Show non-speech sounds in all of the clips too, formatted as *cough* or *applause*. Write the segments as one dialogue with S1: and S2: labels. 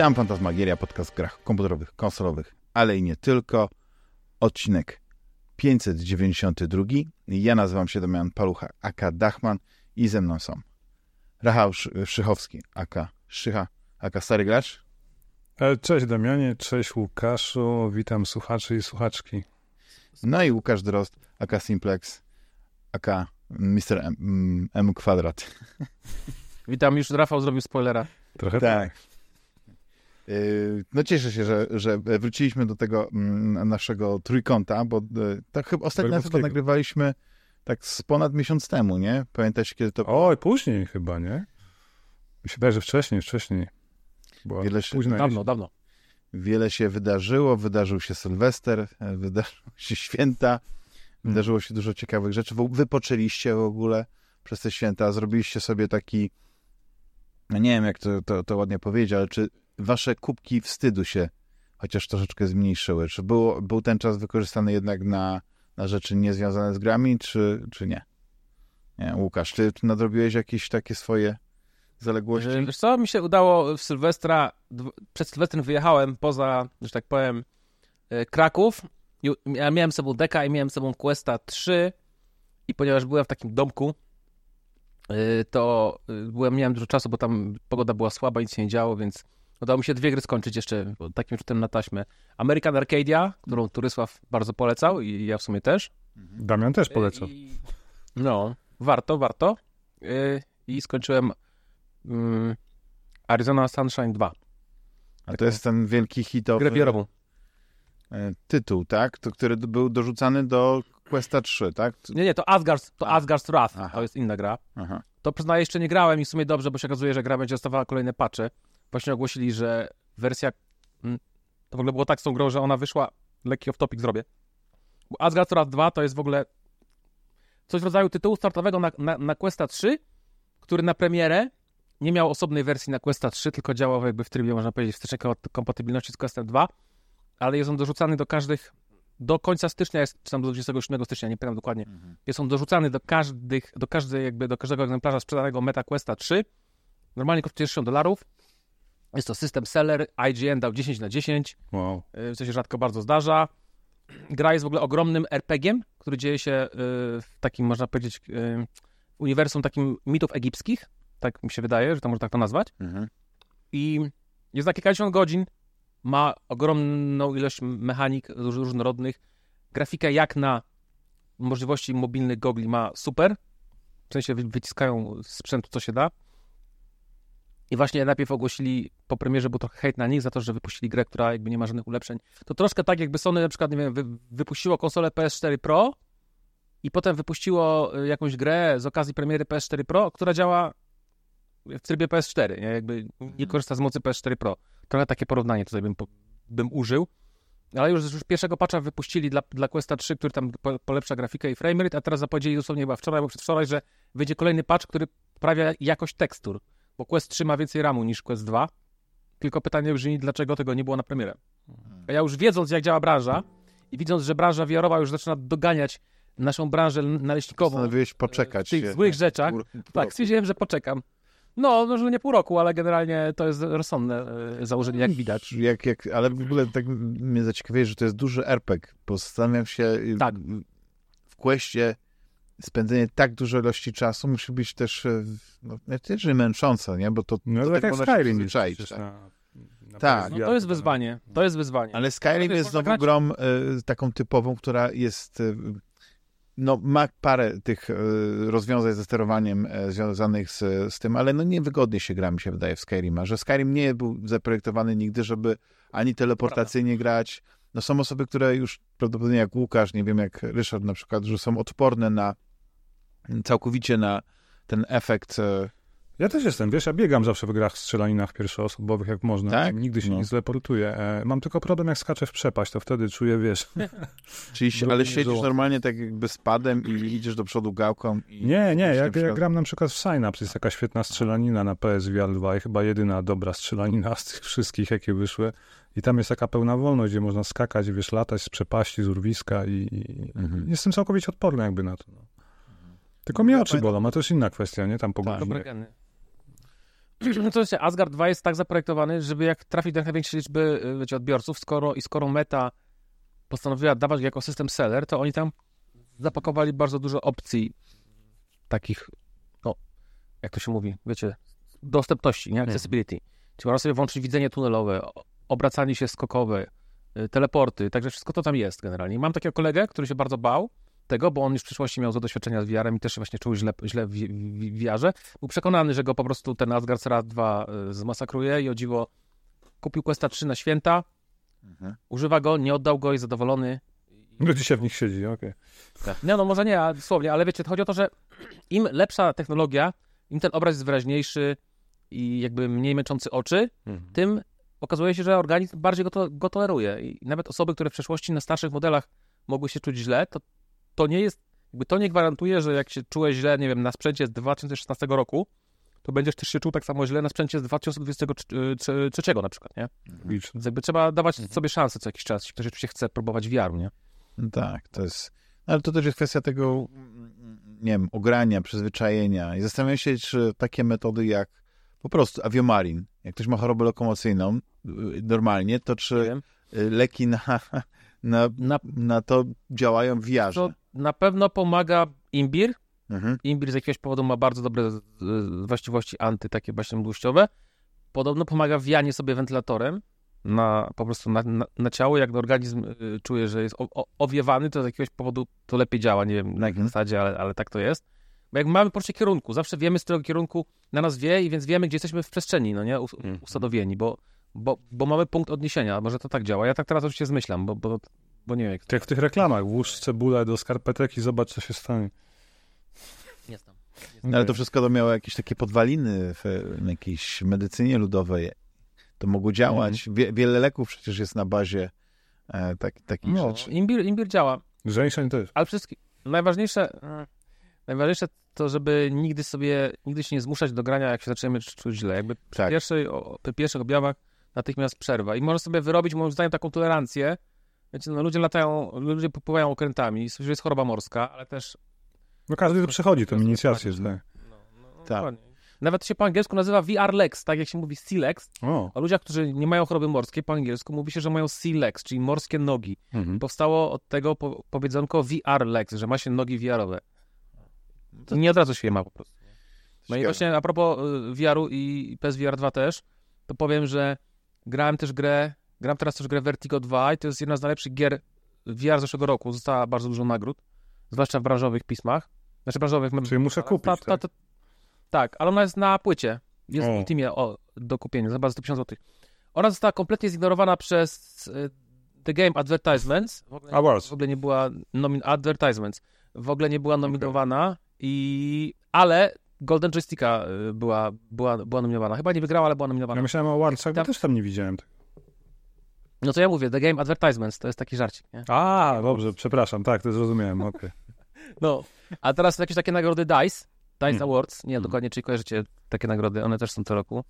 S1: Witam, Fantasmagieria, podcast o grach komputerowych, konsolowych, ale i nie tylko. Odcinek 592. Ja nazywam się Damian Palucha, aka Dachman i ze mną są Rachał Szy- Szychowski, aka Szycha, aka Stary Gracz
S2: E, Cześć Damianie, cześć Łukaszu, witam słuchaczy i słuchaczki.
S1: no i Łukasz Drost, aka Simplex, aka Mr. M, M kwadrat.
S3: Witam, już Rafał zrobił spoilera.
S2: Trochę
S1: Tak. Yy, No cieszę się, że, że wróciliśmy do tego mm, naszego trójkąta, bo yy, tak chyba ostatnio chyba
S2: Bergowskiego.
S1: nagrywaliśmy tak z ponad miesiąc temu, nie? Pamiętasz, kiedy to
S2: Oj, później chyba, nie? Mi się wydaje, że wcześniej, wcześniej. Była
S1: Wiele się-
S2: późna
S3: Dawno, dawno.
S1: wiele się wydarzyło, wydarzył się Sylwester, e, wydarzyły się święta, wydarzyło się dużo ciekawych rzeczy. W- Wypoczęliście w ogóle przez te święta, zrobiliście sobie taki, no nie wiem jak to, to, to ładnie powiedzieć, ale czy wasze kubki wstydu się chociaż troszeczkę zmniejszyły? Czy było, był ten czas wykorzystany jednak na, na rzeczy niezwiązane z grami, czy, czy nie? Nie, Łukasz, ty, nadrobiłeś jakieś takie swoje zaległości?
S3: E, Wiesz co, mi się udało w Sylwestra, przed Sylwestrem wyjechałem poza, że tak powiem, e, Kraków. Ja miałem sobą deka i miałem sobą Questa 3 i ponieważ byłem w takim domku, e, to byłem, miałem dużo czasu, bo tam pogoda była słaba, nic się nie działo, więc udało mi się dwie gry skończyć jeszcze takim rzutem na taśmę. American Arcadia, którą Turysław bardzo polecał i ja w sumie też.
S2: Damian też polecał.
S3: I, no, warto, warto. Yy, I skończyłem mm, Arizona Sunshine 2.
S1: A to jest ten wielki hitowy...
S3: Grę wiarową.
S1: e, tytuł, tak? To, który był dorzucany do Questa 3, tak?
S3: Nie, nie, to Asgard's, to. Asgard's Wrath.
S1: Aha.
S3: To jest inna gra.
S1: Aha.
S3: To przyznaję, jeszcze nie grałem i w sumie dobrze, bo się okazuje, że gra będzie dostawała kolejne patche. Właśnie ogłosili, że wersja... mm, To w ogóle było tak z tą grą, że ona wyszła... Lekki off-topic zrobię. Bo Asgard's Wrath 2 to jest w ogóle coś w rodzaju tytułu startowego na, na, na Questa 3, który na premierę nie miał osobnej wersji na Questa 3, tylko działał jakby w trybie, można powiedzieć, wstecznej ko- kompatybilności z Questem 2, ale jest on dorzucany do każdych, do końca stycznia, jest, czy tam do 27 stycznia, nie pamiętam dokładnie, jest on dorzucany do każdych, do każdej, jakby do każdego egzemplarza sprzedanego Meta Questa 3. Normalnie kosztuje 60 dolarów. Jest to system seller, IGN dał 10 na 10,
S2: Wow.
S3: y, co się rzadko bardzo zdarza. Gra jest w ogóle ogromnym RPG-iem, który dzieje się y, w takim, można powiedzieć, y, uniwersum takim mitów egipskich, tak mi się wydaje, że to można tak to nazwać.
S1: Mhm.
S3: I jest na kilkadziesiąt godzin, ma ogromną ilość mechanik róż- różnorodnych. Grafikę jak na możliwości mobilnych gogli ma super. W sensie wy- wyciskają sprzętu co się da. I właśnie najpierw ogłosili, po premierze był trochę hejt na nich za to, że wypuścili grę, która jakby nie ma żadnych ulepszeń. To troszkę tak jakby Sony na przykład, nie wiem, wy, wypuściło konsolę PS4 Pro i potem wypuściło y, jakąś grę z okazji premiery PS4 Pro, która działa w trybie PS4, nie? Jakby nie korzysta z mocy PS4 Pro. Trochę takie porównanie tutaj bym, bym użył. Ale już, już pierwszego patcha wypuścili dla, dla Questa 3, który tam po, polepsza grafikę i framerate, a teraz zapowiedzieli dosłownie chyba wczoraj albo przedwczoraj, że wyjdzie kolejny patch, który poprawia jakość tekstur. Bo Quest 3 ma więcej RAMu niż Quest 2. Tylko pytanie brzmi, dlaczego tego nie było na premierę. A ja już wiedząc, jak działa branża i widząc, że branża VR-owa już zaczyna doganiać naszą branżę naleśnikową
S1: Postanowiłeś poczekać
S3: w tych
S1: się.
S3: złych rzeczach,
S1: Pół- pół
S3: tak, stwierdziłem, że poczekam. No, może nie pół roku, ale generalnie to jest rozsądne e, założenie, jak widać.
S1: Jak, jak, ale w ogóle tak mnie zaciekawiło, że to jest duży RPG. bo Zastanawiam się,
S3: Tak.
S1: w Questie spędzenie tak dużej ilości czasu musi być też y, no, nie że męczące, nie? Bo to,
S2: No
S1: to
S2: tak jak
S1: można się
S2: Skyrim jest
S1: tak.
S2: na, na
S1: Tak.
S3: No, to jest wyzwanie, to jest wyzwanie.
S1: Ale Skyrim jest znowu grą y, taką typową, która jest y, no ma parę tych y, rozwiązań ze sterowaniem y, związanych z, z tym, ale no niewygodnie się gra, mi się wydaje, w Skyrima, że Skyrim nie był zaprojektowany nigdy, żeby ani teleportacyjnie grać. No są osoby, które już prawdopodobnie jak Łukasz, nie wiem jak Ryszard na przykład, że są odporne na całkowicie na ten efekt y,
S2: Ja też jestem, wiesz, ja biegam zawsze w grach strzelaninach pierwszoosobowych, jak można.
S1: Tak?
S2: Nigdy się
S1: No.
S2: nie zleportuję. E, mam tylko problem, jak skaczę w przepaść, to wtedy czuję, wiesz... *laughs*
S1: Czyli, ale siedzisz normalnie tak jakby z padem i idziesz do przodu gałką. I
S2: Nie, nie, jak,
S1: przykład-
S2: jak gram na przykład w Synapse, jest taka świetna strzelanina na PSVR 2 i chyba jedyna dobra strzelanina *laughs* z tych wszystkich, jakie wyszły. I tam jest taka pełna wolność, gdzie można skakać, wiesz, latać z przepaści, z urwiska i, i
S1: Mhm.
S2: jestem całkowicie odporny jakby na to. No. Tylko mnie oczy bolą, a to jest inna kwestia, nie? Tam po
S1: Tak.
S2: godzinie.
S3: Dobre geny. no to się Asgard 2 jest tak zaprojektowany, żeby jak trafić do jak największej liczby y, wiecie, odbiorców, skoro i skoro Meta postanowiła dawać go jako system seller, to oni tam zapakowali bardzo dużo opcji takich, no, jak to się mówi, wiecie, dostępności, nie? Accessibility. Czyli można sobie włączyć widzenie tunelowe, obracanie się skokowe, y, teleporty, także wszystko to tam jest generalnie. Mam takiego kolegę, który się bardzo bał tego, bo on już w przyszłości miał za doświadczenia z VR-em i też się właśnie czuł źle, źle w, w, w VR-ze. Był przekonany, że go po prostu ten Asgard Rat 2 y, zmasakruje i o dziwo kupił Questa 3 na święta,
S1: Mhm.
S3: używa go, nie oddał go, jest zadowolony.
S2: No dzisiaj w nich siedzi, okej.
S3: Nie, no może nie, a dosłownie, ale wiecie, chodzi o to, że im lepsza technologia, im ten obraz jest wyraźniejszy i jakby mniej męczący oczy, tym okazuje się, że organizm bardziej go, to, go toleruje. I nawet osoby, które w przeszłości na starszych modelach mogły się czuć źle, to, to nie jest, jakby to nie gwarantuje, że jak się czułeś źle, nie wiem, na sprzęcie z 2016 roku, to będziesz też się czuł tak samo źle na sprzęcie z 2023 na przykład, nie?
S2: Licz.
S3: Więc jakby trzeba dawać sobie szansę co jakiś czas, jeśli ktoś oczywiście chce próbować VR-u, nie?
S1: No tak, to jest. Ale to też jest kwestia tego, mm, nie wiem, ogrania, przyzwyczajenia. I zastanawiam się, czy takie metody jak po prostu aviomarin, jak ktoś ma chorobę lokomocyjną y, normalnie, to czy y, leki na, *laughs* na,
S3: Na,
S1: na to działają w VR-ze.
S3: Na pewno pomaga imbir.
S1: Mhm.
S3: Imbir z jakiegoś powodu ma bardzo dobre właściwości anty, takie właśnie mdłościowe. Podobno pomaga wianie sobie wentylatorem na, po prostu na, na, na ciało. Jak organizm y, czuje, że jest o, o, owiewany, to z jakiegoś powodu to lepiej działa. Nie wiem na jakiej
S1: Mhm.
S3: zasadzie, ale, ale tak to jest. Bo jak mamy poczucie kierunku, zawsze wiemy, z którego kierunku na nas wie i więc wiemy, gdzie jesteśmy w przestrzeni, no nie?
S2: Mhm.
S3: usadowieni, bo, bo, bo mamy punkt odniesienia. Może to tak działa. Ja tak teraz oczywiście zmyślam, bo, bo, bo nie wiem, jak to
S2: Tak jak w tych reklamach, włóż cebulę do skarpetek i zobacz, co się stanie.
S3: jest tam.
S1: No, Ale to wszystko to miało jakieś takie podwaliny w, w jakiejś medycynie ludowej. To mogło działać.
S3: Mhm.
S1: Wie, wiele leków przecież jest na bazie e, tak, takich
S3: No,
S1: rzeczy.
S3: imbir, imbir działa.
S2: Żeńszeń też.
S3: Ale wszystkie, najważniejsze, mm, najważniejsze to, żeby nigdy sobie, nigdy się nie zmuszać do grania, jak się zaczniemy czuć źle. Jakby przy,
S1: Tak.
S3: pierwszej, o, przy pierwszych objawach natychmiast przerwa. I można sobie wyrobić, moim zdaniem, taką tolerancję. Wiecie, no ludzie latają, ludzie popływają okrętami, że jest choroba morska, ale też...
S2: No każdy to przechodzi, tą inicjację, tak.
S3: No, no, no,
S1: Tak.
S3: dokładnie. Nawet się po angielsku nazywa VR Legs, tak jak się mówi Sea Legs.
S2: O,
S3: O ludziach, którzy nie mają choroby morskiej, po angielsku mówi się, że mają Sea Legs, czyli morskie nogi.
S2: mhm.
S3: Powstało od tego po, powiedzonko VR Legs, że ma się nogi VR-owe. To nie od razu się je ma po prostu. No i właśnie a propos y, VR-u i PSVR 2 też, to powiem, że grałem też grę, gram teraz też grę Vertigo 2 i to jest jedna z najlepszych gier VR z zeszłego roku. Została bardzo dużo nagród, zwłaszcza w branżowych pismach. Znaczy branżowych...
S2: Czyli muszę
S3: ta-
S2: kupić,
S3: ta-
S2: tak?
S3: ta- tak, ale ona jest na płycie. Jest
S2: O.
S3: w Ultimie o, do kupienia, za chyba 150 zł. Ona została kompletnie zignorowana przez y, The Game Advertisements. W ogóle,
S2: Awards.
S3: w ogóle nie była nomin advertisements. W ogóle nie była nominowana i ale Golden Joysticka y, była, była, była nominowana. Chyba nie wygrała, ale była
S2: Ja
S3: nominowana.
S2: myślałem o Awardsach, bo
S3: Tam-
S2: też tam nie widziałem. tego.
S3: No to ja mówię, The Game Advertisements to jest taki żarcik, nie?
S2: A, dobrze, przepraszam, tak, to zrozumiałem, okej. *laughs*
S3: No, a teraz jakieś takie nagrody DICE, DICE
S2: Hmm.
S3: Awards, nie
S2: Hmm.
S3: dokładnie, czy kojarzycie takie nagrody, one też są co roku.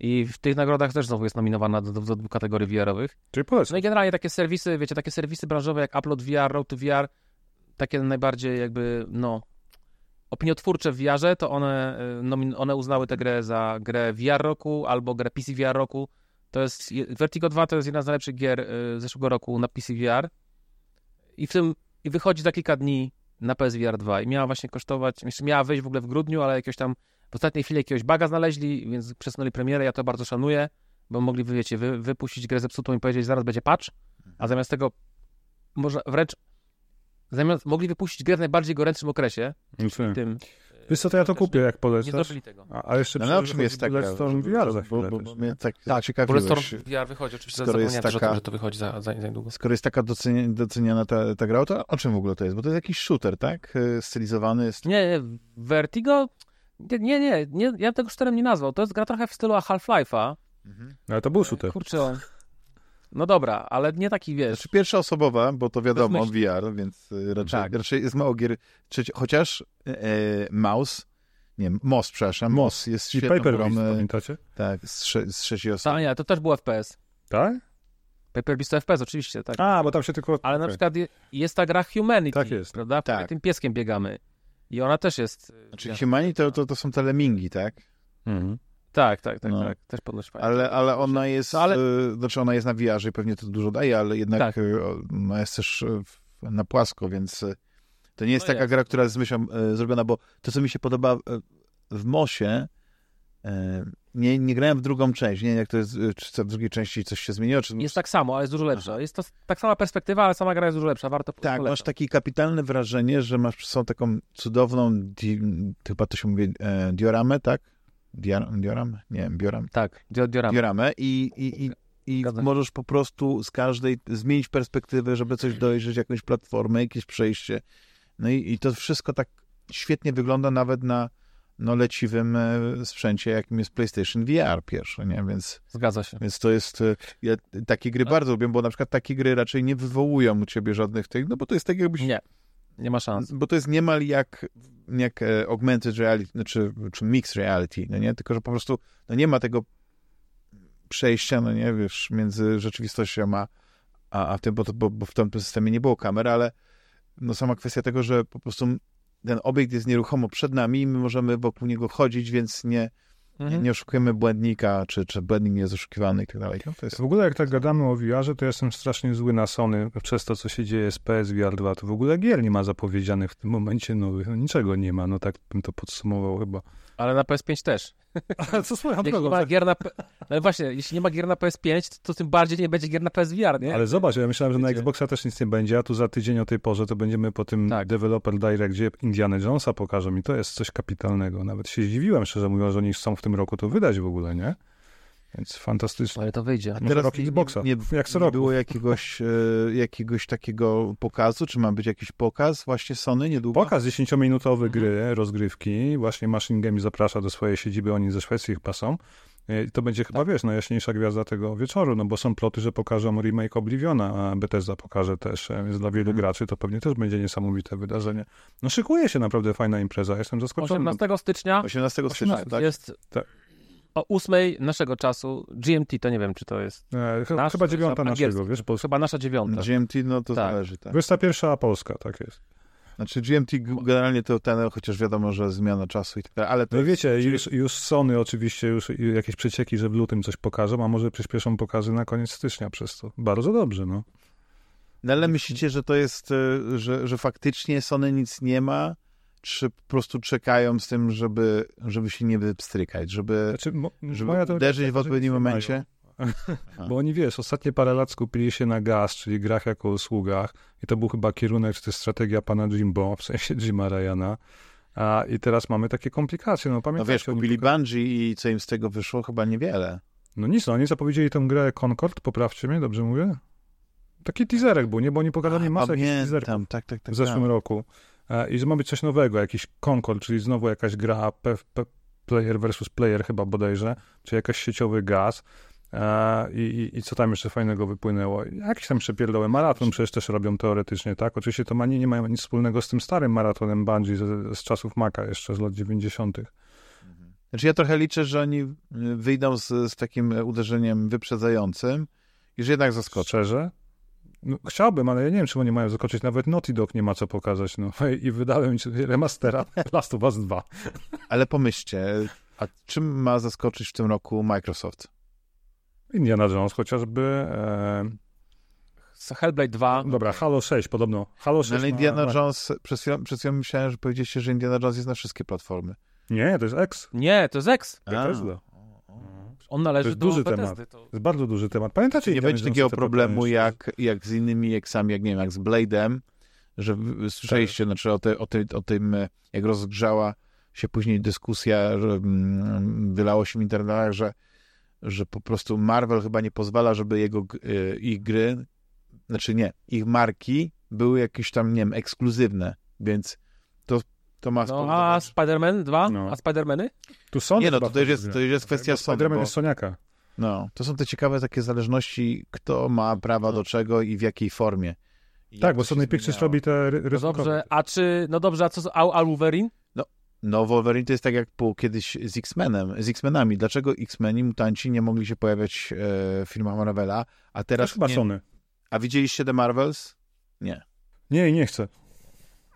S3: I w tych nagrodach też znowu jest nominowana do, do, do dwóch kategorii VR-owych.
S2: Czyli polecam.
S3: No i generalnie takie serwisy, wiecie, takie serwisy branżowe jak Upload VR, Road to VR, takie najbardziej jakby, no, opiniotwórcze w VR-ze, to one, y, one uznały tę grę za grę VR roku albo grę PC VR roku. To jest, je- Vertigo 2 to jest jedna z najlepszych gier y, zeszłego roku na PC VR. I w tym, i wychodzi za kilka dni na PSVR 2 i miała właśnie kosztować, jeszcze miała wyjść w ogóle w grudniu, ale jakoś tam w ostatniej chwili jakiegoś baga znaleźli, więc przesunęli premierę, ja to bardzo szanuję, bo mogli, wy, wiecie, wy, wypuścić grę zepsutą i powiedzieć, zaraz będzie patch, a zamiast tego może wręcz zamiast mogli wypuścić grę w najbardziej gorętszym okresie, tym
S2: Wiesz co, to ja to kupię, jak
S3: nie
S2: polecasz.
S3: zrobili tego.
S2: A, a jeszcze
S1: No,
S2: przy-
S1: ale o czym jest taka...
S2: Bulletstorm VR za
S1: bo,
S2: chwilę
S1: bo, bo mnie tak,
S3: Tak,
S1: ciekawiłeś.
S3: Bulletstorm VR wychodzi, oczywiście
S1: skoro jest
S3: zapomniałem o
S1: taka-
S3: tym, że to wychodzi za, za, za niedługo.
S1: Skoro jest taka docenia, doceniana ta, ta gra, to o czym w ogóle to jest? Bo to jest jakiś shooter, tak? Y, Stylizowany jest...
S3: Nie, nie, Vertigo, nie, nie, nie, nie ja bym tego shooterem nie nazwał, to jest gra trochę w stylu Half-Life'a.
S1: Mhm.
S2: Ale to był shooter.
S3: Kurczę, no dobra, ale nie taki, wiesz,
S1: Znaczy pierwsza osobowa, bo to wiadomo. VR, więc y, raczej,
S3: Tak.
S1: raczej jest mało gier. Trzeci, chociaż e, Mouse, nie, MOS, przepraszam, MOS jest
S2: Czyli
S1: świetną
S2: Paper
S1: grą,
S2: Beast, pamiętacie?
S1: tak, z, trze, z trzeciej osoby.
S3: a nie, to też był FPS.
S2: Tak?
S3: Paper Beast to FPS, oczywiście, tak.
S2: A, bo tam się tylko...
S3: Ale na
S2: okej.
S3: przykład je, jest ta gra Humanity,
S2: Tak jest.
S3: prawda?
S1: Tak.
S3: tym pieskiem biegamy. I ona też jest...
S1: Znaczy
S3: ja-
S1: Humani to, to, to są te lemingi, tak?
S2: Mhm.
S3: Tak, tak, tak,
S1: No.
S3: tak. Też ponoć fajnie.
S1: Ale, ale ona jest,
S3: No, ale-
S1: ale... znaczy ona jest na VR-ze i pewnie to dużo daje, ale jednak
S3: Tak.
S1: y, ona jest też y, na płasko, więc y, to nie jest
S3: No
S1: taka
S3: jest.
S1: gra, która jest z myślą y, zrobiona, bo to, co mi się podoba y, w Mosie, y, nie, nie grałem w drugą część, nie wiem jak to jest, y, czy w drugiej części coś się zmieniło, czy...
S3: Jest tak samo, ale jest dużo lepsza. Jest to tak sama perspektywa, ale sama gra jest dużo lepsza. Warto
S1: Tak, masz takie kapitalne wrażenie, że masz sobą taką cudowną, di, chyba to się mówi, e, dioramę, tak? Dior, dioram? Nie wiem, bioram.
S3: Tak, dio- dioramę.
S1: I, i, i, i możesz po prostu z każdej zmienić perspektywę, żeby coś dojrzeć, jakąś platformę, jakieś przejście. No i, i to wszystko tak świetnie wygląda nawet na no, leciwym e, sprzęcie, jakim jest PlayStation VR pierwsze, nie? Więc,
S3: Zgadza się.
S1: więc to jest... e, Ja takie gry bardzo lubię, bo na przykład takie gry raczej nie wywołują u ciebie żadnych tych, no bo to jest tak jakbyś...
S3: Nie, nie ma szans.
S1: Bo to jest niemal jak, jak e, augmented reality, czy, czy mixed reality, no nie? Tylko, że po prostu no nie ma tego przejścia, no nie, wiesz, między rzeczywistością a, a, a tym, bo, to, bo, bo w tym systemie nie było kamer, ale no sama kwestia tego, że po prostu ten obiekt jest nieruchomo przed nami i my możemy wokół niego chodzić, więc nie,
S3: Mhm.
S1: nie oszukujemy błędnika, czy, czy błędnik nie jest oszukiwany i tak dalej. No, to jest...
S2: W ogóle jak tak gadamy o VR-ze, to ja jestem strasznie zły na Sony przez to, co się dzieje z PSVR 2. To w ogóle gier nie ma zapowiedzianych w tym momencie nowych. No, niczego nie ma, no tak bym to podsumował chyba.
S3: Ale na PS5 też. *laughs*
S2: Ale co swoją drogą,
S3: ma
S2: tak,
S3: gier na... No właśnie, jeśli nie ma gier na PS5, to, to tym bardziej nie będzie gier na PSVR, nie?
S2: ale zobacz, ja myślałem, że na. Xboxa też nic nie będzie, a tu za tydzień o tej porze to będziemy po tym
S3: Tak.
S2: Developer Direct, gdzie Indiana Jonesa pokażą i to jest coś kapitalnego. Nawet się zdziwiłem, szczerze mówiąc, że oni chcą w tym roku to wydać w ogóle, nie? Więc fantastycznie.
S3: Ale to wyjdzie.
S2: Może rok Xboxa,
S1: nie,
S2: jak co
S1: nie
S2: roku.
S1: było jakiegoś, e, jakiegoś takiego pokazu, czy ma być jakiś pokaz właśnie Sony niedługo?
S2: Pokaz 10-minutowy
S3: Mhm.
S2: gry, rozgrywki. Właśnie Machine Game zaprasza do swojej siedziby, oni ze Szwecji chyba są. I to będzie chyba, wiesz, najjaśniejsza gwiazda tego wieczoru, no bo są ploty, że pokażą remake Obliviona, a Bethesda pokaże też, e, więc dla wielu
S1: Mhm.
S2: graczy to pewnie też będzie niesamowite wydarzenie. No szykuje się naprawdę fajna impreza, jestem zaskoczony.
S3: 18 stycznia
S1: 18 stycznia,
S2: Tak,
S1: tak?
S3: jest
S2: Tak.
S3: O 8 naszego czasu. GMT to nie wiem, czy to jest.
S2: E, ch-
S3: Nasz,
S2: chyba dziewiąta
S3: jest
S2: naszego, wiesz, bo
S3: Chyba nasza dziewiąta.
S1: GMT, no to
S3: Tak.
S1: zależy, tak.
S2: 21 Polska, tak jest.
S1: Znaczy GMT generalnie to ten, chociaż wiadomo, że zmiana czasu i tak dalej, ale to
S2: No wiecie,
S1: czyli-
S2: już, już Sony oczywiście, już jakieś przecieki, że w lutym coś pokażą, a może przyspieszą pokazy na koniec stycznia przez to. Bardzo dobrze, no.
S1: No ale myślicie, że to jest, e, że, że faktycznie Sony nic nie ma, czy po prostu czekają z tym, żeby, żeby się nie wypstrykać, żeby,
S2: Znaczy, mo,
S1: żeby uderzyć w odpowiednim momencie? *laughs*
S2: Bo oni, wiesz, ostatnie parę lat skupili się na gaz, czyli grach jako usługach i to był chyba kierunek, czy też strategia pana Jimbo, w sensie Jima Ryana. A, I teraz mamy takie komplikacje, no
S1: No
S2: pamiętacie?
S1: wiesz, kupili Bungie i co im z tego wyszło? Chyba niewiele.
S2: No nic, no oni zapowiedzieli tę grę Concord, poprawcie mnie, dobrze mówię? Taki teaserek był, nie? Bo oni pokazali masę jakichś teaserków.
S1: Tak, tak, tak.
S2: w zeszłym
S1: tak.
S2: roku. E, I że ma być coś nowego, jakiś Concord, czyli znowu jakaś gra player versus player chyba bodajże, czy jakaś sieciowy gaz. E, i, i, I co tam jeszcze fajnego wypłynęło? Jakiś tam przepierdoły maraton przecież też robią teoretycznie, tak? Oczywiście to ma, nie, mają nic wspólnego z tym starym maratonem Bungie z, z czasów Maca jeszcze, z lat 90.
S1: Znaczy ja trochę liczę, że oni y, wyjdą z, z takim uderzeniem wyprzedzającym i że jednak zaskoczą.
S2: Szczerze? No, chciałbym, ale ja nie wiem, czy oni mają zakończyć. Nawet Naughty Dog nie ma co pokazać. No. *laughs* I wydałem remastera *laughs* Last of Us 2.
S1: Ale pomyślcie, a czym ma zaskoczyć w tym roku Microsoft?
S2: Indiana Jones chociażby. E,
S3: Hellblade 2.
S2: Dobra, Halo 6 podobno. Halo 6
S1: No, ale
S2: ma-
S1: Indiana
S2: ma-
S1: Jones, przez chwilę, przez chwilę myślałem, że powiedzieliście, że Indiana Jones jest na wszystkie platformy.
S2: Nie, to jest X.
S3: Nie, to jest X.
S2: Bethesda.
S3: On należy
S2: To jest
S3: do
S2: duży
S3: Bethesdy.
S2: temat.
S3: To...
S2: To jest bardzo duży temat. Pamiętacie?
S1: Nie będzie takiego
S2: te
S1: problemu jak, jak z innymi eksami, jak nie wiem, jak z Blade'em, że słyszeliście, znaczy o, te, o, tej, o tym, jak rozgrzała się później dyskusja, że mm, wylało się w internetach, że, że po prostu Marvel chyba nie pozwala, żeby jego, e, ich gry, znaczy nie, ich marki były jakieś tam, nie wiem, ekskluzywne, więc to, to ma
S3: No, a. Spider-Man 2?
S2: No.
S3: A Spider-Many?
S2: Tu Sony
S1: Nie no, to już jest, to jest kwestia Sony,
S2: Spider-Man
S1: bo,
S2: jest Soniaka.
S1: no, to są te ciekawe takie zależności, kto ma prawa do czego i w jakiej formie. I
S2: Tak, bo Sony Pictures robi te ry-
S3: No dobrze, a czy, no dobrze, a co z a, a Wolverine?
S1: No, Wolverine to jest tak jak było kiedyś z X-Menem, z X-Menami. Dlaczego X-Meni, mutanci nie mogli się pojawiać e, w filmach Marvela, a teraz...
S2: chyba
S1: nie,
S2: Sony.
S1: A widzieliście The Marvels? Nie.
S2: Nie, nie chcę.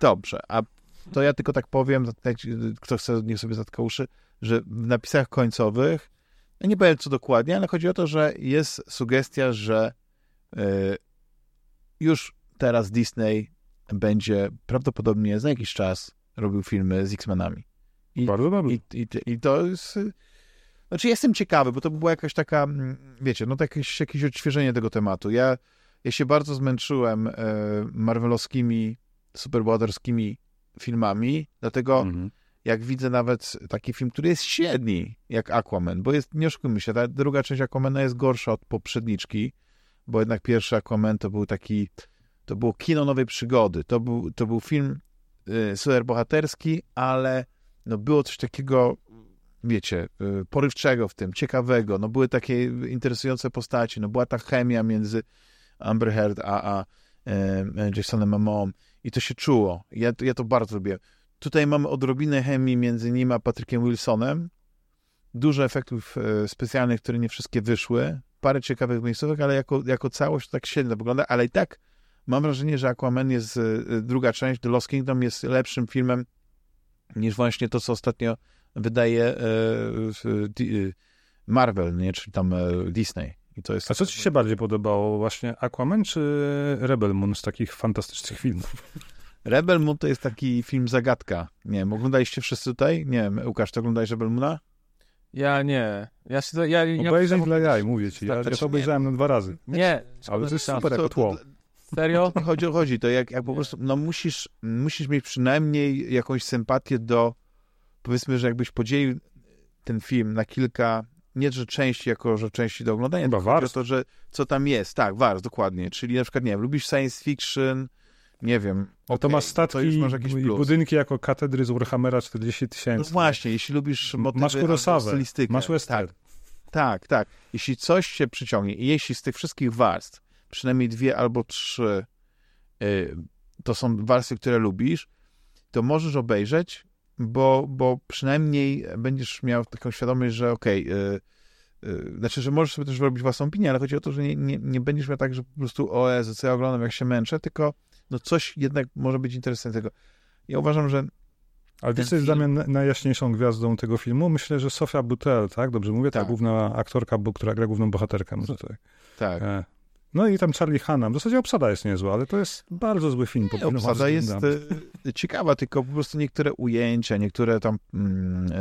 S1: Dobrze, a to ja tylko tak powiem, tak, kto chce, niech sobie zatka uszy, że w napisach końcowych, ja nie powiem co dokładnie, ale chodzi o to, że jest sugestia, że y, już teraz Disney będzie prawdopodobnie za jakiś czas robił filmy z X-Menami. I,
S2: Bardzo dobrze.
S1: i, i, I to jest... y, Znaczy jestem ciekawy, bo to była jakaś taka, mm, wiecie, no to jakieś, jakieś odświeżenie tego tematu. Ja, ja się bardzo zmęczyłem e, marvelowskimi, superbohaterskimi filmami, dlatego
S2: Mhm.
S1: jak widzę nawet taki film, który jest średni, jak Aquaman, bo jest, nie oszukujmy się, ta druga część Aquamana jest gorsza od poprzedniczki, bo jednak pierwszy Aquaman to był taki, to było kino nowej przygody, to był, to był film y, superbohaterski, ale no było coś takiego, wiecie, y, porywczego w tym, ciekawego, no były takie interesujące postaci, no była ta chemia między Amber Heard a, a e, Jasonem Momoa i to się czuło. Ja, ja to bardzo lubię. Tutaj mamy odrobinę chemii między nim a Patrykiem Wilsonem. Dużo efektów e, specjalnych, które nie wszystkie wyszły. Parę ciekawych miejscówek, ale jako, jako całość to tak średnio wygląda, ale i tak mam wrażenie, że Aquaman jest, e, druga część, The Lost Kingdom jest lepszym filmem niż właśnie to, co ostatnio wydaje e, e, Marvel, nie? czyli tam e, Disney. I to jest
S2: A co ci się bardziej podobało? Właśnie Aquaman czy Rebel Moon z takich fantastycznych filmów?
S1: Rebel Moon to jest taki film zagadka. Nie wiem, oglądaliście wszyscy tutaj? Nie wiem, Łukasz, ty oglądałeś Rebel Moona?
S3: Ja nie. Ja się, ja, ja,
S2: Obejrzyj dla jaj, mówię ci. Ja, ja
S1: Znaczy,
S2: to obejrzałem na dwa razy.
S3: Nie,
S2: Ale to jest
S3: Szkoda
S2: super jako tło.
S3: serio?
S1: Chodzi, chodzi, to jak, jak po prostu, no musisz, musisz mieć przynajmniej jakąś sympatię do, powiedzmy, że jakbyś podzielił ten film na kilka, nie że części, jako że części do oglądania,
S2: Chyba
S1: tylko o to, że co tam jest. Tak, warstw, dokładnie. Czyli na przykład, nie wiem, lubisz science fiction, nie wiem.
S2: No to
S1: okej,
S2: masz statki
S1: to już masz jakiś
S2: i
S1: plus.
S2: budynki jako katedry z Warhammera 40
S1: No
S2: tysięcy.
S1: właśnie, jeśli lubisz motywy
S2: Masz Kurosawę, masz western.
S1: Tak, tak, tak. Jeśli coś się przyciągnie i jeśli z tych wszystkich warstw przynajmniej dwie albo trzy y, to są warstwy, które lubisz, to możesz obejrzeć, bo, bo przynajmniej będziesz miał taką świadomość, że okej, y, y, znaczy, że możesz sobie też robić własną opinię, ale chodzi o to, że nie, nie, nie będziesz miał tak, że po prostu o Jezu, co ja oglądam, jak się męczę, tylko no coś jednak może być interesującego. Ja uważam, że
S2: Ale wiesz, co jest
S1: film-
S2: dla mnie na- najjaśniejszą gwiazdą tego filmu? Myślę, że Sofia Butel, tak? Dobrze mówię? Ta
S1: Tak.
S2: główna aktorka, która gra główną bohaterkę. Może tak.
S1: tak,
S2: E. No i tam Charlie Hunnam. W zasadzie obsada jest niezła, ale to jest bardzo zły film.
S1: Nie, obsada jest e, ciekawa, tylko po prostu niektóre ujęcia, niektóre tam mm, e,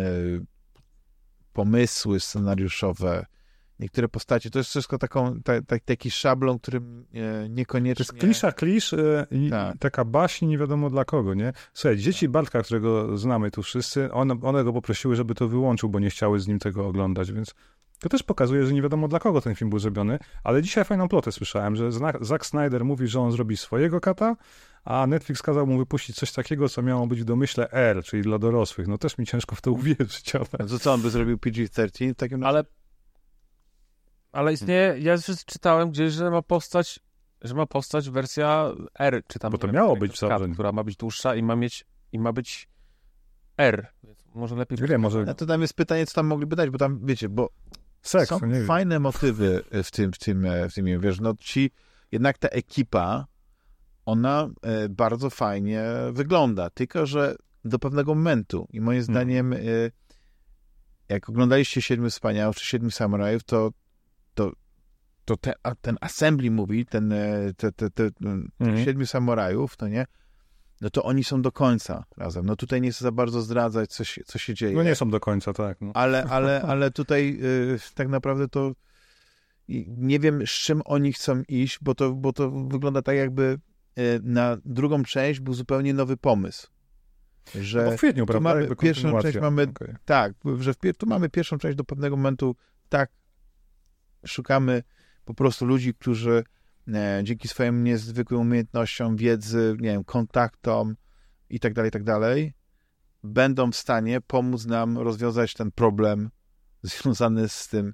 S1: pomysły scenariuszowe, niektóre postacie, to jest wszystko taką, ta, ta, taki szablon, którym e,
S2: To
S1: niekoniecznie...
S2: jest klisza klisz e, i
S1: Tak.
S2: taka baśń nie wiadomo dla kogo, nie? Słuchaj, dzieci Bartka, którego znamy tu wszyscy, one, one go poprosiły, żeby to wyłączył, bo nie chciały z nim tego oglądać, więc to też pokazuje, że nie wiadomo dla kogo ten film był zrobiony, ale dzisiaj fajną plotę słyszałem, że Zack Snyder mówi, że on zrobi swojego kata, a Netflix kazał mu wypuścić coś takiego, co miało być w domyśle R, czyli dla dorosłych. No też mi ciężko w to uwierzyć, ale...
S1: To co, on by zrobił PG-13 w takim razie?
S3: Ale, ale istnieje, ja już czytałem gdzieś, że ma powstać, że ma powstać wersja R, czy tam
S2: Bo to miało być
S3: kat, która ma być dłuższa i ma mieć, i ma być R, więc może lepiej...
S2: Nie wiem, może
S1: No to tam jest pytanie, co tam mogliby dać, bo tam, wiecie, bo
S2: seks,
S1: są
S2: nie wiem.
S1: fajne motywy w tym, w tym, e, w tym, wiesz, no ci, jednak ta ekipa, ona e, bardzo fajnie wygląda, tylko że do pewnego momentu i moim
S2: Mhm.
S1: zdaniem e, jak oglądaliście Siedmiu Wspaniałych czy Siedmiu Samurajów, to, to, to te, ten assembly movie, ten, e, te, te, te,
S2: Mhm.
S1: Siedmiu Samurajów, to nie, no to oni są do końca razem. No tutaj nie chcę za bardzo zdradzać, co się, co się dzieje
S2: No nie są do końca, tak. No.
S1: ale, *laughs* ale, ale tutaj y, tak naprawdę to nie wiem, z czym oni chcą iść, bo to, bo to wygląda tak, jakby y, na drugą część był zupełnie nowy pomysł. Że
S2: Bo w kwietniu, prawda?
S1: mamy pierwszą część mamy-
S2: Okej.
S1: tak, że w, tu mamy pierwszą część do pewnego momentu, tak, szukamy po prostu ludzi, którzy dzięki swoim niezwykłym umiejętnościom, wiedzy, nie wiem, kontaktom i tak dalej, i tak będą w stanie pomóc nam rozwiązać ten problem *laughs* związany z tym,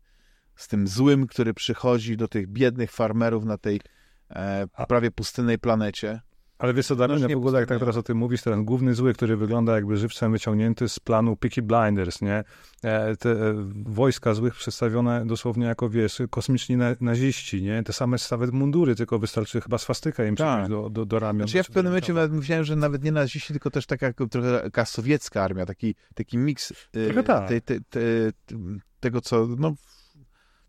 S1: z tym złym, który przychodzi do tych biednych farmerów na tej e, prawie pustynnej planecie.
S2: Ale wiesz co, Damian, w ogóle jak tak teraz o tym mówisz, ten główny zły, który wygląda jakby żywcem wyciągnięty z planu Peaky Blinders, nie? E, Te e, wojska złych przedstawione dosłownie jako, wiesz, kosmiczni na, naziści, nie? Te same nawet mundury, tylko wystarczy chyba swastyka im
S1: Tak.
S2: do, do, do ramion.
S1: Znaczy ja w pewnym momencie nawet myślałem, że nawet nie naziści, tylko też taka trochę taka sowiecka armia, taki, taki miks y,
S2: tak.
S1: tej- tej- tej- tego, co, no,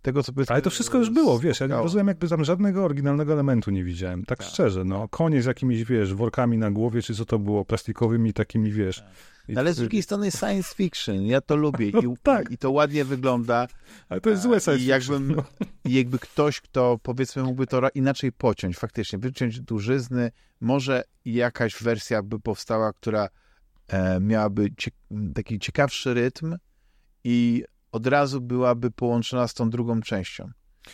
S1: tego, co powiedzmy...
S2: Ale to wszystko już było, wiesz, ja nie rozumiem, jakby tam żadnego oryginalnego elementu nie widziałem. Tak,
S1: Tak.
S2: szczerze, no. Konie z jakimiś, wiesz, workami na głowie, czy co to było, plastikowymi takimi, wiesz. I-
S1: No, ale z drugiej strony science fiction, ja to lubię *laughs*
S2: No
S1: i,
S2: tak.
S1: i to ładnie wygląda.
S2: Ale to jest złe
S1: I
S2: science
S1: jakbym,
S2: fiction, no.
S1: I jakby ktoś, kto powiedzmy mógłby to inaczej pociąć, faktycznie, wyciąć dużyzny, może jakaś wersja by powstała, która e, miałaby cie, taki ciekawszy rytm i od razu byłaby połączona z tą drugą częścią.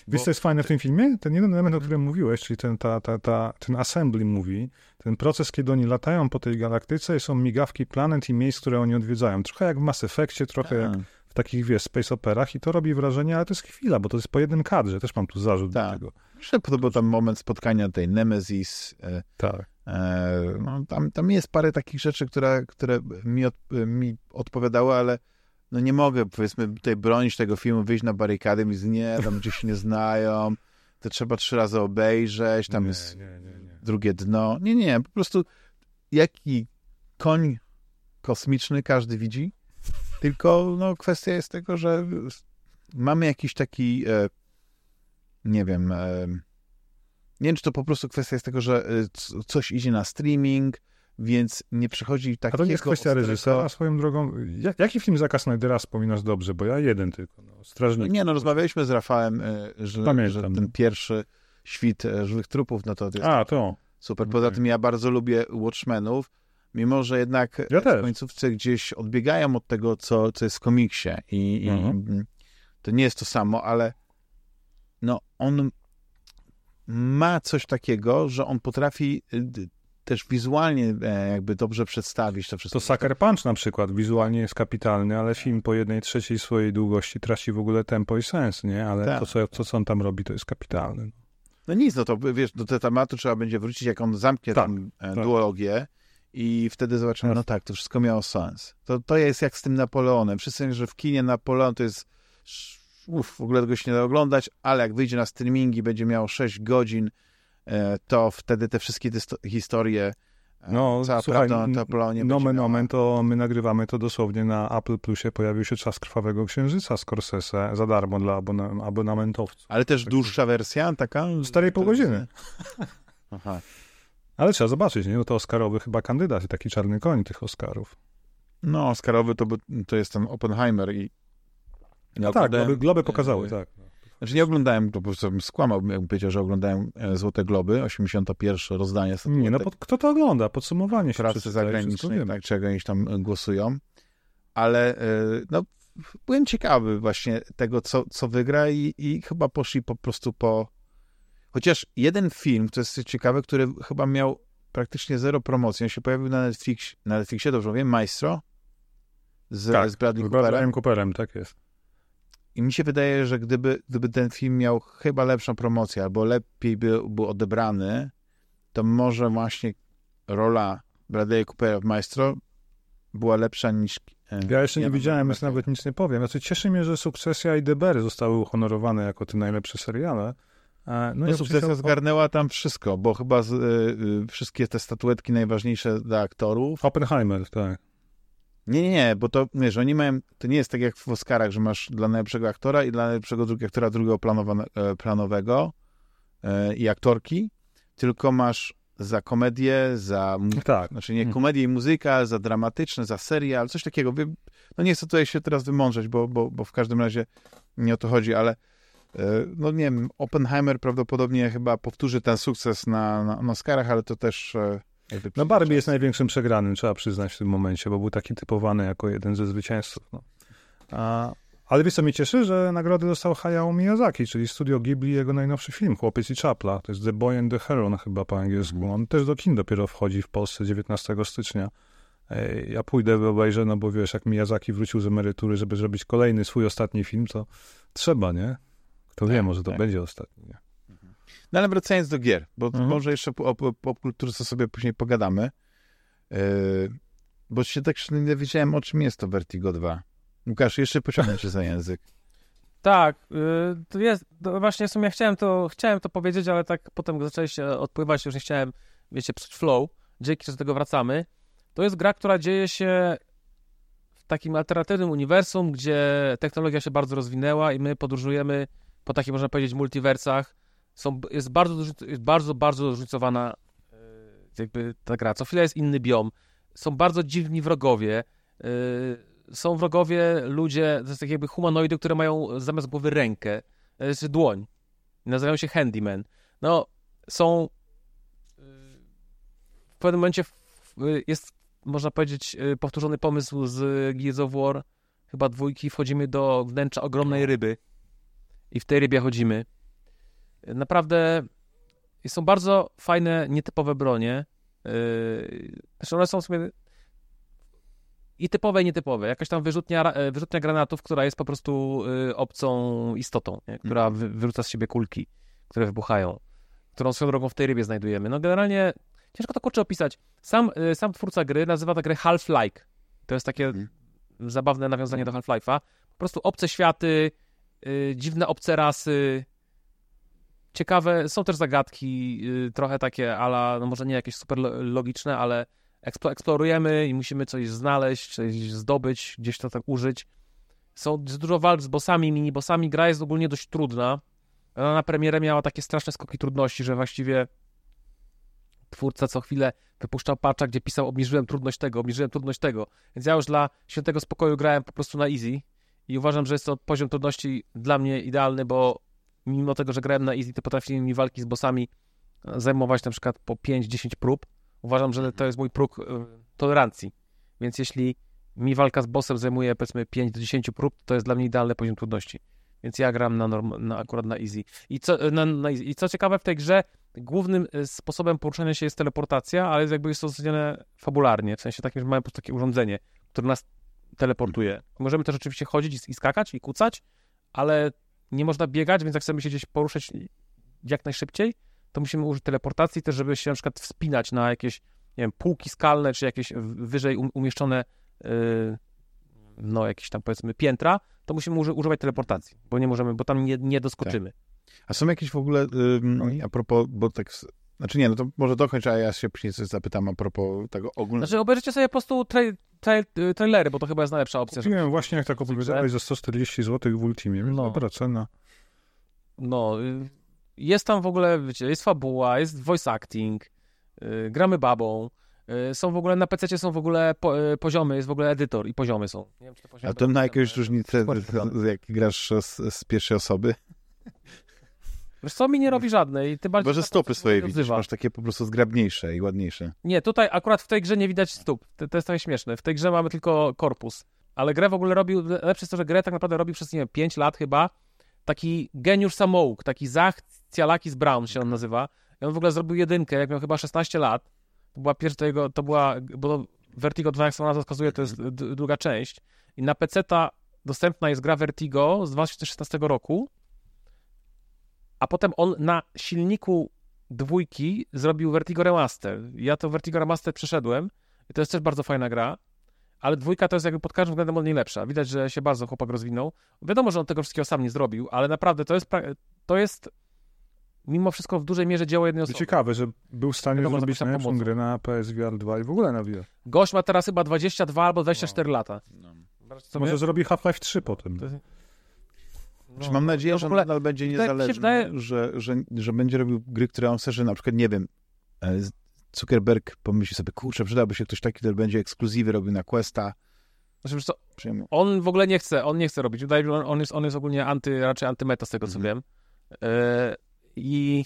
S2: Wiesz, co jest fajne w tym filmie? Ten jeden element, o którym mówiłeś, czyli ten, ta, ta, ta, ten assembly movie, ten proces, kiedy oni latają po tej galaktyce i są migawki planet i miejsc, które oni odwiedzają. Trochę jak w Mass Effectie, trochę jak
S1: Tak.
S2: w takich, wiesz, space operach i to robi wrażenie, ale to jest chwila, bo to jest po jednym kadrze. Też mam tu zarzut do
S1: Tak.
S2: tego.
S1: Mi się podobał tam moment spotkania tej Nemesis. E,
S2: Tak.
S1: e, no, tam, tam jest parę takich rzeczy, które, które mi, od, mi odpowiadały, ale no nie mogę, powiedzmy, tutaj bronić tego filmu, wyjść na barykady i mówić, nie, tam gdzieś się nie znają, to trzeba trzy razy obejrzeć, tam
S2: nie,
S1: jest
S2: nie, nie,
S1: drugie dno. Nie, nie, po prostu jaki koń kosmiczny każdy widzi, tylko no, kwestia jest tego, że mamy jakiś taki, e, nie wiem, e, nie wiem, czy to po prostu kwestia jest tego, że e, coś idzie na streaming, więc nie przychodzi
S2: A
S1: takiego...
S2: to nie jest kwestia
S1: ostrego-
S2: reżysera swoją drogą. Jak, jaki film Zaka Snydera wspominasz dobrze? Bo ja jeden tylko. No, Strażnik.
S1: Nie, no rozmawialiśmy z Rafałem, e, że,
S2: Pamiętam.
S1: że ten pierwszy świt e, żywych trupów, no to jest
S2: A, to.
S1: Super. Poza
S2: Okej.
S1: tym ja bardzo lubię Watchmenów, mimo że jednak
S2: Ja
S1: w końcówce gdzieś odbiegają od tego, co, co jest w komiksie. I,
S2: Mhm.
S1: i to nie jest to samo, ale no on ma coś takiego, że on potrafi też wizualnie e, jakby dobrze przedstawić to wszystko.
S2: To Sucker Punch na przykład wizualnie jest kapitalny, ale film po jednej trzeciej swojej długości traci w ogóle tempo i sens, nie? Ale
S1: Tak.
S2: to, co, to, co on tam robi, to jest kapitalne.
S1: No nic, no to wiesz, do tego tematu trzeba będzie wrócić, jak on zamknie
S2: Tak,
S1: tę e,
S2: tak.
S1: duologię i wtedy zobaczymy,
S2: Jasne.
S1: no tak, to wszystko miało sens. To, to jest jak z tym Napoleonem. Wszyscy mówią, że w kinie Napoleon to jest uff, w ogóle tego się nie da oglądać, ale jak wyjdzie na streamingi, będzie miało 6 godzin, to wtedy te wszystkie historie, e,
S2: No,
S1: cała
S2: słuchaj,
S1: prawda o
S2: n-
S1: Napoleonie
S2: Nomen to my nagrywamy to dosłownie na Apple Plusie. Pojawił się Czas Krwawego Księżyca Scorsese za darmo dla abona- abonamentowców.
S1: Ale też
S2: Tak.
S1: dłuższa wersja, taka?
S2: Cztery i pół godziny. *laughs*
S1: Aha.
S2: Ale trzeba zobaczyć, nie? No to Oscarowy chyba kandydat, taki czarny koń tych Oscarów.
S1: No, Oscarowy to, by- to jest ten Oppenheimer i ja
S2: No tak,
S1: oglądałem,
S2: globy, globy pokazały,
S1: e,
S2: tak.
S1: Znaczy nie oglądałem, to po prostu bym skłamał, jakbym powiedział, że oglądałem e, Złote Globy, 81 rozdanie
S2: Nie, no
S1: statuetek
S2: pod, kto to ogląda? Podsumowanie się
S1: pracy zagranicznej, tak, czego oni tam głosują, ale e, no, byłem ciekawy właśnie tego, co, co wygra i, i chyba poszli po prostu po... Chociaż jeden film, to jest ciekawe, który chyba miał praktycznie zero promocji, on się pojawił na Netflix, na Netflixie, dobrze wiem, Maestro z,
S2: Tak,
S1: z Bradley
S2: Z
S1: Cooperem.
S2: Bradleyem Cooperem, tak jest.
S1: I mi się wydaje, że gdyby, gdyby ten film miał chyba lepszą promocję, albo lepiej by był odebrany, to może właśnie rola Bradley Coopera w Maestro była lepsza niż... e,
S2: Ja jeszcze nie
S1: Jana
S2: widziałem, więc nawet nic nie powiem. Znaczy, cieszy mnie, że Sukcesja i Debery zostały uhonorowane jako te najlepsze seriale. E,
S1: No,
S2: ja
S1: sukcesja zgarnęła tam wszystko, bo chyba z, y, y, wszystkie te statuetki najważniejsze dla aktorów.
S2: Oppenheimer, tak.
S1: Nie, nie, nie, bo to, wiesz, oni mają, to nie jest tak jak w Oscarach, że masz dla najlepszego aktora i dla najlepszego drugiego aktora drugiego e, planowego e, i aktorki, tylko masz za komedię, za,
S2: Tak.
S1: znaczy nie
S2: Mhm.
S1: komedię i muzyka, za dramatyczne, za serial, coś takiego. No nie chcę tutaj się teraz wymądrzeć, bo, bo, bo w każdym razie nie o to chodzi, ale e, no nie wiem, Oppenheimer prawdopodobnie chyba powtórzy ten sukces na, na, na Oscarach, ale to też
S2: No Barbie jest największym przegranym, trzeba przyznać w tym momencie, bo był taki typowany jako jeden ze zwycięzców. No. A, ale wiesz co mnie cieszy, że nagrodę dostał Hayao Miyazaki, czyli studio Ghibli, jego najnowszy film, Chłopiec i Czapla. To jest The Boy and the Heron chyba po angielsku. On też do kin dopiero wchodzi w Polsce 19 stycznia. Ej, Ja pójdę, obejrzę, no bo wiesz, jak Miyazaki wrócił z emerytury, żeby zrobić kolejny swój ostatni film, to trzeba, nie? Kto wie,
S1: Tak,
S2: może to
S1: tak.
S2: będzie ostatni. Nie?
S1: No ale wracając do gier, bo
S2: Mhm.
S1: może jeszcze o popkulturze sobie później pogadamy. Yy, bo się tak nie dowiedziałem, o czym jest to Vertigo 2. Łukasz, jeszcze pociągnę cię za język. *laughs*
S3: Tak, y, to jest, to właśnie w sumie chciałem to, chciałem to powiedzieć, ale tak potem zaczęliście odpływać, już nie chciałem, wiecie, psuć flow. Dzięki, że do tego wracamy. To jest gra, która dzieje się w takim alternatywnym uniwersum, gdzie technologia się bardzo rozwinęła i my podróżujemy po takich, można powiedzieć, multiversach. Są, jest bardzo, jest bardzo, bardzo zróżnicowana y, jakby ta gra. Co chwilę jest inny biom. Są bardzo dziwni wrogowie. y, są wrogowie, ludzie, to jest tak jakby humanoidy, które mają zamiast głowy rękę, to jest dłoń. Nazywają się handyman. No, są w pewnym momencie jest, można powiedzieć, powtórzony pomysł z Gears of War, chyba dwójki, wchodzimy do wnętrza ogromnej ryby i w tej rybie chodzimy. Naprawdę są bardzo fajne, nietypowe bronie. Yy, Zresztą one są w sumie i typowe, i nietypowe. Jakaś tam wyrzutnia, e, wyrzutnia granatów, która jest po prostu y, obcą istotą, nie? która wy, wyrzuca z siebie kulki, które wybuchają, którą swoją drogą w tej rybie znajdujemy. No generalnie ciężko to kurczę opisać. Sam, y, sam twórca gry nazywa tę grę Half-Like. To jest takie
S1: Mhm.
S3: zabawne nawiązanie do Half-Life'a. Po prostu obce światy, y, dziwne obce rasy, ciekawe, są też zagadki, y, trochę takie ala, no może nie jakieś super lo- logiczne, ale eksplo- eksplorujemy i musimy coś znaleźć, coś zdobyć, gdzieś to tak użyć. Są dużo walk z bossami, mini-bossami, gra jest ogólnie dość trudna. Ona na premierę miała takie straszne skoki trudności, że właściwie twórca co chwilę wypuszczał patcha, gdzie pisał obniżyłem trudność tego, obniżyłem trudność tego. Więc ja już dla świętego spokoju grałem po prostu na easy i uważam, że jest to poziom trudności dla mnie idealny, bo mimo tego, że grałem na easy, to potrafiły mi walki z bossami e, zajmować na przykład po 5-10 prób. Uważam, że to jest mój próg e, tolerancji. Więc jeśli mi walka z bossem zajmuje powiedzmy 5 do 10 prób, to jest dla mnie idealny poziom trudności. Więc ja gram na, norm, na akurat na easy. I co, na, na easy. I co ciekawe, w tej grze głównym e, sposobem poruszania się jest teleportacja, ale jakby jest to uzasadnione fabularnie, w sensie takim, że mamy po prostu takie urządzenie, które nas teleportuje. Możemy też oczywiście chodzić i skakać i kucać, ale nie można biegać, więc jak chcemy się gdzieś poruszać jak najszybciej, to musimy użyć teleportacji też, żeby się na przykład wspinać na jakieś, nie wiem, półki skalne, czy jakieś wyżej um- umieszczone yy, no jakieś tam powiedzmy piętra, to musimy uży- używać teleportacji, bo nie możemy, bo tam nie, nie doskoczymy.
S1: A są jakieś w ogóle, ym, a propos, bo tak, znaczy nie, no to może dokończ, a ja się później coś zapytam a propos tego ogólnego.
S3: Znaczy obejrzyjcie sobie po prostu trai, trai, trailery, bo to chyba jest najlepsza opcja. żeby-
S2: Kupiłem właśnie, jak tak opowiedziałeś, za 140 zł w Ultimie, więc
S3: No.
S2: dobra cena.
S3: No, y, jest tam w ogóle, wiecie, jest fabuła, jest voice acting, y, gramy babą, y, są w ogóle, na PC są w ogóle po, y, poziomy, jest w ogóle edytor i poziomy są. Nie wiem, czy te poziomy
S1: A to na jakąś różnicę, jak grasz z, z pierwszej osoby?
S3: Wiesz co, mi nie robi żadnej, tym bardziej...
S1: Bo że
S3: że
S1: stopy
S3: to
S1: swoje widzisz,
S3: odzywa.
S1: masz takie po prostu zgrabniejsze i ładniejsze.
S3: Nie, tutaj akurat w tej grze nie widać stóp. To, to jest trochę śmieszne. W tej grze mamy tylko korpus. Ale grę w ogóle robił, lepsze jest to, że grę tak naprawdę robił przez, nie wiem, 5 lat chyba, taki geniusz samouk, taki Zach Cialakis Brown się on nazywa. I on w ogóle zrobił jedynkę, jak miał chyba 16 lat. To była pierwsza jego, to była, bo Vertigo 2, jak sama nazwa wskazuje, to jest druga część. I na PC-ta dostępna jest gra Vertigo z 2016 roku, a potem on na silniku dwójki zrobił Vertigo Remaster. Ja to Vertigo Remaster przeszedłem i to jest też bardzo fajna gra, ale dwójka to jest jakby pod każdym względem od niej lepsza. Widać, że się bardzo chłopak rozwinął. Wiadomo, że on tego wszystkiego sam nie zrobił, ale naprawdę to jest, pra- to jest mimo wszystko w dużej mierze dzieło jednej
S2: To
S3: osoby.
S2: ciekawe, że był w stanie
S3: Wiadomo,
S2: zrobić najlepszą
S3: pomocą.
S2: grę na PSVR 2 i w ogóle na VR.
S3: Gość ma teraz chyba 22 albo 24 lata. Co
S2: Może
S3: mnie?
S2: zrobi Half-Life 3 potem.
S3: To-
S1: Czy mam nadzieję,
S3: to w
S1: że
S3: ogóle-
S1: nadal będzie niezależny,
S3: wydaje-
S1: że, że, że będzie robił gry, które on chce, że na przykład, nie wiem, e, Zuckerberg pomyśli sobie, kurczę, przydałby się ktoś taki, który będzie ekskluzywy robił na Questa.
S3: Znaczy, co, on w ogóle nie chce, on nie chce robić. Wydaje mi się, on, on, jest, on jest ogólnie anty, raczej antymeta z tego, co
S1: Mhm.
S3: wiem. E, I...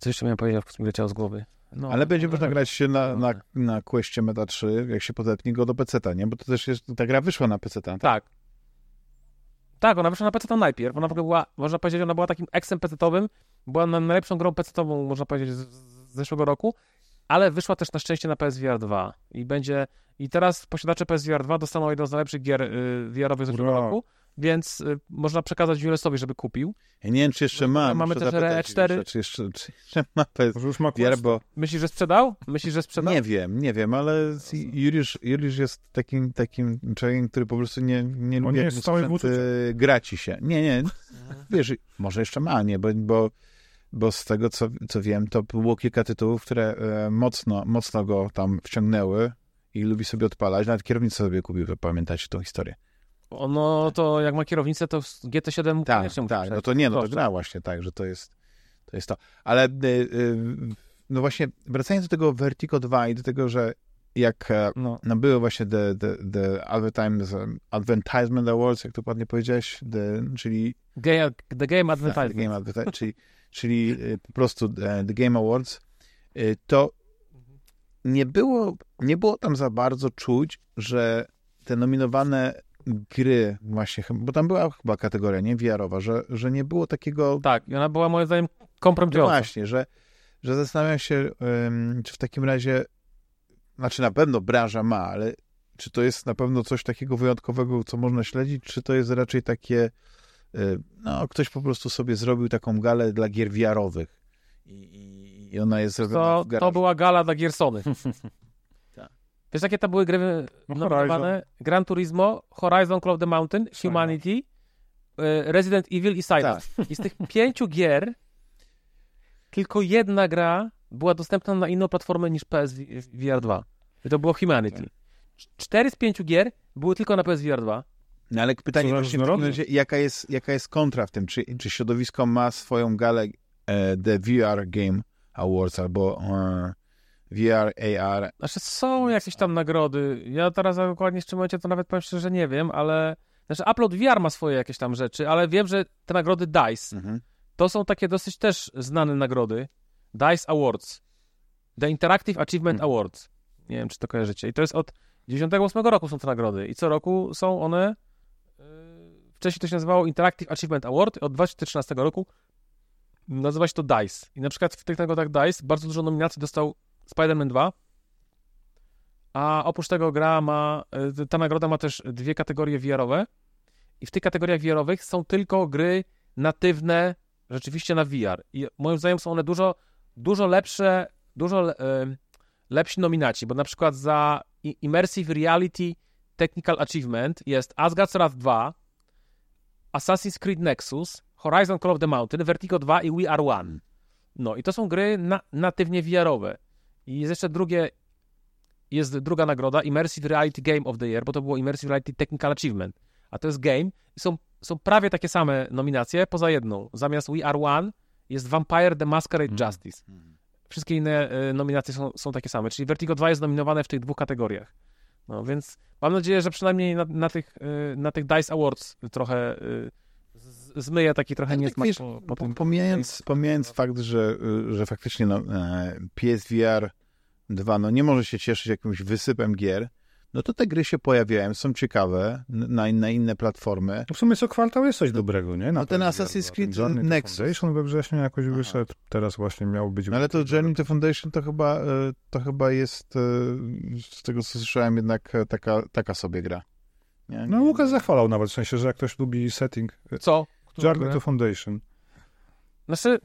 S3: Co jeszcze miałem powiedzieć, w mi leciało z głowy. No,
S1: Ale będzie można grać się na, na,
S3: No.
S1: na Questie Meta 3, jak się podepnie go do PC-ta, nie? Bo to też jest, ta gra wyszła na PC-ta.
S3: Tak. Tak, ona wyszła na PC najpierw. Ona w ogóle była, można powiedzieć, ona była takim eksem PC-owym. Była na- najlepszą grą PC-ową, można powiedzieć, z, z zeszłego roku. Ale wyszła też na szczęście na PSVR 2. I będzie. I teraz posiadacze PSVR 2 dostaną jedną z najlepszych gier y, VR-owych z zeszłego roku. Więc y, można przekazać Julesowi, żeby kupił.
S1: Ja nie wiem, czy jeszcze ma.
S3: Mamy też
S1: zapytać
S3: RE4.
S1: Juliusza, Czy jeszcze, czy jeszcze ma PS
S2: Może już ma
S1: VR, bo
S3: Myślisz, że sprzedał? Myślisz, że sprzedał?
S1: nie wiem, nie wiem, ale Juliusz, Juliusz jest takim, takim człowiekiem, który po prostu nie, nie
S2: On
S1: lubi,
S2: nie
S1: jak
S2: jest
S1: mu
S2: w całej
S1: sprzęt,
S2: wódce.
S1: e, gra ci się. Nie, nie, wiesz, może jeszcze ma, nie, bo, bo, bo z tego, co, co wiem, to było kilka tytułów, które e, mocno, mocno go tam wciągnęły i lubi sobie odpalać. Nawet kierownicę sobie kupił, pamiętacie tą historię.
S3: No to jak ma kierownicę, to GT7 mu
S1: Tak, tak, no to nie, no to gra właśnie tak, że to jest to. Jest to. Ale y, y, no właśnie, wracając do tego Vertigo 2 i do tego, że jak e,
S3: No.
S1: no były właśnie the, the, the Advertisement, Awards, jak to ładnie powiedziałeś, the, czyli
S3: Game, the Game
S1: tak,
S3: Advertisement.
S1: the Game Advertisement, czyli, czyli y, po prostu e, The Game Awards, to nie było, nie było tam za bardzo czuć, że te nominowane gry właśnie, bo tam była chyba kategoria, nie VR-owa, że, że nie było takiego
S3: Tak, i ona była moim zdaniem
S1: no
S3: kompromitująca.
S1: właśnie, że, że zastanawiam się, ym, czy w takim razie, znaczy na pewno branża ma, ale czy to jest na pewno coś takiego wyjątkowego, co można śledzić, czy to jest raczej takie, y, no ktoś po prostu sobie zrobił taką galę dla gier VR-owych i, i, ona jest
S3: To,
S1: w
S3: to
S1: garażu.
S3: była gala dla Giersony. *laughs* Wiesz, jakie to były gry
S2: No,
S3: nominowane? Gran Turismo, Horizon Call of the Mountain, Humanity, y, Resident Evil i Silent.
S1: Tak.
S3: I z tych *laughs* pięciu gier tylko jedna gra była dostępna na inną platformę niż PSVR 2. I to było Humanity. Cztery z pięciu gier były tylko na PSVR 2.
S1: No ale pytanie właśnie razie, jaka jest, jaka jest kontra w tym? Czy, czy środowisko ma swoją galę e, The VR Game Awards albo e, VR, AR?
S3: Znaczy są jakieś tam nagrody. Ja teraz dokładnie w czym momencie to nawet powiem szczerze, że nie wiem, ale... Znaczy Upload VR ma swoje jakieś tam rzeczy, ale wiem, że te nagrody DICE
S1: Mhm.
S3: to są takie dosyć też znane nagrody. DICE Awards. The Interactive Achievement
S1: Hmm.
S3: Awards. Nie wiem, czy to kojarzycie. I to jest od 98 roku są te nagrody. I co roku są one... Yy, wcześniej to się nazywało Interactive Achievement Award. Od 2013 roku nazywa się to DICE. I na przykład w tych nagrodach DICE bardzo dużo nominacji dostał Spider-Man 2. A oprócz tego gra ma... yy, Ta nagroda ma też dwie kategorie VR-owe. I w tych kategoriach VR-owych są tylko gry natywne rzeczywiście na VR. I moim zdaniem są one dużo, dużo lepsze, dużo em, lepsi nominaci, bo na przykład za Immersive Reality Technical Achievement jest Asgard's Wrath 2, Assassin's Creed Nexus, Horizon Call of the Mountain, Vertigo 2 i We Are One. No i to są gry na, natywnie VR-owe. I jest jeszcze drugie, jest druga nagroda, Immersive Reality Game of the Year, bo to było Immersive Reality Technical Achievement. A to jest game są, są prawie takie same nominacje, poza jedną. Zamiast We Are One jest Vampire The Masquerade
S2: Mhm.
S3: Justice. Wszystkie inne y, nominacje są, są takie same, czyli Vertigo 2 jest nominowane w tych dwóch kategoriach. No więc mam nadzieję, że przynajmniej na, na, tych, y, na tych DICE Awards trochę y, z- zmyje taki trochę
S1: Tak,
S3: niesmak
S1: wiesz,
S3: po, po
S1: Po-. Pomijając, pomijając fakt, że, że faktycznie no, e, PSVR 2 no, nie może się cieszyć jakimś wysypem gier, no to te gry się pojawiają, są ciekawe na, na inne platformy.
S2: No w sumie co kwartał jest coś dobrego, nie? Na
S1: No ten Assassin's
S2: dwa.
S1: Creed
S2: Ten Journey to
S1: Nexus.
S2: Foundation we wrześniu jakoś
S1: Aha.
S2: wyszedł. Teraz właśnie miał być...
S1: No ale to Journey to Foundation to chyba, e, to chyba jest, e, z tego co słyszałem, jednak e, taka, taka sobie gra. Nie?
S2: No Łukasz zachwalał nawet, w sensie, że jak ktoś lubi setting...
S3: Co?
S2: Journey to Foundation.
S3: Znaczy,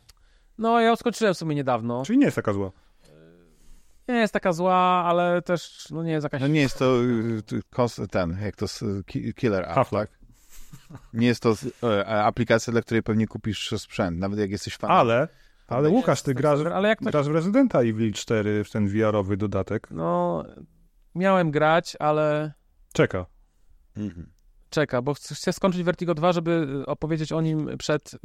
S3: no ja ją skończyłem w sumie niedawno.
S2: Czyli nie jest taka zła.
S3: Nie jest taka zła, ale też no nie jest jakaś...
S1: No nie jest to y, y, ten, jak to killer app,
S2: Half-Life.
S1: tak? Nie jest to e, aplikacja, dla której pewnie kupisz sprzęt, nawet jak jesteś fanem.
S2: Ale, ale Łukasz, ty grasz,
S3: Ale jak to...
S2: grasz w Residenta Evil 4, w ten VR-owy dodatek.
S3: No, miałem grać, ale
S2: Czeka.
S1: Mhm.
S3: czeka, bo chcę skończyć Vertigo 2, żeby y, opowiedzieć o nim przed y,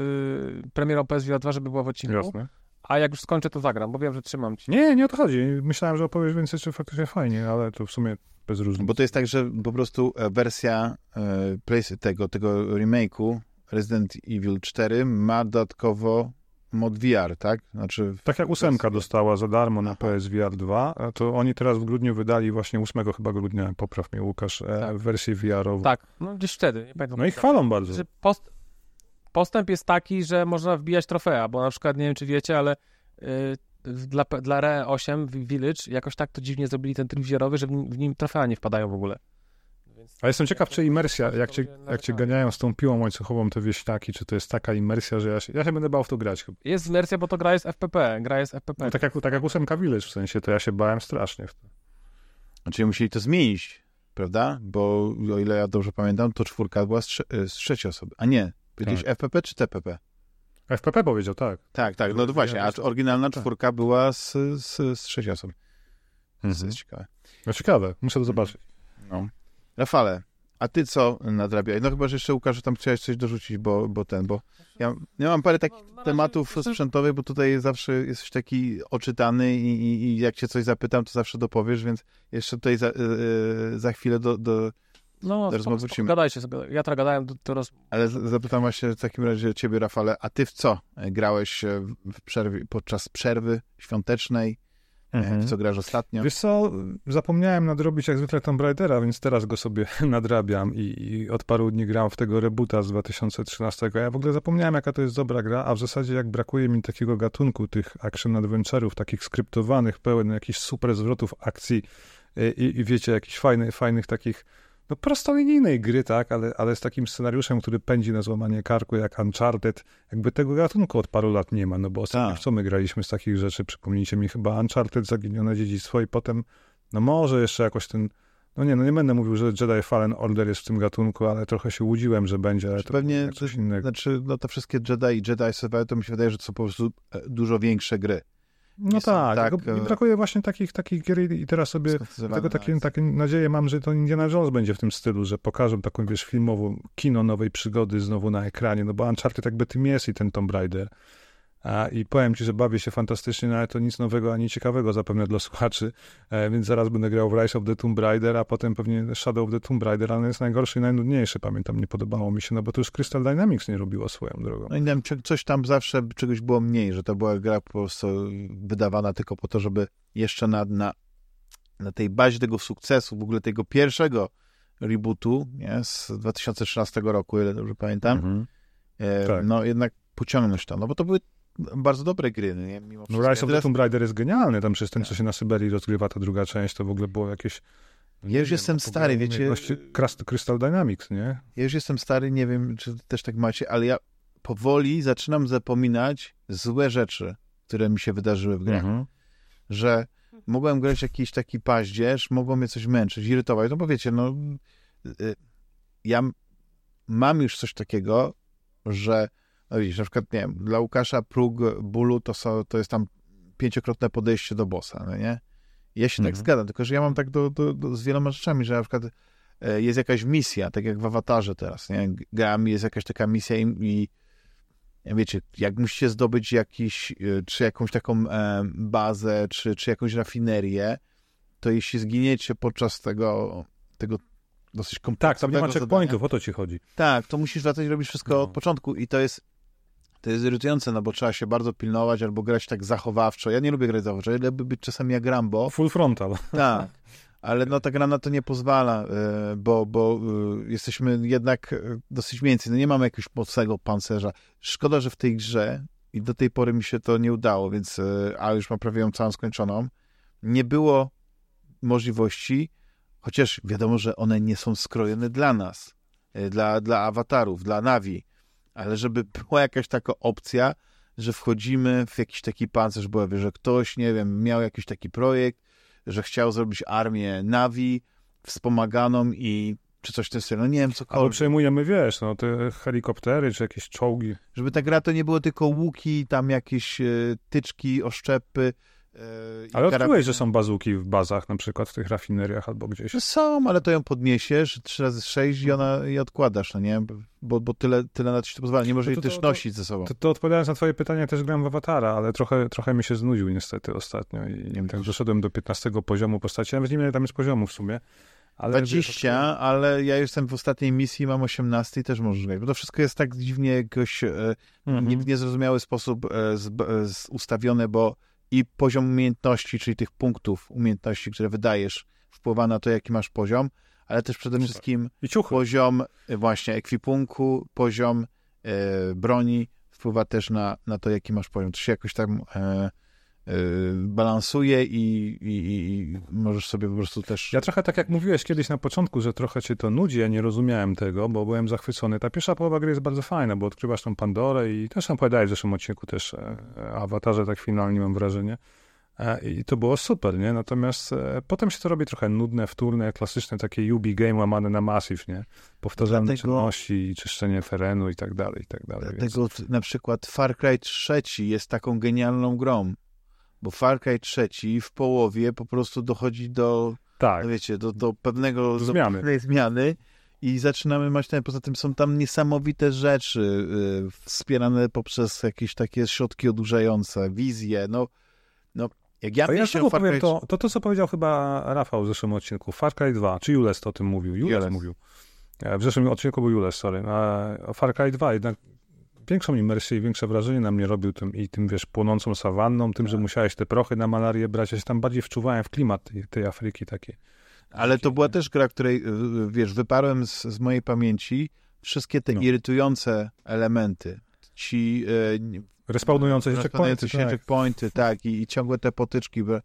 S3: premierą PSVR 2, żeby była w odcinku.
S2: Jasne.
S3: A jak już skończę, to zagram, bo wiem, że trzymam ci.
S2: Nie, nie o to chodzi. Myślałem, że opowiesz więcej, czy faktycznie fajnie, ale to w sumie bez różnicy.
S1: Bo to jest tak, że po prostu e, wersja e, tego, tego remake'u Resident Evil 4 ma dodatkowo mod VR, tak? Znaczy,
S2: Tak jak ósemka dostała za darmo na
S1: Aha.
S2: PSVR 2, a to oni teraz w grudniu wydali właśnie 8 chyba grudnia, popraw mnie Łukasz, e,
S3: Tak.
S2: wersję VR-ową.
S3: Tak, no gdzieś wtedy, nie pamiętam.
S2: No i chwalą bardzo.
S3: Post, postęp jest taki, że można wbijać trofea, bo na przykład, nie wiem czy wiecie, ale y, dla, dla RE 8 w Village jakoś tak to dziwnie zrobili ten tryb VR-owy, że w nim, w nim trofea nie wpadają w ogóle. więc...
S2: A jestem ciekaw, czy imersja, jak cię, jak cię
S3: narzekają.
S2: ganiają z tą piłą łańcuchową te wieśniaki, czy to jest taka imersja, że ja się, ja się będę bał w to grać chyba.
S3: Jest imersja, bo to gra jest FPP, gra jest FPP.
S2: No, tak, jak, tak jak ósemka Village w sensie, to ja się bałem strasznie. w to.
S1: Znaczy musieli to zmienić, prawda? Bo o ile ja dobrze pamiętam, to czwórka była z, trze- z trzeciej osoby. A nie, powiedziałeś
S2: Tak.
S1: FPP czy TPP?
S2: FPP powiedział, tak.
S1: Tak, tak, no to właśnie, a oryginalna
S2: Tak.
S1: czwórka była z, z, z trzeciej osoby. To jest ciekawe.
S2: No ciekawe, muszę to zobaczyć.
S1: No. Rafale, a ty co nadrabiałeś? No chyba, że jeszcze Łukasz, tam chciałeś coś dorzucić, bo, bo ten, bo ja, ja mam parę takich
S3: No,
S1: tematów
S3: jestem-
S1: sprzętowych, bo tutaj zawsze jesteś taki oczytany i, i, i jak cię coś zapytam, to zawsze dopowiesz, więc jeszcze tutaj za, yy, za chwilę do, do...
S3: No,
S1: Teraz
S3: spoko,
S1: wrócimy.
S3: spoko, gadajcie sobie. Ja teraz gadałem, to teraz
S1: Ale zapytam właśnie w takim razie ciebie, Rafale, a ty w co grałeś e, w przerwie, podczas przerwy świątecznej? E, W co grasz ostatnio?
S2: Wiesz co, zapomniałem nadrobić jak zwykle Tomb Raidera, więc teraz go sobie *laughs* nadrabiam i, i od paru dni gram w tego rebuta z 2013. Ja w ogóle zapomniałem, jaka to jest dobra gra, a w zasadzie jak brakuje mi takiego gatunku, tych action adventure'ów, takich skryptowanych, pełen jakichś super zwrotów akcji i, i, i wiecie, jakichś fajnych, fajnych takich, no prostolinijnej gry, tak, ale, ale z takim scenariuszem, który pędzi na złamanie karku, jak Uncharted, jakby tego gatunku od paru lat nie ma, no bo ostatnio
S1: Tak.
S2: co my graliśmy z takich rzeczy, przypomnijcie mi chyba Uncharted, Zaginione Dziedzictwo i potem, no może jeszcze jakoś ten, no nie, no nie będę mówił, że Jedi Fallen Order jest w tym gatunku, ale trochę się łudziłem, że będzie, ale to
S1: Pewnie
S2: jak coś innego.
S1: Znaczy, no te wszystkie Jedi i Jedi Survivor, to mi się wydaje, że to są po prostu e, dużo większe gry.
S2: No tak,
S1: tak,
S2: mi
S1: e,
S2: brakuje właśnie takich, takich gier i teraz sobie
S1: na
S2: takie, takie nadzieję mam, że to Indiana Jones będzie w tym stylu, że pokażą taką, wiesz, filmową kino nowej przygody znowu na ekranie, no bo Uncharted jakby tym jest i ten Tomb Raider. I powiem ci, że bawię się fantastycznie, no ale to nic nowego ani ciekawego zapewne dla słuchaczy, e, więc zaraz będę grał w Rise of the Tomb Raider, a potem pewnie Shadow of the Tomb Raider, ale jest najgorszy i najnudniejszy, pamiętam, nie podobało mi się, no bo to już Crystal Dynamics nie robiło swoją drogą.
S1: No i czy coś tam zawsze czegoś było mniej, że to była gra po prostu wydawana tylko po to, żeby jeszcze na, na, na tej bazie tego sukcesu, w ogóle tego pierwszego rebootu, nie, z 2013 roku, ile dobrze pamiętam,
S2: Mhm.
S1: e,
S2: Tak.
S1: no jednak pociągnąć to, no bo to były bardzo dobre gry, no nie, mimo
S2: No
S1: wszystko.
S2: Rise of the Tomb Raider jest genialny, tam przez ten,
S1: Tak.
S2: co się na Syberii rozgrywa, ta druga część, to w ogóle było jakieś...
S1: Ja już jestem stary, wiecie-
S2: umiejętności Crystal- Dynamics, nie?
S1: Ja już jestem stary, nie wiem, czy też tak macie, ale ja powoli zaczynam zapominać złe rzeczy, które mi się wydarzyły w grach.
S2: Mhm.
S1: Że mogłem grać jakiś taki paździerz, mogło mnie coś męczyć, irytować. No bo wiecie, no y, ja m- mam już coś takiego, że no widzisz, na przykład, nie wiem, dla Łukasza próg bólu to, są, to jest tam pięciokrotne podejście do bossa, no nie? Ja się tak
S2: Mhm.
S1: zgadzam, tylko że ja mam tak do, do, do, z wieloma rzeczami, że na przykład e, jest jakaś misja, tak jak w Awatarze teraz, nie? Gram, jest jakaś taka misja i, i wiecie, jak musicie zdobyć jakiś, e, czy jakąś taką e, bazę, czy, czy jakąś rafinerię, to jeśli zginiecie podczas tego, tego dosyć
S2: Tak, tam nie
S1: kompleksowego
S2: ma checkpointów, o to ci chodzi.
S1: tak, to musisz wracać i robić wszystko
S2: No.
S1: od początku i to jest to jest irytujące, no bo trzeba się bardzo pilnować albo grać tak zachowawczo. Ja nie lubię grać zachowawczo, ja lubię być czasami jak Rambo.
S2: Full frontal.
S1: Tak, ale no ta gra na to nie pozwala, e, bo, bo e, jesteśmy jednak e, dosyć więcej. No nie mamy jakiegoś mocnego pancerza. Szkoda, że w tej grze i do tej pory mi się to nie udało, więc a już mam prawie ją całą skończoną. Nie było możliwości, chociaż wiadomo, że one nie są skrojone dla nas, dla, dla awatarów, dla Navi, ale żeby była jakaś taka opcja, że wchodzimy w jakiś taki pancerz, bo ja wiem, że ktoś, nie wiem, miał jakiś taki projekt, że chciał zrobić armię Navi wspomaganą i czy coś w tym stylu, no nie wiem, cokolwiek.
S2: przejmujemy, wiesz, no te helikoptery, czy jakieś czołgi.
S1: Żeby ta gra to nie było tylko łuki, tam jakieś e, tyczki, oszczepy. E,
S2: Ale
S1: karabiny.
S2: odkryłeś, że są bazuki w bazach, na przykład w tych rafineriach albo gdzieś.
S1: Są, ale to ją podniesiesz trzy razy sześć i ona i odkładasz, no nie? Bo, bo tyle, tyle na to ci to pozwala. Nie możesz
S2: No to-
S1: jej też
S2: to- to-
S1: nosić ze sobą.
S2: To, to odpowiadając na twoje pytanie, też gram w Awatara, ale trochę, trochę mi się znudził niestety ostatnio i
S1: Nie
S2: tak doszedłem do 15 poziomu postaci. Nawet nie wiem, tam jest poziomów w sumie. Ale
S1: 20, ale ja jestem w ostatniej misji, mam 18 i też możesz grać. Bo to wszystko jest tak dziwnie jakoś e,
S2: Mhm.
S1: w niezrozumiały sposób e, z, e, z ustawione, bo i poziom umiejętności, czyli tych punktów umiejętności, które wydajesz, wpływa na to, jaki masz poziom, ale też przede wszystkim poziom e, właśnie ekwipunku, poziom e, broni wpływa też na, na to, jaki masz poziom. To się jakoś tam e, balansuje i, i, i możesz sobie po prostu też...
S2: Ja trochę tak jak mówiłeś kiedyś na początku, że trochę cię to nudzi, ja nie rozumiałem tego, bo byłem zachwycony. Ta pierwsza połowa gry jest bardzo fajna, bo odkrywasz tą Pandorę i też tam opowiadałeś w zeszłym odcinku też e, e, awatarze tak finalnie mam wrażenie. E, I to było super, nie? Natomiast e, potem się to robi trochę nudne, wtórne, klasyczne takie UB game łamane na Massive, nie? Powtarzalne
S1: Dlatego-
S2: czynności, czyszczenie terenu i tak dalej, i tak dalej. Więc...
S1: Dlatego t- na przykład Far Cry 3 jest taką genialną grą, bo Far Cry 3 w połowie po prostu dochodzi do,
S2: Tak,
S1: no wiecie, do, do pewnego
S2: Do zmiany.
S1: pewnej zmiany i zaczynamy mać ten, poza tym są tam niesamowite rzeczy y, wspierane poprzez jakieś takie środki odurzające, wizje, no, no jak ja
S2: ja
S1: myślę o Far
S2: powiem
S1: Cry
S2: to, to, to, co powiedział chyba Rafał w zeszłym odcinku. Far Cry 2, czy Jules to o tym mówił? Jules,
S1: Jules.
S2: mówił. E, W zeszłym odcinku był Jules, sorry. O Far Cry 2 jednak większą imersję i większe wrażenie na mnie robił tym, i tym, wiesz, płonącą sawanną, tym, że
S1: Tak.
S2: musiałeś te prochy na malarię brać. Ja się tam bardziej wczuwałem w klimat tej, tej Afryki takiej.
S1: Ale to była też gra, której, wiesz, wyparłem z, z mojej pamięci wszystkie te
S2: No.
S1: irytujące elementy. Ci y,
S2: Respawnujące się checkpointy,
S1: się
S2: tak.
S1: checkpointy, tak, i, i ciągłe te potyczki, bo,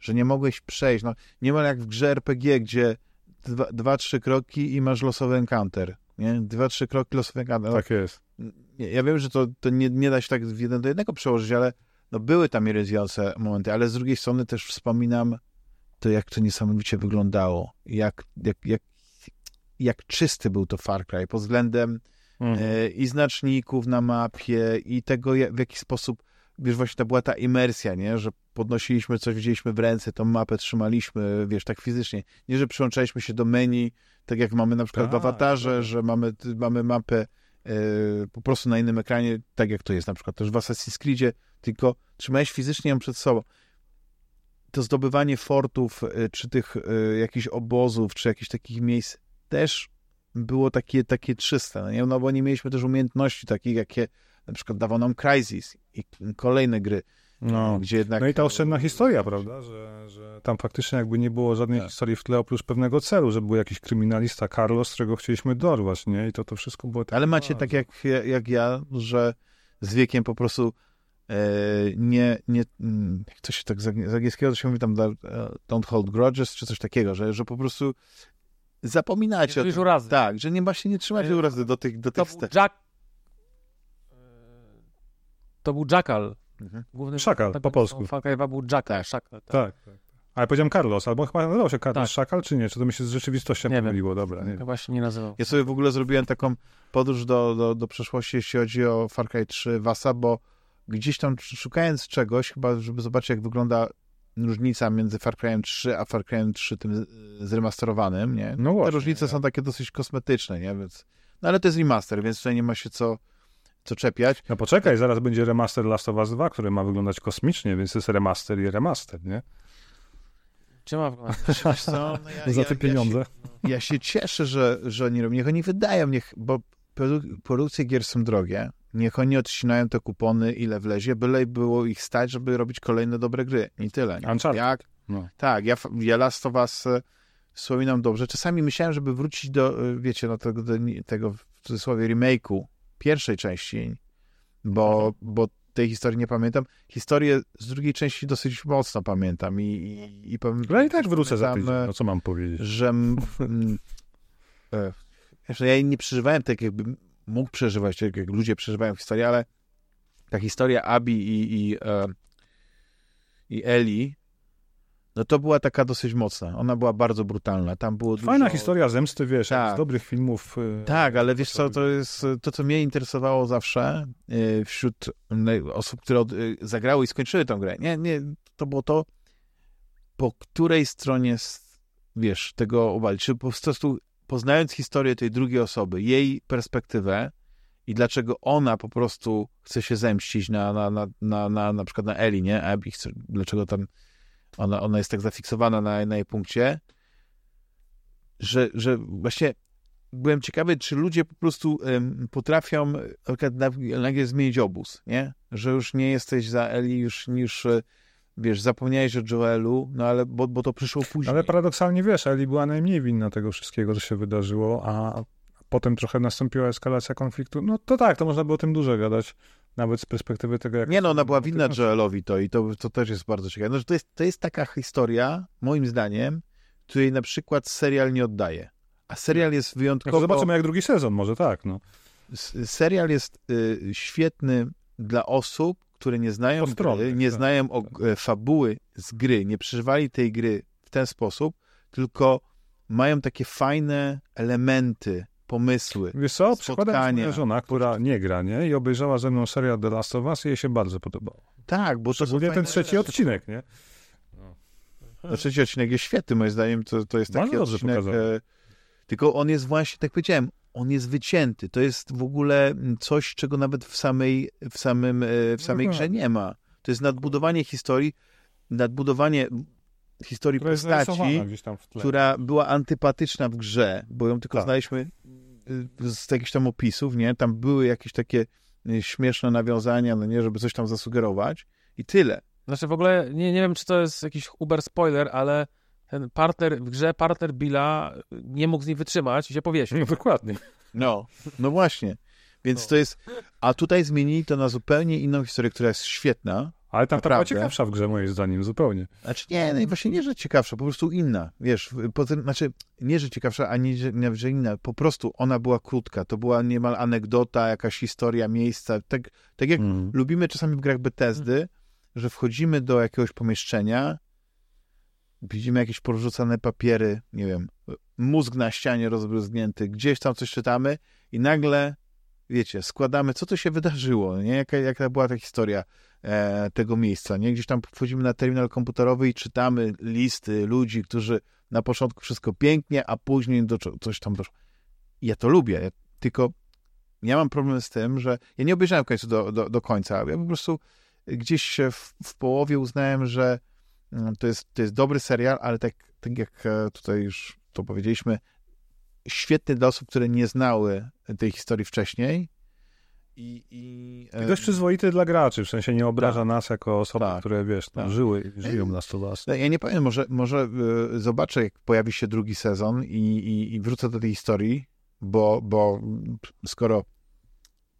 S1: że nie mogłeś przejść. No, niemal jak w grze RPG, gdzie dwa, dwa, trzy kroki i masz losowy encounter. Nie? Dwa, trzy kroki, losowy encounter. No,
S2: Tak jest.
S1: Ja wiem, że to, to nie, nie da się tak w jeden do jednego przełożyć, ale no, były tam irytujące momenty, ale z drugiej strony też wspominam to, jak to niesamowicie wyglądało. Jak, jak, jak, jak czysty był to Far Cry pod względem
S2: Mhm.
S1: e, i znaczników na mapie i tego, jak- w jaki sposób, wiesz, właśnie to była ta imersja, nie, że podnosiliśmy coś, wzięliśmy w ręce, tą mapę trzymaliśmy, wiesz, tak fizycznie. Nie, że przyłączaliśmy się do menu, tak jak mamy na przykład w
S2: Tak,
S1: awatarze,
S2: tak.
S1: że mamy, mamy mapę po prostu na innym ekranie, tak jak to jest na przykład też w Assassin's Creedzie, tylko trzymałeś fizycznie ją przed sobą. To zdobywanie fortów, e, czy tych e, jakichś obozów, czy jakichś takich miejsc też było takie, takie czyste, no, nie? no bo nie mieliśmy też umiejętności takich, jakie na przykład dawał nam Crysis i kolejne gry,
S2: No.
S1: gdzie jednak...
S2: No i ta oszczędna historia, prawda, że, że tam faktycznie jakby nie było żadnej
S1: Tak.
S2: historii w tle oprócz pewnego celu, że był jakiś kryminalista Carlos, którego chcieliśmy dorwać, nie? I to to wszystko było...
S1: Ale macie tak jak, jak ja, że z wiekiem po prostu e, nie, nie jak to się tak z angiel- z angielskiego to się mówi tam e, don't hold grudges, czy coś takiego, że, że po prostu zapominacie o
S3: Już
S1: tym.
S3: urazy.
S1: Tak, że nie właśnie nie trzymacie
S3: E,
S1: urazy do tych, do
S3: To
S1: tych
S3: był
S1: st-
S3: Jack... To był Jackal.
S1: Mhm.
S3: Główny
S2: Szakal,
S3: tak,
S2: po polsku.
S3: 2 był Jackal. Szakal, tak.
S2: Tak, tak. Ale powiedziałem Carlos, albo chyba nazywał się Carlos
S3: Tak.
S2: Szakal, czy nie? Czy to mi się z rzeczywistością
S3: Nie wiem.
S2: pomyliło? Dobra, nie
S3: się nie nazywał.
S1: Ja sobie w ogóle zrobiłem taką podróż do, do, do przeszłości, jeśli chodzi o Far Cry 3 Wasa, bo gdzieś tam szukając czegoś, chyba żeby zobaczyć, jak wygląda różnica między Far Cry'em 3 a Far Cry'em 3 tym zremasterowanym, nie?
S2: No
S1: Te
S2: właśnie,
S1: różnice
S2: ja.
S1: są takie dosyć kosmetyczne, nie? Więc, no ale to jest remaster, więc tutaj nie ma się co, co czepiać.
S2: No poczekaj, zaraz będzie remaster Last of Us 2, który ma wyglądać kosmicznie, więc jest remaster i remaster, nie?
S3: Gdzie ma wyglądać? *laughs*
S1: No ja,
S2: Za
S1: ja-
S2: te pieniądze.
S1: Ja się, ja się cieszę, że, że oni robią. Niech oni wydają, niech, bo produ- produkcje gier są drogie. Niech oni odcinają te kupony, ile wlezie, byle było ich stać, żeby robić kolejne dobre gry. I tyle. Nie?
S2: Uncharted.
S1: Jak?
S2: No.
S1: Tak, ja, ja Last of Us e, wspominam dobrze. Czasami myślałem, żeby wrócić do, e, wiecie, no tego, do, tego w cudzysłowie remake'u pierwszej części, bo, bo tej historii nie pamiętam. Historię z drugiej części dosyć mocno pamiętam i, i, i pamiętam.
S2: Ale i tak wrócę za tydzień, no co mam powiedzieć?
S1: że m, e, no ja nie przeżywałem tak, jakby mógł przeżywać, tak jak ludzie przeżywają historię, ale ta historia Abi i, i, e, i Eli, no to była taka dosyć mocna. Ona była bardzo brutalna. Tam było
S2: Fajna
S1: dużo...
S2: historia zemsty, wiesz,
S1: Tak.
S2: z dobrych filmów. e,
S1: Tak, ale wiesz co, to jest to, co mnie interesowało zawsze e, wśród osób, które e, zagrały i skończyły tę grę. Nie, nie, to było to, po której stronie, wiesz, tego obalić. Czy po prostu poznając historię tej drugiej osoby, jej perspektywę i dlaczego ona po prostu chce się zemścić na, na, na, na, na, na przykład na Eli, nie? Abby chce, dlaczego tam ona, ona jest tak zafiksowana na, na jej punkcie, że, że właśnie byłem ciekawy, czy ludzie po prostu em, potrafią na przykład nag- nagle zmienić obóz, nie? Że już nie jesteś za Eli, już, już e, wiesz, zapomniałeś o Joelu, no ale, bo, bo to przyszło później.
S2: Ale paradoksalnie, wiesz, Eli była najmniej winna tego wszystkiego, co się wydarzyło, a potem trochę nastąpiła eskalacja konfliktu. No to tak, to można by o tym dużo gadać. Nawet z perspektywy tego, jak...
S1: Nie no, ona była winna. Joelowi to i to, to też jest bardzo ciekawe. No, że to, jest, to jest taka historia, moim zdaniem, której na przykład serial nie oddaje. A serial jest
S2: No,
S1: wyjątkowo...
S2: zobaczymy jak drugi sezon, może tak, no.
S1: Serial jest y, świetny dla osób, które nie znają gry, nie
S2: tak,
S1: znają o, e, fabuły z gry, nie przeżywali tej gry w ten sposób, tylko mają takie fajne elementy, pomysły.
S2: Wiesz co, przykładem moja żona, która nie gra, nie? I obejrzała ze mną serial The Last of Us i jej się bardzo podobało.
S1: Tak, bo to
S2: Szczególnie ten trzeci odcinek, nie?
S1: No, trzeci odcinek jest świetny, moim zdaniem. To, to jest taki
S2: Bardzo
S1: odcinek. E, tylko on jest właśnie, tak powiedziałem, on jest wycięty. To jest w ogóle coś, czego nawet w samej, w samym, e, w samej
S2: No
S1: grze
S2: tak.
S1: nie ma. To jest nadbudowanie historii, nadbudowanie historii
S2: Która
S1: postaci,
S2: narysowana gdzieś tam w tle.
S1: która była antypatyczna w grze, bo ją tylko
S2: Tak.
S1: znaliśmy y, z jakichś tam opisów, nie? Tam były jakieś takie y, śmieszne nawiązania, no nie, żeby coś tam zasugerować i tyle.
S3: Znaczy w ogóle, nie, nie wiem, czy to jest jakiś uber spoiler, ale ten partner w grze, partner Billa nie mógł z niej wytrzymać i się powiesił.
S2: No, *laughs* dokładnie.
S1: No, no właśnie. Więc to jest. A tutaj zmienili to na zupełnie inną historię, która jest świetna.
S2: Ale tam ta była ciekawsza w grze, moim zdaniem, zupełnie.
S1: Znaczy nie, no i właśnie nie, że ciekawsza, po prostu inna. Wiesz, potem, znaczy nie, że ciekawsza, ani że, nie, że inna. Po prostu ona była krótka. To była niemal anegdota, jakaś historia, miejsca. Tak, tak jak
S2: Mm.
S1: lubimy czasami w grach Bethesdy, że wchodzimy do jakiegoś pomieszczenia, widzimy jakieś porzucane papiery, nie wiem, mózg na ścianie rozbryzgnięty, gdzieś tam coś czytamy i nagle, wiecie, składamy, co to się wydarzyło, nie? Jaka, jaka była ta historia tego miejsca, nie? Gdzieś tam wchodzimy na terminal komputerowy i czytamy listy ludzi, którzy na początku wszystko pięknie, a później do, coś tam doszło. Ja to lubię, ja, tylko ja mam problem z tym, że ja nie obejrzałem w końcu do, do, do końca. Ja po prostu gdzieś w, w połowie uznałem, że mm, to jest, to jest dobry serial, ale tak, tak jak e, tutaj już to powiedzieliśmy, świetny dla osób, które nie znały tej historii wcześniej. I, i, e,
S2: dość przyzwoity dla graczy, w sensie nie obraża
S1: Tak.
S2: nas jako osoby,
S1: Tak.
S2: które, wiesz, no,
S1: Tak.
S2: żyły żyją na to las.
S1: No, Ja nie powiem, może, może y, zobaczę, jak pojawi się drugi sezon i, i, i wrócę do tej historii, bo, bo skoro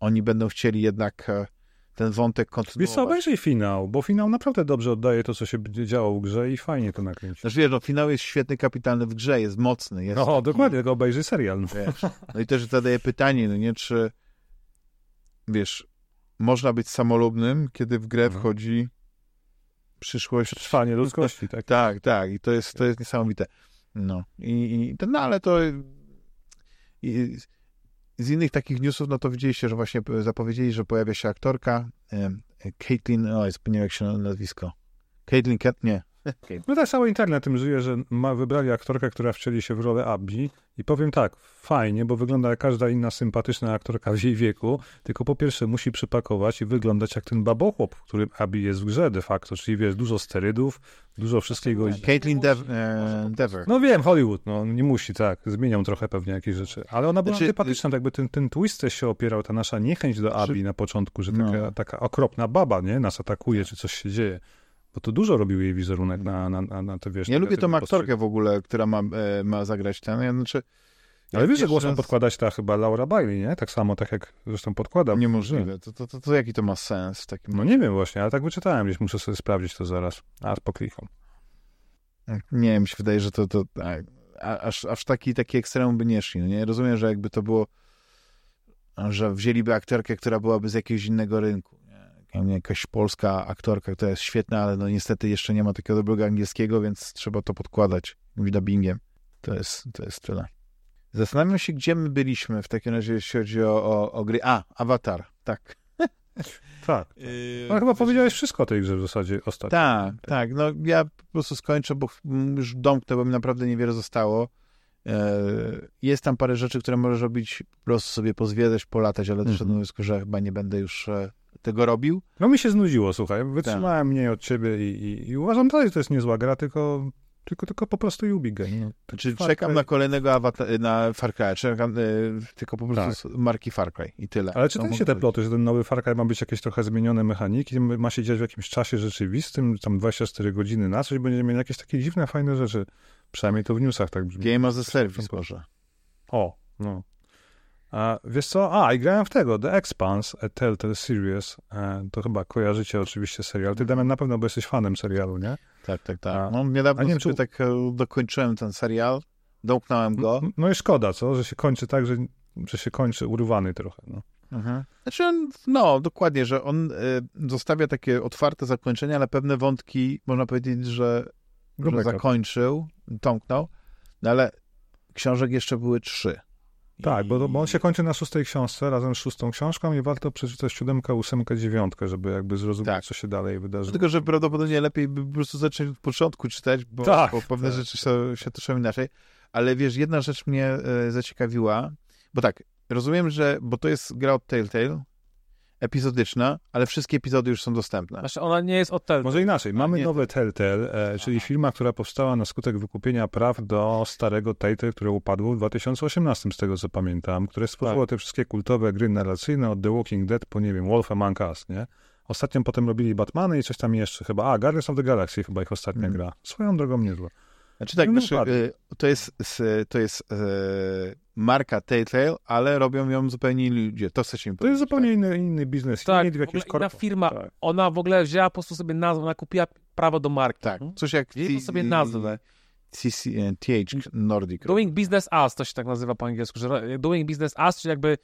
S1: oni będą chcieli jednak e, ten wątek
S2: Wiesz co,
S1: kontynuować.
S2: obejrzyj finał, bo finał naprawdę dobrze oddaje to, co się działo w grze i fajnie to nakręci.
S1: Znaczy, wiesz, no, finał jest świetny, kapitalny w grze, jest mocny. Jest
S2: No,
S1: taki,
S2: dokładnie, tylko obejrzyj serial. No.
S1: Wiesz. No i też zadaję pytanie, no nie, czy wiesz, można być samolubnym, kiedy w grę
S2: Mhm.
S1: wchodzi przyszłość.
S2: Trwanie ludzkości, *laughs* tak?
S1: Tak, tak, i to jest, to jest niesamowite. No, i, i no ale to i, z innych takich newsów, no to widzieliście, że właśnie zapowiedzieli, że pojawia się aktorka Caitlin, o, zapomniałem jak się nazwisko. Caitlin Cat, nie.
S2: No tak, cały internet tym żyje, że ma, wybrali aktorkę, która wcieli się w rolę Abby i powiem tak, fajnie, bo wygląda jak każda inna sympatyczna aktorka w jej wieku, tylko po pierwsze musi przypakować i wyglądać jak ten babochłop, w którym Abby jest w grze de facto, czyli wiesz, dużo sterydów, dużo wszystkiego.
S1: Caitlin Dev, e, Dever.
S2: No wiem, Hollywood, no nie musi, tak, zmienią trochę pewnie jakieś rzeczy, ale ona była
S1: Znaczy,
S2: antypatyczna, tak jakby ten, ten twist się opierał, ta nasza niechęć do Abby na początku, że
S1: No.
S2: taka, taka okropna baba, nie, nas atakuje, czy coś się dzieje. Bo to dużo robił jej wizerunek na, na, na, na te, wiesz...
S1: Ja lubię tą aktorkę w ogóle, która ma, e, ma zagrać ten. Ja, znaczy,
S2: Ale wiesz, że głosem
S1: raz-
S2: podkładać ta chyba Laura Bailey, nie? Tak samo, tak jak zresztą podkłada.
S1: Niemożliwe. To, to, to, to jaki to ma sens w takim.
S2: No nie wiem właśnie, ale tak wyczytałem gdzieś, muszę sobie sprawdzić to zaraz. Aż poklikam.
S1: Nie wiem, mi się wydaje, że to, to a, aż, aż taki, taki ekstremum by nie szli. No nie rozumiem, że jakby to było, że wzięliby aktorkę, która byłaby z jakiegoś innego rynku. Jakaś polska aktorka, która jest świetna, ale no niestety jeszcze nie ma takiego dobrego angielskiego, więc trzeba to podkładać dubbingiem. To jest, to jest tyle. Zastanawiam się, gdzie my byliśmy w takim razie, jeśli chodzi o, o, o gry. A, Avatar, tak. *laughs*
S2: Tak. No chyba powiedziałeś wszystko o tej grze w zasadzie ostatnio.
S1: Tak, tak. No ja po prostu skończę, bo już domknę, bo mi naprawdę niewiele zostało. E, Jest tam parę rzeczy, które możesz robić, po prostu sobie pozwiedzać, polatać, ale doszedłem do wniosku, że chyba nie będę już e, tego robił.
S2: No mi się znudziło, słuchaj. Wytrzymałem
S1: Tak.
S2: mniej od ciebie i, i, i uważam dalej, że to jest niezła gra, tylko, tylko, tylko po prostu Yubi game. No.
S1: Znaczy, czekam na kolejnego awata- na Far Cry, czekam e, tylko po prostu z marki Far Cry i tyle.
S2: Ale czytaliście
S1: mogę
S2: te
S1: powiedzieć.
S2: ploty, że ten nowy Far Cry ma być jakieś trochę zmienione mechaniki, ma się dziać w jakimś czasie rzeczywistym, tam 24 godziny na coś, będzie mieć jakieś takie dziwne, fajne rzeczy. Przynajmniej to w newsach tak brzmi.
S1: Game as a Service może.
S2: O, no. A, wiesz co? A, i grałem w tego, The Expanse, a Telltale Series. E, to chyba kojarzycie oczywiście serial. Ty, Damian, na pewno, bo jesteś fanem serialu, nie?
S1: Tak, tak, tak.
S2: A-
S1: No, niedawno
S2: a nie wiem, czy-
S1: tak e, dokończyłem ten serial, domknąłem go.
S2: No, no i szkoda, co? Że się kończy tak, że, że się kończy urwany trochę, no.
S1: Mhm. Znaczy, on, no, dokładnie, że on e, zostawia takie otwarte zakończenia, ale pewne wątki, można powiedzieć, że, że zakończył, domknął, no ale książek jeszcze były trzy.
S2: Tak, bo, bo on się kończy na szóstej książce razem z szóstą książką i warto przeczytać siódemkę, ósemkę, dziewiątkę, żeby jakby zrozumieć,
S1: Tak.
S2: co się dalej wydarzy.
S1: Tylko, że prawdopodobnie lepiej by po prostu zacząć od początku czytać, bo,
S2: Tak,
S1: bo pewne
S2: tak.
S1: rzeczy są, się toczą inaczej. Ale wiesz, jedna rzecz mnie e, zaciekawiła, bo tak, rozumiem, że, bo to jest gra od Telltale, epizodyczna, ale wszystkie epizody już są dostępne.
S3: Znaczy ona nie jest od Telltale.
S2: Może inaczej. Mamy
S1: nie,
S2: nowe Telltale, e, czyli
S1: Aha.
S2: firma, która powstała na skutek wykupienia praw do starego Telltale, które upadło w 2018, z tego co pamiętam, które stworzyło
S1: Tak.
S2: te wszystkie kultowe gry narracyjne od The Walking Dead po, nie wiem, Wolf Among Us, nie? Ostatnio potem robili Batmany i coś tam jeszcze chyba. A, Guardians of the Galaxy chyba ich ostatnia
S1: Mhm.
S2: gra. Swoją drogą niezła.
S1: Znaczy tak,
S2: No,
S1: znaczy, y, to jest, to jest e, marka Telltale, ale robią ją zupełnie inni ludzie. To chcecie mi
S2: To jest
S1: powiedzieć,
S2: zupełnie inny, inny biznes.
S3: Tak,
S2: inny
S3: w
S2: w jakimś
S3: ogóle inna
S2: korpo.
S3: firma,
S2: Tak.
S3: ona w ogóle wzięła po prostu sobie nazwę, ona kupiła prawo do marki.
S1: Tak,
S3: Mhm.
S1: coś jak
S3: to sobie nazwę.
S1: TH Nordic.
S3: Doing Business As, to się tak nazywa po angielsku, że Doing Business As, czyli jakby, y,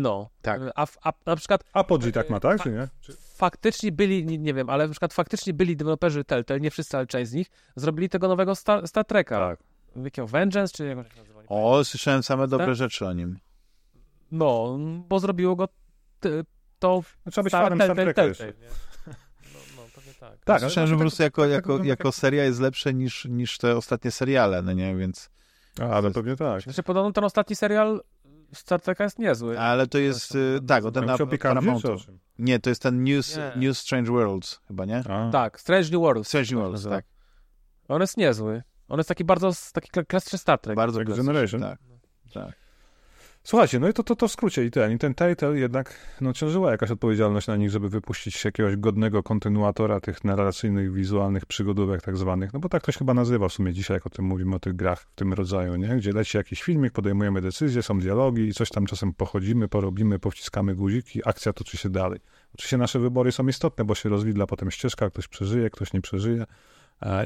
S3: no,
S1: Tak.
S3: y, a, a na przykład
S2: Apogee tak ma, tak? Czy nie? Czy...
S3: faktycznie byli, nie, nie wiem, ale na przykład faktycznie byli deweloperzy Telltale, nie wszyscy, ale część z nich, zrobili tego nowego Star, Star Treka.
S2: Tak.
S3: Jakiego Vengeance, czy jak on się nazywa?
S1: O, słyszałem same dobre
S3: Tak?
S1: rzeczy o nim.
S3: No, bo zrobiło go ty, to
S2: No, trzeba być fanem Star
S3: Telltale,
S2: Treka
S3: Telltale? No, no, pewnie tak.
S2: Tak,
S1: Słyszałem, że po
S2: tak-
S1: prostu jako,
S2: tak
S1: jako, jako seria jest lepsze niż, niż te ostatnie seriale, no nie, więc...
S2: A, no pewnie tak.
S3: Znaczy, podobno ten ostatni serial Star Treka jest niezły.
S1: Ale to jest, y, tak, o ten na Paramountu. Nie, to jest ten News,
S3: Nie.
S1: News Strange Worlds chyba, nie?
S2: A.
S3: Tak, Strange New Worlds.
S1: Strange
S3: się
S1: Worlds, tak.
S3: On jest niezły. On jest taki bardzo, taki kla- klasyczny Star Trek.
S1: Bardzo klasyczny,
S2: Generation.
S1: Tak, tak.
S2: Słuchajcie, no i to, to, to w skrócie i ten. I ten Telltale jednak no, ciążyła jakaś odpowiedzialność na nich, żeby wypuścić jakiegoś godnego kontynuatora tych narracyjnych, wizualnych przygodówek tak zwanych. No bo tak to się chyba nazywa w sumie dzisiaj, jak o tym mówimy, o tych grach w tym rodzaju, nie? Gdzie leci jakiś filmik, podejmujemy decyzje, są dialogi i coś tam czasem pochodzimy, porobimy, powciskamy guziki, akcja toczy się dalej. Oczywiście nasze wybory są istotne, bo się rozwidla potem ścieżka, ktoś przeżyje, ktoś nie przeżyje.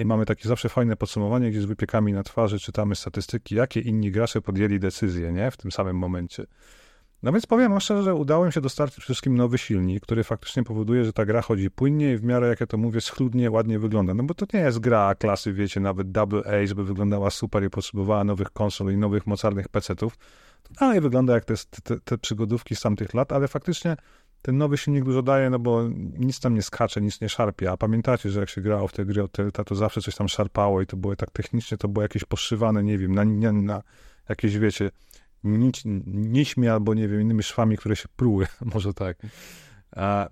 S2: I mamy takie zawsze fajne podsumowanie, gdzie z wypiekami na twarzy czytamy statystyki, jakie inni gracze podjęli decyzje, nie? W tym samym momencie. No więc powiem szczerze, że udało mi się dostarczyć wszystkim nowy silnik, który faktycznie powoduje, że ta gra chodzi płynnie i w miarę, jak ja to mówię, schludnie, ładnie wygląda. No bo to nie jest gra klasy, wiecie, nawet double A, żeby wyglądała super i potrzebowała nowych konsol i nowych mocarnych PC-ów. To dalej wygląda jak te, te, te przygodówki z tamtych lat, ale faktycznie ten nowy silnik dużo daje, no bo nic tam nie skacze, nic nie szarpie, a pamiętacie, że jak się grało w te gry od Telltale, to zawsze coś tam szarpało i to było tak technicznie, to było jakieś poszywane, nie wiem, na, na, na jakieś, wiecie, nić, nićmi albo, nie wiem, innymi szwami, które się pruły, *laughs* może tak.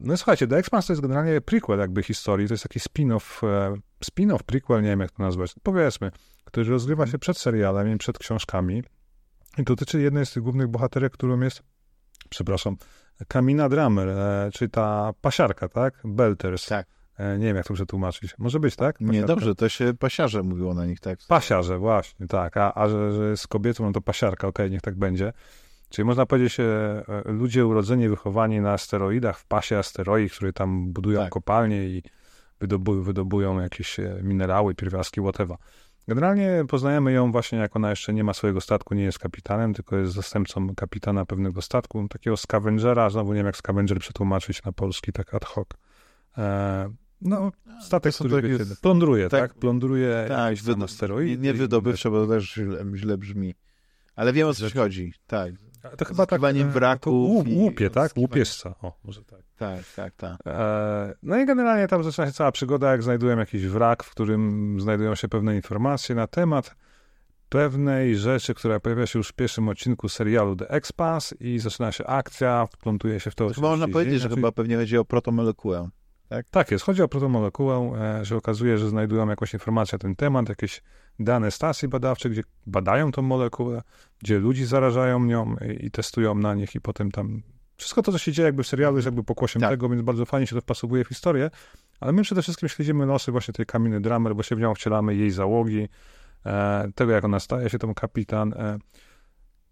S2: No i słuchajcie, The Expanse to jest generalnie prequel jakby historii, to jest taki spin-off, e, spin-off, prequel, nie wiem jak to nazwać, powiedzmy, który rozgrywa się przed serialem i przed książkami. I dotyczy jednej z tych głównych bohaterek, którą jest, przepraszam, Kamina Drummer, e, czyli ta pasiarka, tak? Belters.
S1: Tak.
S2: E, nie wiem, jak to przetłumaczyć. Może być, tak?
S1: Nie,
S2: Pasiarka.
S1: dobrze, to się pasiarze mówiło na nich, tak?
S2: Pasiarze, właśnie, tak. A, a że, że z kobietą, no to pasiarka, okej, niech tak będzie. Czyli można powiedzieć, e, ludzie urodzeni, wychowani na asteroidach, w pasie asteroid, które tam budują
S1: Tak.
S2: kopalnie i wydobu, wydobują jakieś minerały, pierwiastki, whatever. Generalnie poznajemy ją właśnie, jak ona jeszcze nie ma swojego statku, nie jest kapitanem, tylko jest zastępcą kapitana pewnego statku, takiego scavengera, znowu nie wiem, jak scavenger przetłumaczyć na polski, tak ad hoc. E, no, statek, który
S1: takie
S2: wiecie, plądruje,
S1: tak-
S2: tak? Plądruje
S1: Tak,
S2: jakieś tam
S1: wy,
S2: asteroidy.
S1: nie, nie wydobywcze, bo to też źle, źle brzmi. Ale wiem o co chodzi. Tak,
S2: To chyba tak. E, to łup, łupie, tak? Łupieszca. O, może tak.
S1: tak, tak, tak.
S2: E, no i generalnie tam zaczyna się cała przygoda, jak znajdują jakiś wrak, w którym znajdują się pewne informacje na temat pewnej rzeczy, która pojawia się już w pierwszym odcinku serialu The Expanse i zaczyna się akcja, wplątuje się w to.
S1: To można powiedzieć, że chyba pewnie chodzi o protomolekułę.
S2: Tak jest, chodzi o protomolekułę, e, że okazuje, że znajdują jakąś informację na ten temat, jakieś dane stacji badawcze, gdzie badają tą molekułę, gdzie ludzi zarażają nią i, i testują na nich i potem tam... Wszystko to, co się dzieje jakby w serialu jest jakby pokłosiem
S1: Tak.
S2: tego, więc bardzo fajnie się to wpasowuje w historię, ale my przede wszystkim śledzimy losy właśnie tej Kaminy Drummer, bo się w nią wcielamy jej załogi, e, tego jak ona staje się tą kapitan.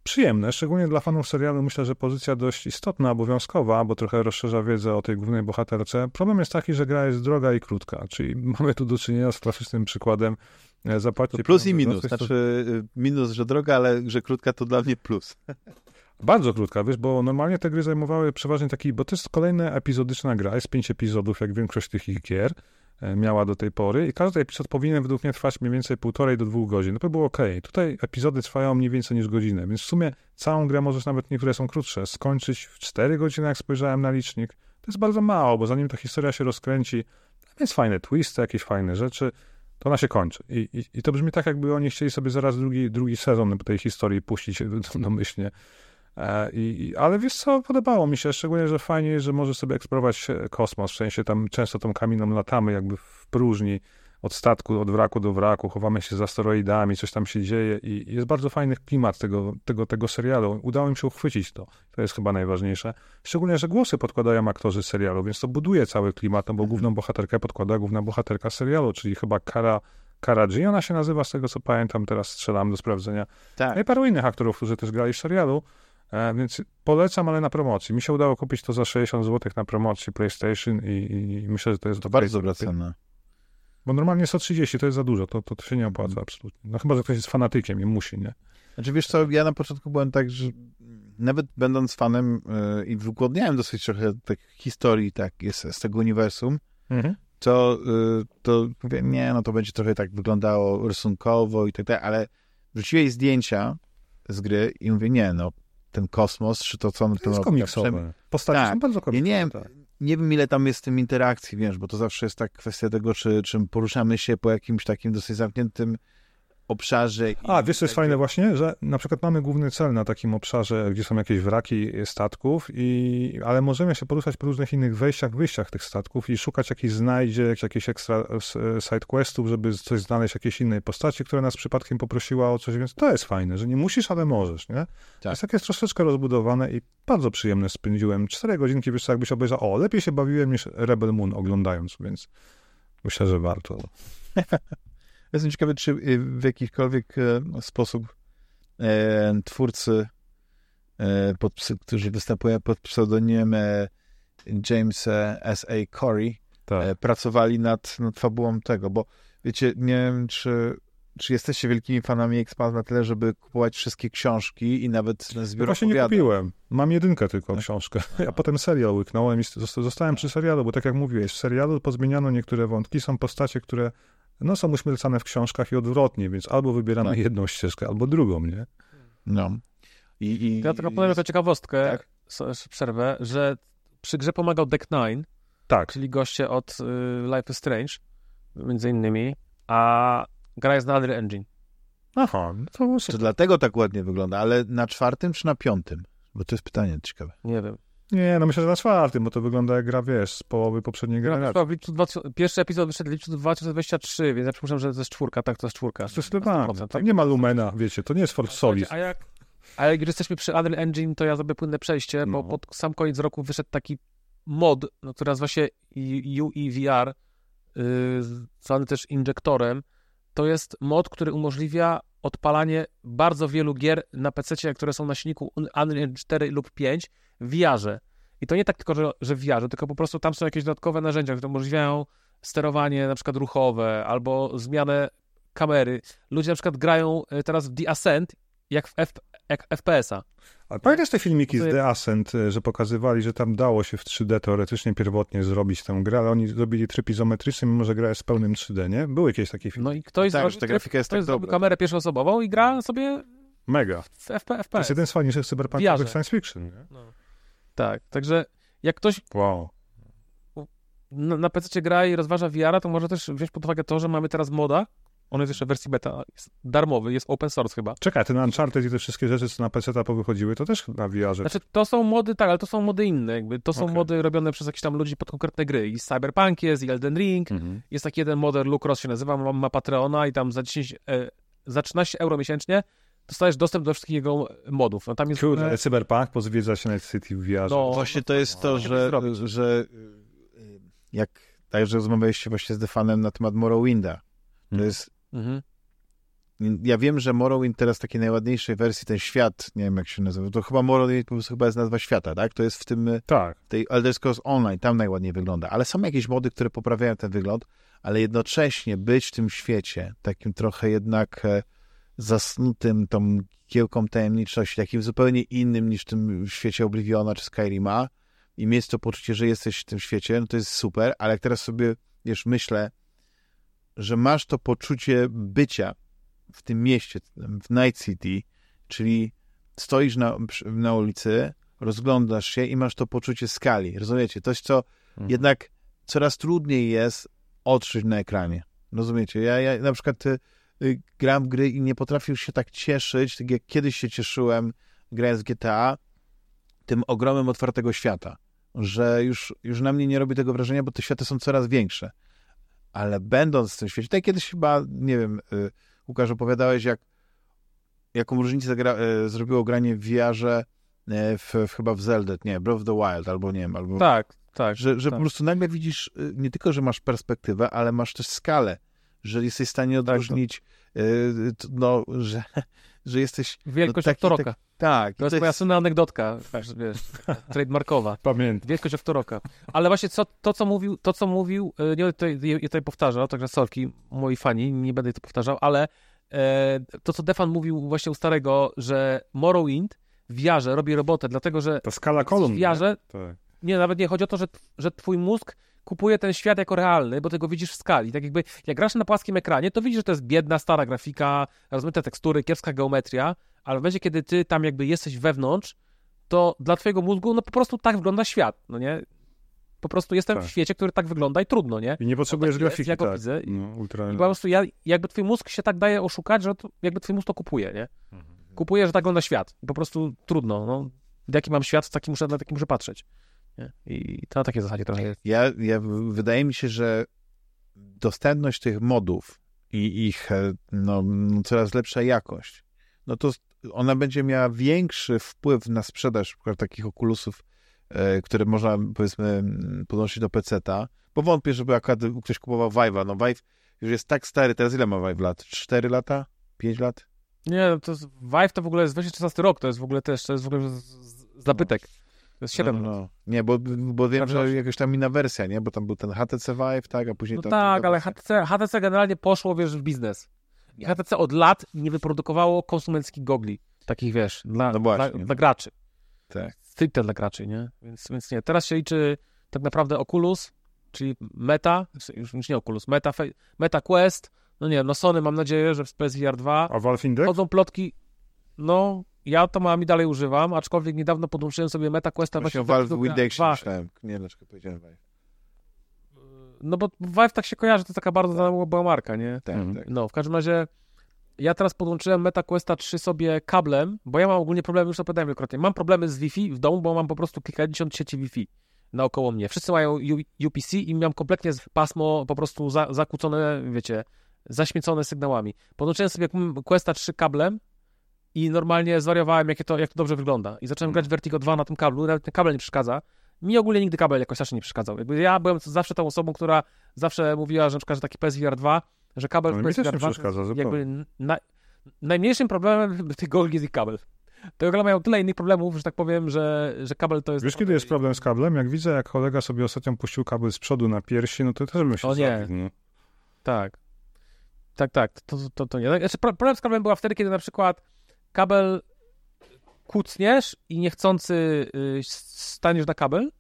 S2: Przyjemne, szczególnie dla fanów serialu. Myślę, że pozycja dość istotna, obowiązkowa, bo trochę rozszerza wiedzę o tej głównej bohaterce. Problem jest taki, że gra jest droga i krótka, czyli *laughs* mamy tu do czynienia z klasycznym przykładem e, zapłacić.
S1: To plus i minus. Znaczy y, minus, że droga, ale że krótka to dla mnie plus. *laughs*
S2: Bardzo krótka, wiesz, bo normalnie te gry zajmowały przeważnie taki, bo to jest kolejna epizodyczna gra, jest pięć epizodów, jak większość tych ich gier miała do tej pory i każdy epizod powinien według mnie trwać mniej więcej półtorej do dwóch godzin. No to było ok. Tutaj epizody trwają mniej więcej niż godzinę, więc w sumie całą grę możesz nawet niektóre są krótsze, skończyć w cztery godziny, jak spojrzałem na licznik. To jest bardzo mało, bo zanim ta historia się rozkręci, tam jest fajne twisty, jakieś fajne rzeczy, to ona się kończy. I, i, i to brzmi tak, jakby oni chcieli sobie zaraz drugi, drugi sezon tej historii puścić *laughs* domyślnie. E, I, ale wiesz co, podobało mi się, szczególnie, że fajnie że możesz sobie eksplorować kosmos, w sensie tam często tą kaminą latamy jakby w próżni, od statku, od wraku do wraku, chowamy się za asteroidami, coś tam się dzieje i jest bardzo fajny klimat tego, tego, tego serialu. Udało mi się uchwycić to. To jest chyba najważniejsze. Szczególnie, że głosy podkładają aktorzy serialu, więc to buduje cały klimat, no bo główną bohaterkę podkłada główna bohaterka serialu, czyli chyba Kara Kara G, ona się nazywa, z tego co pamiętam, teraz strzelam do sprawdzenia. Tak. No i paru innych aktorów, którzy też grali w serialu. E, więc polecam, ale na promocji. Mi się udało kupić to za 60 zł na promocji PlayStation i, i myślę, że to jest
S1: to bardzo dobra cena.
S2: Bo normalnie 130 to jest za dużo, to, to, to się nie opłaca absolutnie. No chyba, że ktoś jest fanatykiem i musi, nie?
S1: Znaczy wiesz co, ja na początku byłem tak, że nawet będąc fanem yy, i wygłodniałem dosyć trochę tak historii tak jest z tego uniwersum, mhm. to, yy, to mówię, nie, no to będzie trochę tak wyglądało rysunkowo i tak dalej, ale wrzuciłeś zdjęcia z gry i mówię, nie, no ten kosmos, czy to, co on
S2: to jest komiksowe. Postacie tak. są bardzo komiksowe.
S1: Ja nie, tak. nie wiem, ile tam jest tym interakcji, wiesz, bo to zawsze jest tak kwestia tego, czy, czy poruszamy się po jakimś takim dosyć zamkniętym obszarze.
S2: A, wiesz, co jest fajne właśnie, że na przykład mamy główny cel na takim obszarze, gdzie są jakieś wraki statków, i, ale możemy się poruszać po różnych innych wejściach, wyjściach tych statków i szukać jakichś znajdziek, jakichś ekstra e, side questów, żeby coś znaleźć, jakiejś innej postaci, która nas przypadkiem poprosiła o coś, więc to jest fajne, że nie musisz, ale możesz, nie? Tak. Jest takie troszeczkę rozbudowane i bardzo przyjemne spędziłem. Cztery godzinki, wiesz co, jakbyś obejrzał, o, lepiej się bawiłem niż Rebel Moon oglądając, więc myślę, że warto. *laughs*
S1: Jestem ciekawy, czy y, w jakikolwiek e, sposób e, twórcy, e, pod, którzy występują pod pseudonimem e, James S.A. Corey, tak. Pracowali nad, nad fabułą tego, bo wiecie, nie wiem, czy, czy jesteście wielkimi fanami Expans na tyle, żeby kupować wszystkie książki i nawet zbiór
S2: no Właśnie nie kupiłem. Mam jedynkę tylko książkę. Ja potem serial łyknąłem i zostałem przy serialu, bo tak jak mówiłeś, w serialu pozmieniano niektóre wątki, są postacie, które no, są uśmiercane w książkach i odwrotnie, więc albo wybieramy no. jedną ścieżkę, albo drugą, nie?
S1: No.
S3: I, i, ja tylko powiem jako ciekawostkę, tak? przerwę, że przy grze pomagał Deck Nine,
S2: tak.
S3: czyli goście od y, Life is Strange, między innymi, a gra jest na Unreal Engine.
S1: Aha, no to, to dlatego tak ładnie wygląda, ale na czwartym czy na piątym? Bo to jest pytanie ciekawe.
S3: Nie wiem.
S2: Nie, no myślę, że na czwartym, bo to wygląda jak gra, wiesz, z połowy poprzedniej gry.
S3: No, pierwszy epizod wyszedł w lipcu 2023, więc ja przypuszczam, że to jest czwórka, tak, to jest czwórka.
S2: Zdecydowanie. Tam tak? nie ma Lumena, wiecie, to nie jest Fort Solis.
S3: A jak, a jak jesteśmy przy Unreal Engine, to ja zrobię płynne przejście, no. bo pod sam koniec roku wyszedł taki mod, no, który nazywa się UEVR, yy, zwany też injektorem. To jest mod, który umożliwia odpalanie bardzo wielu gier na PC, które są na silniku Unreal 4 lub 5 w VR-ze. I to nie tak tylko, że, że w VR-ze, tylko po prostu tam są jakieś dodatkowe narzędzia, które umożliwiają sterowanie na przykład ruchowe albo zmianę kamery. Ludzie na przykład grają e, teraz w The Ascent jak w F, FPS-a.
S2: A pamiętasz te filmiki z The Ascent, e, że pokazywali, że tam dało się w 3D teoretycznie pierwotnie zrobić tę grę, ale oni zrobili tryb izometryczny, mimo że gra jest w pełnym 3D, nie? Były jakieś takie filmy.
S3: No i ktoś tak, zrobił, ta grafika jest ktoś tak zrobił kamerę pierwszoosobową i gra sobie
S2: Mega.
S3: W FPS.
S2: To jest jeden z fajniejszych cyberpunkowych science fiction. Nie? No.
S3: Tak, także jak ktoś
S2: wow.
S3: na, na PC gra i rozważa VR, to może też wziąć pod uwagę to, że mamy teraz moda, on jest jeszcze w wersji beta, jest darmowy, jest open source chyba.
S2: Czekaj, ten Uncharted i te wszystkie rzeczy, co na PC powychodziły, to też na VR.
S3: Znaczy, to są mody, tak, ale to są mody inne, jakby. To są okay. mody robione przez jakieś tam ludzi pod konkretne gry. I Cyberpunk jest, i Elden Ring, mhm. jest taki jeden moder, Lucross się nazywa, ma, ma Patreona i tam za 10, e, za 13 euro miesięcznie dostajesz dostęp do wszystkich jego modów. No, tam jest
S2: Kurde, ale Cyberpunk pozwiedza się Night City w VR.
S1: No, właśnie to jest to, że, że y, jak także rozmawialiście właśnie z Defanem na temat Morrowinda. To mhm. jest mhm. Ja wiem, że Morrowind teraz w takiej najładniejszej wersji, ten świat, nie wiem jak się nazywa, to chyba Morrowind po prostu chyba jest nazwa świata, tak? To jest w tym,
S2: Tak.
S1: tej Elder Scrolls Online, tam najładniej wygląda, ale są jakieś mody, które poprawiają ten wygląd, ale jednocześnie być w tym świecie, takim trochę jednak e, zasnutym tą kiełką tajemniczości, takim zupełnie innym niż w tym świecie Obliviona czy Skyrima i mieć to poczucie, że jesteś w tym świecie, no to jest super, ale jak teraz sobie, wiesz, myślę, że masz to poczucie bycia w tym mieście, w Night City, czyli stoisz na, na ulicy, rozglądasz się i masz to poczucie skali. Rozumiecie? Coś, co
S2: Mhm.
S1: jednak coraz trudniej jest odkryć na ekranie. Rozumiecie? Ja, ja na przykład y, y, gram w gry i nie potrafię się tak cieszyć, tak jak kiedyś się cieszyłem grając GTA, tym ogromem otwartego świata. Że już, już na mnie nie robi tego wrażenia, bo te światy są coraz większe. Ale będąc w tym świecie, tak kiedyś chyba, nie wiem, y, Łukasz, opowiadałeś, jak, jaką różnicę y, zrobiło granie w VR-ze y, w, w, chyba w Zelda, nie, Breath of the Wild, albo nie wiem, albo
S3: Tak, tak.
S1: że, że
S3: tak.
S1: po prostu nagle widzisz nie tylko, że masz perspektywę, ale masz też skalę, że jesteś w stanie
S3: Tak, to-
S1: odróżnić, y, t- no, że, *laughs* że jesteś...
S3: Wielkość
S1: no, taki-
S3: Oktoroka.
S1: Tak,
S3: To jest moja słynna anegdotka, wiesz, wiesz, trademarkowa. *laughs*
S2: Pamiętam.
S3: Wielkość Oktoroka. Ale właśnie co, to, co mówił, to, co mówił, e, nie będę tutaj, je tutaj powtarzał, także sorki, moi fani, nie będę to powtarzał, ale e, to, co Defan mówił właśnie u starego, że Morrowind w wiarze robi robotę, dlatego że
S2: Ta skala kolumn.
S3: w
S2: nie?
S3: wiarze,
S2: Tak.
S3: nie, nawet nie chodzi o to, że, że twój mózg kupuje ten świat jako realny, bo tego widzisz w skali. Tak jakby, jak grasz na płaskim ekranie, to widzisz, że to jest biedna, stara grafika, rozmyte tekstury, kiepska geometria, ale w momencie, kiedy ty tam jakby jesteś wewnątrz, to dla twojego mózgu, no po prostu tak wygląda świat, no nie? Po prostu jestem
S2: Tak.
S3: w świecie, który tak wygląda i trudno, nie?
S2: I nie potrzebujesz
S3: taki jest,
S2: grafiki,
S3: ja go
S2: tak.
S3: widzę
S2: No, ultra...
S3: I po prostu ja, jakby twój mózg się tak daje oszukać, że to, jakby twój mózg to kupuje, nie?
S2: Mhm.
S3: Kupuje, że tak wygląda świat. I po prostu trudno, no. Jaki mam świat, taki muszę, na taki muszę patrzeć. Nie? I to na takiej zasadzie trochę jest.
S1: Ja, ja, wydaje mi się, że dostępność tych modów i ich e, no, no, coraz lepsza jakość, no to ona będzie miała większy wpływ na sprzedaż na takich okulusów, e, które można powiedzmy podnosić do PC-ta, bo wątpię, żeby akurat ktoś kupował Vive'a. No Vive już jest tak stary, teraz ile ma Vive lat? 4 lata? 5 lat?
S3: Nie, no to jest, Vive to w ogóle jest 2016 rok, to jest w ogóle też, to jest w ogóle zabytek. To jest 7
S1: no,
S3: lat.
S1: no, no. Nie, bo, bo wiem, że jakaś tam inna wersja, nie? Bo tam był ten HTC Vive, tak? A później
S3: No
S1: tam...
S3: tak, ale HTC, HTC generalnie poszło, wiesz, w biznes. I HTC od lat nie wyprodukowało konsumenckich gogli. Takich, wiesz, dla,
S1: No
S3: dla, dla graczy.
S1: Tak.
S3: Stricte dla graczy, nie? Więc, więc nie. Teraz się liczy tak naprawdę Oculus, czyli Meta, już, już nie Oculus, Meta, Meta Quest, no nie wiem, no Sony mam nadzieję, że w PSVR 2
S2: A Valve Index?
S3: chodzą plotki, no ja to mam i dalej używam, aczkolwiek niedawno podłączyłem sobie Meta Questa
S1: Właśnie o Valve Index myślałem. Nie wiem, dlaczego powiedziałem Vive.
S3: No bo Vive tak się kojarzy, to jest taka bardzo znana była marka, nie?
S1: Tak,
S2: Mhm.
S1: tak.
S3: No, w każdym razie ja teraz podłączyłem MetaQuesta 3 sobie kablem, bo ja mam ogólnie problemy, już to powiedziałem wielokrotnie, mam problemy z Wi-Fi w domu, bo mam po prostu kilkadziesiąt sieci Wi-Fi naokoło mnie. Wszyscy mają U- UPC i mam kompletnie pasmo po prostu za, zakłócone, wiecie, zaśmiecone sygnałami. Podłączyłem sobie Questa 3 kablem i normalnie zwariowałem, jakie to, jak to dobrze wygląda. I zacząłem grać Vertigo 2 na tym kablu, nawet ten kabel nie przeszkadza. Mi ogólnie nigdy kabel jakoś strasznie nie przeszkadzał. Jakby ja byłem zawsze tą osobą, która zawsze mówiła, że na przykład, że taki PSVR 2, że kabel
S2: No,
S3: w PSVR 2
S2: przeszkadza,
S3: jakby na, najmniejszym problemem *laughs* tych gogli jest ich kabel. Te gogle mają tyle innych problemów, że tak powiem, że, że kabel to jest...
S2: Wiesz, kiedy jest problem z kablem? Jak widzę, jak kolega sobie ostatnio puścił kabel z przodu na piersi, no to też bym się
S3: O nie.
S2: zabił.
S3: Tak. Tak, tak. To, to, to nie. Znaczy, pro- problem z kablem była wtedy, kiedy na przykład kabel kucniesz i niechcący y, staniesz na kabel,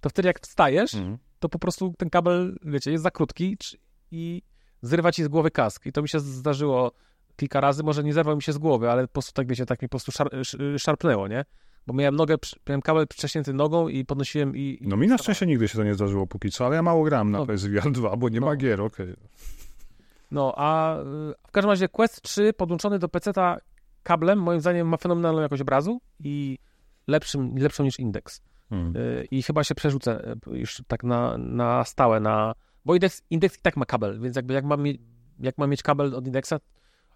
S3: to wtedy jak wstajesz,
S2: Mhm.
S3: to po prostu ten kabel, wiecie, jest za krótki i zrywa ci z głowy kask. I to mi się zdarzyło kilka razy, może nie zerwał mi się z głowy, ale po prostu tak, wiecie, tak mi po prostu szar, sz- szarpnęło, nie? Bo miałem nogę, miałem kabel przyciśnięty nogą i podnosiłem i... i
S2: No mi na szczęście nigdy się to nie zdarzyło póki co, ale ja mało gram na
S3: No.
S2: PSVR 2, bo nie
S3: No.
S2: ma gier, okej.
S3: No, a y, w każdym razie Quest 3 podłączony do PC-ta kablem, moim zdaniem ma fenomenalną jakość obrazu i lepszym, lepszą niż Index.
S2: Mhm.
S3: Y, I chyba się przerzucę y, już tak na, na stałe na... Bo Index, Index i tak ma kabel, więc jakby jak mam, jak mam mieć kabel od Indexa,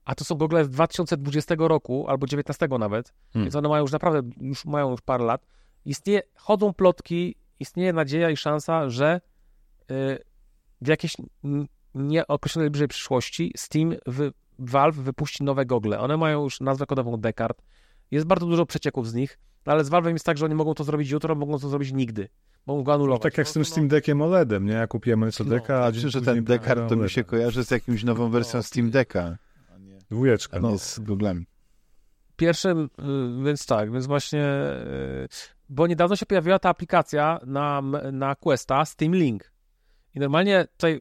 S3: a to są gogle z 2020 roku, albo 19 nawet,
S2: Hmm.
S3: więc one mają już naprawdę, już mają już parę lat. Istnieje, chodzą plotki, istnieje nadzieja i szansa, że y, w jakiejś nieokreślonej bliżej przyszłości Steam wy, Valve wypuści nowe gogle. One mają już nazwę kodową Descartes. Jest bardzo dużo przecieków z nich, no ale z Valve'em jest tak, że oni mogą to zrobić jutro, mogą to zrobić nigdy. Mogą go
S2: No,
S3: anulować.
S2: tak jak z tym
S3: prostu,
S2: Steam Deckiem OLEDem, nie? Ja kupiłem LCD-ka, a
S1: Myślę, że ten Descartes to mi się kojarzy z jakimś nową wersją Steam Decka,
S2: Dwójeczka.
S1: a
S2: No.
S1: z Googlem.
S3: Pierwszym, y, więc tak, więc właśnie, y, bo niedawno się pojawiła ta aplikacja na, na Questa, Steam Link. I normalnie tutaj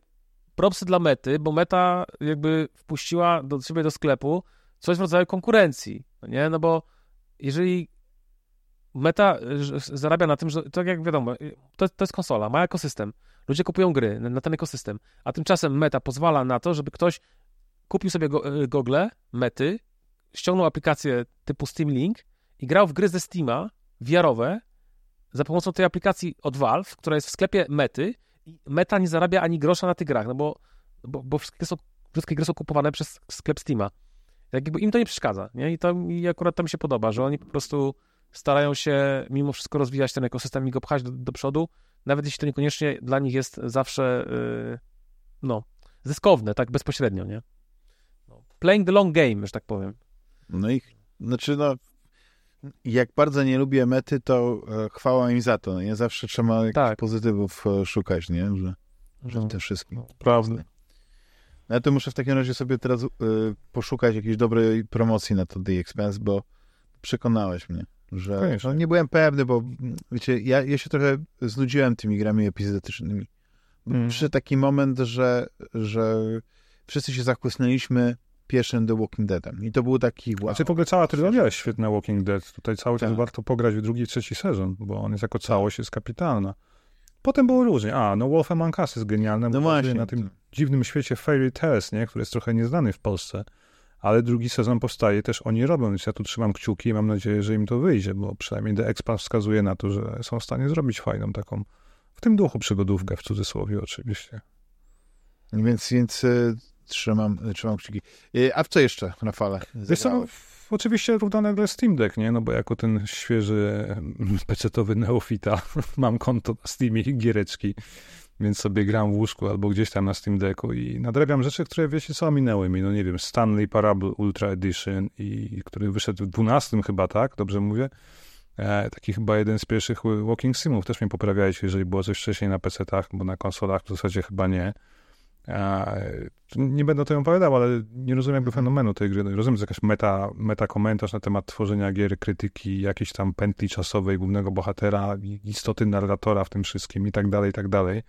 S3: propsy dla Mety, bo Meta jakby wpuściła do siebie do sklepu coś w rodzaju konkurencji, no nie? No bo jeżeli Meta zarabia na tym, że tak jak wiadomo, to, to jest konsola, ma ekosystem. Ludzie kupują gry na, na ten ekosystem, a tymczasem Meta pozwala na to, żeby ktoś kupił sobie go, y, gogle Mety, ściągnął aplikację typu Steam Link i grał w gry ze Steama VR-owe za pomocą tej aplikacji od Valve, która jest w sklepie Mety Meta nie zarabia ani grosza na tych grach, no bo, bo, bo wszystkie, są, wszystkie gry są kupowane przez sklep Steama. Jakby im to nie przeszkadza, nie? I, to, I akurat to mi się podoba, że oni po prostu starają się mimo wszystko rozwijać ten ekosystem i go pchać do, do przodu, nawet jeśli to niekoniecznie dla nich jest zawsze yy, no, zyskowne, tak bezpośrednio, nie? No. Playing the long game, że tak powiem.
S1: No i, znaczy no, jak bardzo nie lubię mety, to e, chwała im za to. Nie zawsze trzeba jakichś
S3: Tak.
S1: pozytywów e, szukać, nie? Że, że w tym wszystkim.
S3: No.
S2: Prawda.
S1: No ja to muszę w takim razie sobie teraz e, poszukać jakiejś dobrej promocji na to The Expense, bo przekonałeś mnie, że no, nie byłem pewny, bo mm, wiecie, ja, ja się trochę znudziłem tymi grami epizodycznymi.
S2: Mhm.
S1: Przyszedł taki moment, że, że wszyscy się zachłysnęliśmy pierwszym The Walking Deadem. I to był taki wow.
S2: Znaczy w ogóle cała trylogia jest świetna Walking Dead. Tutaj cały czas
S1: Tak.
S2: warto pograć w drugi i trzeci sezon, bo on jest jako całość jest kapitalna. Potem było różnie. A, no Wolf Among Us jest genialne,
S1: No właśnie.
S2: na tym dziwnym świecie Fairy Tales, nie? który jest trochę nieznany w Polsce. Ale drugi sezon powstaje, też oni robią, więc ja tu trzymam kciuki i mam nadzieję, że im to wyjdzie, bo przynajmniej The Expanse wskazuje na to, że są w stanie zrobić fajną taką, w tym duchu przygodówkę, w cudzysłowie oczywiście.
S1: Więc, więc y, trzymam, trzymam kciuki. Y, a w co jeszcze, Rafale?
S2: Wiesz co, oczywiście równolegle Steam Deck, nie? No bo jako ten świeży em, pecetowy neofita *laughs* mam konto na Steamie i giereczki, więc sobie gram w łóżku albo gdzieś tam na Steam Decku i nadrabiam rzeczy, które wiecie co, minęły mi. No nie wiem, Stanley Parable Ultra Edition, i który wyszedł w 12 chyba, tak? Dobrze mówię? E, taki chyba jeden z pierwszych walking simów. Też mnie poprawiajcie, jeżeli było coś wcześniej na PC-tach, bo na konsolach w zasadzie chyba nie. Nie będę o tym opowiadał, ale nie rozumiem jakby fenomenu tej gry. No, rozumiem, że jakaś meta, meta komentarz na temat tworzenia gier, krytyki, jakiejś tam pętli czasowej głównego bohatera, istoty narratora w tym wszystkim i tak dalej, i tak dalej.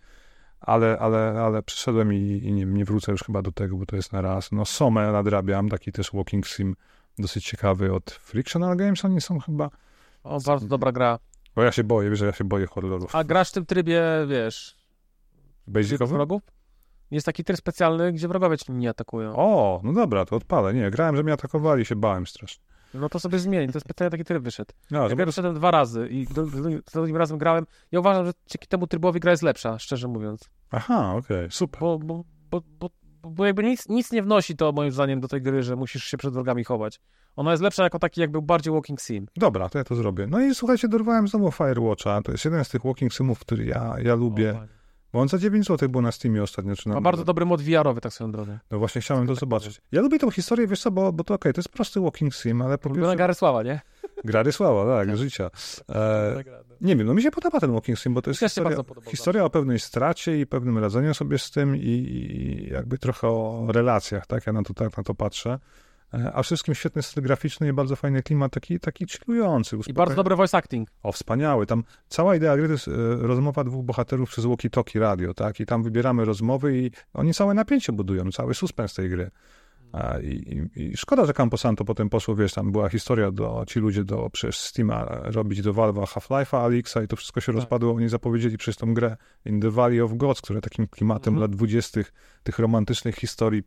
S2: Ale, ale, ale przyszedłem i, i nie, nie wrócę już chyba do tego, bo to jest na raz. No Somę nadrabiam, taki też walking sim dosyć ciekawy od Frictional Games, oni są chyba...
S3: O, bardzo dobra gra.
S2: Bo ja się boję, wiesz, że ja się boję horrorów.
S3: A grasz w tym trybie, wiesz,
S2: Basicowy?
S3: Jest taki tryb specjalny, gdzie wrogowie cię nie atakują.
S2: O, no dobra, to odpalę. Nie, grałem, że mnie atakowali, się bałem strasznie.
S3: No to sobie zmień, to specjalnie taki tryb wyszedł.
S2: No,
S3: Ja wszedłem dwa razy i do- do- za drugim razem grałem. Ja uważam, że dzięki temu trybowi gra jest lepsza, szczerze mówiąc.
S2: Aha, okej, super.
S3: Bo, bo, bo, bo, bo jakby nic, nic nie wnosi to moim zdaniem do tej gry, że musisz się przed wrogami chować. Ona jest lepsza jako taki jakby bardziej walking sim.
S2: Dobra, to ja to zrobię. No i słuchajcie, dorwałem znowu Firewatcha. To jest jeden z tych walking simów, który ja, ja lubię.
S3: O.
S2: Bo on za 9 zł był na Steamie ostatnio. Czy na,
S3: Ma bardzo dobry mod VR-owy, tak swoją drogą.
S2: No właśnie chciałem to
S3: tak
S2: zobaczyć. Ja lubię tą historię, wiesz co, bo, bo to okej, to jest prosty walking sim, ale po pierwsze...
S3: Garysława, nie?
S2: Gra Rysława, tak, życia. *laughs* E, nie wiem, no mi się podoba ten walking sim, bo to jest historia, historia o pewnej stracie i pewnym radzeniu sobie z tym i, i jakby trochę o relacjach, tak? Ja na to, tak na to patrzę. E, A wszystkim świetny styl graficzny i bardzo fajny klimat, taki, taki chillujący.
S3: I bardzo dobry voice acting.
S2: O, wspaniały. Tam cała idea gry to jest e, rozmowa dwóch bohaterów przez walkie-talkie radio, tak? I tam wybieramy rozmowy i oni całe napięcie budują, cały suspens tej gry. I, i, I szkoda, że Camposanto potem poszło, wiesz, tam była historia, do, ci ludzie do przecież Steama robić do Valve'a Half-Life'a, Alixa i to wszystko się
S3: Tak.
S2: rozpadło. Oni zapowiedzieli przez tą grę In the Valley of Gods, która takim klimatem
S3: Mhm.
S2: lat dwudziestych, tych romantycznych historii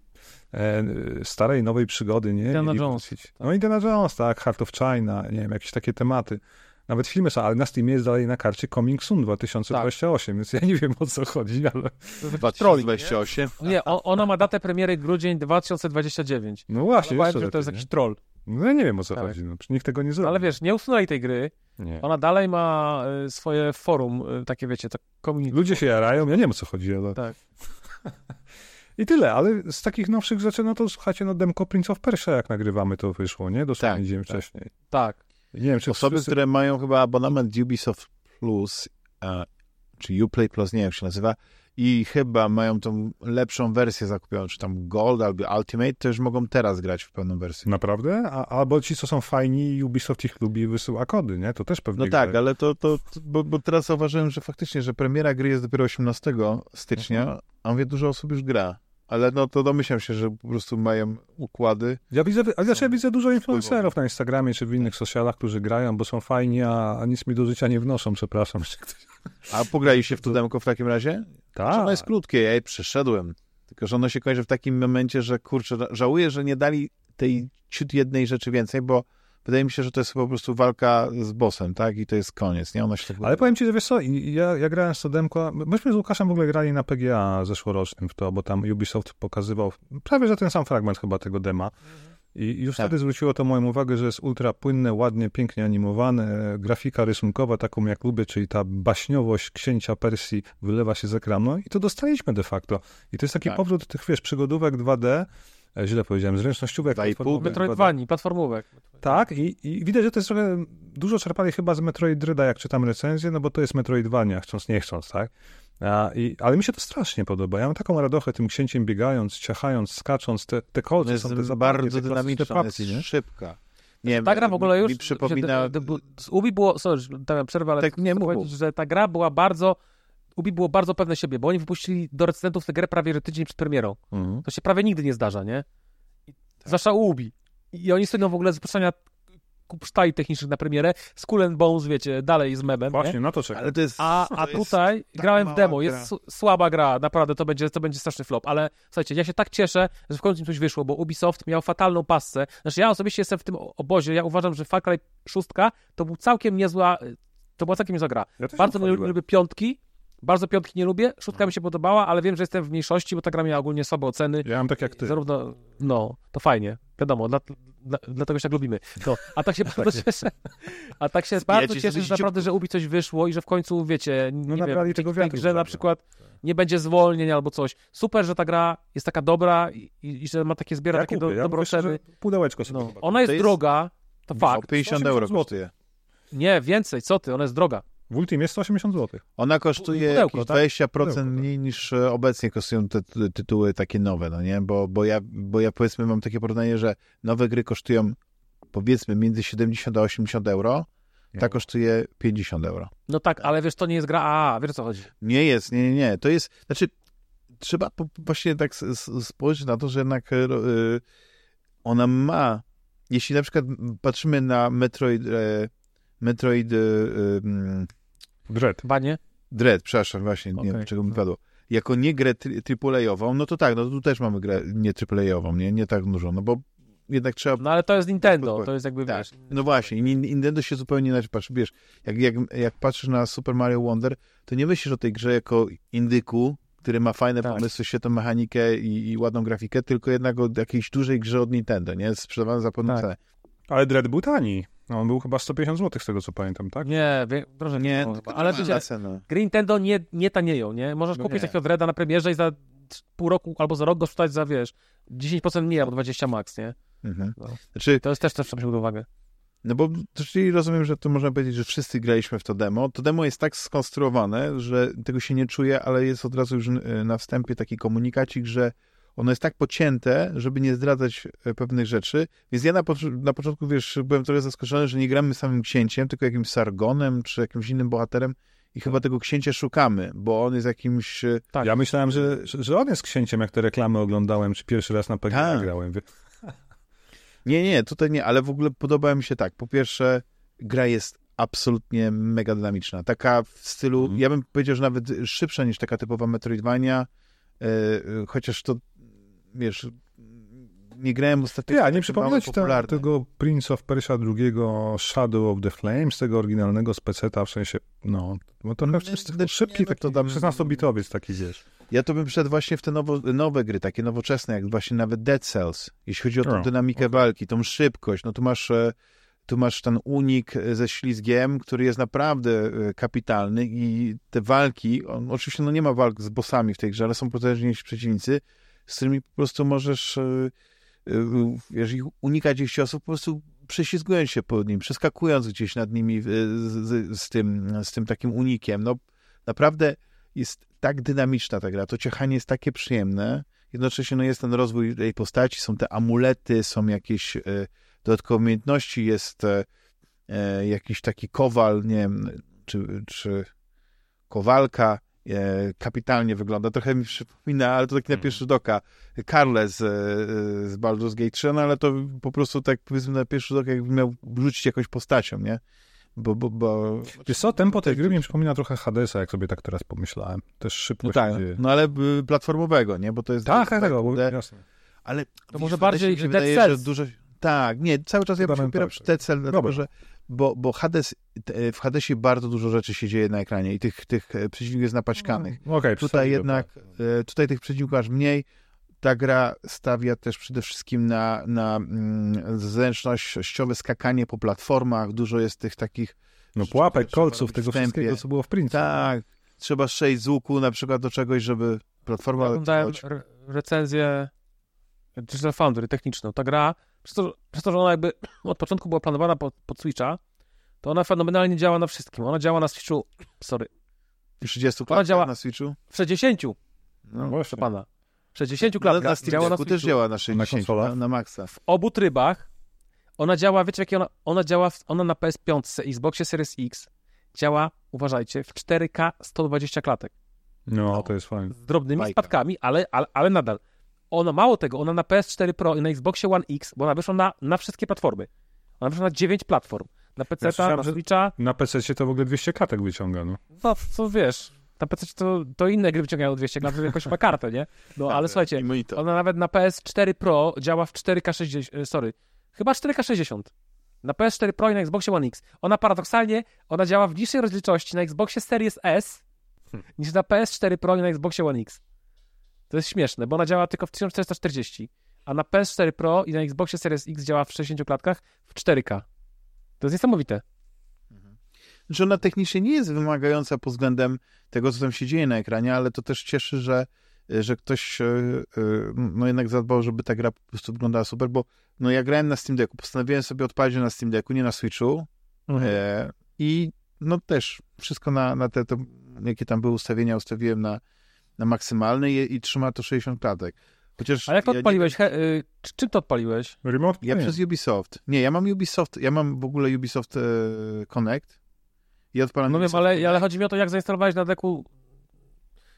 S2: e, starej, nowej przygody, nie?
S3: Indiana
S2: I-
S3: Jones,
S2: No Indiana Jones, tak, Heart of China, nie wiem, jakieś takie tematy. Nawet filmy są, ale na Steamie jest dalej na karcie Coming Soon 2028, więc ja nie wiem o co chodzi, ale
S3: Trolling,
S1: 2028.
S3: Nie, o, ona ma datę premiery grudzień 2029.
S2: no właśnie,
S3: Ale powiem, że to jest jakiś troll.
S2: nie? No ja nie wiem o co
S3: Tak.
S2: chodzi, no, przecież nikt tego nie zrobi.
S3: Ale wiesz, nie usunęli tej gry.
S2: nie.
S3: Ona dalej ma y, swoje forum, y, takie wiecie, to community.
S2: Ludzie się jarają, ja nie wiem o co chodzi, ale...
S3: Tak. *laughs*
S2: I tyle, ale z takich nowszych rzeczy, no to słuchajcie, no demko Prince of Persia, jak nagrywamy, to wyszło, nie? Dosłownie
S1: Tak,
S2: dzień
S1: tak.
S2: wcześniej.
S3: Tak.
S2: Nie wiem, czy
S1: Osoby,
S2: wszyscy...
S1: które mają chyba abonament Ubisoft Plus, a, czy Uplay Plus, nie wiem jak się nazywa, i chyba mają tą lepszą wersję zakupioną, czy tam Gold albo Ultimate, to już mogą teraz grać w pełną wersję.
S2: Naprawdę? A, albo ci, co są fajni Ubisoft ich lubi, wysyła kody, nie? To też pewnie...
S1: No tak, ale to, to, to bo, bo teraz zauważyłem, że faktycznie, że premiera gry jest dopiero 18 stycznia,
S2: Mhm.
S1: a mówię, dużo osób już gra. Ale no to domyślam się, że po prostu mają układy.
S2: Ja widzę, a znaczy ja widzę dużo influencerów na Instagramie czy w innych socialach, którzy grają, bo są fajni, a, a nic mi do życia nie wnoszą, przepraszam.
S1: A pograliście w to demko w takim razie?
S2: Tak.
S1: Ono jest krótkie, ja je przeszedłem. Tylko, że ono się kończy w takim momencie, że kurczę, ża- żałuję, że nie dali tej ciut jednej rzeczy więcej, bo wydaje mi się, że to jest po prostu walka z bossem, tak? I to jest koniec, nie? Ono się tak...
S2: Ale powiem ci, że wiesz co, i- ja, ja grałem z to demko, myśmy z Łukaszem w ogóle grali na PGA zeszłorocznym w to, bo tam Ubisoft pokazywał prawie, że ten sam fragment chyba tego dema. I już
S1: Tak.
S2: wtedy zwróciło to moją uwagę, że jest ultra płynne, ładnie, pięknie animowane, grafika rysunkowa taką jak lubię, czyli ta baśniowość księcia Persji wylewa się z ekranu i to dostaliśmy de facto. I to jest taki
S1: Tak.
S2: powrót tych, wiesz, przygodówek 2D, e, źle powiedziałem, zręcznościówek.
S1: Dwa i pół,
S2: platformowych 2D.
S3: Metroidvanii, platformówek.
S2: Tak, i, i widać, że to jest trochę, dużo czerpali chyba z Metroid Dreada, jak czytam recenzję, no bo to jest Metroidvania, chcąc nie chcąc, tak? A, i, ale mi się to strasznie podoba. Ja mam taką radochę tym księciem biegając, ciachając, skacząc, te, te kolce
S1: jest
S2: są te
S1: bardzo
S2: te klasyczne
S1: dynamiczna, jest
S2: nie?
S1: szybka. Nie wiem,
S3: Ta gra w ogóle już...
S1: Mi przypomina...
S3: Z Ubi było... Sorry, dałem przerwę, ale
S1: Tak, nie
S3: chcę że ta gra była bardzo... Ubi było bardzo pewne siebie, bo oni wypuścili do recenzentów tę grę prawie że tydzień przed premierą.
S2: Mhm.
S3: To się prawie nigdy nie zdarza, nie? I, Zwłaszcza u Ubi. I oni stoją w ogóle z wypuszczania kupsztali technicznych na premierę, Skull and Bones, wiecie, dalej z memem,
S2: Właśnie,
S3: nie?
S2: na to czekam.
S1: Ale to jest...
S3: A, a tutaj
S1: tak
S3: grałem w demo,
S1: gra.
S3: jest słaba gra, naprawdę to będzie, to będzie straszny flop, ale słuchajcie, ja się tak cieszę, że w końcu coś wyszło, bo Ubisoft miał fatalną pasce. Znaczy ja osobiście jestem w tym obozie, ja uważam, że Far Cry 6 to był całkiem niezła, to była całkiem niezła gra.
S2: Ja
S3: Bardzo lubię piątki, bardzo piątki nie lubię, szóstka mi się podobała, ale wiem, że jestem w mniejszości, bo ta gra miała ogólnie słabe oceny.
S2: Ja mam tak jak ty.
S3: Zarówno, no, to fajnie, wiadomo, dla, dla, dlatego się tak lubimy. No, a tak się *laughs* bardzo cieszę, a tak się bardzo cieszę, że naprawdę, że Ubi coś wyszło i że w końcu, wiecie, nie
S2: No nabrali
S3: wiem,
S2: wiatru
S3: grze na przykład nie będzie zwolnień albo coś. Super, że ta gra jest taka dobra i, i, i że ma takie, zbiera
S2: Ja
S3: takie
S2: kupię,
S3: do,
S2: ja
S3: dobre oceny.
S2: pudełeczko sobie
S3: No, ona jest,
S1: jest-
S3: droga, to fakt.
S1: 50
S2: 180
S1: euro kosztuje.
S3: Nie, więcej, co ty, ona jest droga.
S2: W Ultimie jest 180 zł.
S1: Ona kosztuje
S3: Pudełko,
S1: jakieś
S3: tak?
S1: 20%
S2: Pudełko, tak.
S1: mniej niż e, obecnie kosztują te ty- tytuły takie nowe, no nie? Bo, bo, ja, bo ja powiedzmy mam takie porównanie, że nowe gry kosztują powiedzmy między 70 a 80 euro, ta kosztuje 50 euro.
S3: No tak, ale wiesz, to nie jest gra AA, wiesz o co chodzi.
S1: Nie jest, nie, nie, nie. To jest, znaczy trzeba po, właśnie tak spojrzeć na to, że jednak e, ona ma, jeśli na przykład patrzymy na Metroid, e, Metroid
S2: Dread.
S3: Banie?
S1: Dread, przepraszam, właśnie, nie
S3: Okej,
S1: wiem, czego mi padło. Jako nie grę tri- AAA-ową, no to tak, no tu też mamy grę nie AAA-ową, nie, nie tak dużo, no bo jednak trzeba...
S3: No ale to jest Nintendo, to jest jakby,
S1: Tak.
S3: wiesz...
S1: No właśnie, Nintendo się zupełnie inaczej patrzy. Wiesz, jak, jak, jak patrzysz na Super Mario Wonder, to nie myślisz o tej grze jako indyku, który ma fajne
S3: Tak.
S1: pomysły, świetną mechanikę i, i ładną grafikę, tylko jednak o jakiejś dużej grze od Nintendo, nie? Sprzedawane za pewną
S3: Tak.
S1: cenę.
S2: Ale Dread był tani. No, on był chyba 150 zł z tego co pamiętam, tak?
S3: Nie, wie, proszę
S1: Nie,
S3: no,
S1: tylko
S3: ale wiecie, gry Nintendo nie, nie tanieją, nie? Możesz
S1: No
S3: kupić
S1: nie.
S3: takiego Dreada na premierze i za pół roku albo za rok go sprzedać za, wiesz, 10% mniej albo 20 max, nie?
S1: Mhm.
S3: No.
S1: Znaczy,
S3: To jest też też trzeba wziąć pod uwagę.
S1: No bo czyli rozumiem, że to można powiedzieć, że wszyscy graliśmy w to demo. To demo jest tak skonstruowane, że tego się nie czuje, ale jest od razu już y, na wstępie taki komunikacik, że ono jest tak pocięte, żeby nie zdradzać e, pewnych rzeczy. Więc ja na, na początku, wiesz, byłem trochę zaskoczony, że nie gramy samym księciem, tylko jakimś Sargonem czy jakimś innym bohaterem i chyba tego księcia szukamy, bo on jest jakimś... e,
S3: Tak.
S2: Ja myślałem, że, że, on jest księciem, jak te reklamy oglądałem, czy pierwszy raz na PGA
S1: Tak.
S2: grałem.
S1: Nie, nie, tutaj nie, ale w ogóle podoba mi się tak. Po pierwsze, gra jest absolutnie mega dynamiczna. Taka w stylu,
S2: Mhm.
S1: ja bym powiedział, że nawet szybsza niż taka typowa Metroidvania, e, chociaż to, wiesz, nie grałem ostatnio.
S2: Ja, nie
S1: takie
S2: przypomina ci
S1: popularne.
S2: tego Prince of Persia II Shadow of the Flames, tego oryginalnego speceta, w sensie, no, bo to
S1: no, nie, no,
S2: szybki
S1: no to tam-
S2: 16-bitowiec taki, wiesz.
S1: Ja to bym wszedł właśnie w te nowo, nowe gry, takie nowoczesne, jak właśnie nawet Dead Cells, jeśli chodzi o tą dynamikę walki, tą szybkość, no tu masz, e, tu masz ten unik e, ze ślizgiem, który jest naprawdę e, kapitalny i te walki, on, oczywiście no nie ma walk z bossami w tej grze, ale są potężniejsi przeciwnicy, z którymi po prostu możesz y, y, wiesz, unikać ich ciosów, po prostu prześlizgując się po nim, przeskakując gdzieś nad nimi y, z, z, tym, z tym takim unikiem. No naprawdę jest tak dynamiczna ta gra, to ciechanie jest takie przyjemne, jednocześnie no, jest ten rozwój tej postaci, są te amulety, są jakieś dodatkowe umiejętności, jest jakiś taki kowal, nie wiem, czy, czy kowalka, e, kapitalnie wygląda. Trochę mi przypomina, ale to taki na pierwszy rzut oka, Carle z, z Baldur's Gate 3, no ale to po prostu tak powiedzmy na pierwszy rzut oka jakby miał wrzucić jakąś postacią, nie? Bo, bo, bo...
S2: Wiesz co, tempo tej gry mi przypomina trochę Hadesa, jak sobie tak teraz pomyślałem. Też szybko
S1: no tak,
S2: dzieje.
S1: No ale y, platformowego, nie? Bo to jest...
S2: Tak, tak, tak, bo,
S1: de-
S2: jasne.
S1: ale
S3: To może bardziej Dead
S1: wydaje,
S3: Cells.
S1: dużo... Tak, nie, cały czas ja się opieram
S2: tak.
S1: przy Dead Cell, dlatego że bo, bo Hades, w Hadesie bardzo dużo rzeczy się dzieje na ekranie i tych, tych e, przeciwników jest napaćkanych.
S2: No, Okej,
S1: Tutaj jednak,
S2: tak.
S1: e, tutaj tych przeciwników aż mniej. Ta gra stawia też przede wszystkim na, na mm, zręcznościowe skakanie po platformach. Dużo jest tych takich...
S2: No pułapek, kolców, tego
S1: w tempie.
S2: wszystkiego, co było w Prince.
S1: Tak, trzeba strzelić z łuku na przykład do czegoś, żeby platforma...
S3: Ja recenzję Digital Foundry techniczną. Ta gra, przez to, przez to, że ona jakby od początku była planowana pod, pod Switcha, to ona fenomenalnie działa na wszystkim. Ona działa na Switchu, sorry,
S1: w 30
S3: Ona
S1: klatkach
S3: działa-
S1: na Switchu.
S3: w 60,
S1: No.
S2: Właśnie.
S3: proszę pana. W 60
S1: Na,
S3: klatkach
S1: na Steam
S3: działa na
S1: Decku też
S3: Switchu.
S1: działa na 60,
S2: konsolach?
S1: na, na maksa.
S3: W obu trybach ona działa, wiecie jakie ona, ona działa, w, ona na PS5, Xboxie Series X działa, uważajcie, w 4K 120 klatek.
S2: No, to jest fajne.
S3: z drobnymi
S1: Bajka.
S3: spadkami, ale, ale, ale nadal. Ona mało tego, ona na PS4 Pro i na Xboxie One X, bo ona wyszła na, na wszystkie platformy. Ona wyszła na 9 platform. Na PC,
S2: słyszałem,
S3: na Switcha,
S2: Na PC to w ogóle 200 katek wyciąga, no.
S3: no co wiesz, na PC to, to inne gry wyciągają 200 lat, że jakoś ma kartę, nie? No ale słuchajcie,
S1: I monitor.
S3: ona nawet na PS4 Pro działa w 4K 60, e, sorry, chyba 4K 60. Na PS4 Pro i na Xboxie One X. Ona paradoksalnie, ona działa w niższej rozdzielczości na Xboxie Series S niż na PS4 Pro i na Xboxie One X. To jest śmieszne, bo ona działa tylko w 1440, a na PS4 Pro i na Xboxie Series X działa w 60 klatkach w 4K. To jest niesamowite.
S1: że ona technicznie nie jest wymagająca pod względem tego, co tam się dzieje na ekranie, ale to też cieszy, że, że ktoś e, e, no jednak zadbał, żeby ta gra po prostu wyglądała super, bo no ja grałem na Steam Decku, postanowiłem sobie odpalić na Steam Decku, nie na Switchu e, i no też wszystko na, na te, to, jakie tam były ustawienia, ustawiłem na, na maksymalny i, i trzyma to 60 klatek. Chociaż
S3: A jak
S1: ja nie-
S3: odpaliłeś? He, y, czy- czym to odpaliłeś?
S2: Remote?
S1: Ja
S2: Nie.
S1: przez Ubisoft. Nie, ja mam Ubisoft, ja mam w ogóle Ubisoft e, Connect i odpalam
S3: No wiem,
S1: Ubisoft
S3: ale,
S1: Connect.
S3: ale chodzi mi o to, jak zainstalowałeś na deku.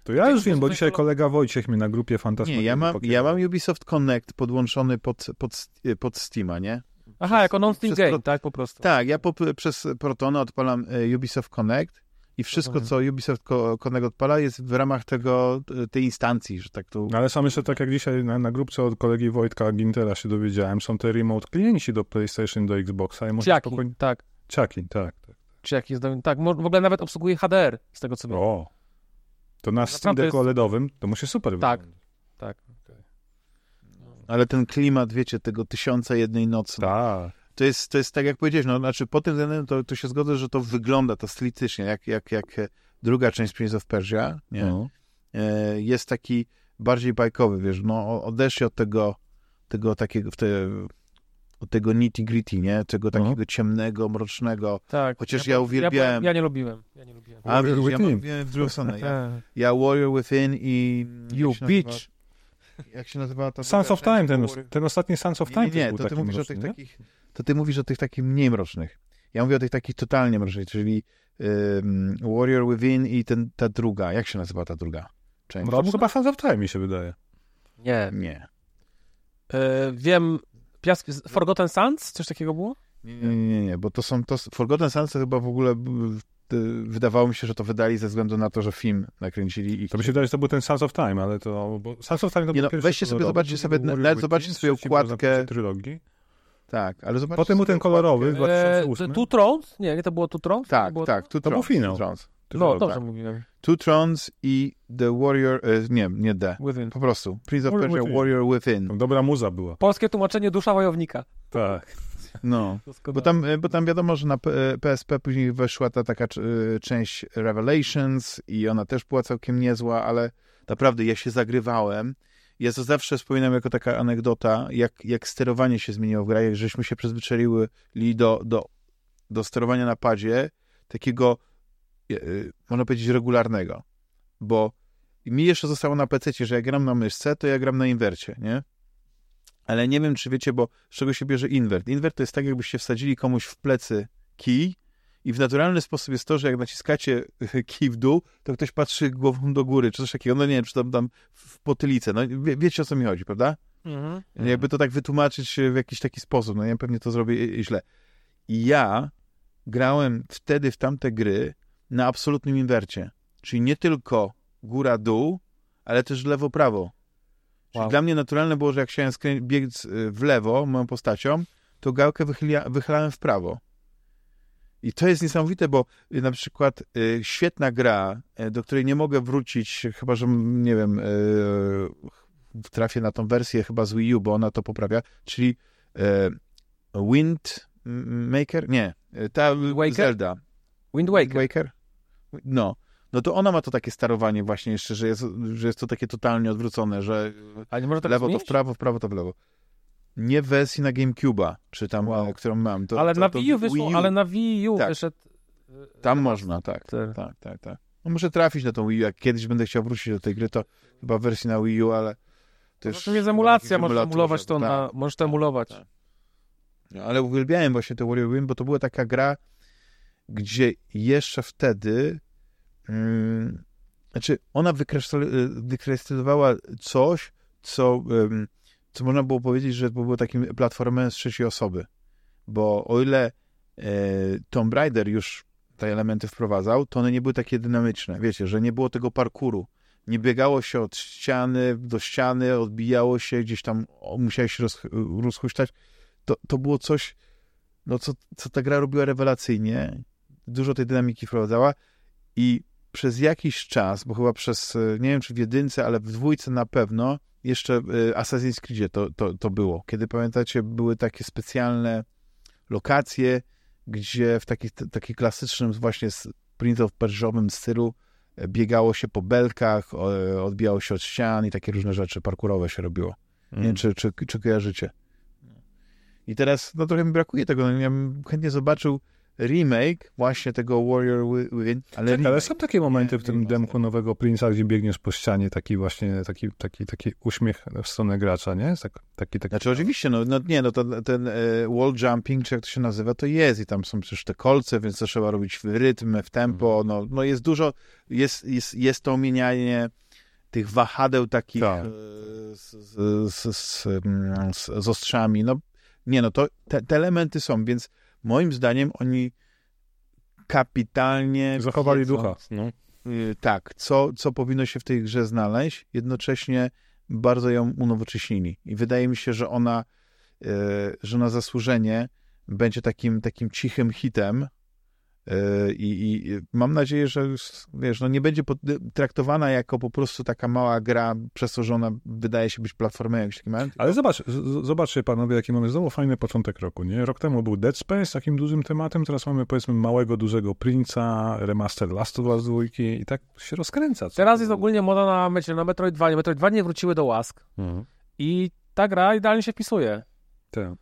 S2: To ja już wiem, bo dzisiaj
S3: to-
S2: kolega Wojciech mnie na grupie Fantasma.
S1: Nie, ja mam, ja mam Ubisoft Connect podłączony pod, pod, pod Steama, nie?
S3: Aha, jako non-Steam
S1: przez
S3: game,
S1: pro-
S3: tak po prostu.
S1: Tak, ja po, przez Protona odpalam e, Ubisoft Connect i wszystko, co Ubisoft Co- Connect odpala, jest w ramach tego, e, tej instancji, że tak to...
S2: No, Ale sam jeszcze tak jak dzisiaj na, na grupce od kolegi Wojtka Gintera się dowiedziałem, są te remote klienci do PlayStation, do Xboxa i można
S3: Ciaki,
S2: spokojnie...
S3: tak.
S2: Ciaki, tak. tak.
S3: Tak. W ogóle nawet obsługuje HDR, z tego co wiem.
S2: O. To na Steam Decku
S3: jest-
S2: OLEDowym to musi super
S3: Tak.
S2: wyglądać.
S3: Tak.
S1: Ale ten klimat, wiecie, tego tysiąca jednej nocy,
S2: Tak.
S1: To jest, to jest tak jak powiedziałeś, no znaczy pod tym względem to, to się zgodzę, że to wygląda to stylistycznie, jak, jak, jak e, druga część Prince of Persia, nie?
S2: No.
S1: e, jest taki bardziej bajkowy, wiesz, no odeszli od tego, tego takiego, w te, od tego nitty gritty, nie? Tego
S2: Mhm.
S1: takiego ciemnego, mrocznego.
S3: tak.
S1: Chociaż ja
S3: Ja,
S1: uwielbiałem-
S3: ja nie lubiłem. Ja nie lubiłem.
S1: A,
S2: Warrior
S1: widzisz, ja
S2: Within.
S1: w drugą stronę. Ja, *laughs*
S3: Tak.
S1: ja Warrior Within i...
S3: You bitch.
S1: Jak się nazywa ta
S2: Sons of Time, ten, ten ostatni Sons of
S1: Nie,
S2: Time
S1: nie, nie
S2: był
S1: to ty mówisz o tych
S2: nie?
S1: takich... To ty mówisz o tych takich mniej mrocznych. Ja mówię o tych takich totalnie mrocznych, czyli ym, Warrior Within i ten, ta druga. Jak się nazywa ta druga część?
S2: To był chyba Sons of Time mi się wydaje.
S3: Nie.
S1: Nie.
S3: E, wiem, piask... Forgotten Sands? Coś takiego było?
S1: Nie, nie, nie, nie, bo to są, to Forgotten Sons to chyba w ogóle y, wydawało mi się, że to wydali ze względu na to, że film nakręcili i
S2: To mi się wydaje, że to był ten Sons of Time, ale to... Bo Sons of Time to
S1: Nie
S2: był
S1: no,
S2: pierwszy
S1: weźcie sobie, zobaczcie sobie, zobaczcie sobie układkę.
S2: trylogii.
S1: Tak, ale zobaczcie.
S2: Potem był ten kolorowy.
S3: E,
S2: 2008.
S3: Two Thrones? Nie, nie, to było Two Thrones?
S1: Tak,
S3: było
S1: tak, Two
S2: To był finał.
S1: Two.
S3: No, dobrze
S1: tak.
S3: mówiłem.
S1: Two Thrones i The Warrior, e, nie, nie The,
S3: Within.
S1: po prostu. Prince of
S2: Warrior
S1: Persia,
S2: Within.
S1: Warrior Within.
S2: Tam dobra muza była.
S3: Polskie tłumaczenie Dusza Wojownika.
S2: Tak.
S1: No. Bo tam, e, bo tam wiadomo, że na P- e, PSP później weszła ta taka e, część Revelations i ona też była całkiem niezła, ale naprawdę ja się zagrywałem ja to zawsze wspominam jako taka anegdota, jak, jak sterowanie się zmieniło w grach, jak żeśmy się przyzwyczaili do, do, do sterowania na padzie, takiego, e, można powiedzieć, regularnego. Bo mi jeszcze zostało na PC, że jak gram na myszce, to ja gram na inwercie, nie? Ale nie wiem, czy wiecie, bo z czego się bierze invert. Invert to jest tak, jakbyście wsadzili komuś w plecy kij i w naturalny sposób jest to, że jak naciskacie *laughs* kij w dół, to ktoś patrzy głową do góry, czy coś takiego. No nie wiem, czy tam, tam w potylicę. No wie, wiecie, o co mi chodzi, prawda?
S3: Mhm.
S1: Jakby to tak wytłumaczyć w jakiś taki sposób. No ja pewnie to zrobię źle. I ja grałem wtedy w tamte gry na absolutnym inwercie. Czyli nie tylko góra-dół, ale też lewo-prawo. Czyli
S3: Wow.
S1: dla mnie naturalne było, że jak chciałem biec w lewo moją postacią, to gałkę wychylia, wychylałem w prawo. I to jest niesamowite, bo y, na przykład y, świetna gra, y, do której nie mogę wrócić, chyba że, nie wiem, trafię na tą wersję chyba z Wii U, bo ona to poprawia, czyli Wind Maker? Nie, ta
S3: Waker?
S1: Zelda.
S3: Wind Waker.
S1: Waker? No. No to ona ma to takie sterowanie właśnie jeszcze, że jest, że jest to takie totalnie odwrócone, że
S3: Ale nie może
S1: w
S3: tak
S1: lewo to
S3: zmienić?
S1: w prawo, w prawo to w lewo. Nie w wersji na GameCube'a, czy tam,
S3: Wow.
S1: e, którą mam. To,
S3: ale
S1: to,
S3: na
S1: to
S3: Wii U wyszło,
S1: Wii U.
S3: ale na Wii U
S1: Tak.
S3: wyszedł...
S1: Tam można, tak,
S3: Te-
S1: tak, tak, tak. No muszę trafić na tą Wii U, jak kiedyś będę chciał wrócić do tej gry, to chyba wersji na Wii U, ale to
S3: To jest emulacja, możesz emulować to
S1: tak.
S3: na... Możesz to emulować.
S1: tak. No, ale uwielbiałem właśnie te Warrior Win, bo to była taka gra, gdzie jeszcze wtedy mm, znaczy ona wykrystali- wykrystalizowała coś, co, co można było powiedzieć, że było takim platformem z trzeciej osoby. Bo o ile e, Tomb Raider już te elementy wprowadzał, to one nie były takie dynamiczne. Wiecie, że nie było tego parkuru. Nie biegało się od ściany do ściany, odbijało się, gdzieś tam musiałeś się roz. To, to było coś, no co, co ta gra robiła rewelacyjnie. Dużo tej dynamiki wprowadzała i przez jakiś czas, bo chyba przez, e, nie wiem czy w jedynce, ale w dwójce na pewno, jeszcze e, Assassin's Creedzie to, to, to było. Kiedy pamiętacie, były takie specjalne lokacje, gdzie w takich, takim klasycznym właśnie Prince of Persia'owym stylu e, biegało się po belkach, odbijało się od ścian i takie różne rzeczy parkurowe się robiło. Nie wiem, czy, czy, czy kojarzycie. I teraz, no trochę mi brakuje tego, no, ja bym chętnie zobaczył remake właśnie tego Warrior Wi- Win, ale
S2: Ale są takie momenty
S1: Nie,
S2: w tym demku nowego Prince'a, gdzie biegniesz po ścianie, taki właśnie, taki, taki, taki uśmiech w stronę gracza, nie? Tak, taki, taki,
S1: Znaczy oczywiście, no, no nie, no ten e, wall jumping, czy jak to się nazywa, to jest i tam są przecież te kolce, więc to trzeba robić w rytm, w tempo, no, no jest dużo, jest, jest, jest to omienianie tych wahadeł takich
S2: Tak.
S1: e, z, z, z, mm, z, z ostrzami, no nie, no to te, te elementy są, więc moim zdaniem oni kapitalnie
S2: Zachowali
S1: wiedzą,
S2: ducha. No.
S1: y, tak, co, co powinno się w tej grze znaleźć, jednocześnie bardzo ją unowocześnili. I wydaje mi się, że ona, y, że na zasłużenie będzie takim, takim cichym hitem. Y, I, I mam nadzieję, że wiesz, no nie będzie pod, traktowana jako po prostu taka mała gra, przez to, że ona wydaje się być platformą jakimś takim.
S2: Ale zobacz, zobaczcie panowie, jaki mamy znowu fajny początek roku, nie? Rok temu był Dead Space takim dużym tematem, teraz mamy powiedzmy małego, dużego Prince'a, remaster Last of Us 2 i tak się rozkręca. co?
S3: Teraz jest ogólnie moda na, myślę, na Metroidvanie. Metroidvanie wróciły do łask
S2: Mhm.
S3: i ta gra idealnie się wpisuje.
S2: Tak.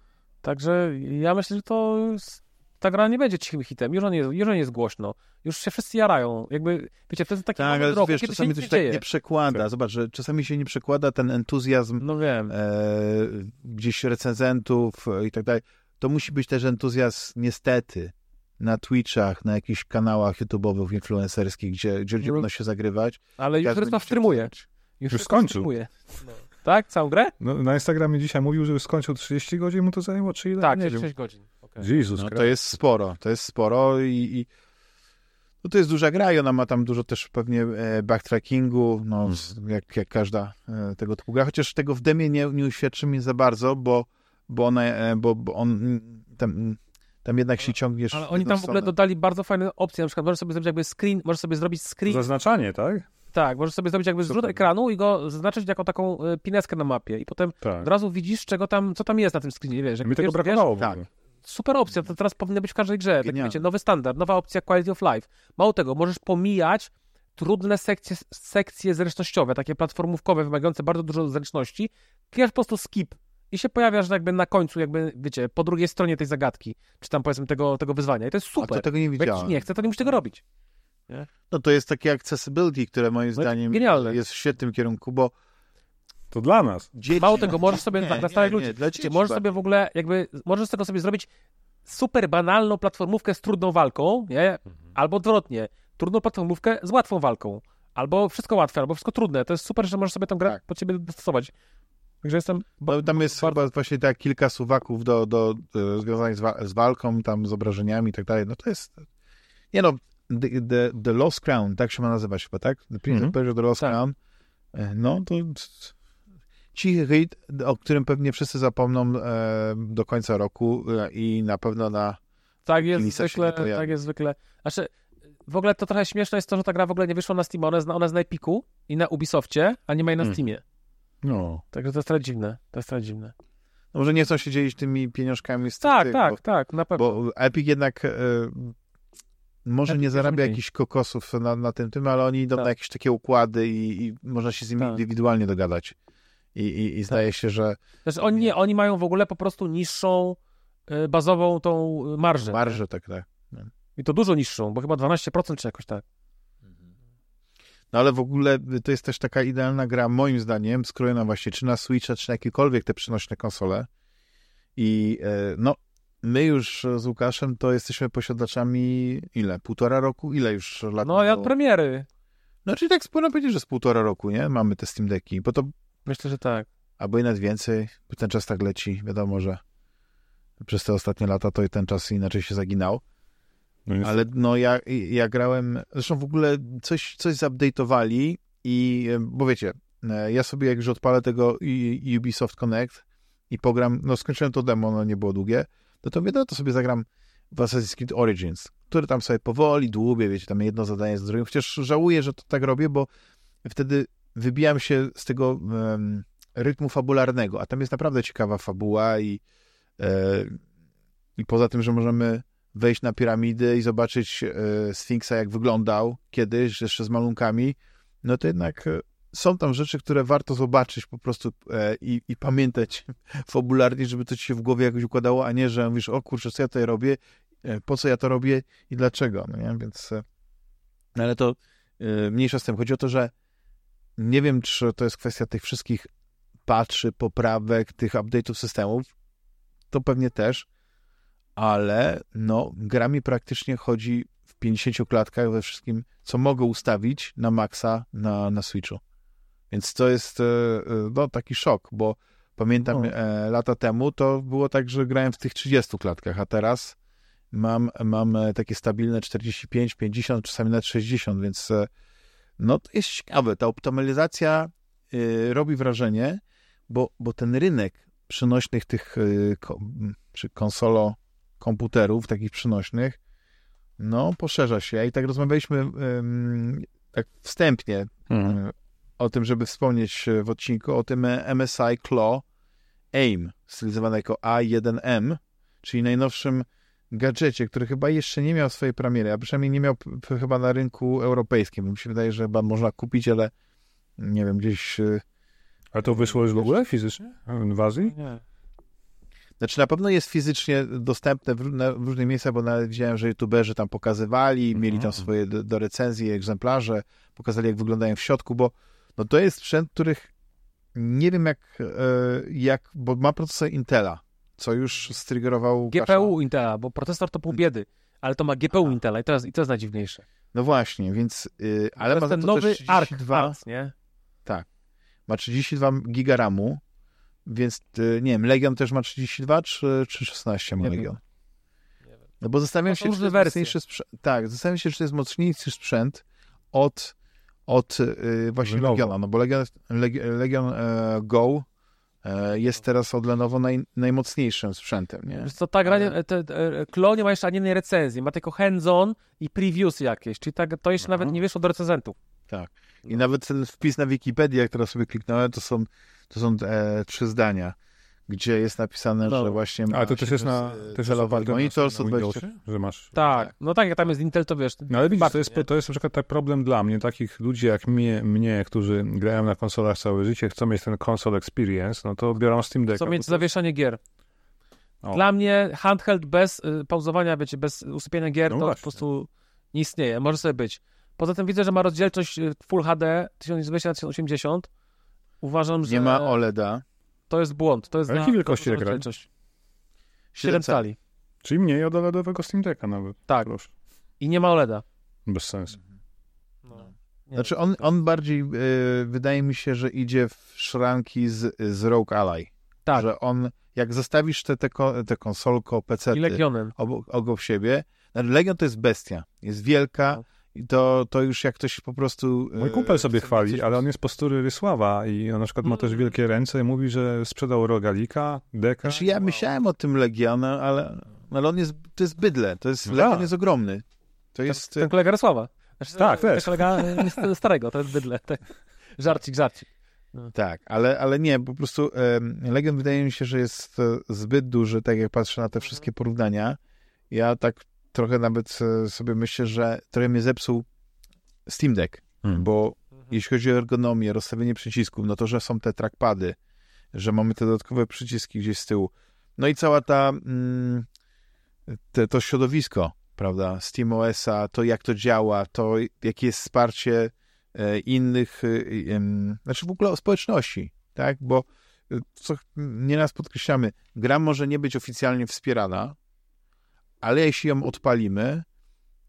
S3: Także ja myślę, że to jest, ta gra nie będzie cichym hitem. Już on jest, już on jest głośno. Już się wszyscy jarają. Jakby, wiecie, to jest taki
S1: Tak, ale
S3: roku,
S1: wiesz,
S3: się
S1: czasami to tak nie przekłada.
S2: Tak.
S1: Zobacz, że czasami się nie przekłada ten entuzjazm
S3: No wiem.
S1: e, gdzieś recenzentów i tak dalej. To musi być też entuzjazm niestety na Twitchach, na jakichś kanałach YouTube'owych, influencerskich, gdzie, gdzie ludzie
S3: No.
S1: będą się zagrywać.
S3: Ale już streamuje.
S1: chciał
S3: Już,
S2: Już skończył.
S3: streamuje. Tak? Całą grę?
S2: No, na Instagramie dzisiaj mówił, że już skończył 30 godzin, mu to zajęło, czy ile?
S3: Tak,
S2: nie
S3: 6
S2: wiem.
S3: godzin. Okay.
S2: Jezus
S1: No, to jest sporo, to jest sporo i, i no to jest duża gra i ona ma tam dużo też pewnie e, backtrackingu, no z- jak, jak każda e, tego typu gra, chociaż tego w demie nie, nie uświadczy mi za bardzo, bo, bo, ona, e, bo, bo on mm, tam, tam jednak się ciągniesz
S3: Ale oni tam w ogóle dodali bardzo fajne opcje. Na przykład możesz sobie zrobić jakby screen, możesz sobie zrobić screen.
S2: Zaznaczanie, tak?
S3: Tak, możesz sobie zrobić jakby zrzut
S2: Super.
S3: ekranu i go zaznaczyć jako taką pineskę na mapie. I potem
S2: Tak.
S3: od razu widzisz, czego tam, co tam jest na tym screenie, wiesz. jak
S2: Mi tego
S3: wiesz,
S2: brakowało w
S1: tak.
S3: Super opcja, to teraz powinna być w każdej grze. Tak, wiecie, nowy standard, nowa opcja quality of life. Mało tego, możesz pomijać trudne sekcje, sekcje zręcznościowe, takie platformówkowe, wymagające bardzo dużo zręczności, klikasz po prostu skip i się pojawiasz jakby na końcu, jakby, wiecie, po drugiej stronie tej zagadki, czy tam powiedzmy tego, tego wyzwania. I to jest
S1: A
S3: super.
S1: to tego nie
S3: jak
S1: widziałem.
S3: nie chce, to nie musisz tego robić.
S1: No to jest takie accessibility, które moim zdaniem
S3: genialne.
S1: jest w świetnym kierunku, bo
S2: To dla nas.
S1: dzieci...
S3: Mało tego, możesz sobie
S1: Nie,
S3: tak dla
S1: nie,
S3: starych
S1: nie,
S3: ludzi,
S1: dla dzieci
S3: możesz sobie w ogóle jakby, możesz z tego sobie zrobić super banalną platformówkę z trudną walką, nie? Albo odwrotnie, trudną platformówkę z łatwą walką. Albo wszystko łatwe, albo wszystko trudne. To jest super, że możesz sobie tą grę
S1: Tak.
S3: pod siebie dostosować. Także jestem...
S1: Bo tam jest
S3: bardzo-
S1: chyba właśnie tak kilka suwaków do, do, e, związanych z, wa- z walką, tam z obrażeniami i tak dalej. No to jest... Nie no, The, the, the Lost Crown, tak się ma nazywać chyba, tak? The Prince
S2: Mhm.
S1: of Persia, The Lost
S3: Tak.
S1: Crown. E, No to cichy hit, o którym pewnie wszyscy zapomną e, do końca roku e, i na pewno na...
S3: Tak jest zwykle, tak jest zwykle. Znaczy, w ogóle to trochę śmieszne jest to, że ta gra w ogóle nie wyszła na Steamie, ona jest na, ona jest na Epiku i na Ubisoftie, a nie ma jej na
S2: Mm.
S3: Steamie.
S2: No.
S3: Także to jest trochę dziwne. To jest trochę dziwne.
S1: No może nie chcą się dzielić tymi pieniążkami z
S3: Tak,
S1: tych,
S3: tak,
S1: bo,
S3: tak, na pewno.
S1: Bo Epic jednak e, może
S3: Epic
S1: nie zarabia jakichś kokosów na, na tym, tym, ale oni idą
S3: Tak.
S1: na jakieś takie układy i, i można się z nimi
S3: Tak.
S1: indywidualnie dogadać. I, i, i zdaje się, że
S3: Znaczy, oni, nie, oni mają w ogóle po prostu niższą, y, bazową tą y, marżę. nie?
S1: marże tak, tak.
S3: I to dużo niższą, bo chyba 12% czy jakoś tak.
S1: No ale w ogóle to jest też taka idealna gra, moim zdaniem, skrojona właśnie czy na Switcha, czy na jakiekolwiek te przenośne konsole. I e, no, my już z Łukaszem to jesteśmy posiadaczami ile? Półtora roku? Ile już lat?
S3: No, ja od premiery.
S1: No, czyli tak sporo powiedzieć, że z półtora roku, nie? Mamy te Steam Decki, bo to
S3: Myślę, że tak.
S1: albo i nawet więcej, bo ten czas tak leci. Wiadomo, że przez te ostatnie lata to i ten czas inaczej się zaginał.
S2: no.
S1: Ale no ja, ja grałem, zresztą w ogóle coś, coś zupdate'owali i, bo wiecie, e, ja sobie jak już odpalę tego Ubisoft Connect i pogram, no skończyłem to demo, no nie było długie, no to wiadomo, to sobie zagram w Assassin's Creed Origins, który tam sobie powoli dłubię, wiecie, tam jedno zadanie z drugim, chociaż żałuję, że to tak robię, bo wtedy wybijam się z tego rytmu fabularnego, a tam jest naprawdę ciekawa fabuła i, e, i poza tym, że możemy wejść na piramidy i zobaczyć e, Sfinksa, jak wyglądał kiedyś, jeszcze z malunkami, no to jednak e, są tam rzeczy, które warto zobaczyć po prostu e, i, i pamiętać *laughs* fabularnie, żeby to ci się w głowie jakoś układało, a nie, że mówisz, o kurczę, co ja tutaj robię, e, po co ja to robię i dlaczego, no nie? Więc, e, no ale to e, mniejsza z tym. Chodzi o to, że nie wiem, czy to jest kwestia tych wszystkich patchy, poprawek, tych update'ów systemów, to pewnie też, ale no, gra mi praktycznie chodzi w 50 klatkach we wszystkim, co mogę ustawić na maksa na, na Switchu. Więc to jest e, e, no, taki szok, bo pamiętam
S2: No.
S1: lata temu to było tak, że grałem w tych 30 klatkach, a teraz mam, mam takie stabilne 45, 50, czasami nawet 60, więc no to jest ciekawe. Ta optymalizacja e, robi wrażenie, bo, bo ten rynek przynośnych tych e, ko, czy konsolo komputerów takich przynośnych, no poszerza się. I tak rozmawialiśmy tak wstępnie
S2: Mhm.
S1: e, o tym, żeby wspomnieć e, w odcinku o tym e, MSI Claw AIM, stylizowane jako A1M, czyli najnowszym gadżecie, który chyba jeszcze nie miał swojej premiery, a przynajmniej nie miał chyba na rynku europejskim. Mi się wydaje, że chyba można kupić, ale nie wiem, gdzieś... e,
S2: A to wyszło już w ogóle fizycznie? W Azji?
S3: Nie.
S1: Znaczy na pewno jest fizycznie dostępne w, w różnych miejscach, bo nawet widziałem, że youtuberzy tam pokazywali,
S2: Mhm.
S1: mieli tam swoje do, do recenzji egzemplarze, pokazali jak wyglądają w środku, bo no to jest sprzęt, których nie wiem jak, e, jak bo ma procesor Intela, co już striggerował
S3: GPU Intela, bo procesor to pół biedy, ale to ma GPU Intela i to jest, i to jest najdziwniejsze.
S1: No właśnie, więc y, ale
S3: to
S1: ma
S3: ten
S1: to
S3: nowy
S1: też
S3: ARC,
S1: 32,
S3: ARC, nie?
S1: ma 32 giga RAMu, więc y, nie wiem, Legion też ma 32 czy, czy 16 ma
S3: Nie wiem.
S1: Legion?
S3: Nie wiem.
S1: No bo zastanawiam się, czy to jest mocniejszy sprzęt. Tak, zastanawiam się, czy to jest mocniejszy sprzęt od, od y, właśnie. Legiona, no bo Legion, Legion, Legion e, Go jest teraz od Lenovo naj, najmocniejszym sprzętem, nie?
S3: Wiesz co, ta gra,
S1: Ale-
S3: nie, te, te, Klo nie ma jeszcze ani jednej recenzji, ma tylko hands-on i previews jakieś, czyli tak, to jeszcze
S2: Aha.
S3: nawet nie wyszło do recenzentów.
S1: I nawet ten wpis na Wikipedii, jak teraz sobie kliknąłem, to są, to są e, trzy zdania. Gdzie jest napisane,
S3: No.
S1: że właśnie ma
S2: Ale to też jest na... Też jest
S1: monitor
S2: na
S1: 120
S2: Windowsie, że masz...
S3: Tak, no tak, jak tam jest Intel, to wiesz.
S2: No ale widzisz, to jest, to jest na przykład tak problem dla mnie, takich ludzi jak mnie, mnie, którzy grają na konsolach całe życie, chcą mieć ten console experience, no to biorą Steam Decka.
S3: Chcą mieć zawieszanie gier.
S2: O.
S3: Dla mnie handheld bez y, pauzowania, wiecie, bez usypiania gier,
S2: No
S3: to
S2: właśnie.
S3: po prostu nie istnieje. Może sobie być. Poza tym widzę, że ma rozdzielczość y, Full HD 1020 na 1080. Uważam, że
S1: Nie ma OLEDa.
S3: To jest błąd. To jest
S2: A jakiej wielkości ekran?
S3: rozdzielczość. 7 cali.
S2: Czyli mniej od OLEDowego Steam Decka nawet.
S3: Tak.
S2: Proszę.
S3: I nie ma OLEDa.
S2: Bez sensu.
S3: Nie.
S1: Znaczy on, on bardziej, e, wydaje mi się, że idzie w szranki z, z Rogue Ally.
S3: Tak.
S1: Że on, jak zostawisz te, te, te konsolko, PC
S3: I Legionem.
S1: obok, obok siebie, znaczy Legion to jest bestia, jest wielka i to, to już jak ktoś po prostu... e,
S2: Mój kumpel sobie chwali, ale on jest postury Rysława i on na przykład ma też
S3: Mm.
S2: wielkie ręce i mówi, że sprzedał rogalika, deka.
S1: Znaczy ja myślałem o tym Legiona, ale, ale on jest, to jest bydle, to jest,
S2: No
S1: Legion
S2: tak.
S1: jest ogromny. To jest...
S3: Ten kolega Rysława. Znaczy,
S2: Tak,
S3: ten
S2: też.
S3: kolega y, starego, to jest bydle. Tak. Żarcik, żarcik.
S1: Tak, ale, ale nie, po prostu em, Legion wydaje mi się, że jest e, zbyt duży, tak jak patrzę na te wszystkie porównania. Ja tak trochę nawet e, sobie myślę, że trochę mnie zepsuł Steam Deck,
S2: Hmm.
S1: bo jeśli chodzi o ergonomię, rozstawienie przycisków, no to, że są te trackpady, że mamy te dodatkowe przyciski gdzieś z tyłu, no i cała ta mm, te, to środowisko, prawda, SteamOS-a, to jak to działa, to jakie jest wsparcie e, innych, e, znaczy w ogóle o społeczności, tak, bo co nieraz podkreślamy, gra może nie być oficjalnie wspierana, ale jeśli ją odpalimy,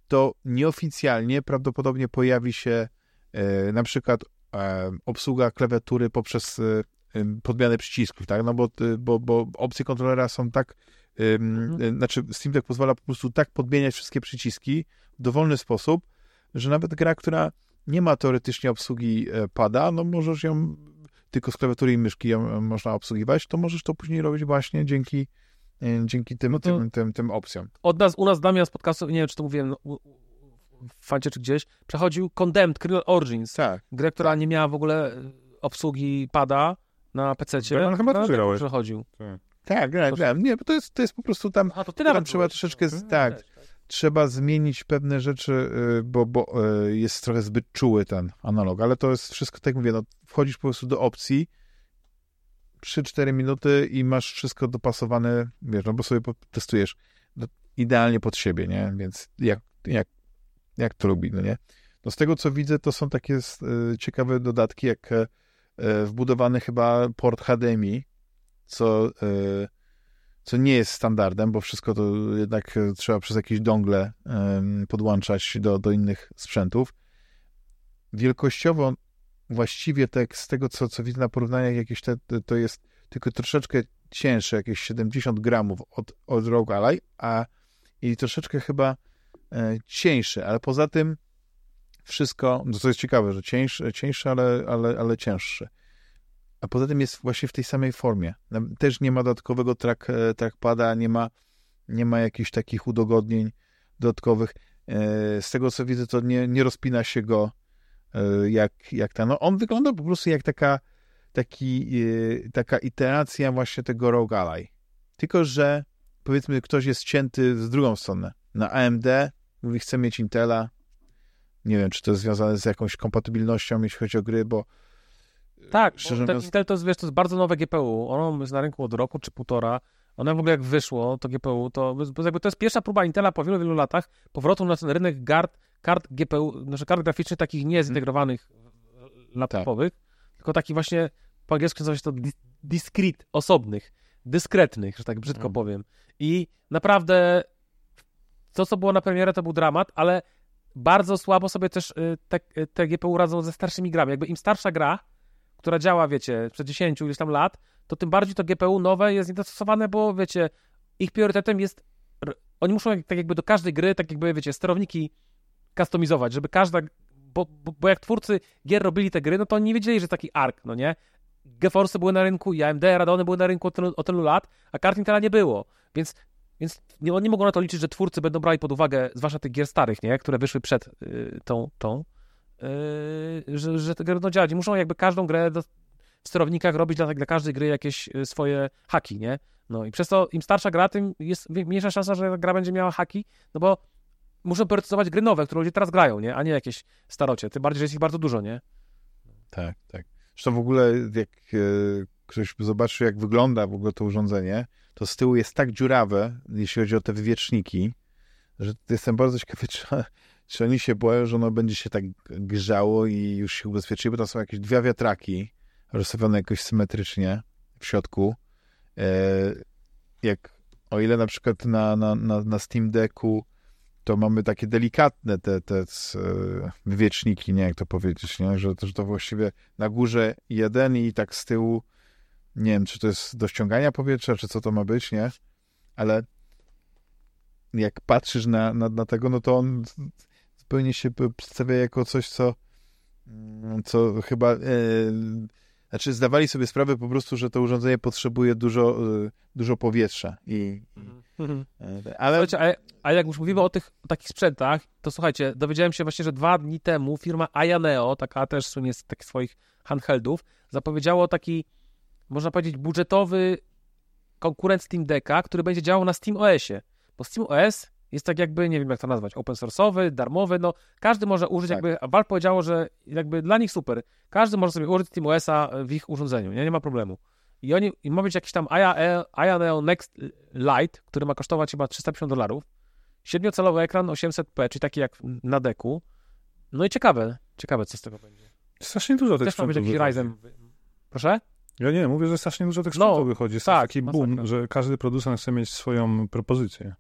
S1: to nieoficjalnie prawdopodobnie pojawi się e, na przykład e, obsługa klawiatury poprzez e, podmianę przycisków, tak? No bo, bo, bo opcje kontrolera są tak,
S3: Mhm.
S1: znaczy Steam Deck pozwala po prostu tak podmieniać wszystkie przyciski w dowolny sposób, że nawet gra, która nie ma teoretycznie obsługi pada, no możesz ją tylko z klawiatury i myszki ją można obsługiwać, to możesz to później robić właśnie dzięki, dzięki tym,
S3: No
S1: tym, tym, tym opcjom.
S3: Od nas, u nas Damian z podcastu, nie wiem, czy to mówiłem no, w fancie czy gdzieś, przechodził Condemned Criminal Origins,
S1: Tak.
S3: grę, która nie miała w ogóle y, obsługi pada na PC-cie.
S2: Damian, chyba
S3: No,
S2: też
S3: tak
S2: grałeś.
S3: Przechodził.
S1: Tak, grałem,
S3: To-
S1: grałem. Nie, bo to jest, to jest po prostu tam
S3: A to ty
S1: Tam trzeba
S3: byłeś.
S1: troszeczkę
S3: Mhm,
S1: tak.
S3: też,
S1: trzeba zmienić pewne rzeczy, y, bo, bo y, jest trochę zbyt czuły ten analog, ale to jest wszystko, tak jak mówię, no, wchodzisz po prostu do opcji 3-4 minuty i masz wszystko dopasowane, wiesz, no bo sobie testujesz no, idealnie pod siebie, nie? Więc jak, jak, jak to lubi, no nie? No z tego, co widzę, to są takie y, ciekawe dodatki, jak e, e, wbudowany chyba port HDMI, co y, co nie jest standardem, bo wszystko to jednak e, trzeba przez jakieś dongle podłączać do, do innych sprzętów. Wielkościowo właściwie tak z tego, co, co widzę na porównaniach, jakieś te, to jest tylko troszeczkę cięższe, jakieś 70 gramów od, od Rogue Ally, a i troszeczkę chyba e, ale poza tym wszystko, no to jest ciekawe, że cieńsze, cieńsze ale, ale, ale cięższe. A poza tym jest właśnie w tej samej formie. Też nie ma dodatkowego track, e, trackpada, nie ma, nie ma jakichś takich udogodnień dodatkowych. E, Z tego co widzę, to nie, nie rozpina się go jak, jak ta. No on wygląda po prostu jak taka, taki, e, taka iteracja właśnie tego Rogue Ally. Tylko, że powiedzmy ktoś jest cięty z drugą stronę. Na AMD mówi, chce mieć Intela. Nie wiem, czy to jest związane z jakąś kompatybilnością, jeśli chodzi o gry, bo
S3: Tak,
S1: Szczerze mówiąc-
S3: Intel to jest, wiesz, to jest bardzo nowe GPU. Ono jest na rynku od roku czy półtora. Ono w ogóle jak wyszło, to GPU, to, to jest pierwsza próba Intela po wielu, wielu latach powrotu na ten rynek kart, kart GPU, znaczy kart graficznych takich nie zintegrowanych laptopowych, tylko takich właśnie, po angielsku nazywa się to dis- discrete, osobnych, dyskretnych, że tak brzydko
S1: Mhm.
S3: powiem. I naprawdę to, co było na premierę, to był dramat, ale bardzo słabo sobie też y, te, y, te GPU radzą ze starszymi grami. Jakby im starsza gra, która działa, wiecie, przed 10 ileś tam lat, to tym bardziej to GPU nowe jest niedostosowane, bo wiecie, ich priorytetem jest. Oni muszą tak jakby do każdej gry, tak jakby, wiecie, sterowniki kustomizować, żeby każda. Bo, bo, bo jak twórcy gier robili te gry, no to oni nie wiedzieli, że taki ARK, no nie? GeForce były na rynku i AMD, Radeony były na rynku od tylu, od tylu lat, a kart Intela nie było. Więc, więc nie, nie mogą na to liczyć, że twórcy będą brali pod uwagę, zwłaszcza tych gier starych, nie? Które wyszły przed y, tą, tą yy, że, że te gry będą działać. I muszą jakby każdą grę do, w sterownikach robić dla, dla każdej gry jakieś y, swoje haki, nie? No i przez to im starsza gra, tym jest mniejsza szansa, że gra będzie miała haki, no bo muszą priorytetować gry nowe, które ludzie teraz grają, nie? A nie jakieś starocie. Tym bardziej, że jest ich bardzo dużo, nie?
S1: Tak, tak. Zresztą w ogóle jak e, ktoś zobaczy, jak wygląda w ogóle to urządzenie, to z tyłu jest tak dziurawe, jeśli chodzi o te wywieczniki, że jestem bardzo ciekawy, *laughs* czy, czy oni się boją, że ono będzie się tak grzało i już się ubezpieczyli, bo tam są jakieś dwie wiatraki rozstawione jakoś symetrycznie w środku. E, jak o ile na przykład na, na, na, na Steam Decku to mamy takie delikatne te, te e, wywieczniki, nie jak to powiedzieć, nie? Że, to, że to właściwie na górze jeden i tak z tyłu nie wiem, czy to jest do ściągania powietrza, czy co to ma być, nie? Ale jak patrzysz na, na, na tego, no to on zupełnie się przedstawia jako coś, co, co chyba. E, znaczy, zdawali sobie sprawę po prostu, że to urządzenie potrzebuje dużo, e, dużo powietrza. I, ale
S3: Słuchajcie, ale, ale jak już mówimy o tych o takich sprzętach, to słuchajcie, dowiedziałem się właśnie, że dwa dni temu firma Ayaneo, taka też słynie z takich swoich handheldów, zapowiedziało taki, można powiedzieć, budżetowy konkurent Steam Decka, który będzie działał na Steam OS-ie. Bo Steam OS jest tak jakby, nie wiem jak to nazwać, open source'owy, darmowy, no każdy może użyć,
S1: Tak.
S3: jakby Valve powiedziało, że jakby dla nich super, każdy może sobie użyć Steam OS-a w ich urządzeniu, nie, nie ma problemu. I oni, i ma być jakiś tam Aya- Ayaneo Next Lite, który ma kosztować chyba 350 dolarów, Siedmiocalowy ekran 800p, czyli taki jak na deku. No i ciekawe, ciekawe co z tego będzie.
S2: Strasznie dużo tych
S3: Też ma być jakiś. Ryzen. Proszę?
S2: Ja nie, mówię, że strasznie dużo tych
S3: No,
S2: sprzętów wychodzi. Jest
S3: tak,
S2: taki
S3: masakra.
S2: boom, że każdy producent chce mieć swoją propozycję.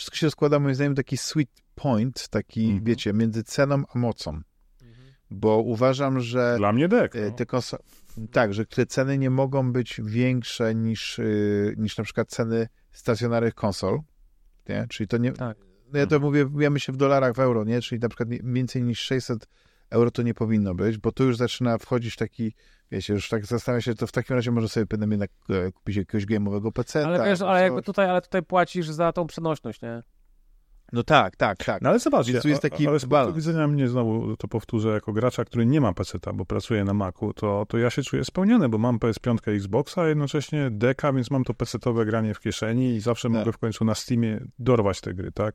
S1: Wszystko się składa moim zdaniem taki sweet point, taki,
S2: Mhm.
S1: wiecie, między ceną a mocą. Bo uważam, że
S2: Dla mnie dek.
S1: e,
S2: No.
S1: te konso- tak, że te ceny nie mogą być większe niż, y, niż na przykład ceny stacjonarnych konsol. Nie? Czyli to nie.
S3: Tak.
S1: No ja to mówię, mówimy się w dolarach, w euro, nie? Czyli na przykład więcej niż 600 euro to nie powinno być, bo tu już zaczyna wchodzić taki, wiecie, już tak zastanawia się, to w takim razie może sobie powinienem jednak e, kupić jakiegoś game'owego PC.
S3: Ale wiesz, ale jakby tutaj, ale tutaj płacisz za tą przenośność, nie?
S1: No tak, tak, tak.
S2: No ale zobaczcie,
S1: Więc tu jest taki
S2: ale z punktu widzenia mnie, znowu to powtórzę, jako gracza, który nie ma PC-ta, bo pracuje na Macu, to, to ja się czuję spełniony, bo mam PS5 Xboxa, a jednocześnie deka, więc mam to PC-towe granie w kieszeni i zawsze
S1: Tak.
S2: mogę w końcu na Steamie dorwać te gry, tak?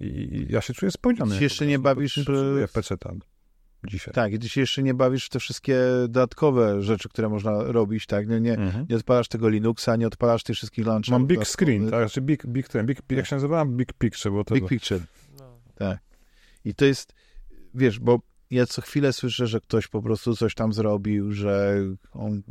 S2: I, i ja się czuję spełniony.
S1: Ty się
S2: jako
S1: jeszcze nie bawisz, e,
S2: PC-ta dzisiaj.
S1: Tak, i ty się jeszcze nie bawisz w te wszystkie dodatkowe rzeczy, które można robić, tak? Nie, nie,
S2: Mhm.
S1: nie odpalasz tego Linuxa, nie odpalasz tych wszystkich launcherów.
S2: Mam big screen, tak? Znaczy big, big ten, big, jak się nazywała? Big Picture, bo to...
S1: Big Picture. Tak. I to jest, wiesz, bo ja co chwilę słyszę, że ktoś po prostu coś tam zrobił, że on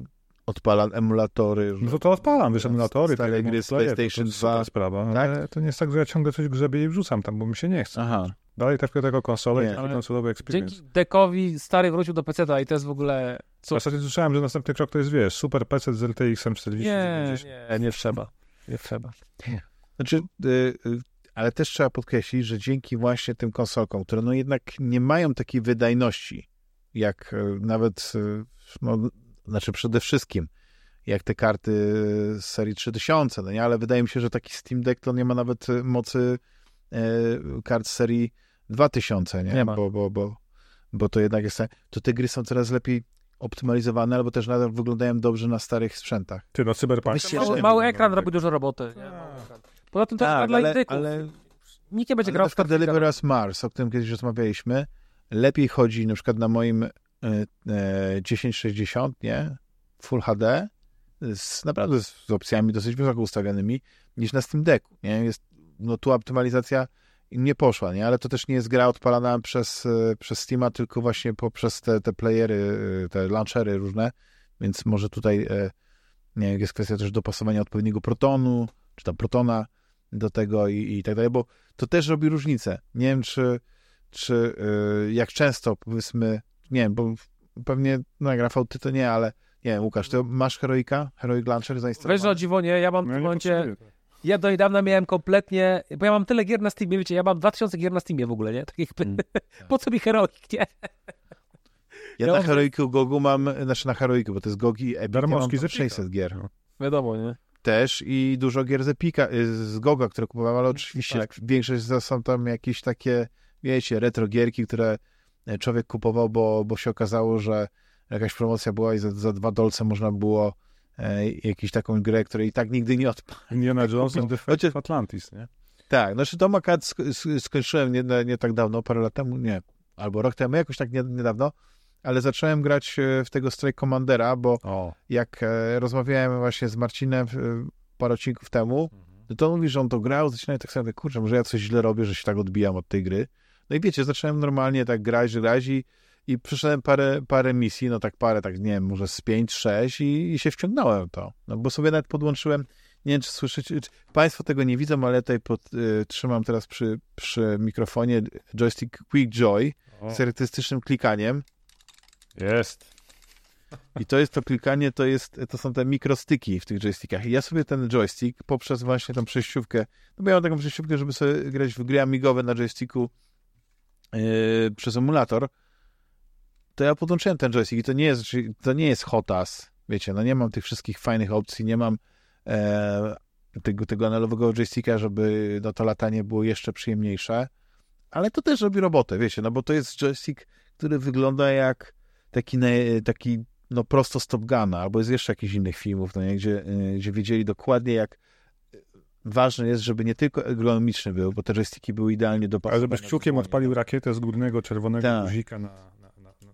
S1: odpala emulatory. Że...
S2: No to to odpalam, wiesz, emulatory,
S1: Stare
S2: tak,
S1: gry z PlayStation
S2: to, to super
S1: 2.
S2: sprawa,
S1: Tak?
S2: ale to nie jest tak, że ja ciągle coś grzebię i wrzucam tam, bo mi się nie chce.
S1: Aha.
S2: Dalej trafię tego konsolę
S1: Nie,
S2: i konsolowy experience.
S3: Dzięki Dekowi stary wrócił do PC-ta i to jest w ogóle...
S2: W zasadzie słyszałem, że następny krok to jest, wiesz, super PC z RTX-em 40.
S3: Nie, nie, nie trzeba. Nie trzeba.
S1: Znaczy, y, y, ale też trzeba podkreślić, że dzięki właśnie tym konsolkom, które no jednak nie mają takiej wydajności, jak y, nawet, y, no, znaczy przede wszystkim, jak te karty z serii 3000, no nie? Ale wydaje mi się, że taki Steam Deck to nie ma nawet mocy e, kart z serii 2000, nie?
S3: Nie ma.
S1: Bo, bo, bo, bo to jednak jest, to te gry są coraz lepiej optymalizowane, albo też nadal wyglądają dobrze na starych sprzętach.
S2: Ty, no Cyberpunk.
S3: Mały, mały ekran
S2: no,
S3: robi dużo roboty. nie? Mały ekran. Poza tym też tak, dla indyków.
S1: ale
S3: Nikt nie będzie
S1: Ale
S3: grał
S1: na
S3: w
S1: przykład. Deliver Us Mars, o którym kiedyś rozmawialiśmy, lepiej chodzi na przykład na moim e, e, 1060, nie? Full HD, z, naprawdę z, z opcjami dosyć wysoko ustawionymi, niż na Steam Decku, nie? Jest, no tu optymalizacja nie poszła, nie? Ale to też nie jest gra odpalana przez, e, przez Steama, tylko właśnie poprzez te, te playery, e, te launchery różne, więc może tutaj e, nie, jest kwestia też dopasowania odpowiedniego protonu, czy tam protona do tego i, i tak dalej, bo to też robi różnicę. Nie wiem, czy, czy jak często, powiedzmy, nie wiem, bo pewnie no, jak Rafał, ty to nie, ale nie wiem, Łukasz, ty masz Heroika? Heroic Launcher
S3: Wiesz, że o
S1: zainstalowany?
S3: dziwo nie, ja mam w
S2: No,
S3: tym
S2: nie
S3: momencie...
S2: potrzebuję.
S3: Ja do niedawna miałem kompletnie... Bo ja mam tyle gier na Steamie, wiecie, ja mam 2000 gier na Steamie w ogóle, nie? Tak jakby...
S2: Mm. *laughs*
S3: po co mi Heroic, nie?
S1: Ja
S3: ja
S1: na
S3: mam-
S1: Heroiku Gogu mam, znaczy na Heroiku, bo to jest Gogi Epic, ja mam
S2: z Epica.
S1: 600 gier.
S2: No.
S3: Wiadomo, nie?
S1: Też i dużo gier z Epika, y, z Goga, które kupowałem, ale oczywiście
S3: Tak.
S1: większość są tam jakieś takie, wiecie, retro gierki, które człowiek kupował, bo, bo się okazało, że jakaś promocja była i za, za dwa dolce można było e, jakąś taką grę, której i tak nigdy nie odpalił. *laughs*
S2: Indiana Jones and *laughs* the Atlantis, nie?
S1: Tak, znaczy Tom akurat sk sk skończyłem nie, nie tak dawno, parę lat temu, nie, albo rok temu, jakoś tak nie, niedawno, ale zacząłem grać e, w tego Strike Commandera, bo
S2: O,
S1: jak e, rozmawiałem właśnie z Marcinem e, parę odcinków temu, no to on mówi, że on to grał, zaczynałem tak sobie, kurczę, może ja coś źle robię, że się tak odbijam od tej gry. No i wiecie, zacząłem normalnie tak grać, grać i, i przyszedłem parę, parę misji, no tak parę, tak nie wiem, może z pięć, sześć i, i się wciągnąłem w to. No bo sobie nawet podłączyłem, nie wiem, czy słyszycie, czy Państwo tego nie widzą, ale tutaj pod, y, trzymam teraz przy, przy mikrofonie joystick Quick Joy
S2: o,
S1: z charakterystycznym klikaniem.
S2: jest.
S1: I to jest to klikanie, to, jest, to są te mikrostyki w tych joystickach. I ja sobie ten joystick poprzez właśnie tą przejściówkę, no bo ja mam taką przejściówkę, żeby sobie grać w gry amigowe na joysticku yy, przez emulator, to ja podłączyłem ten joystick i to nie jest, to nie jest hotas, wiecie, no nie mam tych wszystkich fajnych opcji, nie mam e, tego, tego analogowego joysticka, żeby no, to latanie było jeszcze przyjemniejsze, ale to też robi robotę, wiecie, no bo to jest joystick, który wygląda jak taki, taki no prosto z Top Guna, albo jest jeszcze jakichś innych filmów, no nie, gdzie, y, gdzie wiedzieli dokładnie jak ważne jest, żeby nie tylko ergonomiczny był, bo te joysticki były idealnie dopasowane.
S2: Ale żebyś kciukiem odpalił rakietę z górnego czerwonego
S1: Tak.
S2: guzika na,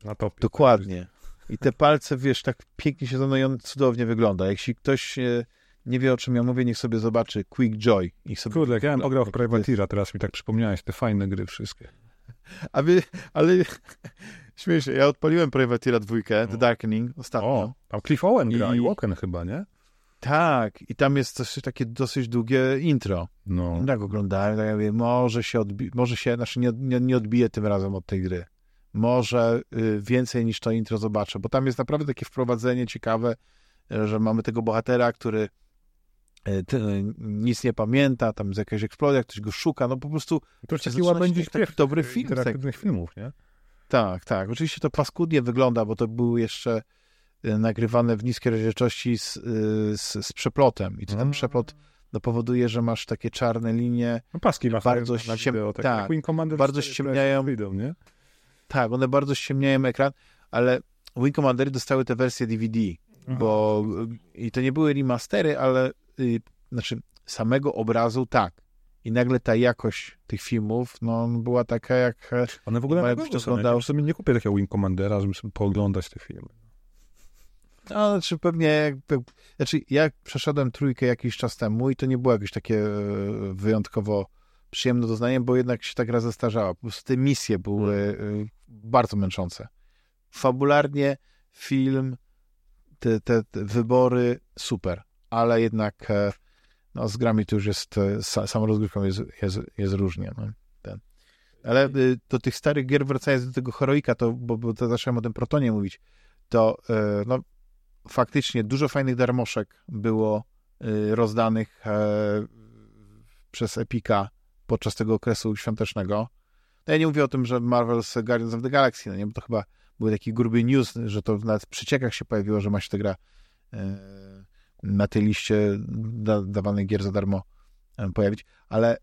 S2: na, topie.
S1: Dokładnie. I te palce, wiesz, tak pięknie się i on cudownie wygląda. Jeśli ktoś e, nie wie, o czym ja mówię, niech sobie zobaczy Quick Joy. Niech sobie...
S2: Kurde, ja bym pograł w
S1: To jest-
S2: Privateera, teraz mi tak przypomniałeś te fajne gry wszystkie.
S1: A wy, ale *laughs* śmieję się, ja odpaliłem Privateera dwójkę, The
S2: O.
S1: Darkening, ostatnio.
S2: O, tam Cliff Owen gra
S1: I-
S2: i Woken chyba, nie?
S1: Tak, i tam jest coś, takie dosyć długie intro.
S2: No.
S1: Tak oglądałem, tak ja mówię, może się odbi- może się, znaczy nie, nie, nie odbije tym razem od tej gry. Może y, więcej niż to intro zobaczę, bo tam jest naprawdę takie wprowadzenie ciekawe, y, że mamy tego bohatera, który y, nic nie pamięta, tam jest jakaś eksplozja, ktoś go szuka, no po prostu
S2: To jest taki łabędzi śpiew
S1: dobry film, tak.
S2: interaktywnych filmów, nie?
S1: tak, tak. Oczywiście to paskudnie wygląda, bo to były jeszcze nagrywane w niskiej rozdzielczości z, z, z przeplotem i to ten
S2: Mm.
S1: przeplot no, powoduje, że masz takie czarne linie,
S2: No paski masz
S1: Bardzo
S2: na
S1: ściem-
S2: wideo, tak,
S1: tak, bardzo
S2: 4
S1: ściemniają-
S2: Wyjdą, nie?
S1: Tak, one bardzo ściemniają ekran, ale Wing Commandery dostały te wersje DVD, bo i to nie były remastery, ale y, znaczy samego obrazu tak. I nagle ta jakość tych filmów, no była taka jak... e,
S2: One w ogóle na
S1: to
S2: są. Ja
S1: oglądał-
S2: sobie nie kupię takiego Wing Commandera, żeby sobie pooglądać te filmy.
S1: No, znaczy pewnie, jak, znaczy ja przeszedłem trójkę jakiś czas temu i to nie było jakieś takie e, wyjątkowo przyjemne doznanie, bo jednak się ta gra zestarzała. Po prostu te misje były e, bardzo męczące. Fabularnie film, te, te, te wybory super, ale jednak e, no, z grami to już jest, e, sa, samą rozgrywką jest, jest, jest różnie. No, ten. Ale y, do tych starych gier, wracając do tego heroika, to, bo, bo to zacząłem o tym Protonie mówić, to e, no, faktycznie dużo fajnych darmoszek było y, rozdanych przez Epika podczas tego okresu świątecznego. No ja nie mówię o tym, że Marvel's Guardians of the Galaxy, no nie, bo to chyba był taki gruby news, że to nawet w przyciekach się pojawiło, że ma się ta gra e, na tej liście da, dawanych gier za darmo e, pojawić, ale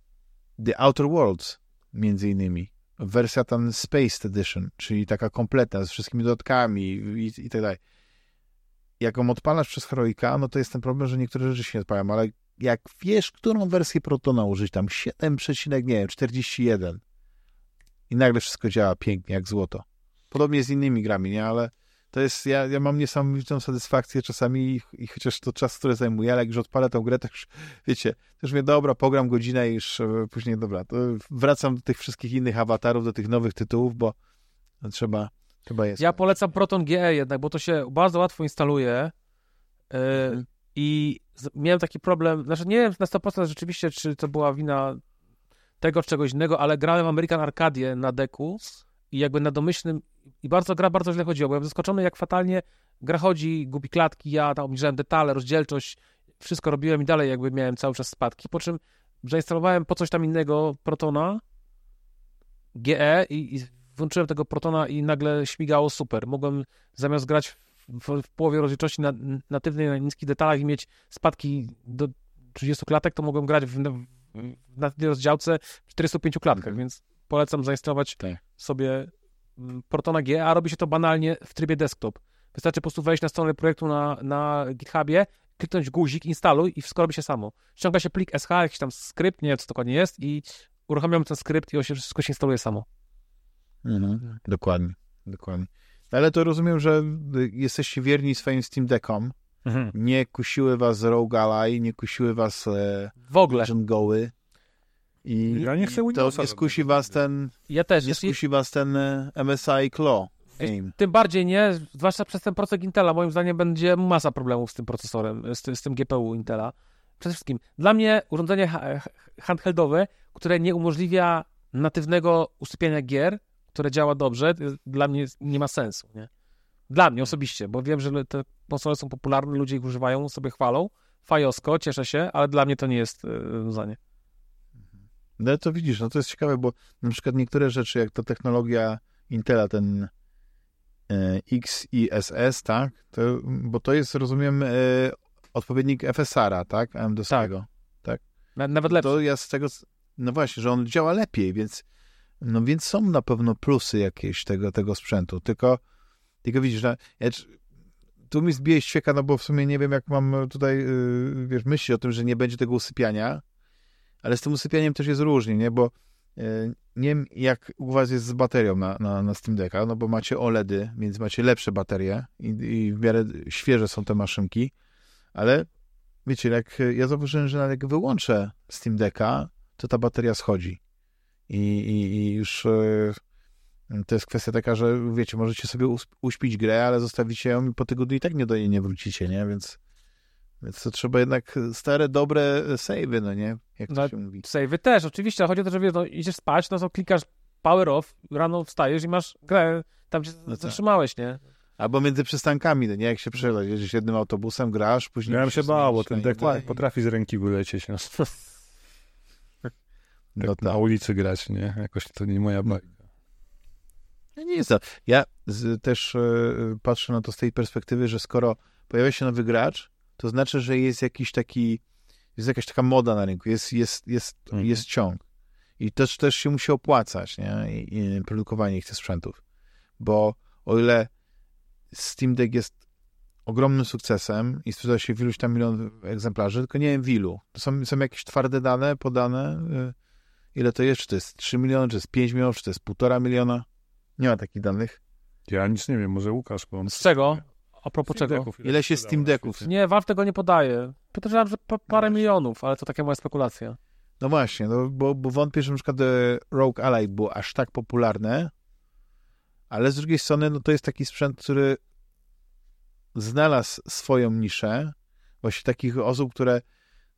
S1: The Outer Worlds między innymi, wersja ten Space Edition, czyli taka kompletna, z wszystkimi dodatkami i, i tak dalej. Jak ją odpalasz przez Heroika, no to jest ten problem, że niektóre rzeczy się nie odpalają, ale jak wiesz, którą wersję Protona użyć, tam 7, nie wiem, 41 i nagle wszystko działa pięknie, jak złoto. Podobnie z innymi grami, nie? Ale to jest, ja, ja mam niesamowitą satysfakcję czasami i, i chociaż to czas, który zajmuje, ale jak już odpalę tą grę, to już, wiecie, to już mówię, dobra, pogram godzinę i już e, później, dobra, wracam do tych wszystkich innych awatarów, do tych nowych tytułów, bo trzeba, trzeba jest.
S3: Ja polecam Proton GE jednak, bo to się bardzo łatwo instaluje. Yy,
S1: Mhm.
S3: I miałem taki problem, znaczy nie wiem na 100% rzeczywiście, czy to była wina tego czy czegoś innego, ale grałem American Arcadia na deku i jakby na domyślnym i bardzo gra bardzo źle chodziła. Byłem zaskoczony, jak fatalnie gra chodzi, gubi klatki, ja tam obniżałem detale, rozdzielczość, wszystko robiłem i dalej jakby miałem cały czas spadki, po czym zainstalowałem po coś tam innego Protona GE i, i włączyłem tego Protona i nagle śmigało super. Mogłem zamiast grać w, w połowie rozdzielczości na, natywnej, na niskich detalach i mieć spadki do 30 klatek, to mogłem grać w, w, natywnej rozdziałce w 45 klatkach,
S1: Mhm.
S3: więc polecam zainstalować
S1: Tak.
S3: sobie mm, Protona G, a robi się to banalnie w trybie desktop. Wystarczy po prostu wejść na stronę projektu na, na GitHubie, kliknąć guzik, instaluj i wszystko robi się samo. Ściąga się plik SH, jakiś tam skrypt, nie wiem co dokładnie jest i uruchamiamy ten skrypt i on się, wszystko się instaluje samo.
S1: Mhm. Dokładnie, dokładnie. Ale to rozumiem, że y, jesteście wierni swoim Steam Deckom. Nie kusiły was Rogue Ally, nie kusiły was e,
S3: W ogóle.
S1: Goły. I
S2: Ja nie chcę
S1: to nie skusi was ten,
S3: Ja też.
S1: nie
S3: Jest,
S1: skusi was ten e, MSI Claw game.
S3: tym bardziej nie, zwłaszcza przez ten procek Intela. Moim zdaniem będzie masa problemów z tym procesorem, z, ty- z tym GPU Intela. Przede wszystkim, dla mnie urządzenie ha- ha- handheldowe, które nie umożliwia natywnego usypiania gier, które działa dobrze, jest- dla mnie nie ma sensu, nie? Dla mnie osobiście, bo wiem, że te konsole są popularne, ludzie ich używają, sobie chwalą. Fajosko, cieszę się, ale dla mnie to nie jest e, rozwiązanie.
S1: No to widzisz, no to jest ciekawe, bo na przykład niektóre rzeczy, jak ta technologia Intela, ten e, XISS, tak? To, bo to jest, rozumiem, odpowiednik FSR-a, tak? AMD-skiego.
S3: Na, nawet lepsze.
S1: To ja z tego, no właśnie, że on działa lepiej, więc, no więc są na pewno plusy jakieś tego, tego sprzętu, tylko, tylko widzisz, że tu mi zbije świeka, no bo w sumie nie wiem, jak mam tutaj, yy, wiesz, myśli o tym, że nie będzie tego usypiania, ale z tym usypianiem też jest różnie, nie, bo yy, nie wiem, jak u was jest z baterią na, na, na Steam Decka, no bo macie OLEDy, więc macie lepsze baterie i, i w miarę świeże są te maszynki, ale wiecie, jak ja zauważyłem, że jak wyłączę Steam Decka, to ta bateria schodzi. I, i, i już e, to jest kwestia taka, że wiecie, możecie sobie uśpić grę, ale zostawicie ją i po tygodniu i tak nie do niej nie wrócicie, nie? Więc, więc to trzeba jednak stare, dobre savey, no nie? Jak to
S3: No,
S1: się mówi.
S3: Savey też, oczywiście, ale chodzi o to, że wiesz, no, idziesz spać, no to klikasz power off, rano wstajesz i masz grę, tam gdzie
S1: tak.
S3: zatrzymałeś, nie?
S1: Albo między przystankami, no nie? Jak się przeleć, jedziesz jednym autobusem, grasz, później...
S2: Ja bym się
S1: musisz
S2: bał, bo
S1: zmienić
S2: ten
S1: na
S2: dek
S1: inny.
S2: potrafi z ręki wylecieć. No. *laughs*
S1: No
S2: Tak na
S1: tak.
S2: ulicy grać, nie? Jakoś to nie moja bajka.
S1: No nie jest to. Ja z, też e, patrzę na to z tej perspektywy, że skoro pojawia się nowy gracz, to znaczy, że jest jakiś taki, jest jakaś taka moda na rynku, jest, jest, jest,
S2: Mhm.
S1: jest ciąg. I też, też się musi opłacać, nie? I, i produkowanie tych sprzętów. Bo o ile Steam Deck jest ogromnym sukcesem i sprzeda się w iluś tam milion egzemplarzy, tylko nie wiem w ilu. To są, są jakieś twarde dane podane, y, ile to jest, czy to jest 3 miliony, czy to jest 5 milionów, czy to jest 1,5 miliona. Nie ma takich danych.
S2: Ja nic nie wiem, może Łukasz, bo on...
S3: Z czego? A propos
S2: Steam
S3: czego?
S2: Decków
S1: Ile się Steam Decków?
S3: Nie, Valve tego nie podaje. Podejrzewam, że pa, parę
S2: właśnie.
S3: milionów, ale to taka moja spekulacja.
S1: No właśnie, no, bo, bo wątpię, że na przykład e, Rogue Ally było aż tak popularne, ale z drugiej strony no, to jest taki sprzęt, który znalazł swoją niszę, właśnie takich osób, które,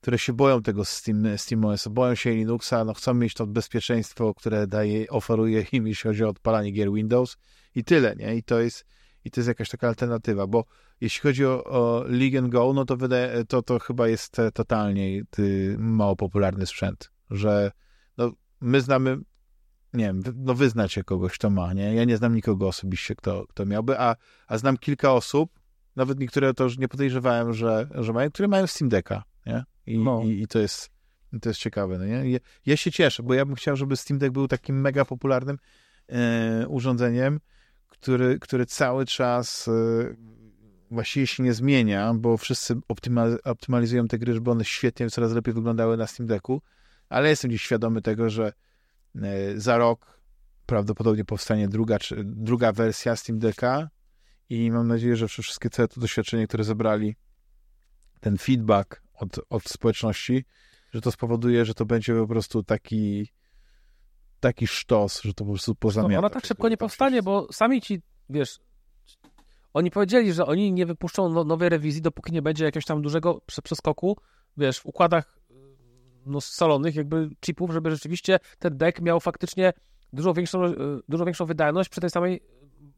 S1: które się boją tego Steam, SteamOS, boją się Linuxa, no chcą mieć to bezpieczeństwo, które daje, oferuje im, jeśli chodzi o odpalanie gier Windows i tyle, nie? I to jest, i to jest jakaś taka alternatywa, bo jeśli chodzi o, o League and Go, no to, wydaje, to, to chyba jest totalnie ty, mało popularny sprzęt, że no, my znamy, nie wiem, no wy znacie kogoś, kto ma, nie? Ja nie znam nikogo osobiście, kto, kto miałby, a, a znam kilka osób, nawet niektóre to już nie podejrzewałem, że, że mają, które mają Steam Decka, nie? I,
S3: No.
S1: i, i to jest to jest ciekawe, no nie? Ja, ja się cieszę, bo ja bym chciał, żeby Steam Deck był takim mega popularnym e, urządzeniem, który, który cały czas e, właściwie się nie zmienia, bo wszyscy optyma- optymalizują te gry, żeby one świetnie, coraz lepiej wyglądały na Steam Decku, ale jestem dziś świadomy tego, że e, za rok prawdopodobnie powstanie druga, czy, druga wersja Steam Decka i mam nadzieję, że wszystkie te to doświadczenie, które zebrali, ten feedback od, od społeczności, że to spowoduje, że to będzie po prostu taki taki sztos, że to po prostu
S3: No,
S1: pozamiata.
S3: ona tak szybko nie powstanie, bo sami ci, wiesz, oni powiedzieli, że oni nie wypuszczą no, nowej rewizji, dopóki nie będzie jakiegoś tam dużego prze- przeskoku, wiesz, w układach no, scalonych jakby chipów, żeby rzeczywiście ten deck miał faktycznie dużo większą, e, dużo większą wydajność przy tej samej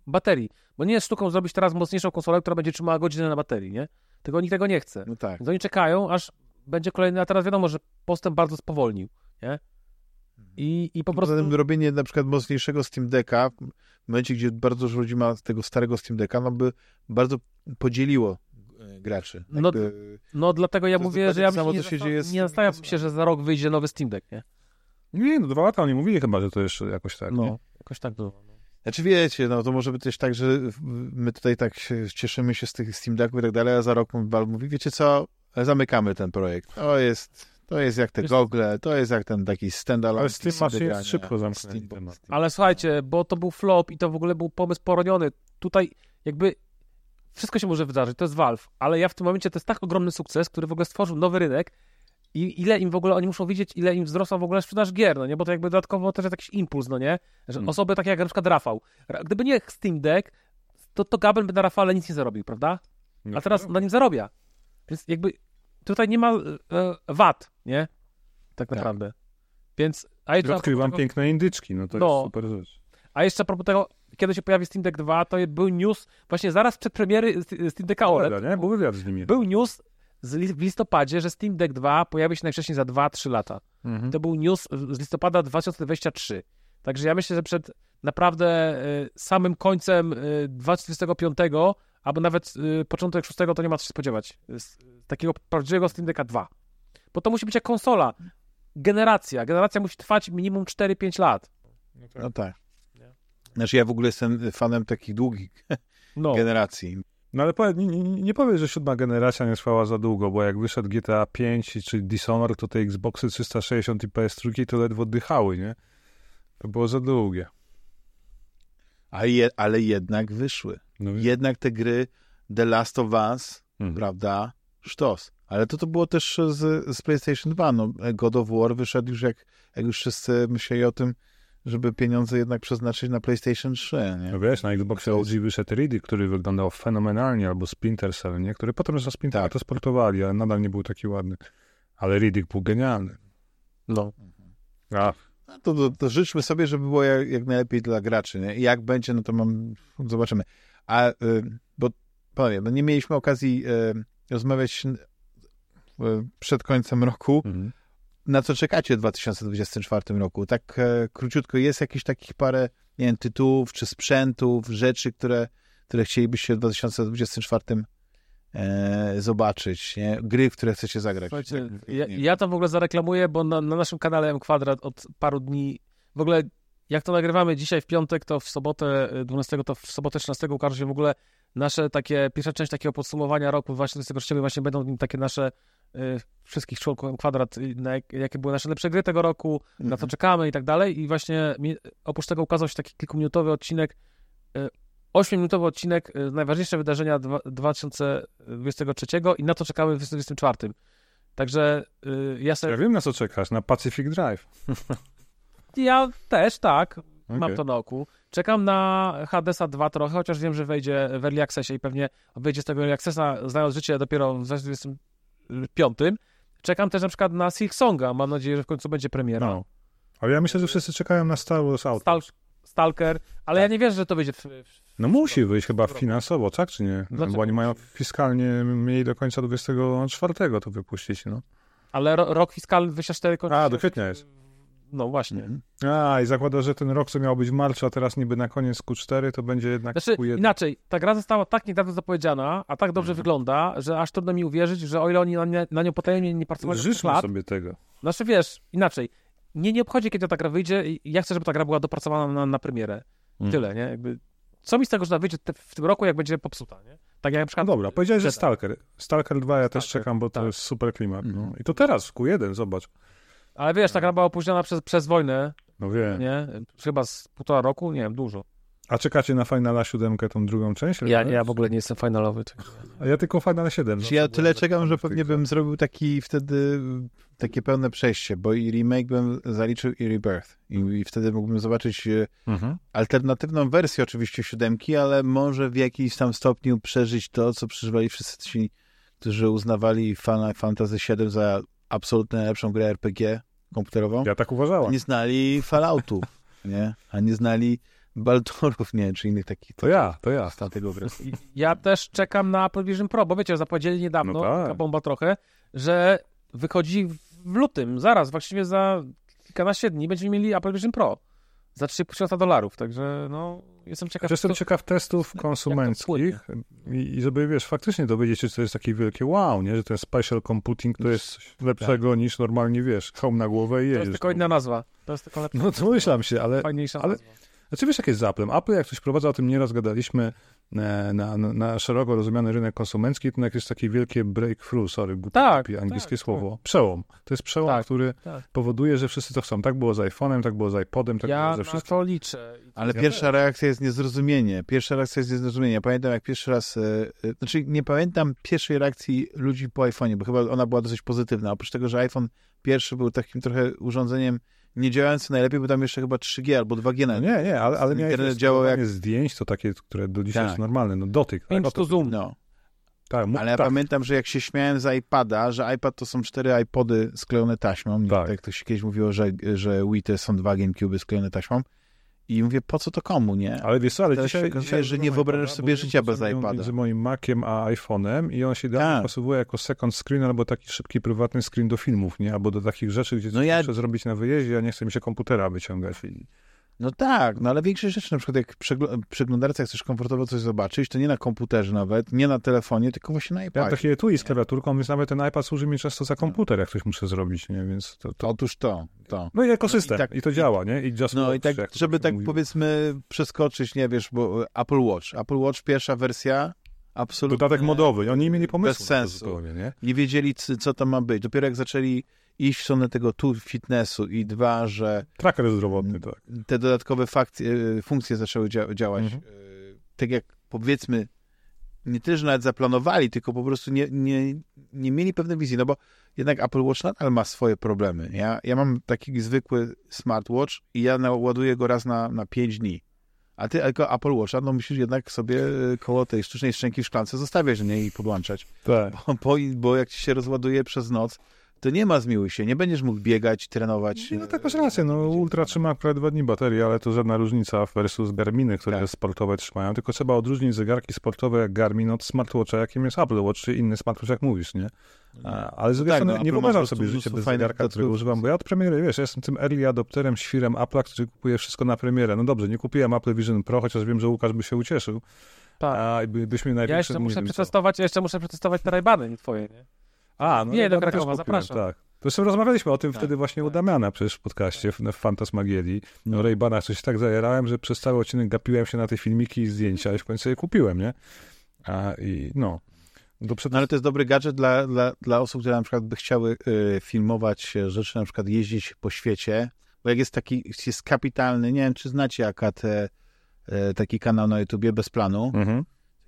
S3: baterii. Bo nie jest sztuką zrobić teraz mocniejszą konsolę, która będzie trzymała godzinę na baterii, nie? Tylko nikt tego nie chce.
S1: No tak.
S3: Więc oni czekają, aż będzie kolejny, a teraz wiadomo, że postęp bardzo spowolnił, nie? I, i po prostu...
S1: tym robienie na przykład mocniejszego Steam Decka, w momencie, gdzie bardzo dużo ludzi ma tego starego Steam Decka, no by bardzo podzieliło e, graczy.
S3: No,
S1: Jakby-
S3: No dlatego ja
S1: To
S3: mówię, że ja bym nie,
S1: się
S3: zasta- nie nastawiam się, że za rok wyjdzie nowy Steam Deck, nie?
S2: Nie, no dwa lata oni mówili chyba, że to jeszcze jakoś tak.
S3: No,
S2: Nie?
S3: jakoś tak było.
S1: Znaczy wiecie, no to może być też tak, że my tutaj tak się, cieszymy się z tych Steam Decków i tak dalej, a za rok Valve mówi, wiecie co, zamykamy ten projekt. To jest, to jest jak te
S3: Wiesz-
S1: gogle, to jest jak ten taki standalone.
S2: Ale Steam jest szybko zamknięty temat.
S3: Ale słuchajcie, bo to był flop i to w ogóle był pomysł poroniony. Tutaj jakby wszystko się może wydarzyć, to jest Valve, ale ja w tym momencie to jest tak ogromny sukces, który w ogóle stworzył nowy rynek i ile im w ogóle, oni muszą wiedzieć, ile im wzrosła w ogóle sprzedaż gier, no nie, bo to jakby dodatkowo też jest jakiś impuls, no nie, że
S1: Mm.
S3: osoby takie jak na przykład Rafał, Ra- gdyby nie Steam Deck, to, to Gaben by na Rafale nic nie zarobił, prawda?
S2: No
S3: A teraz na nim zarabia. Więc jakby tutaj nie ma e, e, wad, nie? Tak naprawdę. Więc, a jeszcze,
S2: Odkrywam
S3: tego-
S2: piękne indyczki, no to
S3: No.
S2: jest super rzecz.
S3: a jeszcze a propos tego, kiedy się pojawi Steam Deck 2, to był news właśnie zaraz przed premiery St- Steam Decka OLED.
S2: Prawda, nie? Był wywiad z nimi.
S3: Był news w listopadzie, że Steam Deck 2 pojawi się najwcześniej za 2-3 lata.
S2: Mhm.
S3: To był news z listopada 2023. Także ja myślę, że przed naprawdę y, samym końcem y, 2025, albo nawet y, początek 6, to nie ma co się spodziewać. Z, takiego prawdziwego Steam Decka 2. Bo to musi być jak konsola. Generacja. Generacja musi trwać minimum 4-5 lat.
S1: No tak.
S3: Nie?
S1: Znaczy ja w ogóle jestem fanem takich długich
S3: No.
S1: generacji.
S2: No ale nie, nie, nie powiedz, że siódma generacja nie trwała za długo, bo jak wyszedł GTA 5 czy Dishonored, to te Xboxy 360 i PS3 to ledwo oddychały, nie? To było za długie.
S1: A je, ale jednak wyszły.
S2: No,
S1: Jednak te gry The Last of Us,
S2: Mhm.
S1: prawda, sztos. Ale to to było też z, z PlayStation 2. No, God of War wyszedł już jak, jak już wszyscy myśleli o tym, żeby pieniądze jednak przeznaczyć na PlayStation 3, nie?
S2: No wiesz, na Xboxie OG wyszedł Riddick, który wyglądał fenomenalnie, albo Splinter Cell, nie? Który potem za Splinter
S1: Tak.
S2: to sportowali, ale nadal nie był taki ładny. Ale Riddick był genialny.
S3: no.
S2: A,
S1: No To, to, to życzmy sobie, żeby było jak, jak najlepiej dla graczy, nie? I jak będzie, no to mam, zobaczymy. A, y, bo panowie, no nie mieliśmy okazji y, rozmawiać y, przed końcem roku.
S2: mhm.
S1: Na co czekacie w 2024 roku? Tak e, króciutko, jest jakieś takich parę, nie wiem, tytułów czy sprzętów, rzeczy, które, które chcielibyście w 2024 e, zobaczyć, nie? Gry, w które chcecie zagrać.
S3: Słuchajcie,
S1: Tak,
S3: ja, ja to w ogóle zareklamuję, bo na, na naszym kanale M Kwadrat od paru dni, w ogóle jak to nagrywamy dzisiaj w piątek, to w sobotę y, 12, to w sobotę 13 ukaże się w ogóle nasze takie, pierwsza część takiego podsumowania roku 2023, właśnie będą w nim takie nasze y, wszystkich członków Kwadrat, y, na jak, jakie były nasze lepsze gry tego roku, na co
S1: Mhm.
S3: czekamy i tak dalej i właśnie mi, oprócz tego ukazał się taki kilkuminutowy odcinek, y, 8-minutowy odcinek, y, najważniejsze wydarzenia dwa- 2023 i na to czekamy w 2024. Także y, ja
S2: Ja
S3: sobie,
S2: wiem, na co czekasz, na Pacific Drive.
S3: ja też tak, mam
S2: Okej.
S3: to na oku. Czekam na Hadesa 2 trochę, chociaż wiem, że wejdzie w Early Accessie i pewnie wyjdzie z tego Early Accessa, znając życie dopiero w 2025. Czekam też na przykład na Silk Songa, mam nadzieję, że w końcu będzie premiera.
S2: No. Ale ja myślę, że wszyscy czekają na Star Wars.
S3: Stal Stalker, ale ja nie wierzę, że to wyjdzie w, w
S2: No musi wyjść chyba finansowo, tak czy nie? No,
S3: Dlaczego
S2: bo oni mają fiskalnie mieli do końca 24 to wypuścić, no.
S3: ale ro, rok fiskalny 24 kończy
S2: A, do kwietnia jest.
S3: No właśnie.
S1: Mhm.
S2: A, i zakłada, że ten rok, co miał być w marcu, a teraz niby na koniec Q4, to będzie jednak
S3: Znaczy,
S2: Q1.
S3: inaczej, ta gra została tak niedawno zapowiedziana, a tak dobrze
S2: Mhm.
S3: wygląda, że aż trudno mi uwierzyć, że o ile oni na, nie, na nią potajemnie nie pracowali
S2: Życzmy
S3: lat,
S2: sobie tego.
S3: znaczy wiesz, inaczej, mnie nie obchodzi, kiedy ta gra wyjdzie i ja chcę, żeby ta gra była dopracowana na, na premierę.
S2: Mm.
S3: Tyle, nie? Jakby, co mi z tego, że ona wyjdzie te, w tym roku, jak będzie popsuta, nie? Tak jak na
S2: No
S3: przykład...
S2: dobra, powiedziałeś, że. Stalker. Stalker 2 ja też
S3: Stalker,
S2: czekam, bo to
S3: tak.
S2: jest super klimat. No.
S1: Mhm.
S2: I to teraz, w Q1, zobacz.
S3: Ale wiesz, ta gra była opóźniona przez, przez wojnę,
S2: No wiem.
S3: nie? Chyba z półtora roku, nie wiem, dużo.
S2: A czekacie na Finala 7, tą drugą część?
S3: Ja, ja w ogóle nie jestem finalowy. tak.
S2: A ja tylko Final 7.
S1: Znaczy, ja tyle czekam, że pewnie bym zrobił taki wtedy takie pełne przejście, bo i remake bym zaliczył i Rebirth. I, i wtedy mógłbym zobaczyć e,
S2: Mhm.
S1: alternatywną wersję oczywiście siódemki, ale może w jakimś tam stopniu przeżyć to, co przeżywali wszyscy ci, którzy uznawali Final Fantasy VII za absolutnie najlepszą grę RPG komputerową.
S2: Ja tak uważałem.
S1: Nie znali Falloutów, *laughs* nie? A nie znali Baldurów, nie? Czy innych takich.
S2: To ja, to ja.
S1: Z tamtego okresu.
S3: Ja też czekam na Apple Vision Pro, bo wiecie, zapowiedzieli niedawno,
S2: No tak.
S3: bomba trochę, że wychodzi w lutym, zaraz, właściwie za kilkanaście dni będziemy mieli Apple Vision Pro za 3,5 tysiąca dolarów, także no, jestem ciekaw.
S2: Jestem
S3: co-
S2: ciekaw testów konsumenckich i, i żeby, wiesz, faktycznie dowiedzieć się, czy to jest takie wielkie wow, nie? Że ten special computing to jest coś lepszego niż normalnie, wiesz, home na głowę i
S3: To jest
S2: jedziesz.
S3: tylko inna nazwa. To jest tylko lepsza,
S2: No to myślam się, ale
S3: fajniejsza
S2: ale-
S3: nazwa.
S2: Znaczy wiesz, jak jest z Applem? Apple, jak coś prowadza, o tym nieraz gadaliśmy, na, na, na szeroko rozumiany rynek konsumencki, to jak jest takie wielkie breakthrough, sorry, głupie,
S3: Tak,
S2: angielskie
S3: tak,
S2: słowo. Przełom. To jest przełom,
S3: Tak,
S2: który
S3: tak.
S2: powoduje, że wszyscy to chcą. Tak było z iPhone'em, tak było z iPodem, tak
S3: ja
S2: było ze wszystkim.
S3: to liczę.
S1: Ale
S2: Ja
S1: pierwsza reakcja jest niezrozumienie. Pierwsza reakcja jest niezrozumienie. Ja pamiętam, jak pierwszy raz, e, e, znaczy nie pamiętam pierwszej reakcji ludzi po iPhone'ie, bo chyba ona była dosyć pozytywna. Oprócz tego, że iPhone pierwszy był takim trochę urządzeniem nie działającym najlepiej, bo tam jeszcze chyba 3G albo 2G
S2: No
S1: na
S2: nie, nie, ale, ale miałeś
S1: Internet działał jak-
S2: zdjęć, to takie, które do dzisiaj
S1: Tak.
S2: jest normalne, no dotyk. Tak,
S3: Pinch
S2: o
S3: to zoom.
S1: No,
S2: tak,
S1: ale ja
S2: tak.
S1: pamiętam, że jak się śmiałem z iPada, że iPad to są cztery iPody sklejone taśmą.
S2: Tak.
S1: Tak. to się kiedyś mówiło, że, że Wii to są dwa GameCube sklejone taśmą. I mówię, po co to komu, nie?
S2: Ale wiesz co, ale
S1: Teraz
S2: dzisiaj...
S1: okazuje,
S2: dzisiaj
S1: że nie wyobrażasz sobie życia bez iPada.
S2: Między moim Maciem a iPhone'em i on się idealnie
S1: Tak.
S2: pasowuje jako second screen albo taki szybki, prywatny screen do filmów, nie? Albo do takich rzeczy, gdzie
S1: No ja-
S2: muszę zrobić na wyjeździe, a nie chce mi się komputera wyciągać. I...
S1: No tak, no ale większość rzeczy, na przykład jak przegl- przeglądarce chcesz komfortowo coś zobaczyć, to nie na komputerze nawet, nie na telefonie, tylko właśnie na
S2: Ja mam
S1: iPadzie.
S2: takie etui z klawiaturką, więc nawet ten iPad służy mi często za komputer, jak coś muszę zrobić, nie? Więc to... to...
S1: Otóż to, to.
S2: No i ekosystem.
S1: No i tak-
S2: I to działa, nie? I just
S1: No
S2: watch,
S1: i tak,
S2: to
S1: żeby
S2: się
S1: tak powiedzmy przeskoczyć, nie wiesz, bo Apple Watch. Apple Watch, pierwsza wersja, absolutnie
S2: Dodatek modowy. Oni nie mieli pomysłu
S1: Bez
S2: to
S1: sensu.
S2: zupełnie, nie?
S1: nie wiedzieli, co to ma być. Dopiero jak zaczęli iść w stronę tego tu fitnessu i dwa, że
S2: Tracker zdrowotny, tak.
S1: te dodatkowe fakcje, funkcje zaczęły dzia- działać
S2: Mhm.
S1: y, tak jak powiedzmy nie tyle, że nawet zaplanowali, tylko po prostu nie, nie, nie mieli pewnej wizji, no bo jednak Apple Watch nadal ma swoje problemy. Ja, ja mam taki zwykły smartwatch i ja naładuję go raz na, na 5 dni. A ty jako Apple Watcha, no musisz jednak sobie y, koło tej sztucznej szczęki w szklance zostawiać, nie i podłączać.
S2: Tak.
S1: Bo, bo, bo jak ci się rozładuje przez noc, to nie ma zmiłuj się, nie będziesz mógł biegać, trenować.
S2: No tak masz rację, no Ultra trzyma akurat dwa dni baterii, ale to żadna różnica versus Garminy, które
S1: Tak.
S2: sportowe trzymają, tylko trzeba odróżnić zegarki sportowe jak Garmin od smartwatcha, jakim jest Apple Watch, czy inny smartwatch, jak mówisz, nie? A, ale z drugiej
S1: tak,
S2: strony
S1: no,
S2: nie
S1: Apple
S2: wyobrażam sobie życia bez zegarka, którego używam, bo ja od premiery, wiesz, ja jestem tym early adopterem, świrem Apple'a, który kupuje wszystko na premierę. No dobrze, nie kupiłem Apple Vision Pro, chociaż wiem, że Łukasz by się ucieszył,
S3: Tak.
S2: a by, byśmy
S3: Ja
S2: największy...
S3: jeszcze muszę przetestować, jeszcze muszę przetestować te rajbany, nie twoje, nie?
S2: A, no
S3: Nie, do Krakowa,
S2: kupiłem,
S3: zapraszam.
S2: Tak. Zresztą rozmawialiśmy o tym
S1: Tak,
S2: wtedy właśnie u
S3: tak.
S2: Damiana przecież w podcaście, w, w Fantasmagierii. No Ray-Bana coś tak zajerałem, że przez cały odcinek gapiłem się na te filmiki i zdjęcia i w końcu je kupiłem, nie? A i no. Do przed...
S1: No ale to jest dobry gadżet dla, dla, dla osób, które na przykład by chciały y, filmować rzeczy, na przykład jeździć po świecie, bo jak jest taki, jest kapitalny, nie wiem, czy znacie AKT, y, taki kanał na YouTubie bez planu,
S2: Mhm.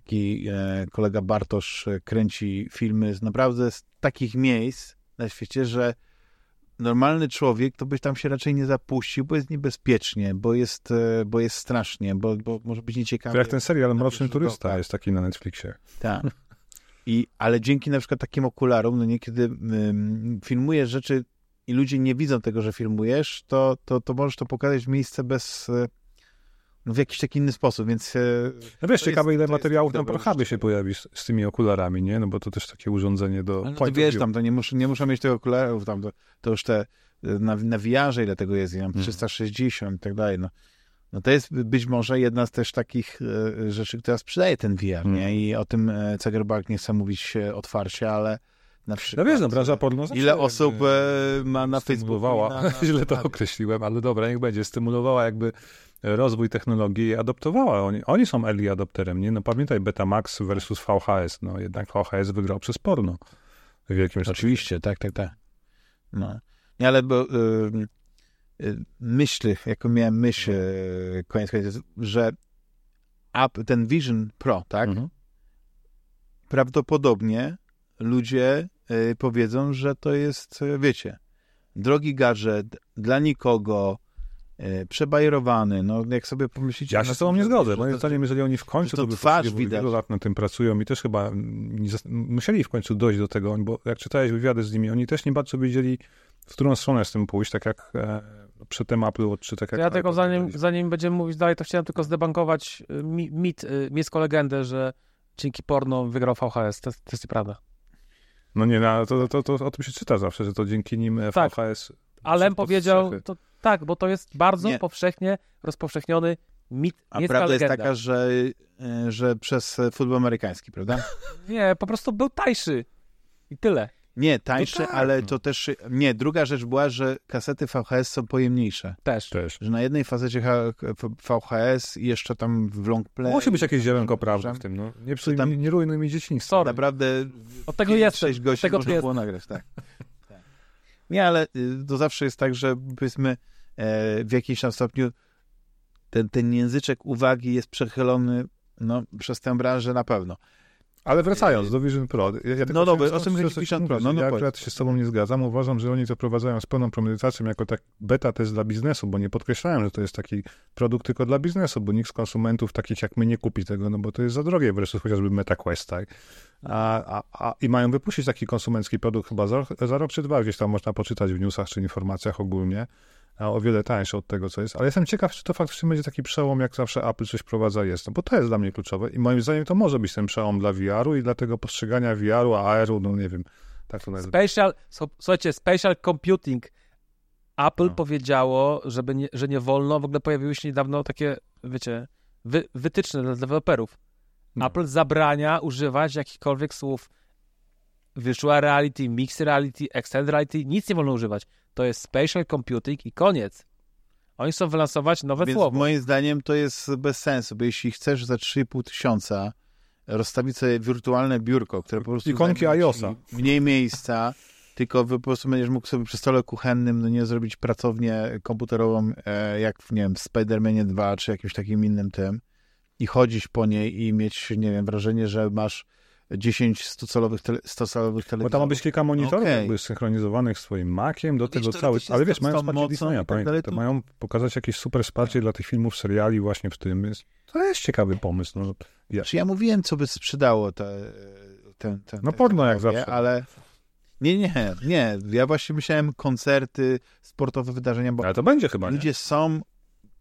S1: Taki e, kolega Bartosz e, kręci filmy z naprawdę z takich miejsc na świecie, że normalny człowiek to byś tam się raczej nie zapuścił, bo jest niebezpiecznie, bo jest, e, bo jest strasznie, bo, bo może być
S2: To
S1: nieciekawie.
S2: jak ten serial Mroczny Turysta
S1: rzut
S2: jest taki na Netflixie.
S1: Tak. *laughs* I, ale dzięki na przykład takim okularom, no niekiedy ym, filmujesz rzeczy i ludzie nie widzą tego, że filmujesz, to, to, to możesz to pokazać w miejsce bez, w jakiś taki inny sposób, więc... e,
S2: No wiesz, ciekawe
S1: jest-
S2: ile materiałów na
S1: użycie.
S2: się pojawi z, z tymi okularami, nie? No bo to też takie urządzenie do
S1: Ale no to wiesz, tam to nie muszę, nie muszę mieć tych okularów, tam to, to już te y, na, na VR-ze ile tego jest,
S2: Mhm.
S1: 360 i tak dalej, no. No to jest być może jedna z też takich e, rzeczy, która sprzedaje ten VR,
S2: Mhm.
S1: nie? I o tym e, Zuckerberg nie chce mówić e, otwarcie, ale na
S2: No
S1: przykład...
S2: wiesz, no branża porno
S1: Ile osób e, ma na Facebooku na, *laughs* na,
S2: źle to określiłem, ale dobra, niech będzie, stymulowała jakby rozwój technologii i adoptowała. Oni, oni są early adopterem, nie? No pamiętaj Betamax versus VHS, no jednak VHS wygrał przez porno. W wielkim.
S1: Oczywiście, tak, tak, tak. No. Nie, ale bo y, y, myśl, jaką miałem myśl, y, koniec końców, że app, ten Vision Pro, tak,
S2: Mhm.
S1: prawdopodobnie ludzie powiedzą, że to jest, y, wiecie, drogi gadżet, dla nikogo, y, przebajerowany, no jak sobie pomyślicie...
S2: Ja się
S1: no,
S2: z tobą nie zgodzę. Moim
S1: to-
S2: zdaniem, jeżeli oni w końcu
S1: to
S2: to by
S1: twarz widać.
S2: wielu lat na tym pracują i też chyba musieli w końcu dojść do tego, bo jak czytałeś wywiady z nimi, oni też nie bardzo wiedzieli, w którą stronę z tym pójść, tak jak e, przedtem Apple Watch, czy tak jak
S3: Ja tylko zanim, zanim będziemy mówić dalej, to chciałem tylko zdebankować y, mi- mit, y, miejską legendę, że dzięki porno wygrał VHS. To, to jest nieprawda.
S2: No nie, no, to, to, to, o tym się czyta zawsze, że to dzięki nim e,
S3: Tak.
S2: VHS...
S3: Alem powiedział, to, tak, bo to jest bardzo
S1: Nie.
S3: powszechnie rozpowszechniony mit,
S1: A prawda jest
S3: legenda.
S1: taka, że, y, że przez e, futbol amerykański, prawda?
S3: Nie, po prostu był tańszy. I tyle.
S1: Nie, tańsze,
S2: tak,
S1: ale
S2: no.
S1: to też... Nie, druga rzecz była, że kasety VHS są pojemniejsze.
S3: Też.
S2: Też.
S1: Że na jednej facecie VHS i jeszcze tam w long play...
S2: Musi być jakieś ziarenko prawdy w tym, no. Nie, psuj,
S1: tam-
S2: nie, rujnuj mi dzieciństwa.
S3: Sorry.
S1: Naprawdę
S3: Od tego jestem.
S1: sześć gości
S3: tego
S1: można
S3: jest.
S1: było nagrać, tak. tak. Nie, ale y, to zawsze jest tak, że powiedzmy e, w jakimś tam stopniu ten, ten języczek uwagi jest przechylony no, przez tę branżę na pewno.
S2: Ale wracając do Vision Pro. Ja,
S1: No
S2: chciałem
S1: o chodzi Vision Pro? No, no
S2: ja akurat się z tobą nie zgadzam. Uważam, że oni to prowadzają z pełną premedytacją jako tak beta test dla biznesu, bo nie podkreślają, że to jest taki produkt tylko dla biznesu, bo nikt z konsumentów takich jak my nie kupi tego, no bo to jest za drogie wreszcie chociażby MetaQuest, tak? A, a, a, I mają wypuścić taki konsumencki produkt chyba za, za rok czy dwa, gdzieś tam można poczytać w newsach czy informacjach ogólnie, a o wiele tańsze od tego, co jest. Ale jestem ciekaw, czy to faktycznie będzie taki przełom, jak zawsze Apple coś wprowadza jest, no bo to jest dla mnie kluczowe i moim zdaniem to może być ten przełom dla VR-u i dla tego postrzegania VR-u, AR-u, no nie wiem, tak to.
S3: Spatial, so- słuchajcie, spatial computing. Apple
S2: No.
S3: powiedziało, żeby nie, że nie wolno, w ogóle pojawiły się niedawno takie, wiecie, wy, wytyczne dla deweloperów.
S2: No.
S3: Apple zabrania używać jakichkolwiek słów virtual reality, mixed reality, extended reality, nic nie wolno używać. To jest spatial computing i koniec. Oni chcą wylansować nowe
S1: Więc
S3: słowo.
S1: moim zdaniem to jest bez sensu, bo jeśli chcesz za 3,5 tysiąca rozstawić sobie wirtualne biurko, które po prostu
S2: Ikonki iOS-a.
S1: mniej miejsca, tylko po prostu będziesz mógł sobie przy stole kuchennym no nie zrobić pracownię komputerową, e, jak w, nie wiem, w Spider-Manie 2 czy jakimś takim innym tym i chodzić po niej i mieć, nie wiem, wrażenie, że masz 10 100-calowych, tele, 100-calowych
S2: Bo
S1: telewizorów.
S2: tam ma być kilka monitorów
S1: Okej.
S2: jakby synchronizowanych z swoim Maciem, do tego cały... Ale wiesz, mają wsparcie Disneya,
S1: tak
S2: pamiętaj,
S1: dalej,
S2: to mają pokazać jakieś super wsparcie dla tych filmów, seriali właśnie w tym. Jest, to jest ciekawy pomysł. No, ja,
S1: Czy ja mówiłem, co by sprzedało te, ten, ten,
S2: No porno jak zawsze.
S1: Ale nie, nie, nie. Ja właśnie myślałem koncerty, sportowe wydarzenia, bo
S2: ale to będzie chyba, nie?
S1: ludzie są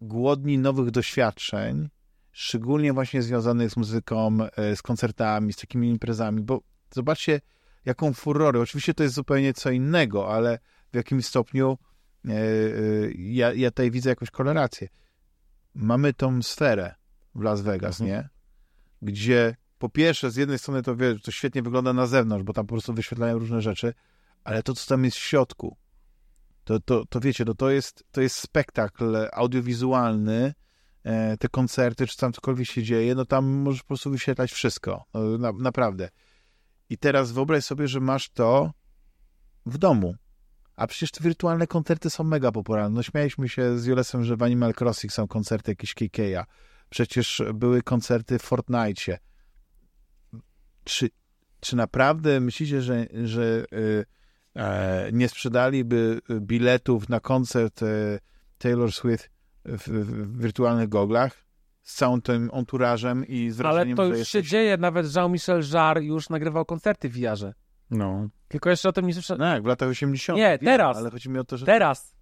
S1: głodni nowych doświadczeń, szczególnie właśnie związanych z muzyką, e, z koncertami, z takimi imprezami, bo zobaczcie, jaką furorę. Oczywiście to jest zupełnie co innego, ale w jakimś stopniu e, e, ja, ja tutaj widzę jakąś korelację. Mamy tą sferę w Las Vegas,
S2: Mhm.
S1: nie? Gdzie po pierwsze, z jednej strony to, wie, to świetnie wygląda na zewnątrz, bo tam po prostu wyświetlają różne rzeczy, ale to, co tam jest w środku, to, to, to wiecie, no to, jest, to jest spektakl audiowizualny, te koncerty, czy tam cokolwiek się dzieje, no tam możesz po prostu wyświetlać wszystko, no, na, naprawdę. I teraz wyobraź sobie, że masz to w domu. A przecież te wirtualne koncerty są mega popularne. No śmialiśmy się z Julesem, że w Animal Crossing są koncerty jakieś KK'a. Przecież były koncerty w Fortnite. Czy, czy naprawdę myślicie, że, że y, e, nie sprzedaliby biletów na koncert e, Taylor Swift w, w wirtualnych goglach? Z całym tym enturażem i z
S3: Ale
S1: wrażeniem,
S3: to
S1: że
S3: już
S1: jesteś...
S3: się dzieje, nawet Jean-Michel Jarre już nagrywał koncerty w VR-ze.
S2: No.
S3: Tylko jeszcze o tym nie słyszałem.
S1: Jak w latach 80.
S3: Nie, teraz.
S1: Ale chodzi mi o to, że...
S3: Teraz.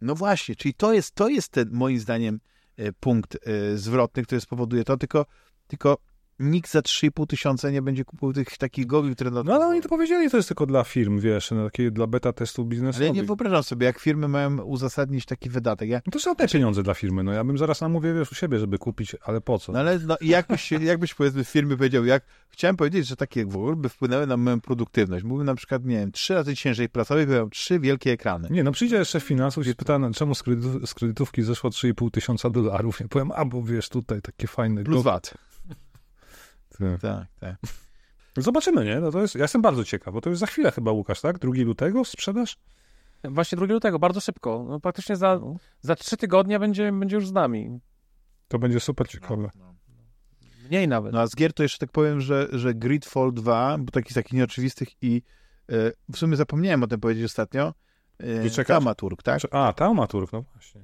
S1: No właśnie, czyli to jest, to jest ten, moim zdaniem, e, punkt e, zwrotny, który spowoduje to, tylko, tylko nikt za 3,5 tysiąca nie będzie kupował tych takich gogli, które...
S2: no ale oni to powiedzieli, to jest tylko dla firm, wiesz, na takie dla beta testów
S1: Ale
S2: biznesowych.
S1: ja nie wyobrażam sobie, jak firmy mają uzasadnić taki wydatek. Ja,
S2: No to są te pieniądze dla firmy, no ja bym zaraz namówił, wiesz, u siebie, żeby kupić, ale po co?
S1: no ale no, i jakbyś, jakbyś powiedzmy firmy powiedział, jak chciałem powiedzieć, że takie w ogóle by wpłynęły na moją produktywność. Mógłbym na przykład, nie wiem, trzy razy ciężej pracować, miał trzy wielkie ekrany.
S2: Nie, no przyjdzie szef finansów i spyta, no, czemu z, kredytu, z kredytówki zeszło 3,5 tysiąca dolarów. Ja powiem, a bo wiesz, tutaj takie fajne...
S1: Plus
S2: go-
S1: VAT.
S2: Tak.
S1: Tak, tak.
S2: Zobaczymy, nie? No to jest, ja jestem bardzo ciekaw, bo to już za chwilę chyba, Łukasz, tak? 2 lutego sprzedaż?
S3: Właśnie 2 lutego, bardzo szybko. No, praktycznie za, za trzy tygodnie będzie, będzie już z nami.
S2: To będzie super ciekawe.
S3: Mniej nawet.
S1: No a z gier to jeszcze tak powiem, że, że Gridfall 2, bo takich takich nieoczywistych i e, w sumie zapomniałem o tym powiedzieć ostatnio, e? Taumaturg, tak?
S2: A, Taumaturg, no właśnie.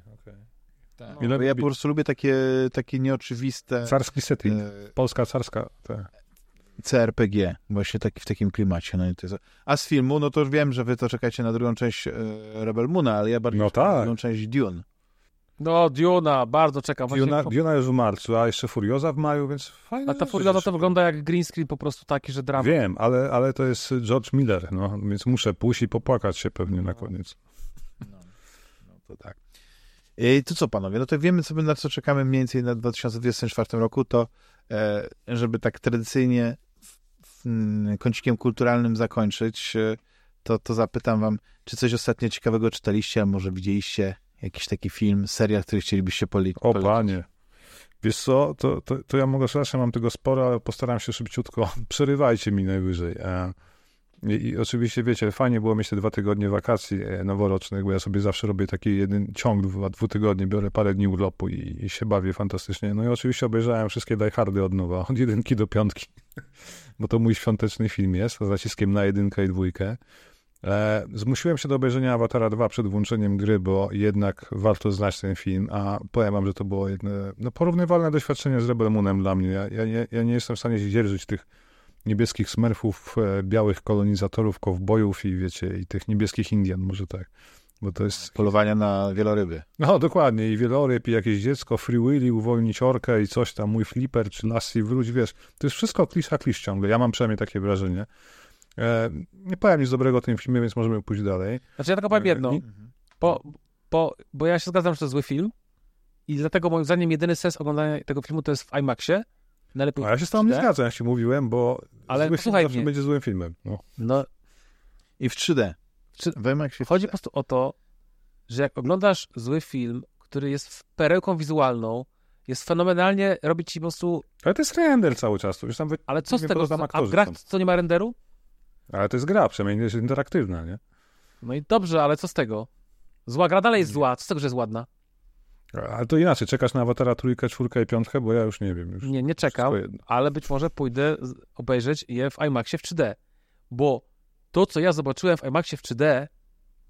S1: Tak. Bo ja po prostu lubię takie, takie nieoczywiste
S2: Carski setting,
S1: e,
S2: polska carska, tak.
S1: CRPG, właśnie taki, w takim klimacie. No jest... A z filmu, no to już wiem, że wy to czekacie na drugą część e, Rebel Moona, ale ja bardziej
S2: No
S1: czekam na
S2: tak.
S1: drugą część Dune.
S3: No, Duna, bardzo czekam. Właśnie,
S2: Duna, Duna już w marcu, a jeszcze Furioza w maju, więc fajnie.
S3: a ta Furioza to wygląda jak green screen po prostu taki, że drama.
S2: Wiem, ale, ale to jest George Miller, no, więc muszę pójść i popłakać się pewnie na koniec.
S1: No, no to tak. I to co panowie, no to wiemy sobie na co czekamy mniej więcej na 2024 roku, to e, żeby tak tradycyjnie w, w, mm, kącikiem kulturalnym zakończyć, e, to, to zapytam wam, czy coś ostatnio ciekawego czytaliście, a może widzieliście jakiś taki film, serial, który chcielibyście poli-
S2: O
S1: polecić?
S2: panie. Wiesz co, to, to, to ja mogę strasznie, mam tego sporo, ale postaram się szybciutko. *laughs* Przerywajcie mi najwyżej. E, I, I oczywiście, wiecie, fajnie było mieć te dwa tygodnie wakacji e, noworocznych, bo ja sobie zawsze robię taki jeden ciąg dwa, dwóch tygodni, biorę parę dni urlopu i, i się bawię fantastycznie. No i oczywiście obejrzałem wszystkie Die Hardy od nowa, od jedynki do piątki, *laughs* bo to mój świąteczny film jest, z naciskiem na jedynkę i dwójkę. E, zmusiłem się do obejrzenia Awatara 2 przed włączeniem gry, bo jednak warto znać ten film, a powiem wam, że to było jedno, no, porównywalne doświadczenie z Rebel Moonem dla mnie. Ja, ja, nie, ja nie jestem w stanie zdzierżyć tych niebieskich smerfów, e, białych kolonizatorów, kowbojów i wiecie, i tych niebieskich Indian, może tak. Bo to jest...
S1: Polowania na wieloryby.
S2: No, dokładnie. I wieloryb, i jakieś dziecko, Free Willy, uwolnić orkę i coś tam, mój flipper, czy Lassie, wróć, wiesz. To jest wszystko klisz a klisz ciągle. Ja mam przynajmniej takie wrażenie. E, nie powiem nic dobrego o tym filmie, więc możemy pójść dalej.
S3: Znaczy ja tylko powiem jedno,
S2: I-
S3: bo, bo, bo ja się zgadzam, że to zły film i dlatego moim zdaniem jedyny sens oglądania tego filmu to jest w IMAXie. Najlepiej
S2: A ja się z tobą nie
S3: 3D.
S2: zgadzam, jak ci mówiłem, bo
S3: Ale
S2: zły film zawsze
S3: mnie.
S2: będzie złym filmem. No.
S3: No,
S1: I w 3D.
S3: Czy-
S1: W IMAXie w
S3: chodzi
S1: 3D.
S3: po prostu o to, że jak oglądasz zły film, który jest perełką wizualną, jest fenomenalnie, robi ci po prostu,
S2: Ale to jest render cały czas, to już tam wy...
S3: ale co z
S2: Nie
S3: tego, a w grach
S2: tam.
S3: co nie ma renderu?
S2: Ale to jest gra, przynajmniej jest interaktywna, nie?
S3: No i dobrze, ale co z tego? Zła gra dalej jest zła, co z tego, że jest ładna?
S2: Ale to inaczej, czekasz na Awatara trójkę, czwórkę i piątkę, bo ja już nie wiem. Już
S3: Nie, nie czekam, ale być może pójdę obejrzeć je w IMAXie w 3D, bo to, co ja zobaczyłem w IMAXie w 3D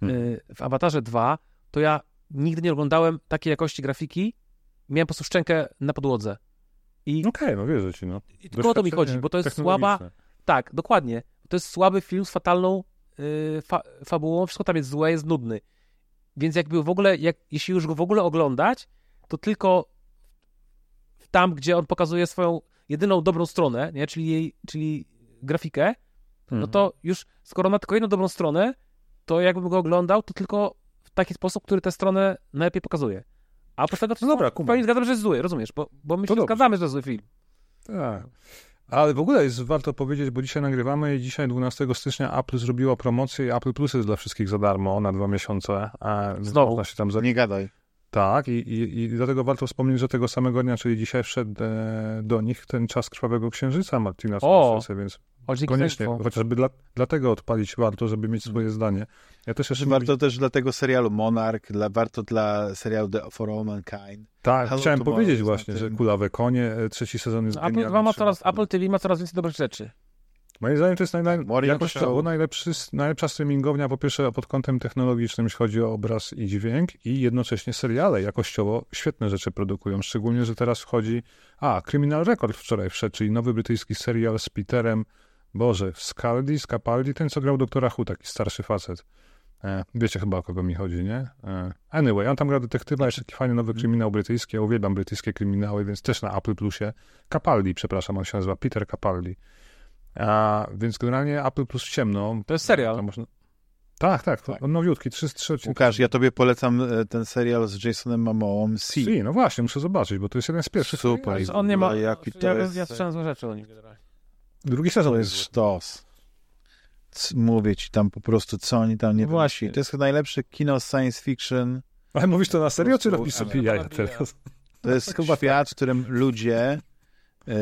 S2: Hmm.
S3: y, w Awatarze 2, to ja nigdy nie oglądałem takiej jakości grafiki, miałem po prostu szczękę na podłodze. I,
S2: Okej, no wierzę ci, no.
S3: i tylko o to mi chodzi, bo to jest słaba, tak, dokładnie, to jest słaby film z fatalną y, fa fabułą, wszystko tam jest złe, jest nudny. Więc jakby w ogóle, jak, jeśli już go w ogóle oglądać, to tylko tam, gdzie on pokazuje swoją jedyną dobrą stronę, nie? Czyli, jej, czyli grafikę, no
S2: Mhm.
S3: to już skoro ma tylko jedną dobrą stronę, to jakbym go oglądał, to tylko w taki sposób, który tę stronę najlepiej pokazuje. A oprócz tego to
S2: No dobra,
S3: w
S2: kumam.
S3: pełni zgadzam, że jest zły, rozumiesz? Bo, bo my
S2: To
S3: się
S2: dobrze.
S3: zgadzamy, że to jest zły film.
S2: Tak. Ale w ogóle jest warto powiedzieć, bo dzisiaj nagrywamy i dzisiaj 12 stycznia Apple zrobiło promocję i Apple Plus jest dla wszystkich za darmo na dwa miesiące.
S3: Znowu.
S2: Można się tam za...
S1: Nie gadaj.
S2: Tak, i, i, i dlatego warto wspomnieć, że tego samego dnia, czyli dzisiaj wszedł e, do nich ten czas Krwawego Księżyca Martina! Scorsese, więc koniecznie, chociażby dla, dlatego odpalić warto, żeby mieć swoje zdanie. Ja też jeszcze nie
S1: Warto też dla tego serialu Monarch, dla, warto dla serialu The, For All Mankind.
S2: Tak,
S1: Hello
S2: chciałem powiedzieć właśnie, że. Kulawe Konie, e, trzeci sezon jest
S3: No, Apple,
S2: genialny.
S3: ma coraz, Apple TV ma coraz więcej dobrych rzeczy.
S2: Moim zdaniem to jest naj, naj,
S1: Morning
S2: jakościowo
S1: Show.
S2: najlepszy, najlepsza streamingownia, po pierwsze pod kątem technologicznym, jeśli chodzi o obraz i dźwięk i jednocześnie seriale jakościowo świetne rzeczy produkują, szczególnie, że teraz wchodzi, a, Criminal Record wczoraj wszedł, czyli nowy brytyjski serial z Peterem, Boże, Scaldi, Scapaldi, ten co grał doktora Who, taki starszy facet. E, wiecie chyba o kogo mi chodzi, nie? E, anyway, on tam gra detektywa, jest taki fajny nowy kryminał brytyjski, ja uwielbiam brytyjskie kryminały, więc też na Apple Plusie. Capaldi, przepraszam, on się nazywa Peter Capaldi. A, więc generalnie Apple Plus ciemno.
S3: To jest serial.
S2: Można... Tak, tak,
S1: Tak.
S2: on nowiutki, trzy, trzy odcinki.
S1: Łukasz, ja tobie polecam e, ten serial z Jasonem Momoą, C.
S2: Si, no właśnie, muszę zobaczyć, bo to jest jeden z pierwszych.
S1: Super.
S3: On nie ma...
S1: Ale jaki to
S3: ja,
S1: jest-
S3: ja słyszałem złe rzeczy o nim generalnie.
S2: Drugi sezon
S1: To
S2: jest.
S1: sztos. Mówię ci tam po prostu, co oni tam nie
S3: No właśnie.
S1: To jest chyba najlepsze kino science fiction.
S2: Ale mówisz to na serio, czy robisz sobie jaja teraz?
S1: To jest *laughs* świat, w którym ludzie e,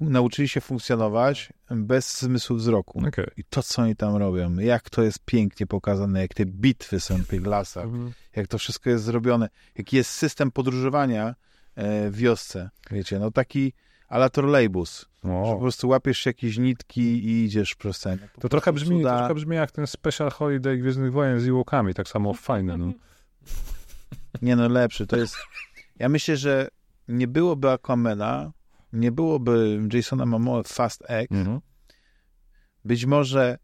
S1: nauczyli się funkcjonować bez zmysłu wzroku.
S2: Okej.
S1: I to, co oni tam robią, jak to jest pięknie pokazane, jak te bitwy są w tych lasach,
S3: Mhm.
S1: jak to wszystko jest zrobione, jaki jest system podróżowania e, w wiosce, wiecie, no taki ala trolejbus, że po
S2: O,
S1: prostu łapiesz jakieś nitki i idziesz przez ten.
S2: to trochę brzmi,
S1: cuda.
S2: trochę brzmi jak ten special holiday Gwiezdnych Wojen z Ewokami, tak samo *laughs* fajne, no.
S1: Nie no, lepszy, to jest... Ja myślę, że nie byłoby Aquamena, nie byłoby Jasona Momoa w Fast X,
S2: Mhm.
S1: być może...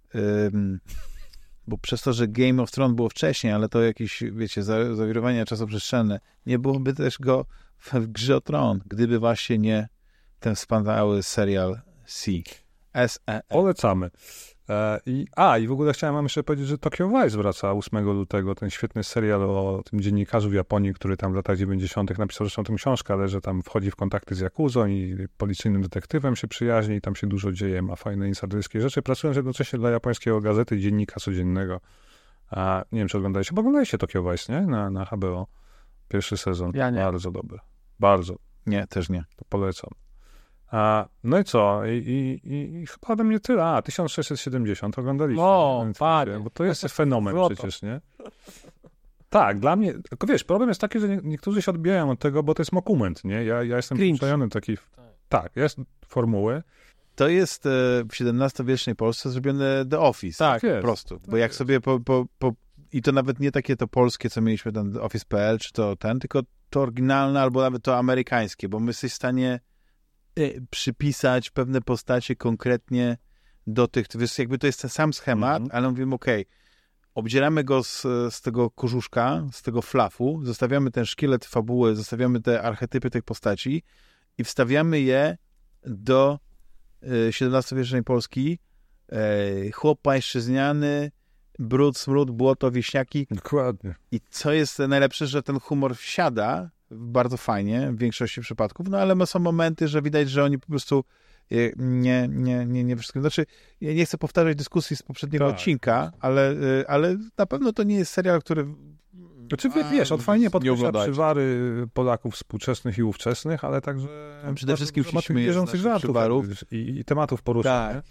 S1: ym, bo przez to, że Game of Thrones było wcześniej, ale to jakieś, wiecie, za- zawirowania czasoprzestrzenne, nie byłoby też go w, w grze o tron, gdyby właśnie nie ten wspaniały serial C. S E.
S2: Polecamy. E, I, a, i w ogóle chciałem wam jeszcze powiedzieć, że Tokyo Vice wraca 8 lutego, ten świetny serial o tym dziennikarzu w Japonii, który tam w latach 90. napisał zresztą tę książkę, ale że tam wchodzi w kontakty z Jakuzą i policyjnym detektywem się przyjaźni i tam się dużo dzieje, ma fajne insiderskie rzeczy, pracując jednocześnie dla japońskiego gazety Dziennika Codziennego. A nie wiem, czy oglądaliście, bo oglądaliście Tokyo Vice, nie? Na, na HBO. Pierwszy sezon.
S3: Ja nie.
S2: Bardzo dobry. Bardzo.
S1: Nie, też nie.
S2: To polecam. A, no i co? I, i, i, I chyba ode mnie tyle. A, 1670 oglądaliście.
S3: O,
S2: na Netflixie,
S3: panie.
S2: Bo to jest fenomen
S3: Złoto.
S2: przecież, nie? Tak, dla mnie, tylko wiesz, problem jest taki, że nie, niektórzy się odbijają od tego, bo to jest dokument, nie? Ja, ja jestem przyzwyczajony do takiej, tak, jest formuły,
S1: To jest e, w XVII-wiecznej Polsce zrobione The Office.
S3: Tak,
S2: jest.
S1: Po prostu.
S2: Tak
S1: Bo jak
S2: jest.
S1: sobie po, po, po... I to nawet nie takie to polskie, co mieliśmy ten Office.pl, czy to ten, tylko to oryginalne, albo nawet to amerykańskie, bo my jesteś w stanie przypisać pewne postacie konkretnie do tych, to jest jakby to jest ten sam schemat,
S2: Mhm.
S1: ale mówimy, okej, obdzieramy go z, z tego kożuszka, z tego flafu, zostawiamy ten szkielet fabuły, zostawiamy te archetypy tych postaci i wstawiamy je do XVII-wiecznej Polski. E, chłop pańszczyzniany, brud, smród, błoto, wieśniaki.
S2: dokładnie.
S1: I co jest najlepsze, że ten humor wsiada bardzo fajnie w większości przypadków, no ale są momenty, że widać, że oni po prostu e, nie, nie, nie, nie wszystkim. Znaczy, ja nie chcę powtarzać dyskusji z poprzedniego
S2: Tak.
S1: odcinka, ale, e, ale na pewno to nie jest serial, który
S2: Znaczy, wie- wiesz, on fajnie podkreśla przywary Polaków współczesnych i ówczesnych, ale także
S1: Przede wszystkim z
S2: bieżących żartów
S1: przywarów.
S2: i, i tematów porusza,
S1: Tak.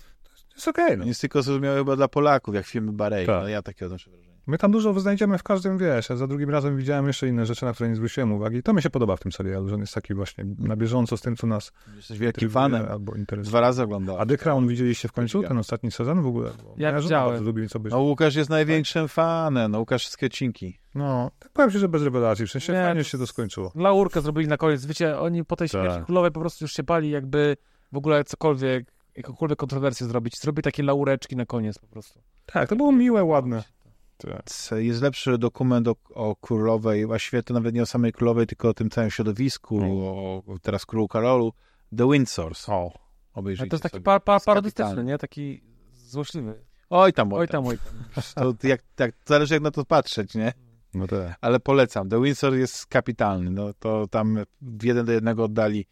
S2: jest okej, no.
S1: jest tylko zrozumiałe chyba dla Polaków, jak filmy Barei.
S2: Tak.
S1: No ja takie odnoszę wrażenie.
S2: My tam dużo znajdziemy w każdym, wiesz, ja za drugim razem widziałem jeszcze inne rzeczy, na które nie zwróciłem uwagi. I to mi się podoba w tym serialu, że on jest taki właśnie na bieżąco z tym, co nas
S1: Jesteś wielkim fanem.
S2: albo interesuje.
S1: Dwa razy oglądałem.
S2: A The Crown widzieliście w końcu,
S1: Ja.
S2: ten ostatni sezon w ogóle?
S3: Ja
S2: żona
S3: widziałem.
S2: bardzo lubi co być.
S1: No Łukasz jest największym fanem, no Łukasz wszystkie odcinki.
S2: No, tak powiem ci, że bez rewelacji, w sensie
S3: Nie,
S2: fajnie się to skończyło.
S3: Laurkę zrobili na koniec. Wiecie, oni po tej
S2: Tak.
S3: śmierci królowej po prostu już się bali, jakby w ogóle cokolwiek, jakąkolwiek kontrowersję zrobić. Zrobi takie laureczki na koniec po prostu.
S2: Tak, to było miłe, ładne. Tak.
S1: Jest lepszy dokument o, o królowej, właściwie to nawet nie o samej królowej, tylko o tym całym środowisku,
S2: No.
S1: o, o teraz królu Karolu. The Windsors.
S2: O,
S1: Obejrzyjcie
S3: to jest taki par, par, parodystyczny, nie? Taki złośliwy.
S1: Oj tam,
S3: Oj tam, oj tam. *laughs*
S1: To jak, jak, zależy jak na to patrzeć, nie?
S2: no tak.
S1: Ale polecam. The Windsor jest kapitalny. No to tam w jeden do jednego oddali,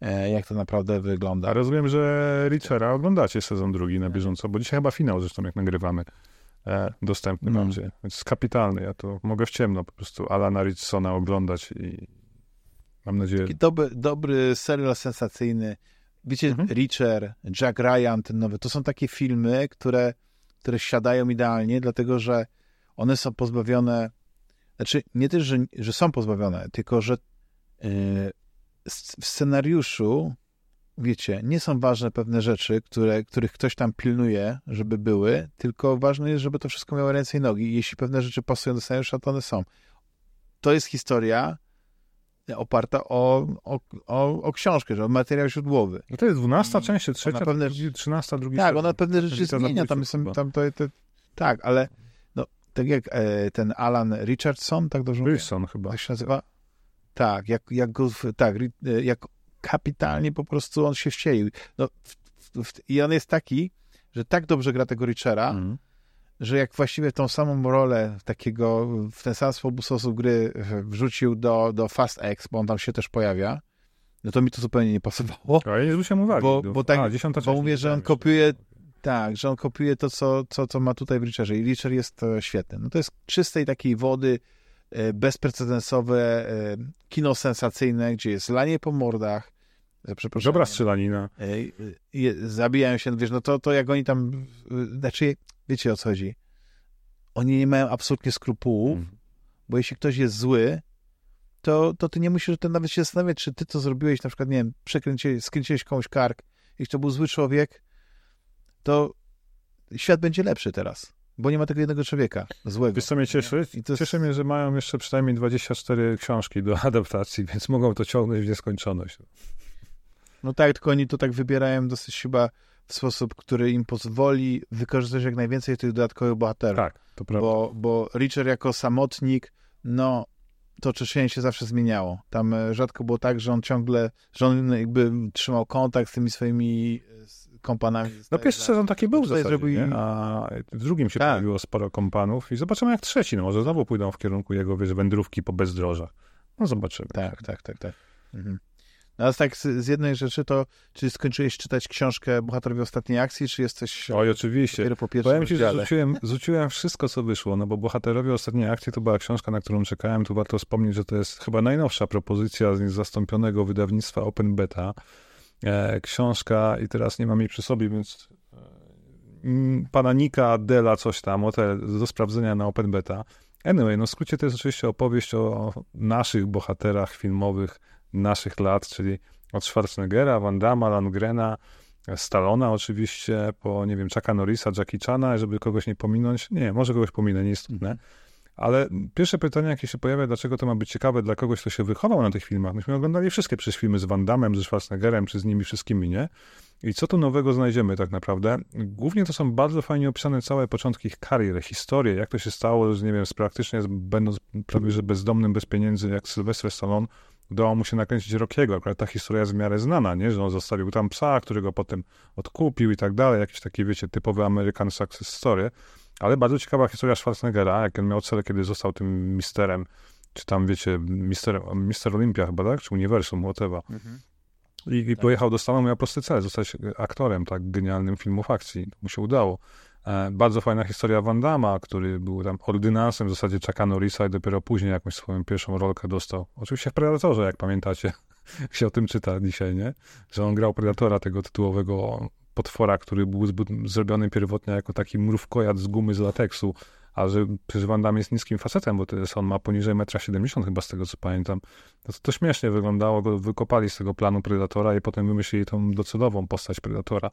S1: e, jak to naprawdę wygląda.
S2: A rozumiem, że Richera oglądacie sezon drugi na bieżąco, bo dzisiaj chyba finał zresztą, jak nagrywamy, dostępny
S1: No.
S2: macie. Więc jest kapitalny, ja to mogę w ciemno po prostu Alana Richsona oglądać i mam nadzieję...
S1: Taki dobry, dobry serial sensacyjny. Wiecie,
S2: Mhm.
S1: Reacher, Jack Ryan, ten nowy, to są takie filmy, które, które siadają idealnie, dlatego że one są pozbawione, znaczy nie też, że, że są pozbawione, tylko że yy, w scenariuszu, wiecie, nie są ważne pewne rzeczy, które, których ktoś tam pilnuje, żeby były, tylko ważne jest, żeby to wszystko miało ręce i nogi. Jeśli pewne rzeczy pasują do scenariusza, to one są. To jest historia oparta o, o, o, o książkę, że o materiał źródłowy.
S2: No to jest 12 część, czy trzecia,
S1: pewne-
S2: 13, drugi
S1: Tak, ona pewne rzeczy zmienia, tam
S2: chyba.
S1: tam to, to, tak, ale no, tak jak e, ten Alan Richardson, tak dobrze mówię?
S2: Wilson chyba.
S1: Tak się nazywa? Tak, jak, jak go, tak, e, jak kapitalnie po prostu on się wcielił. No, w, w, w, I on jest taki, że tak dobrze gra tego Richera,
S2: Mhm.
S1: że jak właściwie tą samą rolę takiego, w ten sam sposób, gry wrzucił do, do Fast X, bo on tam się też pojawia, no to mi to zupełnie nie pasowało.
S2: A ja nie zwróciłem uwagi.
S1: Bo-
S2: Do-
S1: bo tak-
S2: A,
S1: bo mówię, że on kopiuje-. Tak, że on kopiuje to, co, co, co ma tutaj w Richerze. I Richer jest e, świetny. No to jest czystej takiej wody, bezprecedensowe e, kino sensacyjne, gdzie jest lanie po mordach. Za przeproszeniem.
S2: Dobra strzelanina.
S1: E, e, zabijają się, wiesz, no to, to jak oni tam, e, znaczy, wiecie o co chodzi. Oni nie mają absolutnie skrupułów,
S2: Mhm.
S1: bo jeśli ktoś jest zły, to, to ty nie musisz ten nawet się zastanawiać, czy ty to zrobiłeś, na przykład, nie wiem, przekręciłeś, skręciłeś komuś kark, jeśli to był zły człowiek, to świat będzie lepszy teraz, bo nie ma tego jednego człowieka złego.
S2: Wiesz co mnie cieszy?
S1: I to jest-
S2: Cieszy mnie, że mają jeszcze przynajmniej 24 książki do *laughs* adaptacji, więc mogą to ciągnąć w nieskończoność.
S1: No tak, tylko oni to tak wybierają dosyć chyba w sposób, który im pozwoli wykorzystać jak najwięcej tych dodatkowych bohaterów.
S2: Tak, to prawda.
S1: bo, bo Richard jako samotnik, no to oczyszczenie się zawsze zmieniało. Tam e, rzadko było tak, że on ciągle, że on jakby trzymał kontakt z tymi swoimi e, kompanami.
S2: No pierwszy sezon taki był w zasadzie, a w drugim się
S1: Tak.
S2: pojawiło sporo kompanów i zobaczymy jak trzeci, no może znowu pójdą w kierunku jego, wiesz, wędrówki po bezdrożach. No zobaczymy.
S1: Tak, tak, tak, tak. Mhm. No, ale tak z, z jednej rzeczy to, czy skończyłeś czytać książkę Bohaterowie Ostatniej Akcji, czy jesteś
S2: Oj, oczywiście.
S1: po
S2: Powiem ci, że rzuciłem wszystko, co wyszło, no bo Bohaterowie Ostatniej Akcji to była książka, na którą czekałem. Tu warto wspomnieć, że to jest chyba najnowsza propozycja z zastąpionego wydawnictwa Open Beta. E, książka i teraz nie mam jej przy sobie, więc e, mm, pana Nika Dela coś tam, o do sprawdzenia na Open Beta. Anyway, no w skrócie to jest oczywiście opowieść o naszych bohaterach filmowych naszych lat, czyli od Schwarzeneggera, Van Damme, Landgrena, Stallona oczywiście, po, nie wiem, Chucka Norrisa, Jackie Chana, żeby kogoś nie pominąć. Nie, może kogoś pominę, nieistotne. Ale pierwsze pytanie, jakie się pojawia, dlaczego to ma być ciekawe dla kogoś, kto się wychował na tych filmach. Myśmy oglądali wszystkie przecież filmy z Van Damme, ze Schwarzeneggerem, czy z nimi wszystkimi, nie? I co tu nowego znajdziemy tak naprawdę? Głównie to są bardzo fajnie opisane całe początki ich karier, historie, jak to się stało, że nie wiem, praktycznie będąc prawie że bezdomnym, bez pieniędzy, jak Sylwester Stallone, udało mu się nakręcić Rockiego. Akurat ta historia jest w miarę znana, nie? Że on zostawił tam psa, którego potem odkupił i tak dalej. Jakieś takie, wiecie, typowe American Success Story. Ale bardzo ciekawa historia Schwarzeneggera, jak on miał cele, kiedy został tym misterem, czy tam, wiecie, mister, mister Olympia chyba, tak? Czy Uniwersum, whatever.
S1: Mhm.
S2: I, i pojechał do Stanów, miał prosty cel, zostać aktorem, tak, genialnym filmów akcji. Mu się udało. E, bardzo fajna historia Van który był tam ordynansem w zasadzie Chucka Norrisa i dopiero później jakąś swoją pierwszą rolkę dostał. Oczywiście w Predatorze, jak pamiętacie, *laughs* się o tym czyta dzisiaj, nie? Że on grał Predatora, tego tytułowego potwora, który był zrobiony pierwotnie jako taki mrówkojad z gumy z lateksu, a że przecież Van Damme jest niskim facetem, bo jest, on ma poniżej 1,70 m chyba z tego, co pamiętam. No to, to śmiesznie wyglądało, go wykopali z tego planu Predatora i potem wymyślili tą docelową postać Predatora.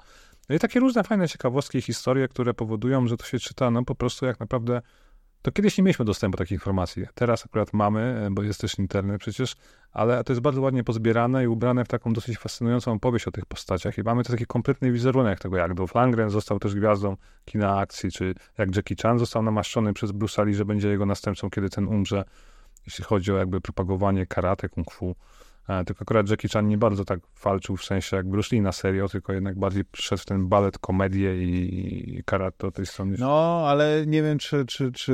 S2: No i takie różne fajne ciekawostki i historie, które powodują, że to się czyta, no po prostu jak naprawdę to kiedyś nie mieliśmy dostępu do takich informacji. Teraz akurat mamy, e, bo jest też internet przecież, ale to jest bardzo ładnie pozbierane i ubrane w taką dosyć fascynującą opowieść o tych postaciach. I mamy to taki kompletny wizerunek tego, jak Dolph Lundgren został też gwiazdą kina akcji, czy jak Jackie Chan został namaszczony przez Bruce Lee, że będzie jego następcą, kiedy ten umrze, jeśli chodzi o jakby propagowanie karate, kung fu. E, Tylko akurat Jackie Chan nie bardzo tak walczył w sensie jak Bruce Lee na serio, tylko jednak bardziej przyszedł w ten balet, komedię i, i karate od tej strony.
S1: No, ale nie wiem, czy, czy, czy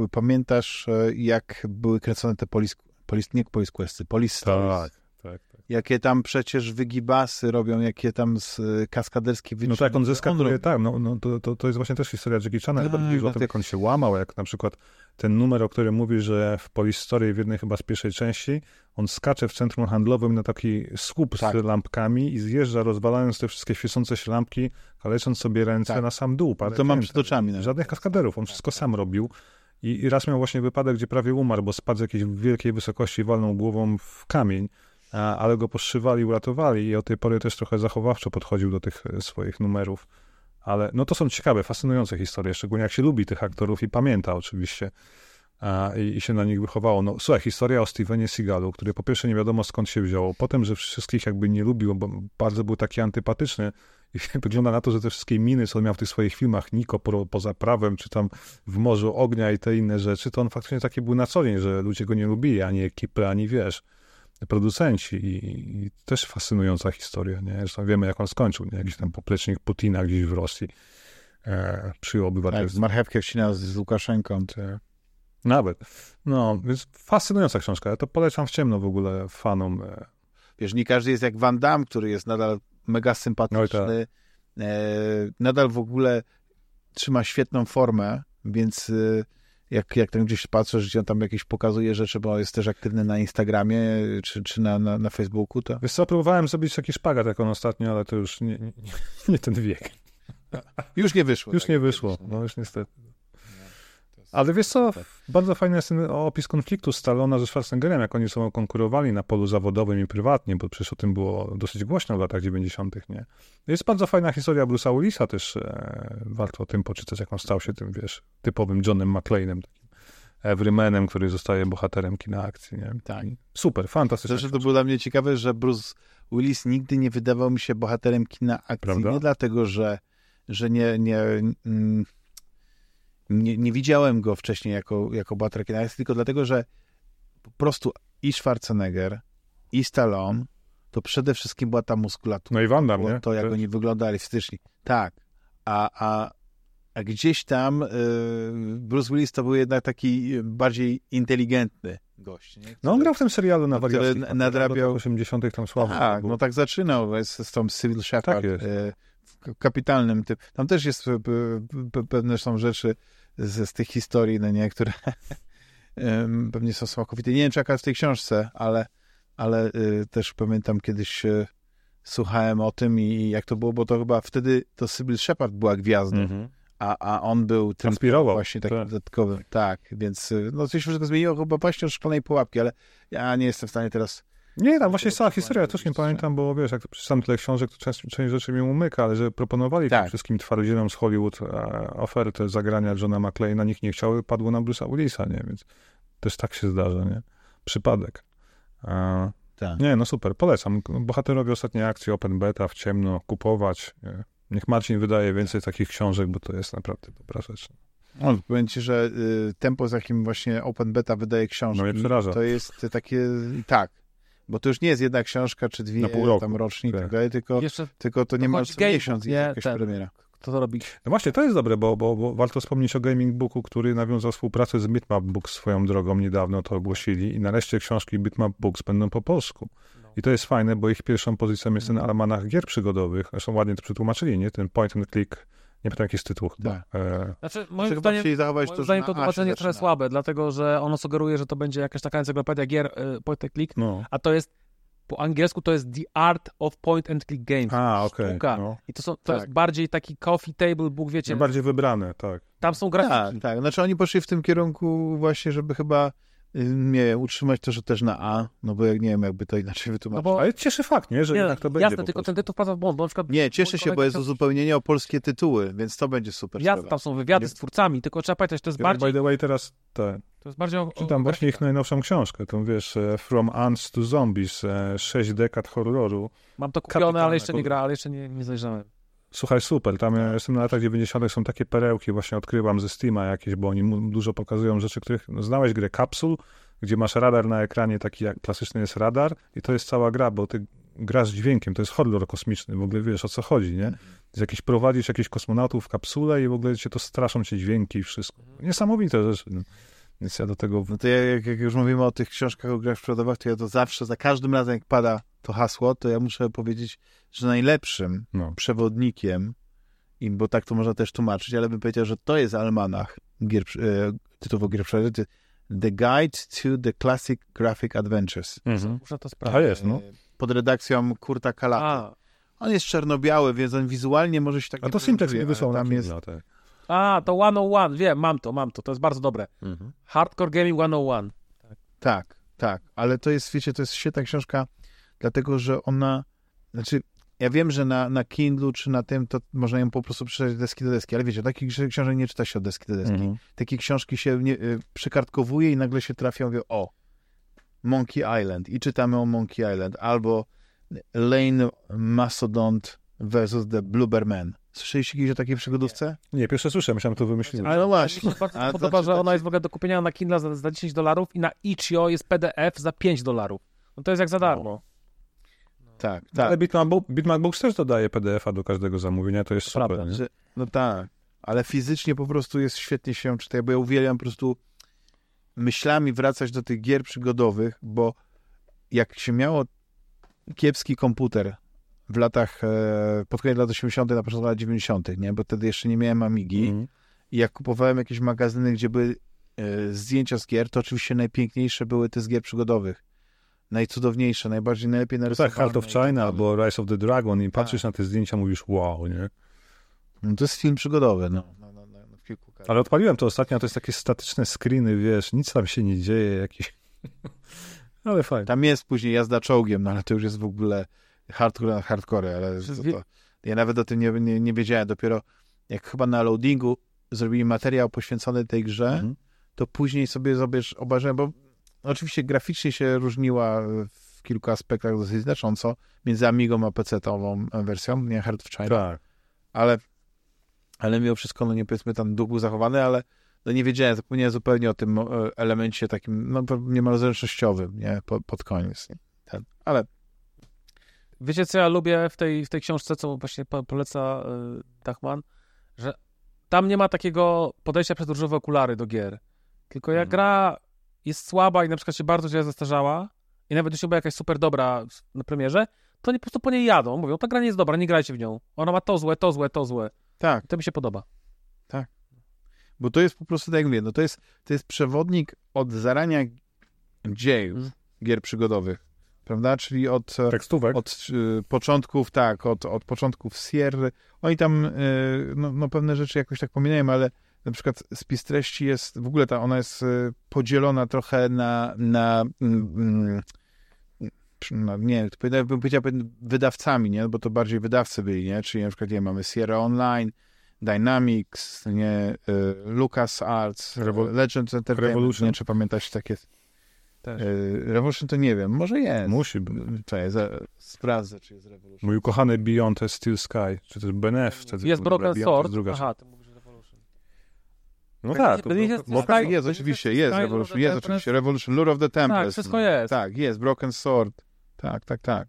S1: y, pamiętasz, e, jak były kręcone te polis, polis nie polis questy, polis
S2: tak, tak, tak.
S1: Jakie tam przecież wygibasy robią, jakie tam z, y, kaskaderskie
S2: No
S1: wyczyny.
S2: tak, on zeskakuje,
S1: robi.
S2: tak, no, no to, to, to jest właśnie też historia Jackie Chana, chyba
S1: Tak,
S2: mówisz o tym, jak on się łamał, jak na przykład ten numer, o którym mówisz, że w Police Story w jednej chyba z pierwszej części, on skacze w centrum handlowym na taki słup
S1: Tak.
S2: z lampkami i zjeżdża, rozwalając te wszystkie świecące się lampki, kalecząc sobie ręce
S1: Tak.
S2: na sam dół.
S1: To mam
S2: parę
S1: przed oczami nawet.
S2: Żadnych kaskaderów, on wszystko sam robił. I, I raz miał właśnie wypadek, gdzie prawie umarł, bo spadł z jakiejś wielkiej wysokości walnął głową w kamień, ale go poszywali, uratowali i od tej pory też trochę zachowawczo podchodził do tych e, swoich numerów. Ale no to są ciekawe, fascynujące historie, szczególnie jak się lubi tych aktorów i pamięta oczywiście a, i, i się na nich wychowało. No słuchaj, historia o Stevenie Seagalu, który po pierwsze nie wiadomo skąd się wziął, potem, że wszystkich jakby nie lubił, bo bardzo był taki antypatyczny i *laughs* wygląda na to, że te wszystkie miny, co on miał w tych swoich filmach, Niko po, poza prawem, czy tam w Morzu Ognia i te inne rzeczy, to on faktycznie taki był na co dzień, że ludzie go nie lubili, ani ekipy, ani wiesz, producenci i, i też fascynująca historia, nie? Zresztą wiemy, jak on skończył, nie? Jakiś tam poplecznik Putina gdzieś w Rosji e, przyjął
S1: Tak, z
S2: obywatelstwo.
S1: marchewkę wcina z, Łukaszenką. Czy...
S2: Nawet. No, więc fascynująca książka. Ja to polecam w ciemno w ogóle fanom. e,
S1: Wiesz, nie każdy jest jak Van Damme, który jest nadal mega sympatyczny.
S2: Oj,
S1: e, nadal w ogóle trzyma świetną formę, więc e, jak, jak tam gdzieś patrzę, że on tam jakieś pokazuje rzeczy, bo jest też aktywny na Instagramie czy, czy na, na, na Facebooku, to
S2: Wiesz co, próbowałem zrobić taki szpagat jak on ostatnio, ale to już nie, nie, nie ten wiek.
S1: już nie wyszło.
S2: Już
S1: tak
S2: nie wyszło,
S1: nie?
S2: no już niestety. Ale wiesz co, bardzo fajny jest ten opis konfliktu Stallona ze Schwarzeneggerem, jak oni sobą konkurowali na polu zawodowym i prywatnie, bo przecież o tym było dosyć głośno w latach 90., nie? Jest bardzo fajna historia Bruce'a Willisa też, e, warto o tym poczytać, jak on stał się tym, wiesz, typowym Johnem McClane'em, takim everymanem, który zostaje bohaterem kina akcji, nie?
S1: Tak.
S2: Super, fantastyczne.
S1: Zresztą to było dla mnie ciekawe, że Bruce Willis nigdy nie wydawał mi się bohaterem kina akcji.
S2: Prawda?
S1: Nie dlatego, że, że nie, nie, mm, nie, nie widziałem go wcześniej jako, jako kina akcji, tylko dlatego, że po prostu i Schwarzenegger, i Stallone, to przede wszystkim była ta muskulatura.
S2: No i
S1: Było
S2: nie?
S1: To, jak
S2: Też.
S1: oni wyglądali fizycznie. Tak. A, a, a gdzieś tam y, Bruce Willis to był jednak taki bardziej inteligentny gość. Nie?
S2: No on grał w tym serialu na
S1: który
S2: wariackich.
S1: n- nadrabiał-
S2: W 80 tam słabo.
S1: Tak, no tak zaczynał z, z tą Civil Shepard.
S2: Tak jest.
S1: e, k- kapitalnym typ. Tam też jest p- pewne są rzeczy z, z tych historii, no nie, które *laughs* pewnie są smakowite. Nie wiem, czy jest w tej książce, ale, ale e, też pamiętam kiedyś e, słuchałem o tym i jak to było, bo to chyba wtedy to Sybil Shepard była gwiazdą,
S2: Mhm.
S1: a, a on był tym właśnie takim
S2: Tak.
S1: dodatkowym. Tak, więc e, no coś wszystko zmieniło chyba właśnie od szklanej pułapki, ale ja nie jestem w stanie teraz
S2: Nie, tam właśnie cała historia, ja też nie pamiętam, bo wiesz, jak przeczytam tyle książek, to część, część rzeczy mi umyka, ale że proponowali
S1: Tak.
S2: tym wszystkim twardzielom z Hollywood e, ofertę zagrania Johna McClane'a, nikt nie chciał, padło na Bruce'a Willisa, nie? Więc też tak się zdarza, nie? Przypadek. E,
S1: tak.
S2: nie, no super, polecam. Bohaterowie ostatniej akcji, open beta, w ciemno, kupować. Nie? Niech Marcin wydaje więcej takich książek, bo to jest naprawdę dobra rzecz.
S1: No, powiem ci, że y, tempo, z jakim właśnie Open Beta wydaje książki,
S2: No
S1: to jest takie, tak, bo to już nie jest jedna książka, czy dwie
S2: Na pół roku.
S1: tam rocznie i tak
S2: Tak.
S1: dalej, tylko,
S3: Jeszcze
S1: tylko to nie ma co miesiąc
S3: nie?
S1: jakaś
S3: Ten.
S1: premiera.
S3: kto to robi?
S2: No właśnie, to jest dobre, bo, bo, bo warto wspomnieć o Gaming Booku, który nawiązał współpracę z Bitmap Books swoją drogą, niedawno to ogłosili i nareszcie książki Bitmap Books będą po polsku. I to jest fajne, bo ich pierwszą pozycją jest ten almanach gier przygodowych, zresztą ładnie to przetłumaczyli, nie? Ten point and click, nie pamiętam jaki jest tytuł chyba.
S1: Tak.
S2: E,
S3: Znaczy,
S1: Czy
S3: moim
S1: chyba
S3: zdaniem, moim
S1: to, że
S3: zdaniem to tłumaczenie jest trochę słabe, dlatego że ono sugeruje, że to będzie jakaś taka encyklopedia gier y, point and click,
S2: no.
S3: a to jest po angielsku to jest The Art of Point and Click Games.
S2: A, okej.
S3: Sztuka.
S2: No.
S3: I to, są, to
S1: Tak.
S3: jest bardziej taki coffee table book, wiecie,
S2: Bardziej wybrane, tak.
S3: tam są
S1: Tak,
S3: grafiki.
S1: tak, znaczy oni poszli w tym kierunku właśnie, żeby chyba nie wiem, utrzymać to, że też na A, no bo jak nie wiem, jakby to inaczej *laughs* wytłumaczyć.
S3: No bo-
S2: Ale cieszy fakt, nie? Że
S3: Nie,
S2: jednak to będzie
S3: jasne, tylko ten tytuł wpada w błąd, bo na przykład...
S1: nie, cieszę się, bo jest
S3: chciał-
S1: uzupełnienie o polskie tytuły, więc to będzie super
S3: Jasne, tam są wywiady
S2: Nie-
S3: z twórcami, tylko trzeba pamiętać, to jest
S2: Ja,
S3: bardziej...
S2: By the way, teraz te,
S3: To jest bardziej o, o
S2: czytam właśnie ich najnowszą książkę, tą wiesz, e, From Ants to Zombies, e, sześć dekad horroru.
S3: Mam to kupione,
S2: kapitalne,
S3: ale jeszcze nie gra, ale jeszcze nie, nie zajrzałem.
S2: Słuchaj, super, tam ja jestem na latach 90. są takie perełki, właśnie odkrywam ze Steama jakieś, bo oni dużo pokazują rzeczy, których, no, znałeś grę Capsule, gdzie masz radar na ekranie, taki jak klasyczny jest radar i to jest cała gra, bo ty grasz z dźwiękiem, to jest horror kosmiczny, w ogóle wiesz o co chodzi, nie? Z jakiś, prowadzisz jakichś kosmonautów w kapsule i w ogóle cię to straszą cię dźwięki i wszystko. Niesamowite rzeczy. No. Więc ja do tego...
S1: No to ja, jak, jak już mówimy o tych książkach o grach przodowych, to ja to zawsze, za każdym razem jak pada to hasło, to ja muszę powiedzieć, że najlepszym
S2: No.
S1: przewodnikiem, i bo tak to można też tłumaczyć, ale bym powiedział, że to jest almanach gier, e, gier to The Guide to the Classic Graphic Adventures.
S2: Mhm.
S3: Muszę to
S2: A
S3: sprawdzić.
S2: jest, no.
S1: E, Pod redakcją Kurta Kalata.
S3: A,
S1: On jest czarno-biały, więc on wizualnie może się tak
S2: A to
S1: prezentuje,
S2: mi wysłał na
S1: tam jest
S2: Kindle, tak.
S3: a, to 101, wiem, mam to, mam to, to jest bardzo dobre. Hardcore Gaming 101.
S1: Tak, tak, ale to jest, wiecie, to jest świetna książka, dlatego, że ona, znaczy, ja wiem, że na, na Kindlu czy na tym, to można ją po prostu przeczytać deski do deski, ale wiecie, takich książek nie czyta się od deski do deski.
S2: Mhm.
S1: Takie książki się nie, y, przykartkowuje i nagle się trafią, mówię, o, Monkey Island i czytamy o Monkey Island, albo Lane Mastodont versus the Bloober Man. Słyszeliście kiedyś o takiej przygodówce?
S2: Nie, pierwsze słyszę, myślałem, to wymyśliłem.
S1: Ale no właśnie.
S3: Mi się bardzo
S1: to
S3: podoba, że ona jest w ogóle do kupienia na Kindle za, za 10 dolarów i na Itch.io jest PDF za 5 dolarów. No to jest jak za darmo.
S1: Tak,
S2: Ale
S1: tak.
S2: Bitmap, Bo- Bitmap Books też dodaje PDF-a do każdego zamówienia, to jest
S3: To
S2: super.
S3: prawda?
S1: Że, no tak, ale fizycznie po prostu jest świetnie się czyta, bo ja uwielbiam po prostu myślami wracać do tych gier przygodowych, bo jak się miało kiepski komputer w latach, e, pod koniec lat 80., na początku lat 90., nie? bo wtedy jeszcze nie miałem Amigi
S2: Mhm.
S1: i jak kupowałem jakieś magazyny, gdzie były e, zdjęcia z gier, to oczywiście najpiękniejsze były te z gier przygodowych. Najcudowniejsze, najbardziej, najlepiej
S2: To
S1: narysowane.
S2: tak, Heart of
S1: tak
S2: China
S1: dalej.
S2: albo Rise of the Dragon i patrzysz
S1: Tak.
S2: na te zdjęcia, mówisz wow, nie?
S1: No, to jest film przygodowy, no. no, no, no.
S2: Ale odpaliłem to ostatnio, to jest takie statyczne screeny, wiesz, nic tam się nie dzieje, jakieś... *laughs* Ale fajnie.
S1: Tam jest później jazda czołgiem, no ale to już jest w ogóle hardcore na hardcore, ale to, to, ja nawet o tym nie, nie, nie wiedziałem. Dopiero jak chyba na loadingu zrobili materiał poświęcony tej grze,
S2: Mhm.
S1: to później sobie zobacz, obejrzałem, bo oczywiście graficznie się różniła w kilku aspektach dosyć znacząco między Amigą a PC-tową wersją, nie Heart of China,
S2: Tak.
S1: ale, ale mimo wszystko, no nie powiedzmy tam duch był zachowany, ale no nie wiedziałem, zapomniałem zupełnie o tym e, elemencie takim, no niemal zręcznościowym, nie, pod, pod koniec, nie? Ten, ale
S3: Wiecie, co ja lubię w tej, w tej książce, co właśnie po- poleca y, Dachman? Że tam nie ma takiego podejścia przez różowe okulary do gier. Tylko jak
S1: Mhm.
S3: gra jest słaba i na przykład się bardzo źle zestarzała i nawet jeśli była jakaś super dobra na premierze, to oni po prostu po niej jadą. Mówią, ta gra nie jest dobra, nie grajcie w nią. Ona ma to złe, to złe, to złe.
S1: tak,
S3: To mi się podoba.
S1: bo to jest po prostu, tak jak mówię, no to jest, to jest przewodnik od zarania dziejów
S3: Mhm.
S1: gier przygodowych, prawda, czyli od, e,
S2: Tekstówek.
S1: od y, początków, tak, od, od początków Sierry. Oni tam, y, no, no pewne rzeczy jakoś tak pominają, ale na przykład spis treści jest, w ogóle ta, ona jest y, podzielona trochę na, na mm, mm, no, nie, to powiedział- bym powiedział wydawcami, nie, bo to bardziej wydawcy byli, nie, czyli na przykład, nie, mamy Sierra Online, Dynamics, nie, y, LucasArts,
S2: Revol-
S1: Legends Entertainment,
S2: Revolution.
S1: nie, czy pamiętasz takie,
S3: Też.
S1: y, Revolution to nie wiem, może jest.
S2: Musi być.
S1: Czekaj, za, sprawdzę, czy jest Revolution.
S2: Mój ukochany Beyond the Steel Sky, czy też BNF. wtedy
S3: Jest
S2: był, dobra,
S3: Broken
S2: to jest
S3: Sword.
S2: druga
S3: Aha, ty mówisz Revolution.
S2: No
S3: Tak,
S2: tak.
S3: będzie- będzie-
S2: bo-
S1: Tak, jest, oczywiście, jest
S3: Sky,
S1: Revolution,
S3: Lord of
S1: jest
S3: the
S1: oczywiście Revolution, Lure of the Tempest.
S3: Tak, wszystko
S1: no.
S3: jest.
S1: Tak, jest, Broken Sword, tak, tak, tak.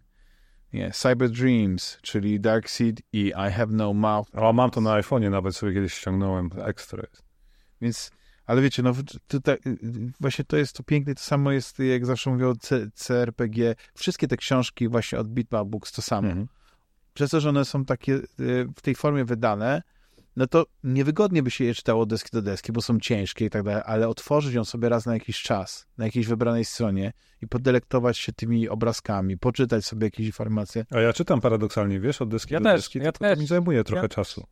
S1: Jest, Cyber Dreams, czyli Dark Seed i I Have No Mouth.
S2: O, mam to na iPhone'ie nawet sobie kiedyś ściągnąłem. Ekstra jest.
S1: Więc, ale wiecie, no tutaj, właśnie to jest to piękne, to samo jest, jak zawsze mówię o C, CRPG, wszystkie te książki właśnie od Bitmap Books to samo.
S2: Mhm.
S1: Przez to, że one są takie y, w tej formie wydane, no to niewygodnie by się je czytało od deski do deski, bo są ciężkie i tak dalej, ale otworzyć ją sobie raz na jakiś czas, na jakiejś wybranej stronie i podelektować się tymi obrazkami, poczytać sobie jakieś informacje,
S2: A ja czytam paradoksalnie, wiesz, od deski
S3: Ja
S2: do
S3: też,
S2: deski,
S3: ja też.
S2: to mi zajmuje trochę
S3: Ja-
S2: czasu.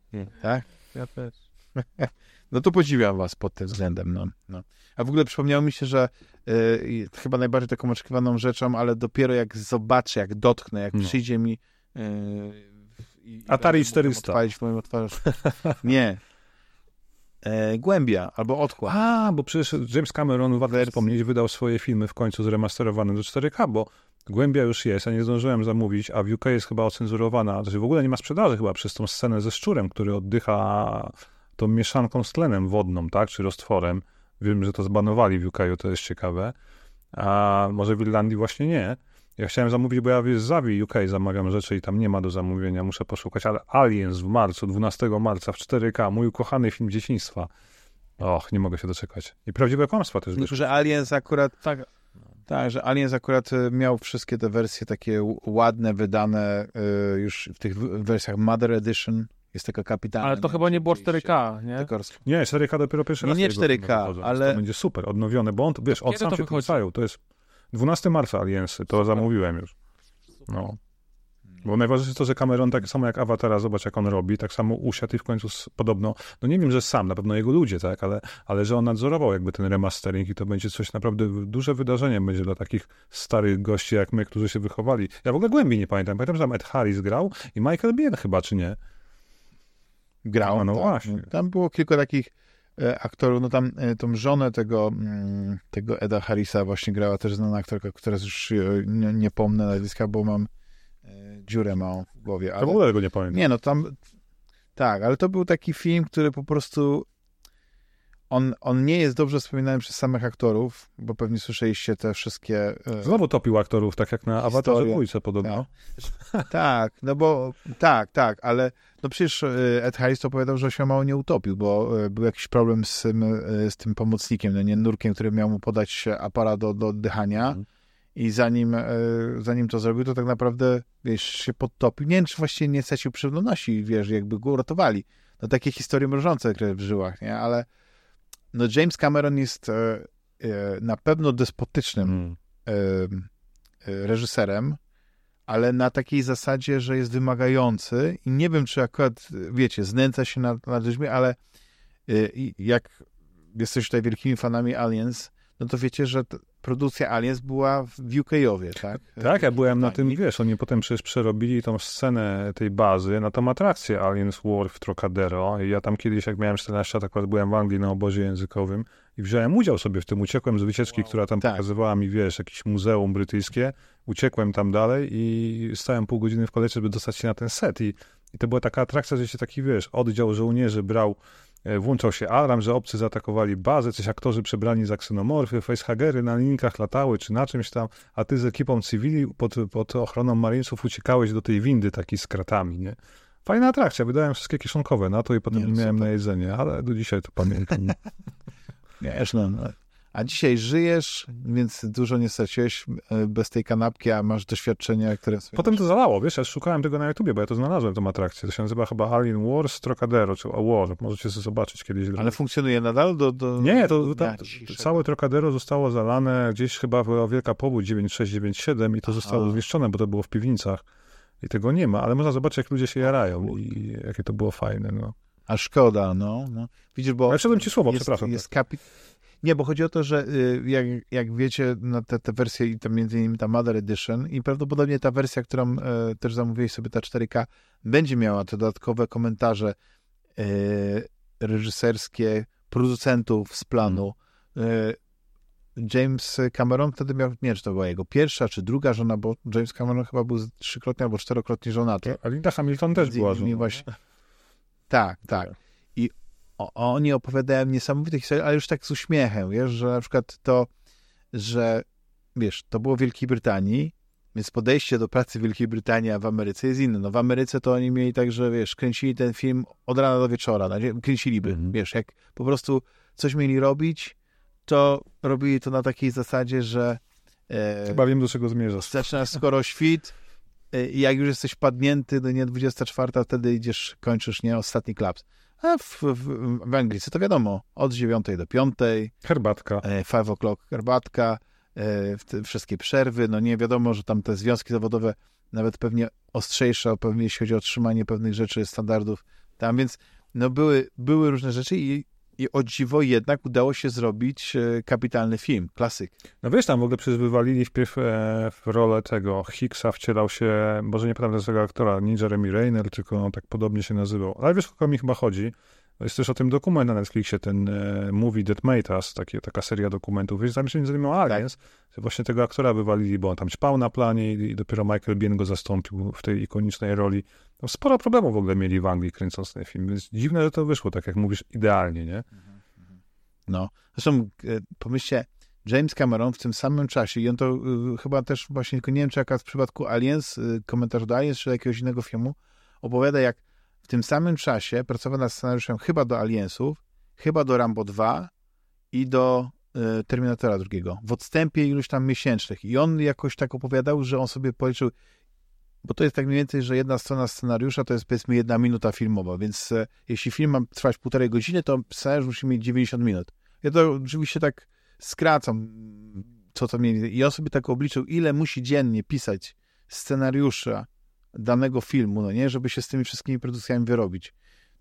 S1: tak?
S3: Ja też. *laughs*
S1: No to podziwiam was pod tym względem, no. no. A w ogóle przypomniało mi się, że y, chyba najbardziej taką oczekiwaną rzeczą, ale dopiero jak zobaczę, jak dotknę, jak
S2: No.
S1: przyjdzie mi y, i,
S2: Atari
S1: będę mógł ją
S2: 400.
S1: odpalić. *laughs* Nie. E, głębia albo odkład.
S2: A, bo przecież James Cameron, warto wspomnieć, wydał swoje filmy w końcu zremasterowane do 4K, bo Głębia już jest, ja nie zdążyłem zamówić, a w UK jest chyba ocenzurowana, znaczy w ogóle nie ma sprzedaży chyba przez tą scenę ze szczurem, który oddycha tą mieszanką z tlenem wodną, tak, czy roztworem. Wiem, że to zbanowali w UK, to jest ciekawe. A może w Irlandii właśnie nie. Ja chciałem zamówić, bo ja w Zawi UK zamawiam rzeczy i tam nie ma do zamówienia, muszę poszukać, ale Aliens w marcu, 12 marca w 4K, mój ukochany film dzieciństwa. Och, nie mogę się doczekać. I prawdziwe kłamstwa też wyszły.
S1: Że Aliens akurat,
S3: Tak,
S1: tak, że Aliens akurat y, miał wszystkie te wersje takie ładne, wydane y, już w tych wersjach Mother Edition. Jest taka kapitalna.
S3: ale to
S1: nie
S3: chyba nie było
S1: widzieliście.
S3: 4K, nie?
S2: Nie, 4K dopiero pierwszy
S1: Nie,
S2: raz.
S1: nie
S2: tego
S1: 4K,
S2: filmu wychodzą, więc
S1: ale-
S2: To będzie super, odnowione, bo on, wiesz, on
S3: Kiedy
S2: sam
S3: to
S2: się
S3: wychodzi?
S2: to jest 12 marca Aliensy, to zamówiłem już. No. Bo najważniejsze jest to, że Cameron tak samo jak Awatara, zobacz jak on robi, tak samo usiadł i w końcu podobno, no nie wiem, że sam, na pewno jego ludzie, tak, ale, ale że on nadzorował jakby ten remastering i to będzie coś naprawdę, duże wydarzenie będzie dla takich starych gości jak my, którzy się wychowali. Ja w ogóle głębiej nie pamiętam, pamiętam, że tam Ed Harris grał i Michael Biehn chyba, czy nie?
S1: grał.
S2: A, no
S1: tak.
S2: właśnie.
S1: Tam było kilka takich aktorów, no tam e, tą żonę tego, mm, tego Eda Harrisa właśnie grała też znana aktorka, która już e, nie, nie pomnę nazwiska, bo mam e, dziurę małą w głowie.
S2: To w
S1: Ale,
S2: ogóle tego nie pamiętam.
S1: nie no, tam tak, ale to był taki film, który po prostu on, on nie jest dobrze wspominany przez samych aktorów, bo pewnie słyszeliście te wszystkie e,
S2: Znowu topił aktorów, tak jak na Awatarze dwójce podobno.
S1: Tak, no bo tak, tak, ale no przecież e, Ed Harris opowiadał, że się mało nie utopił, bo e, był jakiś problem z tym, e, z tym pomocnikiem, no nie, nurkiem, który miał mu podać aparat do, do oddychania
S2: Mhm.
S1: i zanim, zanim to zrobił, to tak naprawdę, wiesz, się podtopił. Nie wiem, czy właściwie nie stracił przytomności, wiesz, jakby go uratowali. No takie historie mrożące krew w żyłach, nie, ale no James Cameron jest e, e, na pewno despotycznym
S2: Mm.
S1: e, e, reżyserem, ale na takiej zasadzie, że jest wymagający i nie wiem, czy akurat, wiecie, znęca się nad, nad ludźmi, ale jak jesteś tutaj wielkimi fanami Aliens, no to wiecie, że produkcja Aliens była w UK-owie, tak?
S2: Tak, ja byłem na tym, wiesz, oni potem przecież przerobili tą scenę tej bazy na tą atrakcję Aliens War w Trocadero i ja tam kiedyś, jak miałem 14 lat, akurat byłem w Anglii na obozie językowym i wziąłem udział sobie w tym, uciekłem z wycieczki, która tam
S1: Tak.
S2: pokazywała mi, wiesz, jakieś muzeum brytyjskie, uciekłem tam dalej i stałem pół godziny w kolejce, żeby dostać się na ten set i I to była taka atrakcja, że się taki, wiesz, oddział żołnierzy brał, włączał się alarm, że obcy zaatakowali bazę, coś aktorzy przebrani za ksenomorfy, facehagery na linkach latały, czy na czymś tam, a ty z ekipą cywili pod, pod ochroną marinesów uciekałeś do tej windy takiej z kratami, nie? Fajna atrakcja, wydałem wszystkie kieszonkowe na to i potem
S1: Nie,
S2: nie, miałem
S1: super.
S2: na jedzenie, ale do dzisiaj to pamiętam. *laughs*
S1: Wiesz, no, no. A dzisiaj żyjesz, więc dużo nie straciłeś e, bez tej kanapki, a masz doświadczenia, które...
S2: Potem to zalało, wiesz, ja szukałem tego na YouTubie, bo ja to znalazłem, tą atrakcję. To się nazywa chyba Alien Wars Trocadero, czy War. Możecie sobie zobaczyć kiedyś.
S1: Ale funkcjonuje nadal do... do...
S2: Nie, to,
S1: dzisiejszego?
S2: całe Trocadero zostało zalane gdzieś chyba była Wielka Powódź 9697 i to zostało zniszczone, bo to było w piwnicach. I tego nie ma, ale można zobaczyć, jak ludzie się jarają i jakie to było fajne, no.
S1: A szkoda, no. no. Widzisz, bo...
S2: Ale wszedłem ci słowo,
S1: jest,
S2: przepraszam.
S1: Jest kapi... Nie, bo chodzi o to, że y, jak, jak wiecie, na te, te wersje i tam między innymi ta Mother Edition i prawdopodobnie ta wersja, którą e, też zamówiłeś sobie, ta 4K, będzie miała te dodatkowe komentarze e, reżyserskie producentów z planu. E, James Cameron wtedy miał, nie wiem, czy to była jego pierwsza czy druga żona, bo James Cameron chyba był trzykrotnie albo czterokrotnie żonaty.
S2: A Linda Hamilton też była żoną.
S1: właśnie- Tak, tak. Oni opowiadają niesamowite historie, ale już tak z uśmiechem, wiesz, że na przykład to, że wiesz, to było w Wielkiej Brytanii, więc podejście do pracy w Wielkiej Brytanii, a w Ameryce jest inne. No w Ameryce to oni mieli tak, że wiesz, kręcili ten film od rana do wieczora, kręciliby,
S2: Mhm.
S1: wiesz, jak po prostu coś mieli robić, to robili to na takiej zasadzie, że e,
S2: Chyba wiem, do czego zmierzasz.
S1: zaczynasz *laughs* skoro świt i jak już jesteś padnięty, no nie 24, wtedy idziesz, kończysz, nie, ostatni klaps. A w, w, w Anglicy to wiadomo, od 9 do 5,
S2: Herbatka.
S1: e, 5 o'clock herbatka, e, wszystkie przerwy, no nie wiadomo, że tam te związki zawodowe nawet pewnie ostrzejsze, pewnie jeśli chodzi o trzymanie pewnych rzeczy, standardów tam, więc no były, były różne rzeczy i, i o dziwo jednak udało się zrobić e, kapitalny film, klasyk.
S2: No wiesz, tam w ogóle przecież wpierw e, w rolę tego Hicksa wcielał się, może nie pamiętam tego aktora, nie Jeremy Rayner, tylko tak podobnie się nazywał. Ale wiesz, o kogo mi chyba chodzi? Jest też o tym dokument na Netflixie, ten e, Movie That Made Us, takie, taka seria dokumentów. Wiesz, tam się między innymi o Aliens, że właśnie tego aktora wywalili, bo on tam ćpał na planie i, i dopiero Michael Biehn go zastąpił w tej ikonicznej roli. Tam sporo problemów w ogóle mieli w Anglii kręcąc ten film, więc dziwne, że to wyszło, tak jak mówisz, idealnie, nie?
S1: No, zresztą e, pomyślcie, James Cameron w tym samym czasie, i on to y, chyba też właśnie, tylko nie wiem, czy jaka w przypadku Aliens, y, komentarz do Aliens, czy jakiegoś innego filmu, opowiada, jak tym samym czasie pracował nad scenariuszem chyba do Aliensów, chyba do Rambo 2 i do y, Terminatora drugiego, w odstępie iluś tam miesięcznych. I on jakoś tak opowiadał, że on sobie policzył, bo to jest tak mniej więcej, że jedna strona scenariusza to jest powiedzmy jedna minuta filmowa, więc e, jeśli film ma trwać półtorej godziny, to scenariusz musi mieć 90 minut. Ja to oczywiście tak skracam, co to mieli. I on sobie tak obliczył, ile musi dziennie pisać scenariusza danego filmu, no nie, żeby się z tymi wszystkimi produkcjami wyrobić.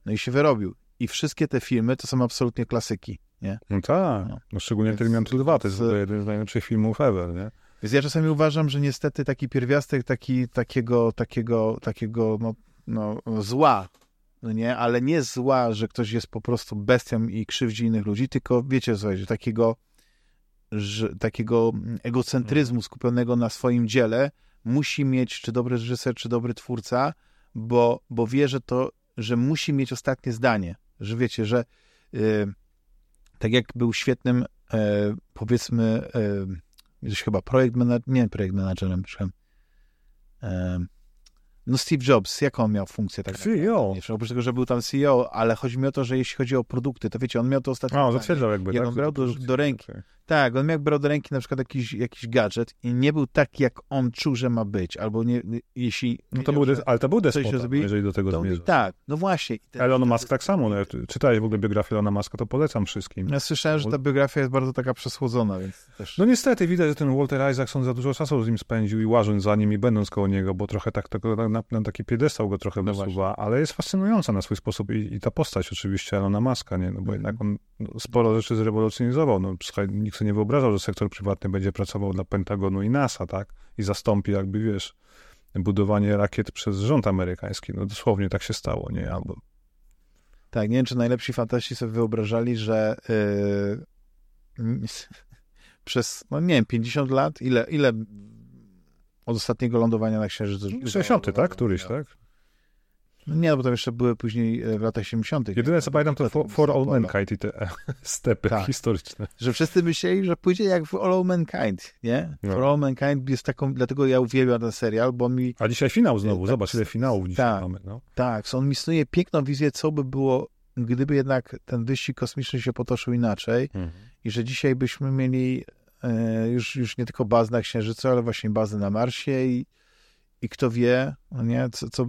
S1: No i się wyrobił. I wszystkie te filmy to są absolutnie klasyki, nie?
S2: No tak,
S1: No.
S2: no, szczególnie
S1: Więc-
S2: Terminator 2, to jest
S1: więc-
S2: ogóle jeden z najlepszych filmów ever, nie?
S1: Więc ja czasami uważam, że niestety taki pierwiastek taki, takiego, takiego, takiego no, no, zła, no nie, ale nie zła, że ktoś jest po prostu bestią i krzywdzi innych ludzi, tylko wiecie, słuchajcie, takiego, że, takiego egocentryzmu skupionego na swoim dziele musi mieć czy dobry reżyser, czy dobry twórca, bo, bo wie, że to, że musi mieć ostatnie zdanie, że wiecie, że y, tak jak był świetnym, e, powiedzmy, e, gdzieś chyba projekt manager, nie projekt managerem, przepraszam. Em, No Steve Jobs, jaką on miał funkcję? Tak
S2: CEO.
S1: Nie, Oprócz tego, że był tam CEO, ale chodzi mi o to, że jeśli chodzi o produkty, to wiecie, on miał to ostatnie
S2: A, on zatwierdzał jakby,
S1: Jak
S2: tak?
S1: brał do, do ręki.
S2: Okej.
S1: Tak, on miał brał do ręki na przykład jakiś, jakiś gadżet i nie był taki, jak on czuł, że ma być, albo nie, jeśli...
S2: No to był des, ale to był despota,
S1: zrobi,
S2: jeżeli do tego zmierzasz.
S1: Tak, no właśnie. Ten-
S2: Elon Musk tak samo, no, jak czytałeś w ogóle biografię Elona Muska, to polecam wszystkim.
S1: Ja słyszałem, że ta biografia jest bardzo taka przesłodzona, więc też...
S2: No niestety widać, że ten Walter Isaacson za dużo czasu z nim spędził i łażąc za nim i będąc koło niego, bo trochę tak tego na, na, na taki piedestał go trochę
S1: No
S2: wysuwa, ale jest fascynująca na swój sposób i, i ta postać oczywiście Elona Muska, nie? No bo jednak on no, sporo rzeczy zrewolucjonizował. No, słuchaj, nikt sobie nie wyobrażał, że sektor prywatny będzie pracował dla Pentagonu i NASA, tak? I zastąpi jakby, wiesz, budowanie rakiet przez rząd amerykański. No dosłownie tak się stało, nie? Albo
S1: Tak, nie wiem, czy najlepsi fantaści sobie wyobrażali, że yy, *laughs* przez, no nie wiem, 50 lat, ile, ile od ostatniego lądowania na Księżycu?
S2: 60, tak? Któryś, tak?
S1: No nie, no bo tam jeszcze były później e, w latach 70.
S2: Jedyne co pamiętam to For, for All Mankind i te e, *laughs* stepy
S1: Tak.
S2: historyczne.
S1: Że wszyscy myśleli, że pójdzie jak w All Mankind, nie?
S2: No.
S1: For All Mankind jest taką, dlatego ja uwielbiam ten serial, bo mi,
S2: A dzisiaj finał znowu,
S1: Tak.
S2: zobacz ile finałów dzisiaj
S1: Tak.
S2: mamy. No.
S1: tak, on mi snuje piękną wizję, co by było, gdyby jednak ten wyścig kosmiczny się potoczył inaczej i że dzisiaj byśmy mieli e, już, już nie tylko bazę na Księżycu, ale właśnie bazę na Marsie i, i kto wie, no nie, co, co,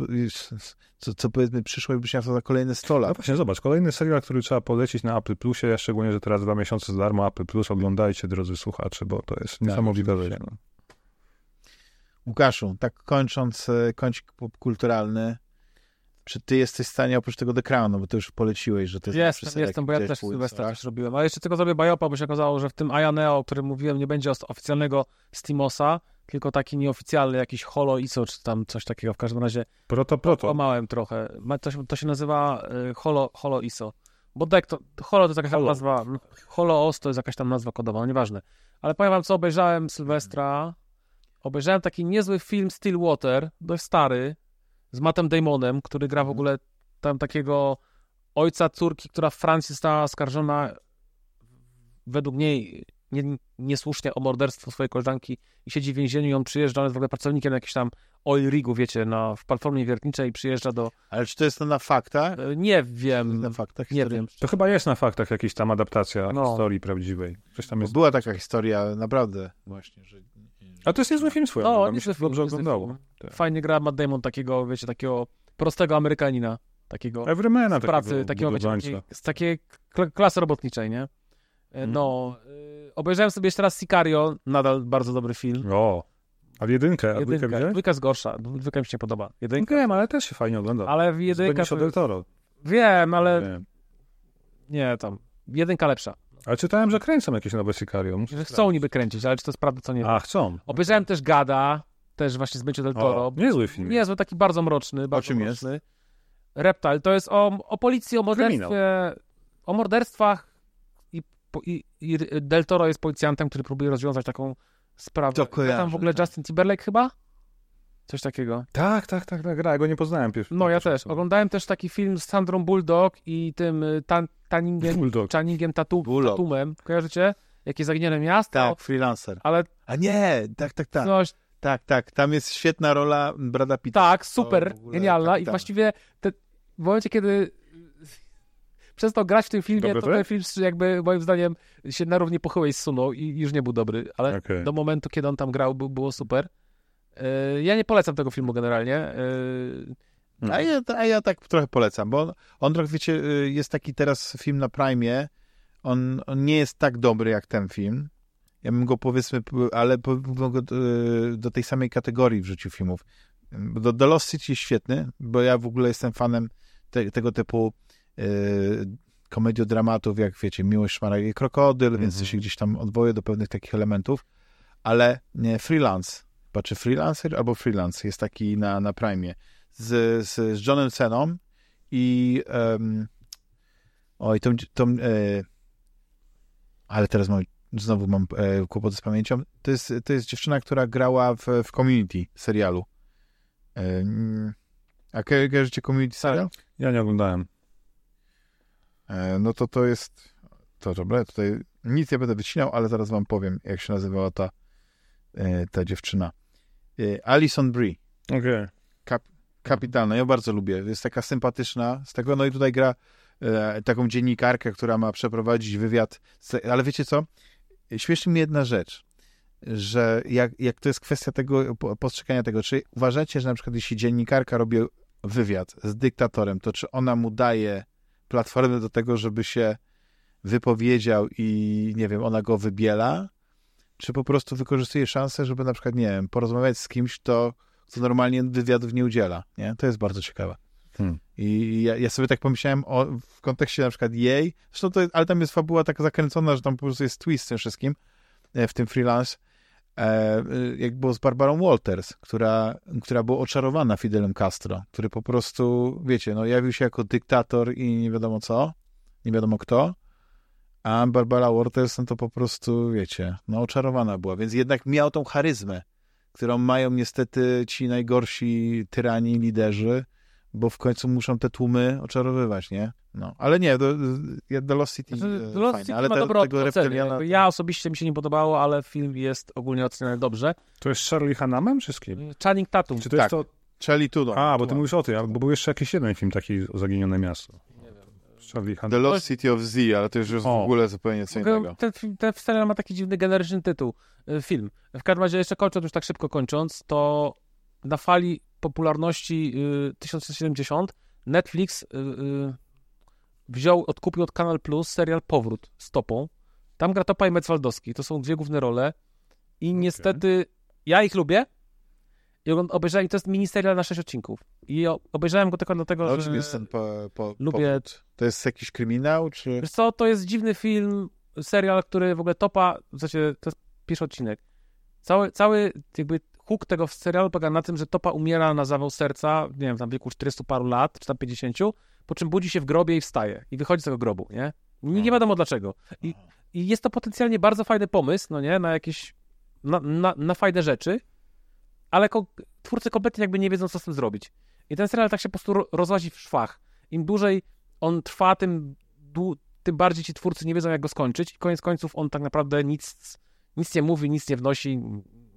S1: co, co powiedzmy przyszło i byś miał to za kolejne 100
S2: No
S1: lat.
S2: właśnie, zobacz, kolejny serial, który trzeba polecić na Apple Plusie, szczególnie, że teraz dwa miesiące za darmo Apple Plus, oglądajcie, drodzy słuchacze, bo to jest niesamowita rzecz.
S1: oczywiście.
S2: No.
S1: Łukaszu, tak kończąc e, kącik popkulturalny, czy ty jesteś w stanie oprócz tego The Crown, no bo ty już poleciłeś, że to jest
S3: Jestem,
S1: serial,
S3: jestem, bo ja też Sylwestra też robiłem. Ale jeszcze tylko zrobię biopa, bo się okazało, że w tym Aya Neo, o którym mówiłem, nie będzie oficjalnego Steamosa, tylko taki nieoficjalny jakiś Holo ISO, czy tam coś takiego. W każdym razie
S2: Proto, proto.
S3: Kłamałem trochę. To, się- to się nazywa y, Holo, Holo ISO. Bo deck to, Holo to jest jakaś tam
S2: Holo.
S3: nazwa. Holo OS to jest jakaś tam nazwa kodowa, no nieważne. Ale powiem wam, co obejrzałem Sylwestra. Obejrzałem taki niezły film Stillwater, dość stary, z Mattem Damonem, który gra w
S1: Mhm.
S3: ogóle tam takiego ojca córki, która w Francji została oskarżona według niej nie, niesłusznie o morderstwo swojej koleżanki i siedzi w więzieniu i on przyjeżdża, on jest w ogóle pracownikiem jakiegoś tam oil rigu, wiecie, na, w platformie wiertniczej i przyjeżdża do...
S1: Ale czy to jest to na faktach?
S3: e, Nie wiem,
S1: Na faktach
S3: nie wiem.
S2: To chyba jest na faktach jakaś tam adaptacja
S3: No.
S2: historii prawdziwej. Coś tam
S1: Bo
S2: jest.
S1: była taka historia, naprawdę, właśnie, że...
S2: A to jest niezły film swoją
S3: No,
S2: mi się
S3: film,
S2: dobrze oglądało. Tak.
S3: Fajnie gra Matt Damon takiego, wiecie, takiego prostego Amerykanina, takiego
S2: Everymana
S3: z pracy,
S2: takiego
S3: takiego, wiecie, z takiej kl- klasy robotniczej, nie? E,
S2: Mhm.
S3: No, y, obejrzałem sobie jeszcze raz Sicario, nadal bardzo dobry film.
S2: O, ale jedynkę, a
S3: Jedynka,
S2: widziałeś?
S3: dwójka jest gorsza, dwójka mi się nie podoba. Jedynka,
S2: Wiem, ale też się fajnie ogląda.
S3: ale w jedynka to,
S2: del Toro.
S3: Wiem, ale
S2: Wiem.
S3: nie, tam, jedynka lepsza.
S2: Ale czytałem, że kręcą jakieś nowe Sicario. Muszę
S3: Że chcą
S2: sprawdzić.
S3: niby kręcić, ale czy to jest prawda, co nie wiem.
S2: A, chcą.
S3: Obejrzałem też Gada, też właśnie z Benicio del Toro.
S2: O, niezły film.
S3: Niezły, taki bardzo mroczny. Bardzo
S1: czym jest?
S3: mroczny. Reptile, to jest o, o policji, o
S2: Kryminał.
S3: morderstwie, o morderstwach i, i, Del Toro jest policjantem, który próbuje rozwiązać taką sprawę.
S1: To
S3: Gra
S1: kojarzę,
S3: tam w ogóle
S1: tak.
S3: Justin Timberlake chyba? Coś takiego.
S2: Tak, tak, tak, tak, gra. Ja go nie poznałem pierwszy.
S3: No ja też. Oglądałem też taki film z Sandrą Bulldog i tym y, tan, Tanningiem,
S2: Bulldog.
S3: Channingiem Tatu. Tatumem. Kojarzycie? Jakie zaginione miasto?
S1: Tak, freelancer.
S3: Ale
S1: A nie, tak, tak, tak.
S3: coś
S1: Tak, tak, tam jest świetna rola Brada Pitta.
S3: Tak, super, genialna i
S1: kapitalne.
S3: właściwie te, w momencie, kiedy przestał grać w tym filmie, to
S2: to
S3: ten film jakby moim zdaniem się na równi pochyłej zsunął i już nie był dobry, ale
S2: Okej.
S3: do momentu, kiedy on tam grał, był, było super. Yy, Ja nie polecam tego filmu generalnie. Yy,
S1: A ja, a ja tak trochę polecam, bo on, on trochę, wiecie, y, jest taki teraz film na Prime, on, on nie jest tak dobry jak ten film. Ja bym go powiedzmy, ale go do tej samej kategorii wrzucił filmów. Do, do Lost City jest świetny, bo ja w ogóle jestem fanem te, tego typu komediodramatów, jak wiecie, Miłość, Szmara i Krokodyl, więc
S2: Mhm.
S1: się gdzieś tam odwołuję do pewnych takich elementów, ale nie, Freelance, chyba czy Freelancer albo Freelance jest taki na, na Prime z, z, z Johnem Ceną i um, oj, tą, tą e, ale teraz mam, znowu mam e, kłopoty z pamięcią. To jest, to jest dziewczyna, która grała w, w Community serialu. E, mm, a ko- kojarzycie Community serial?
S2: Ja nie oglądałem.
S1: E, no to to jest to dobra, tutaj nic nie będę wycinał, ale zaraz wam powiem, jak się nazywała ta, e, ta dziewczyna. E, Alison Brie.
S2: Okej.
S1: Kapitalna, ja bardzo lubię. Jest taka sympatyczna z tego, no i tutaj gra taką dziennikarkę, która ma przeprowadzić wywiad. Ale wiecie co? Śmieszy mnie jedna rzecz, że jak, jak to jest kwestia tego po- postrzegania tego, czy uważacie, że na przykład jeśli dziennikarka robi wywiad z dyktatorem, to czy ona mu daje platformę do tego, żeby się wypowiedział i nie wiem, ona go wybiela, czy po prostu wykorzystuje szansę, żeby na przykład, nie wiem, porozmawiać z kimś, kto kto normalnie wywiadów nie udziela. Nie? To jest bardzo ciekawe.
S2: Hmm.
S1: I ja, ja sobie tak pomyślałem o, w kontekście na przykład jej, zresztą to, ale tam jest fabuła taka zakręcona, że tam po prostu jest twist tym wszystkim, e, w tym freelance, jak było z Barbarą Walters, która, która była oczarowana Fidelem Castro, który po prostu, wiecie, no jawił się jako dyktator i nie wiadomo co, nie wiadomo kto, a Barbara Walters, no to po prostu, wiecie, no oczarowana była, więc jednak miał tą charyzmę, którą mają niestety ci najgorsi tyrani, liderzy, bo w końcu muszą te tłumy oczarowywać, nie? No, ale nie, The, The Lost City
S3: Znaczy,
S1: e,
S3: The Lost
S1: fajne,
S3: City
S1: ale
S3: ma
S1: te, tego reptiliana...
S3: Ja osobiście mi się nie podobało, ale film jest ogólnie oceniany dobrze.
S2: To jest Charlie Hanamem czy z kim?
S3: Channing Tatum.
S2: Czy to
S1: Tak.
S2: jest to...
S1: Charlie Tudor.
S2: A, bo ty mówisz o tym, bo był jeszcze jakiś jeden film taki o Zaginione Miasto. Charlie
S1: The
S2: Hanam.
S1: Lost City of Z, ale to już jest w ogóle zupełnie co innego.
S3: Ten, film- ten serial ma taki dziwny, generyczny tytuł, y, film. W każdym razie, jeszcze kończąc, już tak szybko kończąc, to na fali popularności y, 1970 Netflix y, y, wziął, odkupił od Kanal Plus serial Powrót z Topą. Tam gra Topa i Metzwaldowski. To są dwie główne role. I niestety ja ich lubię. I obejrzałem, to jest miniserial na sześć odcinków. I obejrzałem go tylko dlatego,
S1: No,
S3: że...
S1: czym jest ten po, po,
S3: lubię-
S1: powód? To jest jakiś kryminał, czy...
S3: Wiesz co, to jest dziwny film, serial, który w ogóle topa, w zasadzie to jest pierwszy odcinek. Cały, cały jakby hook tego serialu polega na tym, że topa umiera na zawał serca, nie wiem, tam w wieku 400 paru lat, czy tam 50, po czym budzi się w grobie i wstaje. I wychodzi z tego grobu, nie? Nie, nie wiadomo dlaczego. I, I jest to potencjalnie bardzo fajny pomysł, no nie, na jakieś, na, na, na fajne rzeczy, ale ko- twórcy kompletnie jakby nie wiedzą, co z tym zrobić. I ten serial tak się po prostu ro- rozłazi w szwach. Im dłużej on trwa, tym, tym bardziej ci twórcy nie wiedzą, jak go skończyć. I koniec końców on tak naprawdę nic, nic nie mówi, nic nie wnosi,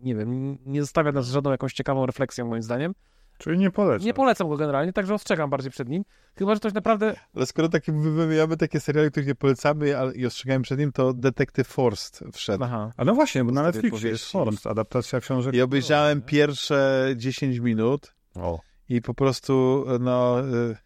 S3: nie wiem, nie zostawia nas żadną jakąś ciekawą refleksją, moim zdaniem.
S2: Czyli nie polecam.
S3: Nie polecam go generalnie, także ostrzegam bardziej przed nim. Chyba, że ktoś naprawdę...
S1: Ale skoro takie wymieniamy takie seriale, których nie polecamy ale, i ostrzegamy przed nim, to Detective Forst wszedł.
S3: Aha.
S2: A no właśnie, bo na Netflixie jest. Forst, adaptacja książek.
S1: I obejrzałem pierwsze 10 minut
S2: O.
S1: i po prostu, no... y,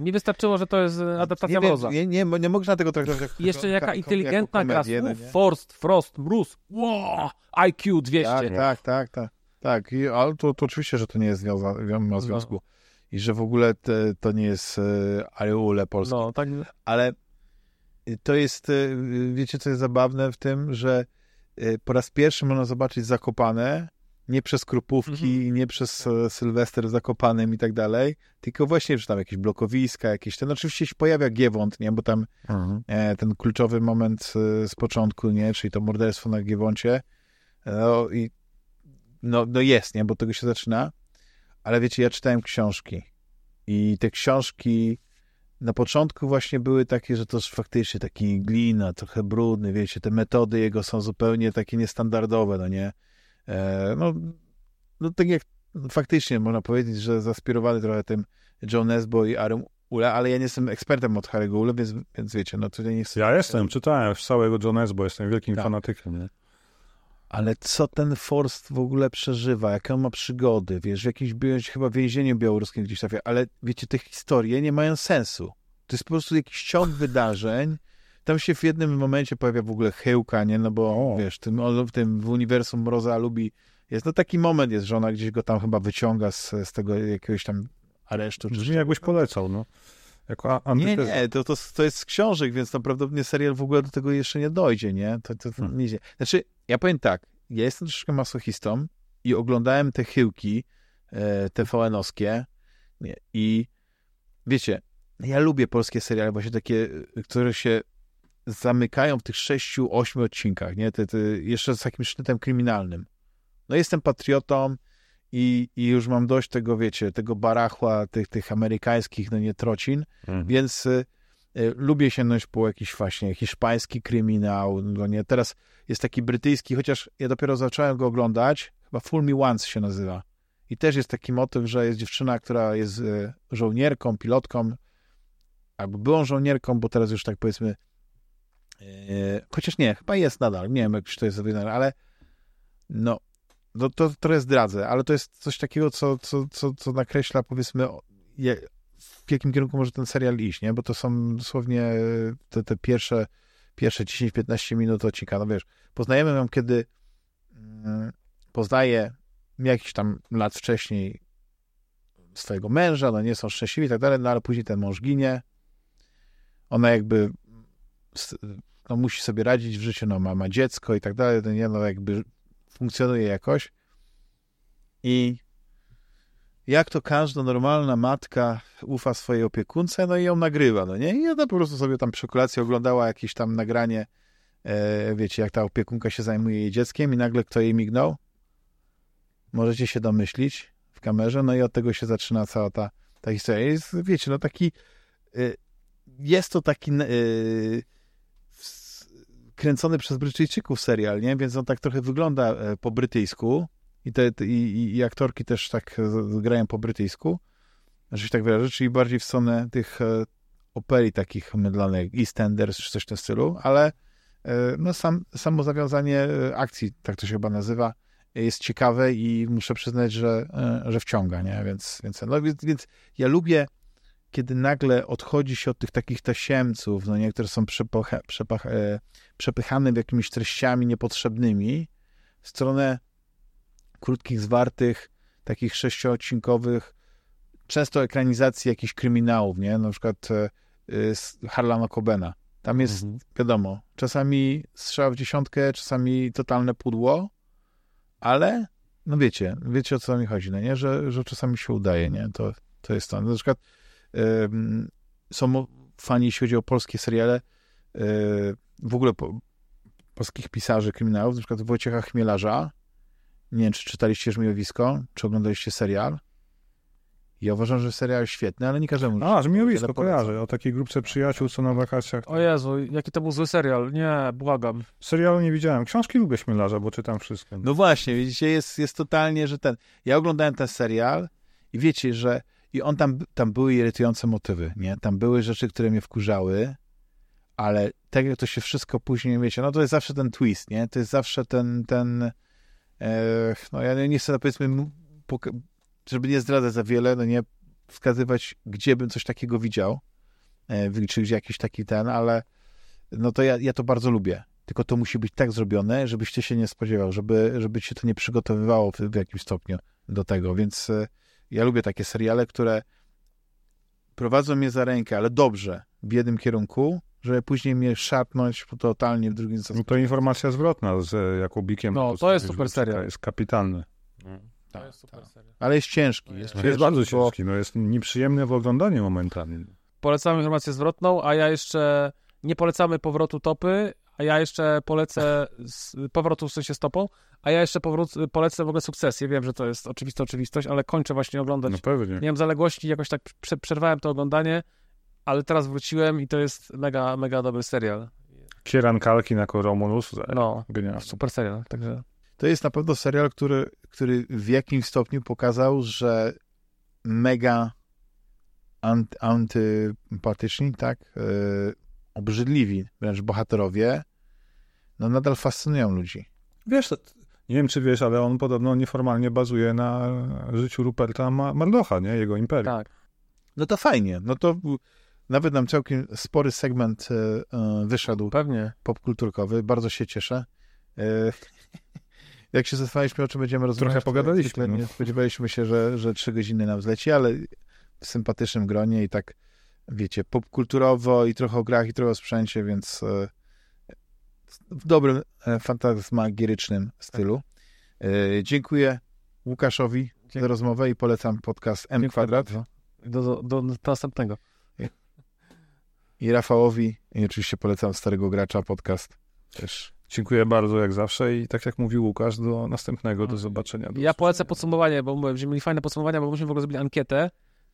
S3: Mi wystarczyło, że to jest e, adaptacja
S1: nie,
S3: Mroza.
S1: wiem, nie, nie, nie można tego traktować jako
S3: I jeszcze jaka inteligentna
S1: jako
S3: gra.
S1: no
S3: Słów? Forst, Frost, Mróz. Wow, IQ 200.
S1: Tak, tak, tak, tak. Tak, I, ale to, to oczywiście, że to nie jest związa,
S3: No.
S1: ma związku. I że w ogóle te, to nie jest e, Ariule polskie.
S3: No, tak.
S1: Ale to jest, e, wiecie, co jest zabawne w tym, że e, po raz pierwszy można zobaczyć Zakopane, nie przez Krupówki,
S3: Mhm.
S1: nie przez e, Sylwester w Zakopanem i tak dalej, tylko właśnie, że tam jakieś blokowiska, jakieś ten, oczywiście się pojawia Giewont, nie, bo tam e, ten kluczowy moment e, z początku, nie, czyli to morderstwo na Giewoncie, no i no, no jest, nie, bo tego się zaczyna, ale wiecie, ja czytałem książki i te książki na początku właśnie były takie, że to już faktycznie taki glina, trochę brudny, wiecie, te metody jego są zupełnie takie niestandardowe, no nie, e, no, no tak jak faktycznie można powiedzieć, że zaspirowany trochę tym John Nesbo i Arum Ule, ale ja nie jestem ekspertem od Harry'ego Ule, więc, więc wiecie, no tutaj nie chcę...
S2: Ja jestem, czytałem już całego John S., bo jestem wielkim
S1: Tak.
S2: fanatykiem. Nie?
S1: Ale co ten Forst w ogóle przeżywa? Jakie on ma przygody? Wiesz, w jakimś chyba więzieniu białoruskim gdzieś trafia, ale wiecie, te historie nie mają sensu. To jest po prostu jakiś ciąg wydarzeń. Tam się w jednym momencie pojawia w ogóle chyłka, nie? No bo
S2: O.
S1: wiesz, tym, tym w uniwersum Mroza lubi. Jest no taki moment jest, że ona gdzieś go tam chyba wyciąga z, z tego jakiegoś tam aresztu. Czy
S2: Brzmi jakbyś polecał, no. Jako
S1: nie, nie, to, to, to jest z książek, więc tam prawdopodobnie serial w ogóle do tego jeszcze nie dojdzie, nie? To, to, to
S2: Hmm.
S1: nie. Znaczy, ja powiem tak, ja jestem troszeczkę masochistą i oglądałem te chyłki e, TVN-owskie i wiecie, ja lubię polskie seriale właśnie takie, e, które się zamykają w tych sześciu, ośmiu odcinkach, nie? Te, te, jeszcze z takim sznytem kryminalnym. No jestem patriotą i, i już mam dość tego, wiecie, tego barachła, tych, tych amerykańskich, no nie, trocin,
S2: Mhm.
S1: więc y, y, lubię sięgnąć po jakiś właśnie hiszpański kryminał, no nie, teraz jest taki brytyjski, chociaż ja dopiero zacząłem go oglądać, chyba Full Me Once się nazywa. I też jest taki motyw, że jest dziewczyna, która jest y, żołnierką, pilotką, albo byłą żołnierką, bo teraz już tak powiedzmy, chociaż nie, chyba jest nadal, nie wiem, jak to jest zrobione, ale no, no to trochę zdradzę, ale to jest coś takiego, co, co, co, co nakreśla, powiedzmy, je, w jakim kierunku może ten serial iść, nie? Bo to są dosłownie te, te pierwsze, pierwsze 10-15 minut odcinka. No wiesz, poznajemy ją, kiedy mm, poznaje jakiś tam lat wcześniej swojego męża, no nie są szczęśliwi i tak dalej, no ale później ten mąż ginie. Ona jakby no, musi sobie radzić w życiu, no ma, ma dziecko i tak dalej, nie, no jakby funkcjonuje jakoś. I jak to każda normalna matka ufa swojej opiekunce, no i ją nagrywa, no nie? I ona po prostu sobie tam przy kolacji oglądała jakieś tam nagranie, e, wiecie, jak ta opiekunka się zajmuje jej dzieckiem i nagle kto jej mignął? Możecie się domyślić w kamerze, no i od tego się zaczyna cała ta, ta historia. Jest, wiecie, no taki, y, jest to taki s- kręcony przez Brytyjczyków serial, nie? Więc on tak trochę wygląda e, po brytyjsku i, te, i, i aktorki też tak e, grają po brytyjsku, że się tak wyrażę, czyli bardziej w stronę tych e, operii takich mydlanych, EastEnders czy coś w tym stylu, ale no sam, samo zawiązanie akcji, tak to się chyba nazywa, jest ciekawe i muszę przyznać, że, że wciąga, nie? Więc, więc, no, więc, więc ja lubię, kiedy nagle odchodzi się od tych takich tasiemców, no nie, które są e, przepychane w jakimiś treściami niepotrzebnymi, w stronę krótkich, zwartych, takich sześcioodcinkowych, często ekranizacji jakichś kryminałów, nie? Na przykład e, e, z Harlana Cobena. Tam jest,
S3: Mhm.
S1: wiadomo, czasami strzał w dziesiątkę, czasami totalne pudło, ale no wiecie, wiecie o co mi chodzi, no nie? Że, że czasami się udaje, nie? To, to jest to. Na przykład są fani, jeśli chodzi o polskie seriale, yy, w ogóle po, polskich pisarzy kryminałów, na przykład Wojciecha Chmielarza. Nie wiem, czy czytaliście Żmiowisko, czy oglądaliście serial. Ja uważam, że serial jest świetny, ale nie każdemu.
S2: A,
S1: polecam.
S2: kojarzę, o takiej grupce przyjaciół, co na wakacjach.
S3: O Jezu, jaki to był zły serial. Nie, błagam.
S2: Serialu nie widziałem. Książki lubię Śmielarza, bo czytam wszystko.
S1: No właśnie, widzicie, jest, jest totalnie, że ten... Ja oglądałem ten serial i wiecie, że i on tam, tam były irytujące motywy, nie? Tam były rzeczy, które mnie wkurzały, ale tak jak to się wszystko później, wiecie, no to jest zawsze ten twist, nie? To jest zawsze ten, ten e, no ja nie chcę, powiedzmy, żeby nie zdradzać za wiele, no nie wskazywać, gdzie bym coś takiego widział, e, czy gdzie jakiś taki ten, ale no to ja, ja to bardzo lubię. Tylko to musi być tak zrobione, żebyś ty się nie spodziewał, żeby, żeby cię to nie przygotowywało w, w jakimś stopniu do tego. Więc e, ja lubię takie seriale, które prowadzą mnie za rękę, ale dobrze, w jednym kierunku, żeby później mnie szarpnąć totalnie w drugim
S2: No to informacja zwrotna z Jakubikiem.
S3: No, to jest super serial.
S2: Jest kapitalny.
S3: To jest super serial.
S1: Ale jest ciężki. Jest,
S2: No
S1: ciężki,
S2: jest bardzo
S1: bo-
S2: ciężki, no jest nieprzyjemny w oglądaniu momentami.
S3: Polecamy informację zwrotną, a ja jeszcze nie polecamy powrotu topy, a ja jeszcze polecę z, powrotu w sensie stopą, a ja jeszcze powrót, polecę w ogóle sukcesję. Wiem, że to jest oczywista oczywistość, ale kończę właśnie oglądać.
S2: No pewnie.
S3: Nie wiem zaległości, jakoś tak prze, przerwałem to oglądanie, ale teraz wróciłem i to jest mega, mega dobry serial.
S2: Kieran Kalkin jako Romulus.
S3: No,
S2: Genialny.
S3: super serial, także
S1: To jest na pewno serial, który, który w jakimś stopniu pokazał, że mega ant, antypatyczni, tak, e, obrzydliwi wręcz bohaterowie, no nadal fascynują ludzi.
S2: Wiesz, to- nie wiem czy wiesz, ale on podobno nieformalnie bazuje na życiu Ruperta Ma- Mardocha, nie? Jego imperium.
S3: tak.
S1: No to fajnie, no to nawet nam całkiem spory segment e, e, wyszedł
S3: Pewnie.
S1: popkulturkowy, bardzo się cieszę. E, *laughs* Jak się zastanawialiśmy, o czym będziemy rozmawiać,
S2: Trochę pogadaliśmy, no.
S1: Nie spodziewaliśmy się, że, że trzy godziny nam zleci, ale w sympatycznym gronie i tak, wiecie, popkulturowo i trochę o grach i trochę o sprzęcie, więc e, w dobrym, e, fantasmagierycznym stylu. E, Dziękuję Łukaszowi za
S3: Dziękuję.
S1: rozmowę i polecam podcast M Kwadrat.
S3: Do, do, do, do następnego.
S1: i Rafałowi i oczywiście polecam Starego Gracza podcast też.
S2: Dziękuję bardzo jak zawsze i tak jak mówił Łukasz, do następnego, do zobaczenia. Do
S3: Ja polecę podsumowanie, bo mówię, że mieli fajne podsumowania, bo myśmy w ogóle zrobili ankietę.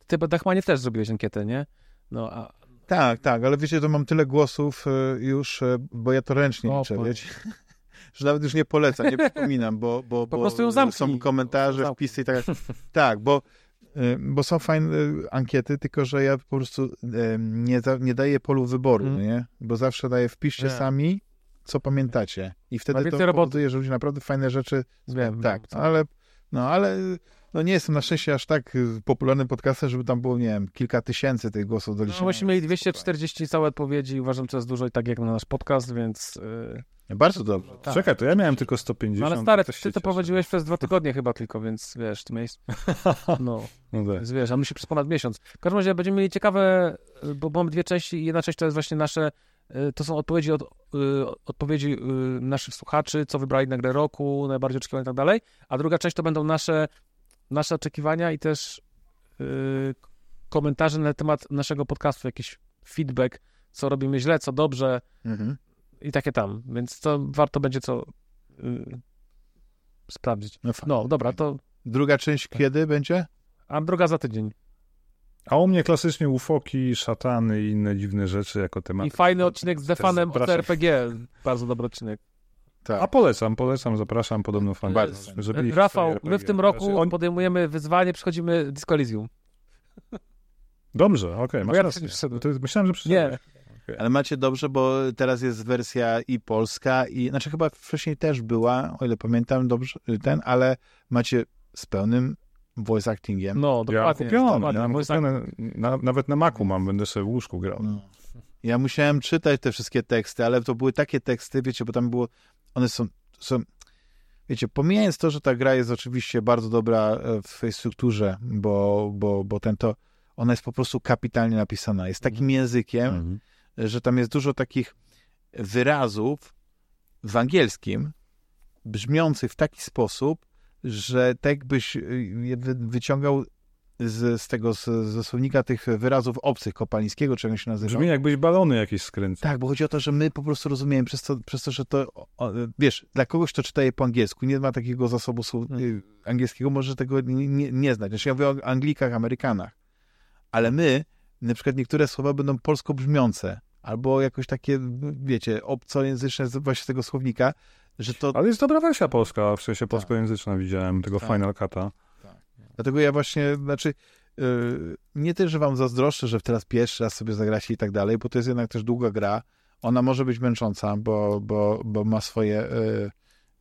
S3: Ty, Dachmanie, też zrobiłeś ankietę, nie? No, a
S1: Tak, tak, ale wiecie, to mam tyle głosów e, już, e, bo ja to ręcznie
S3: O,
S1: liczę,
S3: po-
S1: wiecie, *laughs* że nawet już nie polecam, nie przypominam, bo, bo,
S3: Po
S1: bo
S3: prostu ją zamknij.
S1: są komentarze,
S3: Zamknij.
S1: wpisy i tak dalej. *laughs* Tak, bo, e, bo są fajne ankiety, tylko że ja po prostu nie, nie daję polu wyboru,
S3: Mm.
S1: nie? Bo zawsze daję wpiszcie
S3: Nie.
S1: sami, co pamiętacie. I wtedy to
S3: roboty.
S1: powoduje, że ludzie naprawdę fajne rzeczy
S3: wiem.
S1: tak,
S3: wiem,
S1: ale, no, ale no nie jestem na szczęście aż tak y, popularnym podcastem, żeby tam było, nie wiem, kilka tysięcy tych głosów do
S3: No,
S1: liczenia.
S3: myśmy mieli 240 całe odpowiedzi uważam, że to jest dużo i tak jak na nasz podcast, więc... Yy,
S1: Bardzo dobrze.
S3: tak.
S2: Czekaj, to ja miałem tylko 150.
S3: No ale stary, ty to
S2: cieszę.
S3: prowadziłeś przez dwa tygodnie chyba tylko, więc wiesz, ty miałeś... *laughs* No,
S2: No tak.
S3: więc wiesz, a my się przez ponad miesiąc. W każdym razie będziemy mieli ciekawe, y, bo mamy dwie części i jedna część to jest właśnie nasze, y, to są odpowiedzi od, y, odpowiedzi y, naszych słuchaczy, co wybrali na grę roku, najbardziej oczekiwane i tak dalej, a druga część to będą nasze, nasze oczekiwania i też y, komentarze na temat naszego podcastu, jakiś feedback, co robimy źle, co dobrze
S1: Mhm.
S3: i takie tam, więc to warto będzie co y, sprawdzić.
S1: No.
S3: No, dobra, to
S1: Druga część
S3: Tak.
S1: kiedy będzie?
S3: a druga za tydzień.
S2: A u mnie klasycznie ufoki, szatany i inne dziwne rzeczy jako temat.
S3: I fajny odcinek z Defanem o. CRPG. *laughs* Bardzo dobry odcinek.
S1: Tak.
S2: A polecam, polecam, zapraszam, podobno fajnie.
S1: Bardzo.
S2: Żeby
S3: Rafał, my w tym roku
S2: On...
S3: podejmujemy wyzwanie, przychodzimy Disco Elysium.
S2: Dobrze, okej, masz
S3: ja
S2: rację. Myślałem, że przyszedłeś.
S3: Nie.
S1: Ale macie dobrze, bo teraz jest wersja i polska, i znaczy chyba wcześniej też była, o ile pamiętam dobrze, ten, ale macie z pełnym voice actingiem.
S3: No,
S2: Ja
S3: dokładnie.
S2: kupiony,
S3: dokładnie.
S2: ja mam kupione, na, nawet na Macu mam, będę sobie w łóżku grał.
S1: No. Ja musiałem czytać te wszystkie teksty, ale to były takie teksty, wiecie, bo tam było, one są, są wiecie, pomijając to, że ta gra jest oczywiście bardzo dobra e, w swojej strukturze, bo, bo, bo ten to, ona jest po prostu kapitalnie napisana. Jest takim językiem,
S2: Mhm.
S1: że tam jest dużo takich wyrazów w angielskim brzmiących w taki sposób, że tak je wy- wyciągał z, z tego, z, ze słownika tych wyrazów obcych kopalińskiego, on się nazywa.
S2: Brzmi jakbyś balony jakieś skręcał.
S1: Tak, bo chodzi o to, że my po prostu rozumiemy przez to, przez to że to, wiesz, dla kogoś, kto czyta je po angielsku, nie ma takiego zasobu słów, y, angielskiego, może tego nie, nie, nie znać. Znaczy ja mówię o Anglikach, Amerykanach. Ale my, na przykład niektóre słowa będą polsko brzmiące, albo jakoś takie, wiecie, obcojęzyczne z właśnie tego słownika, że to...
S2: Ale jest dobra wersja polska, w sensie polskojęzyczna widziałem, tego
S1: Tak.
S2: Final Cut'a.
S1: Dlatego ja właśnie, znaczy, yy, nie też, że wam zazdroszczę, że teraz pierwszy raz sobie zagracie i tak dalej, bo to jest jednak też długa gra. Ona może być męcząca, bo, bo, bo ma swoje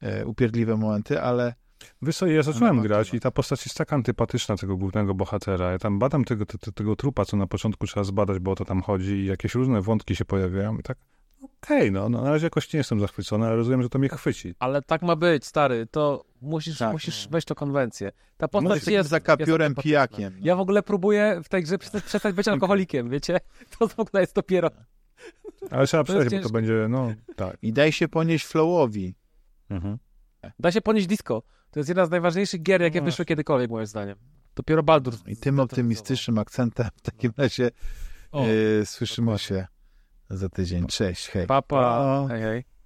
S1: yy, yy, upierdliwe momenty, ale
S2: Wiesz co, ja zacząłem
S1: Ona
S2: grać i ta postać jest tak antypatyczna tego głównego bohatera. Ja tam badam tego, tego, tego trupa, co na początku trzeba zbadać, bo o to tam chodzi i jakieś różne wątki się pojawiają i tak okej, no, no na razie jakoś nie jestem zachwycony, ale rozumiem, że to mnie chwyci.
S3: Ale tak ma być, stary. To musisz,
S1: Tak.
S3: musisz wejść w tą konwencję. Ta postać
S1: może
S3: jest,
S1: takim
S3: jest
S1: zakapiorem
S3: sympatyczna.
S1: pijakiem. no.
S3: Ja w ogóle próbuję w tej grze przestać, przestać być *laughs* alkoholikiem, wiecie? *laughs* To w ogóle jest dopiero...
S2: Ale trzeba
S3: To jest
S2: przejść, bo to będzie, no, tak.
S1: I daj się ponieść flowowi.
S2: Mhm.
S3: Da się ponieść disco. To jest jedna z najważniejszych gier, jakie
S2: No
S3: wyszły kiedykolwiek, moim zdaniem. Dopiero Baldur.
S1: I tym optymistycznym akcentem w takim razie
S3: O,
S1: yy, słyszymy się za tydzień. Cześć, hej.
S3: Papa.
S2: Pa.
S3: Hej, hej.